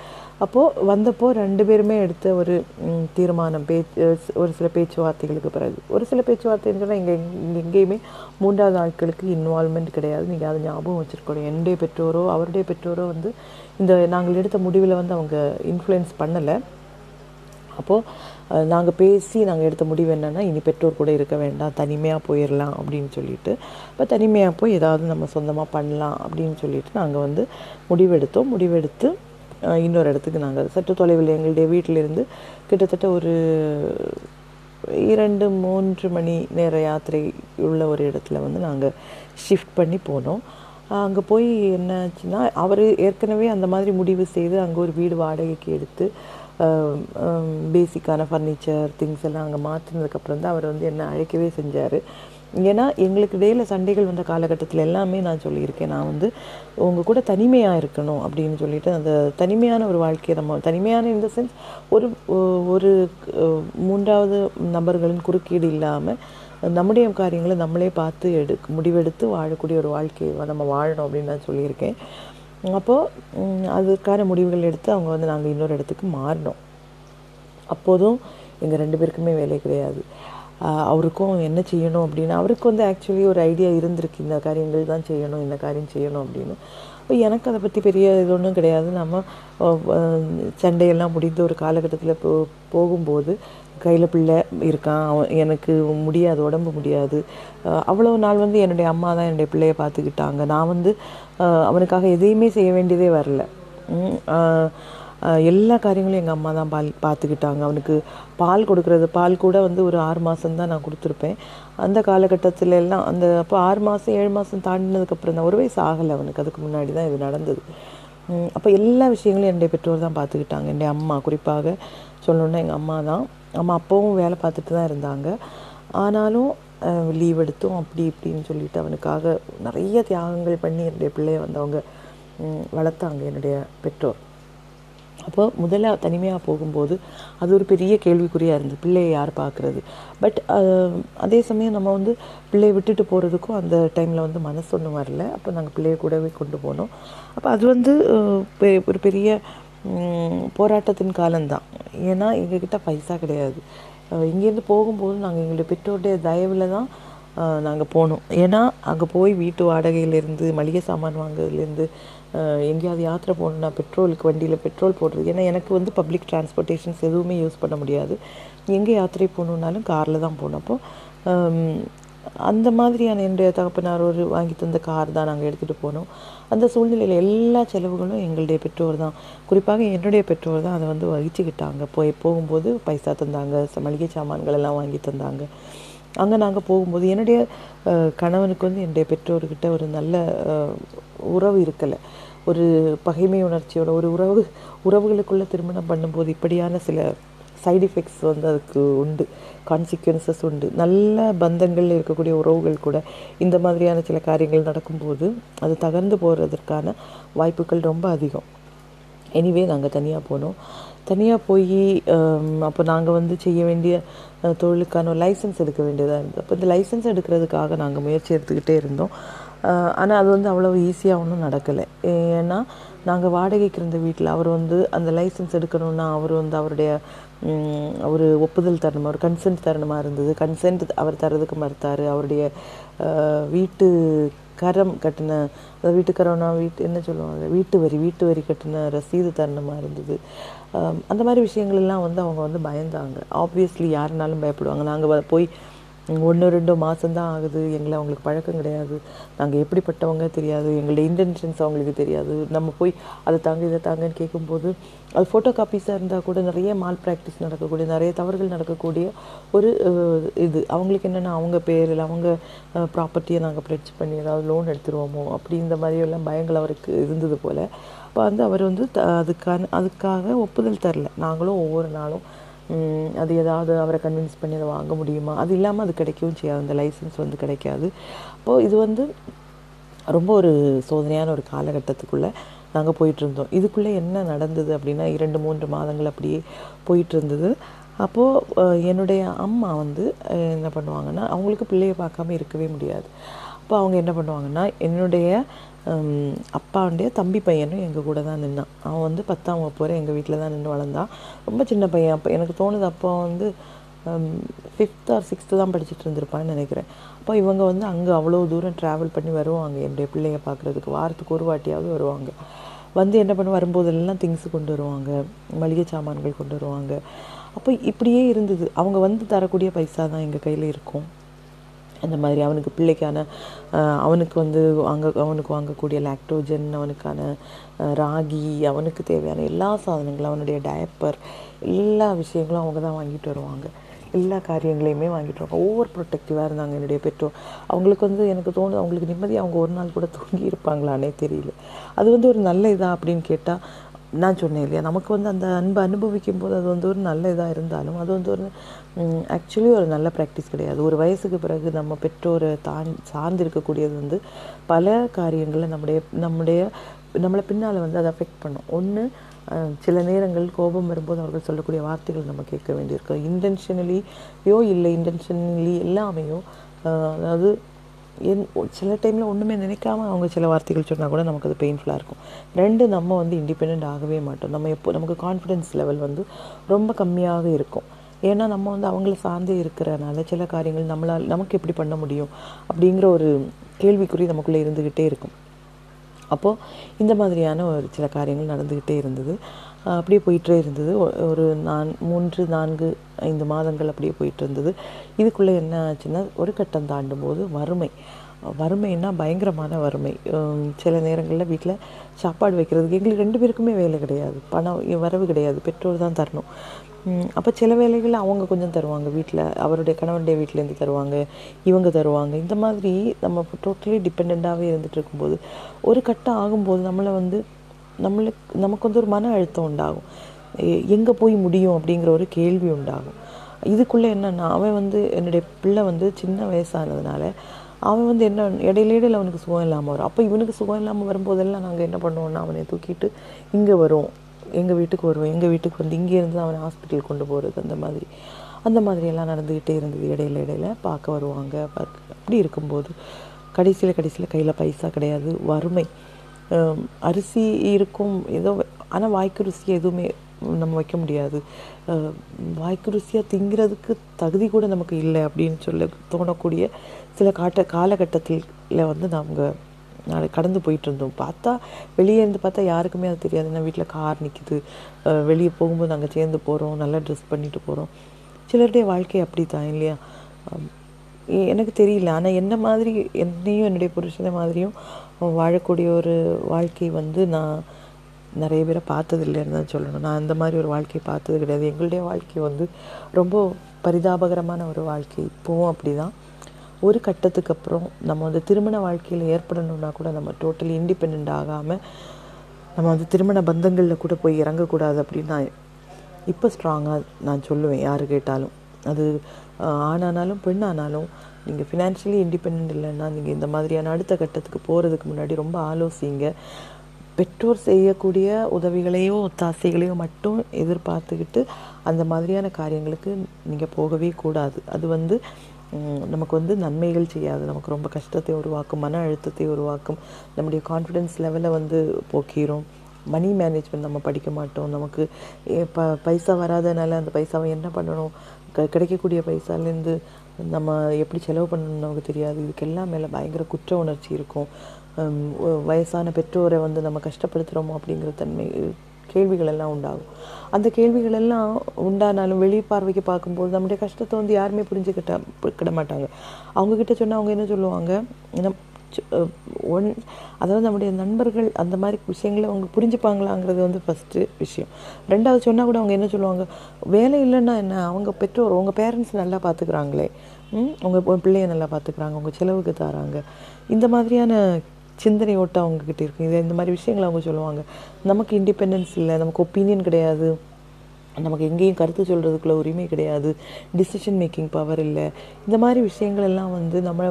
அப்போது வந்தப்போ ரெண்டு பேருமே எடுத்த ஒரு தீர்மானம் பேச்சு ஒரு சில பேச்சுவார்த்தைகளுக்கு பிறகு. ஒரு சில பேச்சுவார்த்தைன்னு சொன்னால் இங்கே எங்கேயுமே மூன்றாவது ஆட்களுக்கு இன்வால்மெண்ட் கிடையாது. நீங்கள் அதை ஞாபகம் வச்சுருக்கணும். என்னுடைய பெற்றோரோ அவருடைய பெற்றோரோ வந்து இந்த நாங்கள் எடுத்த முடிவில் வந்து அவங்க இன்ஃப்ளூயன்ஸ் பண்ணலை. அப்போது நாங்கள் பேசி நாங்கள் எடுத்த முடிவு என்னென்னா இனி பெற்றோர் கூட இருக்க வேண்டாம் தனிமையாக போயிடலாம் அப்படின்னு சொல்லிட்டு இப்போ தனிமையாக போய் ஏதாவது நம்ம சொந்தமாக பண்ணலாம் அப்படின்னு சொல்லிட்டு நாங்கள் வந்து முடிவெடுத்தோம். முடிவெடுத்து இன்னொரு இடத்துக்கு நாங்கள் சற்று தொலைவில் எங்களுடைய வீட்டிலிருந்து கிட்டத்தட்ட ஒரு இரண்டு மூன்று மணி நேர யாத்திரை உள்ள ஒரு இடத்துல வந்து நாங்கள் ஷிஃப்ட் பண்ணி போனோம். அங்கே போய் என்னாச்சுன்னா அவர் ஏற்கனவே அந்த மாதிரி முடிவு செய்து அங்கே ஒரு வீடு வாடகைக்கு எடுத்து பேசிக்கான ஃபர்னிச்சர் திங்ஸ் எல்லாம் அங்கே மாற்றினதுக்கப்புறம் தான் அவர் வந்து என்னை அழைக்கவே செஞ்சார். ஏன்னா எங்களுக்கு இடையில் சண்டைகள் வந்த காலகட்டத்தில் எல்லாமே நான் சொல்லியிருக்கேன். நான் வந்து உங்கள் கூட தனிமையாக இருக்கணும் அப்படின்னு சொல்லிட்டு அந்த தனிமையான ஒரு வாழ்க்கையை நம்ம தனிமையான இந்த சென்ஸ் ஒரு ஒரு மூன்றாவது நபர்களின் குறுக்கீடு இல்லாமல் நம்முடைய காரியங்களை நம்மளே பார்த்து எடு முடிவெடுத்து வாழக்கூடிய ஒரு வாழ்க்கையை நம்ம வாழணும் அப்படின்னு நான் சொல்லியிருக்கேன். அப்போது அதுக்கான முடிவுகள் எடுத்து அவங்க வந்து நாங்கள் இன்னொரு இடத்துக்கு மாறினோம் அப்போதும் எங்கள் ரெண்டு பேருக்குமே வேலை கிடையாது. அவருக்கும் என்ன செய்யணும் அப்படின்னு அவருக்கு வந்து ஆக்சுவலி ஒரு ஐடியா இருந்திருக்கு. இந்த காரியங்கள் தான் செய்யணும் இந்த காரியம் செய்யணும் அப்படின்னு. இப்போ எனக்கு அதை பற்றி பெரிய இது ஒன்றும் கிடையாது. நம்ம சண்டையெல்லாம் முடிந்த ஒரு காலகட்டத்தில் போ போகும்போது கையில் பிள்ளை இருக்கான். அவன் எனக்கு முடியாது உடம்பு முடியாது. அவ்வளோ நாள் வந்து என்னுடைய அம்மா தான் என்னுடைய பிள்ளையை பார்த்துக்கிட்டாங்க. நான் வந்து அவனுக்காக எதையுமே செய்ய வேண்டியதே வரல. எல்லா காரியங்களும் எங்கள் அம்மா தான் பால் பார்த்துக்கிட்டாங்க அவனுக்கு பால் கொடுக்கறது பால் கூட வந்து ஒரு ஆறு மாதம் தான் நான் கொடுத்துருப்பேன். அந்த காலகட்டத்தில் எல்லாம் அந்த அப்போ ஆறு மாதம் ஏழு மாதம் தாண்டினதுக்கப்புறம் தான் ஒரு வயசு ஆகலை அவனுக்கு. அதுக்கு முன்னாடி தான் இது நடந்தது. அப்போ எல்லா விஷயங்களும் என்னுடைய பெற்றோர் தான் பார்த்துக்கிட்டாங்க என்னுடைய அம்மா குறிப்பாக சொல்லணுன்னா எங்கள் அம்மா தான். அம்மா அப்போவும் வேலை பார்த்துட்டு தான் இருந்தாங்க. ஆனாலும் லீவ் எடுத்தோம் அப்படி இப்படின்னு சொல்லிட்டு அவனுக்காக நிறைய தியாகங்கள் பண்ணி என்னுடைய பிள்ளைய வந்து அவங்க வளர்த்தாங்க என்னுடைய பெற்றோர். அப்போ முதல்ல தனிமையாக போகும்போது அது ஒரு பெரிய கேள்விக்குறியாக இருந்தது பிள்ளையை யார் பார்க்குறது? பட் அதே சமயம் நம்ம வந்து பிள்ளையை விட்டுட்டு போகிறதுக்கும் அந்த டைமில் வந்து மனசு ஒன்றும் வரல. அப்போ நாங்கள் பிள்ளையை கூடவே கொண்டு போனோம். அப்போ அது வந்து பெ- ஒரு பெரிய போராட்டத்தின் காலம்தான். ஏன்னா எங்ககிட்ட பைசா கிடையாது. இங்கேருந்து போகும்போது நாங்கள் எங்களுடைய பெற்றோருடைய தயவில் தான் நாங்கள் போனோம். ஏன்னா அங்கே போய் வீட்டு வாடகையிலேருந்து மளிகை சாமான் வாங்குறதுலேருந்து எங்கேயாவது யாத்திரை போகணுன்னா பெட்ரோலுக்கு வண்டியில் பெட்ரோல் போடுறது. ஏன்னா எனக்கு வந்து பப்ளிக் டிரான்ஸ்போர்ட்டேஷன்ஸ் எதுவுமே யூஸ் பண்ண முடியாது. எங்கே யாத்திரை போகணுன்னாலும் காரில் தான் போனோம் அப்போ அந்த மாதிரியான என்னுடைய தகப்பனார் ஒரு வாங்கி தந்த கார் தான் நாங்கள் எடுத்துகிட்டு போனோம். அந்த சூழ்நிலையில் எல்லா செலவுகளும் எங்களுடைய பெற்றோர் தான். குறிப்பாக என்னுடைய பெற்றோர் தான் அதை வந்து வகிச்சுக்கிட்டாங்க. போய் போகும்போது பைசா தந்தாங்க மளிகை சாமான்கள் எல்லாம் வாங்கி தந்தாங்க. அங்கே நாங்கள் போகும்போது என்னுடைய கணவனுக்கு வந்து என்னுடைய பெற்றோர்கிட்ட ஒரு நல்ல உறவு இருக்கலை. ஒரு பகைமை உணர்ச்சியோட ஒரு உறவு உறவுகளுக்குள்ளே திருமணம் பண்ணும்போது இப்படியான சில சைடு எஃபெக்ட்ஸ் வந்து அதுக்கு உண்டு. கான்சிக்வன்சஸ் உண்டு. நல்ல பந்தங்களில் இருக்கக்கூடிய உறவுகள் கூட இந்த மாதிரியான சில காரியங்கள் நடக்கும்போது அது தகர்ந்து போகிறதற்கான வாய்ப்புகள் ரொம்ப அதிகம். எனிவே நாங்கள் தனியாக போனோம். தனியாக போய் அப்போ நாங்கள் வந்து செய்ய வேண்டிய தொழிலுக்கான லைசன்ஸ் எடுக்க வேண்டியதாக இருந்தது. அப்போ இந்த லைசன்ஸ் எடுக்கிறதுக்காக நாங்கள் முயற்சி எடுத்துக்கிட்டே இருந்தோம். ஆனால் அது வந்து அவ்வளோ ஈஸியாக ஒன்றும் நடக்கலை. ஏன்னா நாங்கள் வாடகைக்கு இருந்த வீட்டில் அவர் வந்து அந்த லைசன்ஸ் எடுக்கணும்னா அவர் வந்து அவருடைய ஒரு ஒப்புதல் தரணுமா? ஒரு கன்சென்ட் தரணுமா இருந்தது? கன்சென்ட் அவர் தரதுக்கு மறுத்தார். அவருடைய அஹ், வீட்டு கரம் கட்டின அதாவது வீட்டுக்கரம்னா வீட்டு என்ன சொல்லுவாங்க வீட்டு வரி வீட்டு வரி கட்டின ரசீது தரணுமா இருந்தது. அந்த மாதிரி விஷயங்கள் எல்லாம் வந்து அவங்க வந்து பயந்தாங்க. ஆப்வியஸ்லி யாருனாலும் பயப்படுவாங்க. நாங்கள் போய் ஒன்று ரெண்டு மாதம்தான் ஆகுது. எங்களை அவங்களுக்கு பழக்கம் கிடையாது. நாங்கள் எப்படிப்பட்டவங்க தெரியாது. எங்களுடைய இன்டென்ஷன்ஸ் அவங்களுக்கு தெரியாது. நம்ம போய் அதை தாங்க இதை தாங்கன்னு கேட்கும்போது அது ஃபோட்டோ காப்பீஸாக இருந்தால் கூட நிறைய மால் ப்ராக்டிஸ் நடக்கக்கூடிய நிறைய தவறுகள் நடக்கக்கூடிய ஒரு இது. அவங்களுக்கு என்னென்னா அவங்க பேரில் அவங்க ப்ராப்பர்ட்டியை நாங்கள் ப்ரெட்ஜ் பண்ணி ஏதாவது லோன் எடுத்துருவோமோ அப்படி இந்த மாதிரியெல்லாம் பயங்கள் அவருக்கு இருந்தது போல். அப்போ வந்து அவர் வந்து த- அதுக்கான அதுக்காக ஒப்புதல் தரல. நாங்களும் ஒவ்வொரு நாளும் அது ஏதாவது அவரை கன்வின்ஸ் பண்ணி அதை வாங்க முடியுமா? அது இல்லாமல் அது கிடைக்கவும் செய்யாது. அந்த லைசன்ஸ் வந்து கிடைக்காது. அப்போது இது வந்து ரொம்ப ஒரு சோதனையான ஒரு காலகட்டத்துக்குள்ளே நாங்கள் போயிட்டுருந்தோம். இதுக்குள்ளே என்ன நடந்தது அப்படின்னா இரண்டு மூன்று மாதங்கள் அப்படியே போயிட்டுருந்தது. அப்போது என்னுடைய அம்மா வந்து என்ன பண்ணுவாங்கன்னா அவங்களுக்கு பிள்ளையை பார்க்காம இருக்கவே முடியாது. அப்போ அவங்க என்ன பண்ணுவாங்கன்னா என்னுடைய அப்பாவுடைய தம்பி பையனும் எங்கள் கூட தான் நின்னான். அவன் வந்து பத்தாம் வகுப்பு வரை எங்கள் வீட்டில் தான் நின்று வளர்ந்தான். ரொம்ப சின்ன பையன். அப்போ எனக்கு தோணுது அப்போ வந்து ஃபிஃப்த் ஆர் சிக்ஸ்த்து தான் படிச்சுட்டு இருந்திருப்பான்னு நினைக்கிறேன். அப்போ இவங்க வந்து அங்கே அவ்வளோ தூரம் ட்ராவல் பண்ணி வருவாங்க. என்னுடைய பிள்ளைய பார்க்குறதுக்கு வாரத்துக்கு ஒரு வாட்டியாவது வருவாங்க. வந்து என்ன பண்ண வரும்போதெல்லாம் திங்ஸ் கொண்டு வருவாங்க. மளிகை சாமான்கள் கொண்டு வருவாங்க. அப்போ இப்படியே இருந்தது. அவங்க வந்து தரக்கூடிய பைசா தான் எங்கள் கையில் இருக்கும். அந்த மாதிரி அவனுக்கு பிள்ளைக்கான அவனுக்கு வந்து வாங்க அவனுக்கு வாங்கக்கூடிய லாக்டோஜன் அவனுக்கான ராகி அவனுக்கு தேவையான எல்லா சாதனங்களும் அவனுடைய டயப்பர் எல்லா விஷயங்களும் அவங்க தான் வாங்கிட்டு வருவாங்க. எல்லா காரியங்களையுமே வாங்கிட்டு வருவாங்க. ஓவர் ப்ரொடெக்டிவாக இருந்தாங்க என்னுடைய பெற்றோர். அவங்களுக்கு வந்து எனக்கு தோணுது அவங்களுக்கு நிம்மதி அவங்க ஒரு நாள் கூட தூங்கி இருப்பாங்களானே தெரியல. அது வந்து ஒரு நல்ல இதாக அப்படின்னு கேட்டால் நான் சொன்னேன் இல்லையா நமக்கு வந்து அந்த அன்பு அனுபவிக்கும் போது அது வந்து ஒரு நல்ல இதாக இருந்தாலும் அது வந்து ஒரு ஆக்சுவலி ஒரு நல்ல ப்ராக்டிஸ் கிடையாது. ஒரு வயசுக்கு பிறகு நம்ம பெற்றோரை தான் சார்ந்து இருக்கக்கூடியது வந்து பல காரியங்களை நம்முடைய நம்முடைய நம்மளை பின்னால் வந்து அதை அஃபெக்ட் பண்ணும். ஒன்று சில நேரங்கள் கோபம் வரும்போது அவர்கள் சொல்லக்கூடிய வார்த்தைகள் நம்ம கேட்க வேண்டியிருக்கும். இன்டென்ஷனலியோ இல்லை இன்டென்ஷனலி எல்லாமேயோ அதாவது என் சில டைமில் ஒன்றுமே நினைக்காம அவங்க சில வார்த்தைகள் சொன்னால் கூட நமக்கு அது பெயின்ஃபுல்லாக இருக்கும். ரெண்டு நம்ம வந்து இண்டிபெண்ட் ஆகவே மாட்டோம். நம்ம எப்போ நமக்கு கான்ஃபிடென்ஸ் லெவல் வந்து ரொம்ப கம்மியாக இருக்கும். ஏன்னா நம்ம வந்து அவங்கள சார்ந்தே இருக்கிறனால சில காரியங்கள் நம்மளால் நமக்கு எப்படி பண்ண முடியும் அப்படிங்கிற ஒரு கேள்விக்குறி நமக்குள்ளே இருந்துக்கிட்டே இருக்கும். அப்போது இந்த மாதிரியான ஒரு சில காரியங்கள் நடந்துக்கிட்டே இருந்தது. அப்படியே போயிட்டே இருந்தது. ஒரு நான் மூன்று நான்கு ஐந்து மாதங்கள் அப்படியே போயிட்டு இருந்தது. இதுக்குள்ளே என்ன ஆச்சுன்னா ஒரு கட்டம் தாண்டும் போது வறுமை. வறுமைன்னா பயங்கரமான வறுமை. சில நேரங்களில் வீட்டில் சாப்பாடு வைக்கிறதுக்கு எங்களுக்கு ரெண்டு பேருக்குமே வேலை கிடையாது. பணம் வரவு கிடையாது. பெற்றோர் தான் தரணும். அப்போ சில வேலைகள் அவங்க கொஞ்சம் தருவாங்க. வீட்டில் அவருடைய கணவனுடைய வீட்டிலேருந்து தருவாங்க இவங்க தருவாங்க. இந்த மாதிரி நம்ம டோட்டலி டிபெண்ட்டாகவே இருந்துகிட்டு இருக்கும்போது ஒரு கட்டம் ஆகும்போது நம்மளை வந்து நம்மளுக்கு நமக்கு வந்து ஒரு மன அழுத்தம் உண்டாகும். எங்கே போய் முடியும் அப்படிங்கிற ஒரு கேள்வி உண்டாகும். இதுக்குள்ளே என்னென்னா அவன் வந்து என்னுடைய பிள்ளை வந்து சின்ன வயசானதுனால அவன் வந்து என்ன இடையில இடையில அவனுக்கு சுகம் இல்லாமல் வரும். அப்போ இவனுக்கு சுகம் இல்லாமல் வரும்போதெல்லாம் நாங்கள் என்ன பண்ணுவோன்னா அவனை தூக்கிட்டு இங்கே வருவோம். எங்கள் வீட்டுக்கு வருவோம் எங்கள் வீட்டுக்கு வந்து இங்கே இருந்து அவனை ஹாஸ்பிட்டல் கொண்டு போகிறது அந்த மாதிரி. அந்த மாதிரியெல்லாம் நடந்துக்கிட்டே இருந்தது இடையில இடையில. பார்க்க வருவாங்க பார்க்க அப்படி இருக்கும்போது கடைசியில் கடைசியில் கையில் பைசா கிடையாது வறுமை. அரிசி இருக்கும் ஏதோ ஆனால் வாய்க்கு ருசி எதுவுமே நம்ம வைக்க முடியாது. அஹ், வாய்க்கு ருசியாக திங்கிறதுக்கு தகுதி கூட நமக்கு இல்லை அப்படின்னு சொல்ல தோணக்கூடிய சில காட்ட காலகட்டத்தில் வந்து நாங்கள் நாளை கடந்து போயிட்டுருந்தோம். பார்த்தா வெளியே இருந்து பார்த்தா யாருக்குமே அது தெரியாது. ஏன்னா வீட்டில் கார் நிற்கிது வெளியே போகும்போது நாங்கள் சேர்ந்து போகிறோம் நல்லா ட்ரெஸ் பண்ணிட்டு போகிறோம் சிலருடைய வாழ்க்கை அப்படி தான் இல்லையா எனக்கு தெரியல. ஆனால் என்ன மாதிரி என்னையும் என்னுடைய புருஷனை மாதிரியும் வாழக்கூடிய ஒரு வாழ்க்கை வந்து நான் நிறைய பேரை பார்த்ததில்லைன்னு தான் சொல்லணும். நான் அந்த மாதிரி ஒரு வாழ்க்கையை பார்த்தது கிடையாது. எங்களுடைய வாழ்க்கை வந்து ரொம்ப பரிதாபகரமான ஒரு வாழ்க்கை. இப்போவும் அப்படி தான் ஒரு கட்டத்துக்கு அப்புறம் நம்ம வந்து திருமண வாழ்க்கையில் ஏற்படணும்னா கூட நம்ம டோட்டலி இண்டிபெண்ட் ஆகாமல் நம்ம வந்து திருமண பந்தங்களில் கூட போய் இறங்கக்கூடாது அப்படின்னு நான் இப்போ ஸ்ட்ராங்காக நான் சொல்லுவேன். யார் கேட்டாலும். அது ஆணானாலும் பெண்ணானாலும் நீங்கள் ஃபினான்ஷியலி இண்டிபெண்ட் இல்லைன்னா நீங்கள் இந்த மாதிரியான அடுத்த கட்டத்துக்கு போகிறதுக்கு முன்னாடி ரொம்ப ஆலோசிங்க. பெற்றோர் செய்யக்கூடிய உதவிகளையோ ஒத்தாசைகளையோ மட்டும் எதிர்பார்த்துக்கிட்டு அந்த மாதிரியான காரியங்களுக்கு நீங்கள் போகவே கூடாது. அது வந்து நமக்கு வந்து நன்மைகள் செய்யாது. நமக்கு ரொம்ப கஷ்டத்தை உருவாக்கும் மன அழுத்தத்தை உருவாக்கும். நம்முடைய கான்ஃபிடென்ஸ் லெவலை வந்து போக்கிரும். மணி மேனேஜ்மெண்ட் நம்ம படிக்க மாட்டோம். நமக்கு எ- ப பைசா வராதனால அந்த பைசாவை என்ன பண்ணணும்? க கிடைக்கக்கூடிய பைசாலேருந்து நம்ம எப்படி செலவு பண்ணணும்னு நமக்கு தெரியாது. இதுக்கெல்லாம் மேலே பயங்கர குற்ற உணர்ச்சி இருக்கும். வயசான பெற்றோரை வந்து நம்ம கஷ்டப்படுத்துகிறோமோ அப்படிங்கிற தன்மை கேள்விகள் எல்லாம் உண்டாகும். அந்த கேள்விகள் எல்லாம் உண்டானாலும் வெளி பார்வைக்கு பார்க்கும்போது நம்முடைய கஷ்டத்தை வந்து யாருமே புரிஞ்சுக்கிட்ட கிட மாட்டாங்க. அவங்கக்கிட்ட சொன்னால் அவங்க என்ன சொல்லுவாங்க? நம் சு- ஒன் அதாவது நம்முடைய நண்பர்கள் அந்த மாதிரி விஷயங்களை அவங்க புரிஞ்சுப்பாங்களாங்கிறது வந்து ஃபஸ்ட்டு விஷயம். ரெண்டாவது சொன்னால் கூட அவங்க என்ன சொல்லுவாங்க? வேலை இல்லைன்னா என்ன? அவங்க பெற்றோர் உங்கள் பேரண்ட்ஸ் நல்லா பார்த்துக்கிறாங்களே ம்? உங்கள் பிள்ளைய நல்லா பார்த்துக்கிறாங்க உங்கள் செலவுக்கு தராங்க. இந்த மாதிரியான சிந்தனை ஓட்டம் அவங்கக்கிட்ட இருக்குது இது இந்த மாதிரி விஷயங்களை அவங்க சொல்லுவாங்க. நமக்கு இண்டிபெண்டன்ஸ் இல்லை. நமக்கு ஒப்பீனியன் கிடையாது. நமக்கு எங்கேயும் கருத்து சொல்கிறதுக்குள்ள உரிமை கிடையாது. டிசிஷன் மேக்கிங் பவர் இல்லை. இந்த மாதிரி விஷயங்கள் எல்லாம் வந்து நம்ம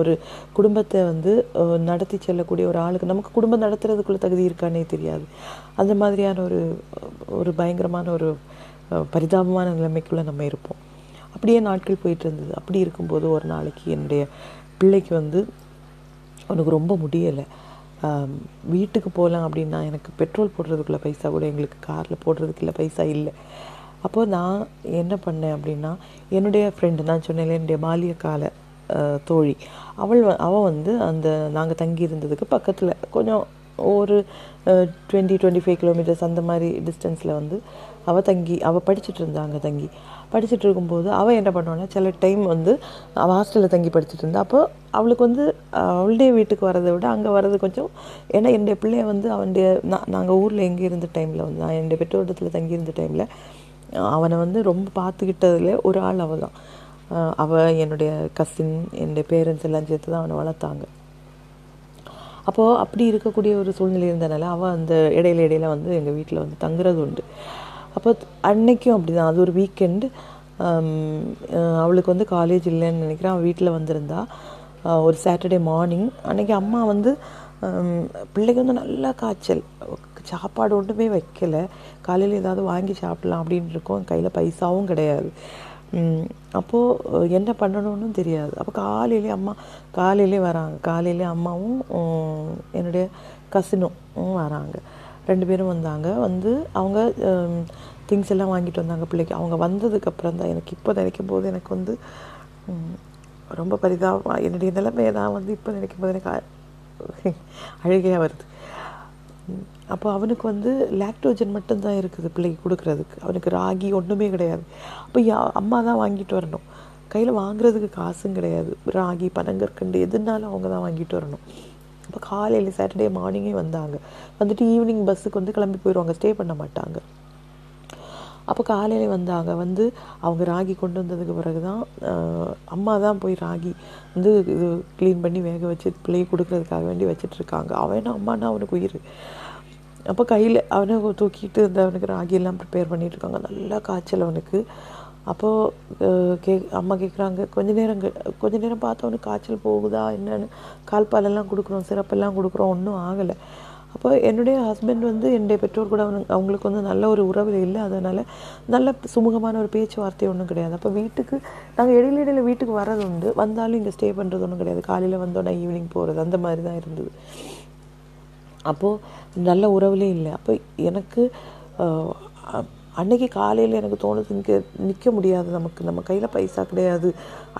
ஒரு குடும்பத்தை வந்து நடத்தி செல்லக்கூடிய ஒரு ஆளுக்கு நமக்கு குடும்பம் நடத்துறதுக்குள்ள தகுதி இருக்கானே தெரியாது. அந்த மாதிரியான ஒரு ஒரு பயங்கரமான ஒரு பரிதாபமான நிலைமைக்குள்ளே நம்ம இருப்போம். அப்படியே நாட்கள் போயிட்டு இருந்தது. அப்படி இருக்கும்போது ஒரு நாளைக்கு என்னுடைய பிள்ளைக்கு வந்து அவனுக்கு ரொம்ப முடியலை. வீட்டுக்கு போகலாம் அப்படின்னா எனக்கு பெட்ரோல் போடுறதுக்குள்ள பைசா கூட எங்களுக்கு காரில் போடுறதுக்குள்ள பைசா இல்லை. அப்போது நான் என்ன பண்ணேன் அப்படின்னா என்னுடைய ஃப்ரெண்டு நான் சொன்னேன் என்னுடைய பாலிய கால தோழி. அவள் அவள் வந்து அந்த நாங்கள் தங்கி இருந்ததுக்கு பக்கத்தில் கொஞ்சம் ஒரு டுவெண்ட்டி டுவெண்ட்டி ஃபைவ் கிலோமீட்டர்ஸ் அந்த மாதிரி டிஸ்டன்ஸில் வந்து அவள் தங்கி அவள் படிச்சுட்டு இருந்தாங்க தங்கி. படிச்சுட்டு இருக்கும்போது அவள் என்ன பண்ணுவான்னா சில டைம் வந்து அவள் ஹாஸ்டலில் தங்கி படிச்சுட்டு இருந்தா அப்போ அவளுக்கு வந்து அவளுடைய வீட்டுக்கு வரதை விட அங்கே வர்றது கொஞ்சம் ஏன்னா என்னுடைய பிள்ளைய வந்து அவனுடைய நான் நாங்கள் ஊரில் எங்கே இருந்த டைமில் வந்து நான் என்னுடைய பெற்றோரிடத்தில் தங்கி இருந்த டைமில் அவனை வந்து ரொம்ப பார்த்துக்கிட்டதுல ஒரு ஆள் அவள் தான் அவள் என்னுடைய கசின் என்னுடைய பேரண்ட்ஸ் எல்லாம் சேர்த்து தான் அவனை வளர்த்தாங்க. அப்போது அப்படி இருக்கக்கூடிய ஒரு சூழ்நிலை இருந்தனால அவள் அந்த இடையில இடையில வந்து எங்கள் வீட்டில் வந்து தங்குறது உண்டு அப்போ அன்னைக்கும் அப்படி தான் அது ஒரு வீக்கெண்டு அவளுக்கு வந்து காலேஜ் இல்லைன்னு நினைக்கிறேன். அவள் வீட்டில் வந்திருந்தா. ஒரு சாட்டர்டே மார்னிங் அன்னைக்கு அம்மா வந்து பிள்ளைக்கு வந்து நல்லா காய்ச்சல். சாப்பாடு ஒன்றுமே வைக்கல. காலையில் ஏதாவது வாங்கி சாப்பிடலாம் அப்படின்னு இருக்கோம். கையில் பைசாவும் கிடையாது. அப்போது என்ன பண்ணணும்னு தெரியாது. அப்போ காலையிலே அம்மா காலையிலே வராங்க. காலையிலே அம்மாவும் என்னுடைய கசினும் வராங்க. ரெண்டு பேரும் வந்தாங்க. வந்து அவங்க திங்ஸ் எல்லாம் வாங்கிட்டு வந்தாங்க பிள்ளைக்கு. அவங்க வந்ததுக்கப்புறம் தான் எனக்கு இப்போ நினைக்கும் போது எனக்கு வந்து ரொம்ப பரிதாபம் என்னுடைய நிலைமையை நான் வந்து இப்போ நினைக்கும் போது எனக்கு அழுகையாக வருது. அப்போ அவனுக்கு வந்து லாக்டோஜன் மட்டும்தான் இருக்குது பிள்ளைக்கு கொடுக்குறதுக்கு. அவனுக்கு ராகி ஒன்றுமே கிடையாது. அப்போ யா அம்மா தான் வாங்கிட்டு வரணும். கையில் வாங்குறதுக்கு காசும் கிடையாது. ராகி பனங்கற்கண்டு எதுனாலும் அவங்க தான் வாங்கிட்டு வரணும். அப்போ காலையில் சாட்டர்டே மார்னிங்கே வந்தாங்க. வந்துட்டு ஈவினிங் பஸ்ஸுக்கு வந்து கிளம்பி போயிடுவாங்க ஸ்டே பண்ண மாட்டாங்க. அப்போ காலையில் வந்தாங்க. வந்து அவங்க ராகி கொண்டு வந்ததுக்கு பிறகு தான் அம்மா தான் போய் ராகி வந்து இது க்ளீன் பண்ணி வேக வச்சு பிள்ளையை கொடுக்கறதுக்காக வேண்டி வச்சிட்ருக்காங்க. அவன் அம்மானா அவனுக்கு உயிர். அப்போ கையில் அவனை தூக்கிட்டு இந்த அவனுக்கு ராகி எல்லாம் ப்ரிப்பேர் பண்ணிகிட்ருக்காங்க நல்லா காய்ச்சல் அவனுக்கு. அப்போது கே அம்மா கேட்குறாங்க கொஞ்ச நேரம் கொஞ்ச நேரம் பார்த்து காய்ச்சல் போகுதா என்னன்னு? கால்பாலெல்லாம் கொடுக்குறோம் சிறப்பெல்லாம் கொடுக்குறோம் ஒன்றும் ஆகலை. அப்போ என்னுடைய ஹஸ்பண்ட் வந்து என்னுடைய பெற்றோர் கூட அவனுக்கு அவங்களுக்கு வந்து நல்ல ஒரு உறவு இல்லை அதனால் நல்ல சுமூகமான ஒரு பேச்சுவார்த்தை ஒன்றும் கிடையாது. அப்போ வீட்டுக்கு நாங்கள் இடையில இடையில வீட்டுக்கு வர்றது உண்டு. வந்தாலும் இங்கே ஸ்டே பண்ணுறது ஒன்றும் கிடையாது. காலையில் வந்தோடனே ஈவினிங் போகிறது அந்த மாதிரி தான் இருந்தது. அப்போது நல்ல உறவுலேயும் இல்லை. அப்போ எனக்கு அன்னைக்கு காலையில் எனக்கு தோணுது நிற்க நிற்க முடியாது நமக்கு. நம்ம கையில் பைசா கிடையாது.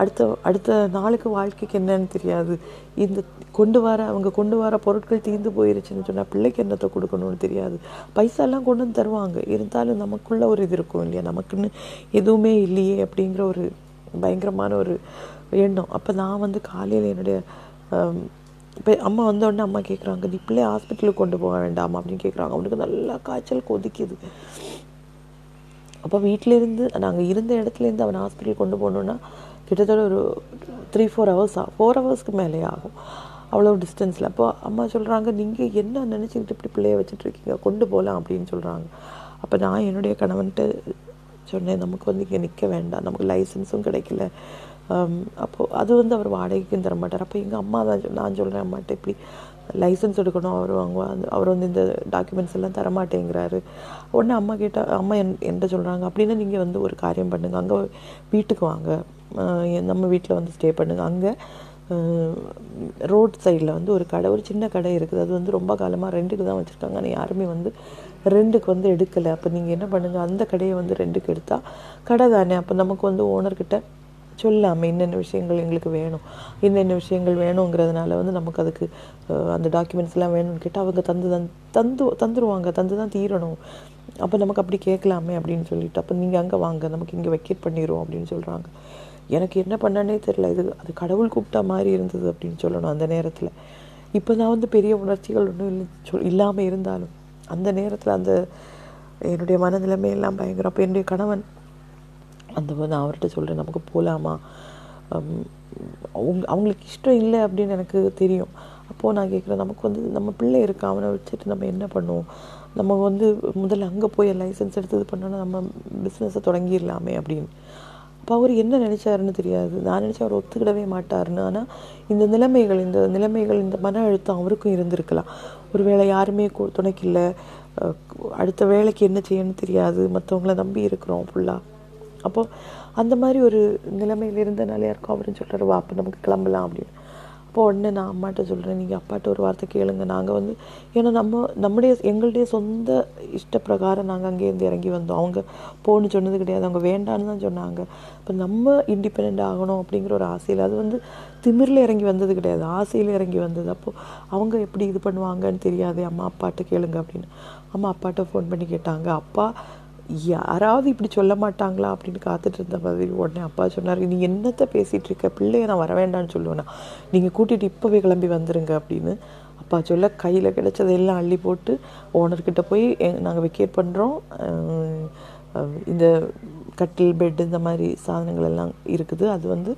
அடுத்த அடுத்த நாளுக்கு வாழ்க்கைக்கு என்னன்னு தெரியாது. இந்த கொண்டு வர அவங்க கொண்டு வர பொருட்கள் தீர்ந்து போயிருச்சுன்னு சொன்னால் பிள்ளைக்கு என்னத்தை கொடுக்கணும்னு தெரியாது. பைசாலாம் கொண்டு வந்து தருவாங்க. இருந்தாலும் நமக்குள்ள ஒரு இது இருக்கும் இல்லையா? நமக்குன்னு எதுவுமே இல்லையே அப்படிங்கிற ஒரு பயங்கரமான ஒரு எண்ணம். அப்போ நான் வந்து காலையில் என்னுடைய இப்போ அம்மா வந்தோடனே அம்மா கேட்குறாங்க நீ பிள்ளை ஹாஸ்பிட்டலுக்கு கொண்டு போக வேண்டாமா? அப்படின்னு கேட்குறாங்க அவனுக்கு நல்லா காய்ச்சல் கொதிக்குது. அப்போ வீட்டிலேருந்து நாங்கள் இருந்த இடத்துலேருந்து அவனை ஹாஸ்பிட்டல் கொண்டு போகணுன்னா கிட்டத்தட்ட ஒரு த்ரீ ஃபோர் ஹவர்ஸ் ஆகும் ஃபோர் ஹவர்ஸ்க்கு மேலே ஆகும். அவ்வளோ டிஸ்டன்ஸில் அப்போ அம்மா சொல்கிறாங்க நீங்கள் என்ன நினச்சிக்கிட்டு இப்படி பிள்ளைய வச்சுட்டு இருக்கீங்க? கொண்டு போகலாம் அப்படின்னு சொல்கிறாங்க அப்போ நான் என்னுடைய கணவன்ட்டு சொன்னேன் நமக்கு வந்து இங்கே நிற்க வேண்டாம். நமக்கு லைசன்ஸும் கிடைக்கல. அப்போது அது வந்து அவர் வாடகைக்கும் தர மாட்டார் அப்போ எங்கள் அம்மா தான் நான் சொல்கிறேன் அம்மாட்ட இப்படி லைசன்ஸ் எடுக்கணும். அவர் வாங்குவா அவர் வந்து இந்த டாக்குமெண்ட்ஸ் எல்லாம் தர மாட்டேங்கிறாரு உடனே அம்மா கேட்டால் அம்மா என் என்கிட்ட சொல்கிறாங்க அப்படின்னா நீங்கள் வந்து ஒரு காரியம் பண்ணுங்கள் அங்கே வீட்டுக்கு வாங்க. நம்ம வீட்டில் வந்து ஸ்டே பண்ணுங்கள் அங்கே ரோட் சைடில் வந்து ஒரு கடை ஒரு சின்ன கடை இருக்குது. அது வந்து ரொம்ப காலமாக ரெண்டுக்கு தான் வச்சுருக்காங்க. ஆனால் யாருமே வந்து ரெண்டுக்கு வந்து எடுக்கலை. அப்போ நீங்கள் என்ன பண்ணுங்கள் அந்த கடையை வந்து ரெண்டுக்கு எடுத்தால் கடை தானே. அப்போ நமக்கு வந்து ஓனர்கிட்ட சொல்லாமல் என்னென்ன விஷயங்கள் எங்களுக்கு வேணும் என்னென்ன விஷயங்கள் வேணுங்கிறதுனால வந்து நமக்கு அதுக்கு அந்த டாக்குமெண்ட்ஸ்லாம் வேணும்னு கேட்டால் அவங்க தந்து தந் தந்து தந்துருவாங்க தந்து தான் தீரணும். அப்போ நமக்கு அப்படி கேட்கலாமே அப்படின்னு சொல்லிட்டு அப்போ நீங்கள் அங்கே வாங்க நமக்கு இங்கே வெக்கேட் பண்ணிடுவோம் அப்படின்னு சொல்கிறாங்க எனக்கு என்ன பண்ணனே தெரில இது அது கடவுள் கூப்பிட்டா மாதிரி இருந்தது அப்படின்னு சொல்லணும் அந்த நேரத்தில். இப்போ நான் வந்து பெரிய உணர்ச்சிகள் ஒன்றும் இல்லை சொல் இல்லாமல் இருந்தாலும் அந்த நேரத்தில் அந்த என்னுடைய மனநிலைமை எல்லாம் பயங்கரம். அப்போ என்னுடைய கணவன் அந்த நான் அவர்கிட்ட சொல்கிறேன் நமக்கு போகலாமா அவங்க அவங்களுக்கு இஷ்டம் இல்லை அப்படின்னு எனக்கு தெரியும். அப்போது நான் கேட்குறேன் நமக்கு வந்து நம்ம பிள்ளை இருக்கா அவனை வச்சுட்டு நம்ம என்ன பண்ணுவோம்? நம்ம வந்து முதல்ல அங்கே போய் லைசன்ஸ் எடுத்து இது பண்ணோன்னா நம்ம பிஸ்னஸை தொடங்கிடலாமே அப்படின்னு. அப்போ அவர் என்ன நினச்சாருன்னு தெரியாது. நான் நினச்சா அவர் ஒத்துக்கிடவே மாட்டாருன்னு. ஆனால் இந்த நிலைமைகள் இந்த நிலைமைகள் இந்த மன அழுத்தம் அவருக்கும் இருந்திருக்கலாம். ஒரு வேளை யாருமே துணைக்கில்லை அடுத்த வேலைக்கு என்ன செய்யணும்னு தெரியாது. மற்றவங்கள நம்பி இருக்கிறோம் ஃபுல்லாக அப்போது அந்த மாதிரி ஒரு நிலைமையில் இருந்தனால யாருக்கும் அவரும் சொல்கிறார் வா அப்போ நமக்கு கிளம்பலாம் அப்படின்னு. அப்போ உடனே நான் அம்மாட்ட சொல்கிறேன் நீங்கள் அப்பாட்ட ஒரு வார்த்தை கேளுங்க. நாங்கள் வந்து ஏன்னா நம்ம நம்முடைய எங்களுடைய சொந்த இஷ்ட பிரகாரம் நாங்கள் அங்கேருந்து இறங்கி வந்தோம். அவங்க போன்னு சொன்னது கிடையாது. அவங்க வேண்டான்னு தான் சொன்னாங்க. இப்போ நம்ம இண்டிபெண்ட் ஆகணும் அப்படிங்கிற ஒரு ஆசையில் அது வந்து திமிரில் இறங்கி வந்தது கிடையாது. ஆசையில் இறங்கி வந்தது. அப்போது அவங்க எப்படி இது பண்ணுவாங்கன்னு தெரியாது அம்மா அப்பாட்ட கேளுங்க அப்படின்னு. அம்மா அப்பாட்ட ஃபோன் பண்ணி கேட்டாங்க. அப்பா யாராவது இப்படி சொல்ல மாட்டாங்களா அப்படின்னு காத்துட்டு இருந்த மாதிரி உடனே அப்பா சொன்னார் நீ என்னத்தை பேசிகிட்டு இருக்க? பிள்ளைய நான் வர வேண்டாம்னு சொல்லுவேண்ணா நீங்கள் கூட்டிகிட்டு இப்போவே கிளம்பி வந்துருங்க அப்படின்னு அப்பா சொல்ல கையில் கிடைச்சதெல்லாம் அள்ளி போட்டு ஓனர்கிட்ட போய் நாங்கள் வெக்கேட் பண்ணுறோம் இந்த கட்டில் பெட் இந்த மாதிரி சாதனங்கள் எல்லாம் இருக்குது. அது வந்து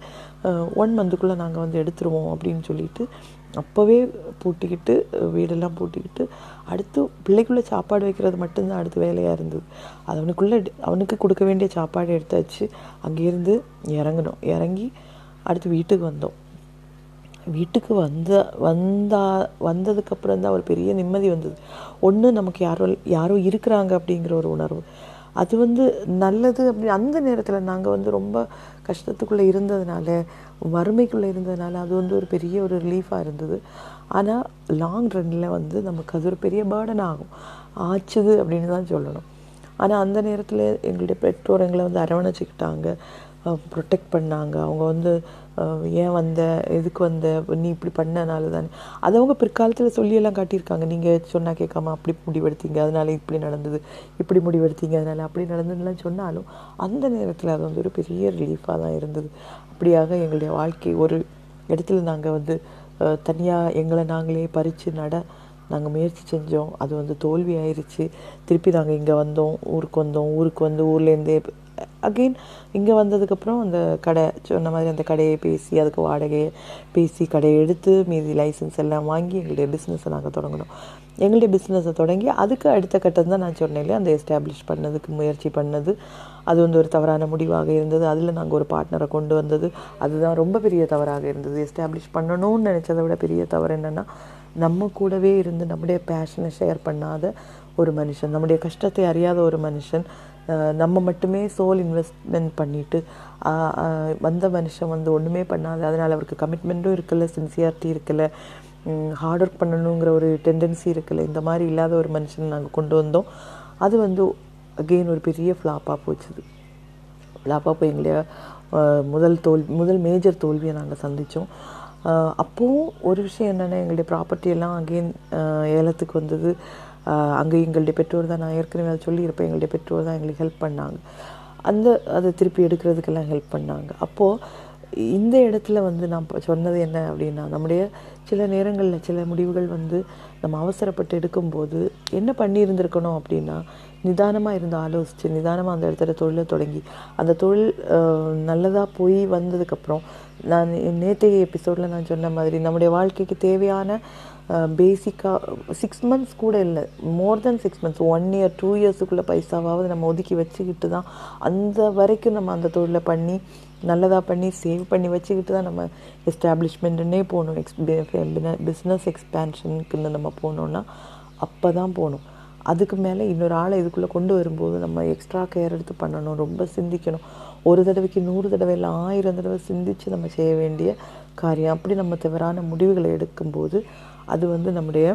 ஒன் மந்த்துக்குள்ளே நாங்கள் வந்து எடுத்துருவோம் அப்படின்னு சொல்லிட்டு அப்போவே பூட்டிக்கிட்டு வீடெல்லாம் பூட்டிக்கிட்டு அடுத்து பிள்ளைக்குள்ளே சாப்பாடு வைக்கிறது மட்டும்தான் அடுத்து வேலையாக இருந்தது. அது அவனுக்குள்ளே அவனுக்கு கொடுக்க வேண்டிய சாப்பாடு எடுத்தாச்சு. அங்கேருந்து இறங்கணும். இறங்கி அடுத்து வீட்டுக்கு வந்தோம். வீட்டுக்கு வந்த வந்தா வந்ததுக்கப்புறம் தான் ஒரு பெரிய நிம்மதி வந்தது. ஒன்று நமக்கு யாரோ யாரோ இருக்கிறாங்க அப்படிங்கிற ஒரு உணர்வு. அது வந்து நல்லது அப்படி அந்த நேரத்தில் நாங்கள் வந்து ரொம்ப கஷ்டத்துக்குள்ளே இருந்ததுனால வறுமைக்குள்ளே இருந்ததுனால அது வந்து ஒரு பெரிய ஒரு ரிலீஃபாக இருந்தது. ஆனால் லாங் ரன்னில் வந்து நமக்கு அது ஒரு பெரிய பேர்டன் ஆகும். ஆச்சுது அப்படின்னு தான் சொல்லணும். ஆனால் அந்த நேரத்தில் எங்களுடைய பெற்றோர் எங்களை வந்து அரவணைச்சிக்கிட்டாங்க. ப்ரொடெக்ட் பண்ணாங்க. அவங்க வந்து ஏன் வந்த எதுக்கு வந்த நீ இப்படி பண்ணனால தானே. அது அவங்க பிற்காலத்தில் சொல்லியெல்லாம் காட்டியிருக்காங்க. நீங்கள் சொன்னால் கேட்காம அப்படி முடிவெடுத்தீங்க அதனால இப்படி நடந்தது இப்படி முடிவெடுத்தீங்க அதனால அப்படி நடந்ததுலாம் சொன்னாலும் அந்த நேரத்தில் அது வந்து ஒரு பெரிய ரிலீஃபாக தான் இருந்தது. அப்படியாக எங்களுடைய வாழ்க்கை ஒரு இடத்துல நாங்கள் வந்து தனியாக எங்களை நாங்களே பறித்து நட நாங்கள் முயற்சி செஞ்சோம். அது வந்து தோல்வி ஆயிடுச்சு திருப்பி நாங்கள் இங்கே வந்தோம் ஊருக்கு வந்தோம். ஊருக்கு வந்து ஊர்லேருந்தே அகெயின் இங்கே வந்ததுக்கப்புறம் அந்த கடை சொன்ன மாதிரி அந்த கடையை பேசி அதுக்கு வாடகையை பேசி கடையை எடுத்து மீதி லைசன்ஸ் எல்லாம் வாங்கி எங்களுடைய பிஸ்னஸை நாங்கள் தொடங்கினோம் எங்களுடைய பிஸ்னஸை தொடங்கி அதுக்கு அடுத்த கட்டம் தான் நான் சொன்னேன் இல்லையா? அந்த எஸ்டாப்ளிஷ் பண்ணதுக்கு முயற்சி பண்ணது. அது வந்து ஒரு தவறான முடிவாக இருந்தது. அதில் நாங்கள் ஒரு பார்ட்னரை கொண்டு வந்தது. அதுதான் ரொம்ப பெரிய தவறாக இருந்தது. எஸ்டாப்ளிஷ் பண்ணணும்னு நினச்சதை விட பெரிய தவறு என்னென்னா நம்ம கூடவே இருந்து நம்முடைய பேஷனை ஷேர் பண்ணாத ஒரு மனுஷன் நம்முடைய கஷ்டத்தை அறியாத ஒரு மனுஷன் நம்ம மட்டுமே சோல் இன்வெஸ்ட்மெண்ட் பண்ணிட்டு வந்த மனுஷன் வந்து ஒன்றுமே பண்ணாது அதனால் அவருக்கு கமிட்மெண்ட்டும் இருக்குல்ல சின்சியாரிட்டி இருக்குல்ல ஹார்ட் ஒர்க் பண்ணணுங்கிற ஒரு டெண்டன்சி இருக்குல்ல இந்த மாதிரி இல்லாத ஒரு மனுஷனை நாங்கள் கொண்டு வந்தோம். அது வந்து அகெயின் ஒரு பெரிய ஃப்ளாப்பாக போச்சுது. ஃப்ளாப்பாக போய் எங்களைய முதல் தோல் முதல் மேஜர் தோல்வியை நாங்கள் சந்தித்தோம் அப்போவும் ஒரு விஷயம் என்னென்னா எங்களுடைய ப்ராப்பர்ட்டி எல்லாம் அகெயின் ஏலத்துக்கு வந்தது. அங்கே எங்களுடைய பெற்றோர் தான் நான் ஏற்கனவே அதை சொல்லியிருப்பேன் எங்களுடைய பெற்றோர் தான் எங்களுக்கு ஹெல்ப் பண்ணாங்க. அந்த அதை திருப்பி எடுக்கிறதுக்கெல்லாம் ஹெல்ப் பண்ணாங்க. அப்போது இந்த இடத்துல வந்து நான் சொன்னது என்ன அப்படின்னா நம்முடைய சில நேரங்களில் சில முடிவுகள் வந்து நம்ம அவசரப்பட்டு எடுக்கும்போது என்ன பண்ணியிருந்திருக்கணும் அப்படின்னா நிதானமாக இருந்து ஆலோசித்து நிதானமாக அந்த இடத்துல தொழிலை தொடங்கி அந்த தொழில் நல்லதாக போய் வந்ததுக்கப்புறம் நான் நேற்றைய எபிசோடில் நான் சொன்ன மாதிரி நம்முடைய வாழ்க்கைக்கு தேவையான பேசிக்காக சிக்ஸ் மந்த்ஸ் கூட இல்லை. More than six months one year two இயர்ஸுக்குள்ளே பைசாவாவது நம்ம ஒதுக்கி வச்சுக்கிட்டு தான் அந்த வரைக்கும் நம்ம அந்த தொழிலை பண்ணி நல்லதாக பண்ணி சேவ் பண்ணி வச்சுக்கிட்டு தான் நம்ம எஸ்டாப்ளிஷ்மெண்ட்டுன்னே போகணும். எக்ஸ் பிஸ்னஸ் எக்ஸ்பேன்ஷனுக்குன்னு நம்ம போனோம்னா அப்போ தான் போகணும். அதுக்கு மேலே இன்னொரு ஆளை இதுக்குள்ளே கொண்டு வரும்போது நம்ம எக்ஸ்ட்ரா கேர் எடுத்து பண்ணணும். ரொம்ப சிந்திக்கணும். ஒரு தடவைக்கு நூறு தடவை இல்லை ஆயிரம் தடவை சிந்தித்து நம்ம செய்ய வேண்டிய காரியம். அப்படி நம்ம தவறான முடிவுகளை எடுக்கும்போது அது வந்து நம்முடைய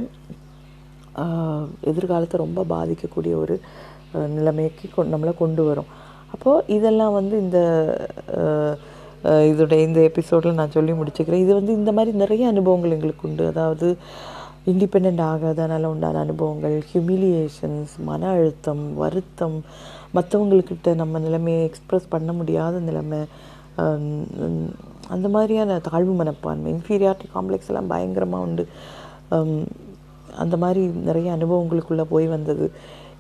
எதிர்காலத்தை ரொம்ப பாதிக்கக்கூடிய ஒரு நிலைமைக்கு கொ நம்மளை கொண்டு வரும். அப்போது இதெல்லாம் வந்து இந்த இதோடைய இந்த எபிசோடில் நான் சொல்லி முடிச்சுக்கிறேன். இது வந்து இந்த மாதிரி நிறைய அனுபவங்கள் எங்களுக்கு உண்டு. அதாவது இண்டிபெண்ட் ஆகாதனால உண்டான அனுபவங்கள் ஹியூமிலியேஷன்ஸ் மன அழுத்தம் வருத்தம் மற்றவங்கக்கிட்ட நம்ம நிலைமையை எக்ஸ்ப்ரெஸ் பண்ண முடியாத நிலைமை அந்த மாதிரியான தாழ்வு மனப்பான்மை இன்ஃபீரியாரிட்டி காம்ப்ளெக்ஸ் எல்லாம் பயங்கரமாக உண்டு. அந்த மாதிரி நிறைய அனுபவங்களுக்குள்ளே போய் வந்தது.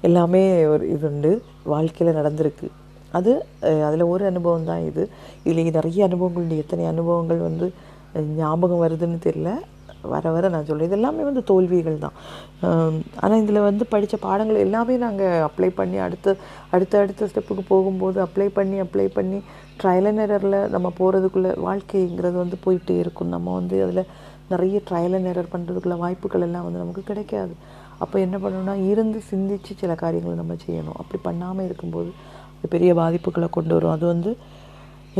எல்லாமே ஒரு இது உண்டு. வாழ்க்கையில் நடந்திருக்கு. அது அதில் ஒரு அனுபவம் தான் இது. இதில் நிறைய அனுபவங்கள் எத்தனை அனுபவங்கள் வந்து ஞாபகம் வருதுன்னு தெரியல. வர வர நான் சொல்கிறேன் இது எல்லாமே வந்து தோல்விகள் தான். ஆனால் இதில் வந்து படித்த பாடங்கள் எல்லாமே நாங்கள் அப்ளை பண்ணி அடுத்த அடுத்த அடுத்த ஸ்டெப்புக்கு போகும்போது அப்ளை பண்ணி அப்ளை பண்ணி ட்ரையல் அண்ட் எரரில் நம்ம போகிறதுக்குள்ளே வாழ்க்கைங்கிறது வந்து போயிட்டே இருக்கும். நம்ம வந்து அதில் நிறைய ட்ரையல் அண்ட் எரர் பண்ணுறதுக்குள்ள வாய்ப்புகள் எல்லாம் வந்து நமக்கு கிடைக்காது. அப்போ என்ன பண்ணணும்னா இருந்து சிந்திச்சு சில காரியங்களை நம்ம செய்யணும். அப்படி பண்ணாமல் இருக்கும்போது அது பெரிய பாதிப்புகளை கொண்டு வரும். அது வந்து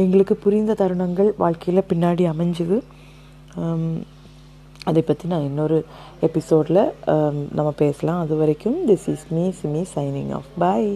எங்களுக்கு புரிந்த தருணங்கள் வாழ்க்கையில் பின்னாடி அமைஞ்சுது. அதை பற்றி நான் இன்னொரு எபிசோடில் நம்ம பேசலாம். அது வரைக்கும் this is me Simi signing off bye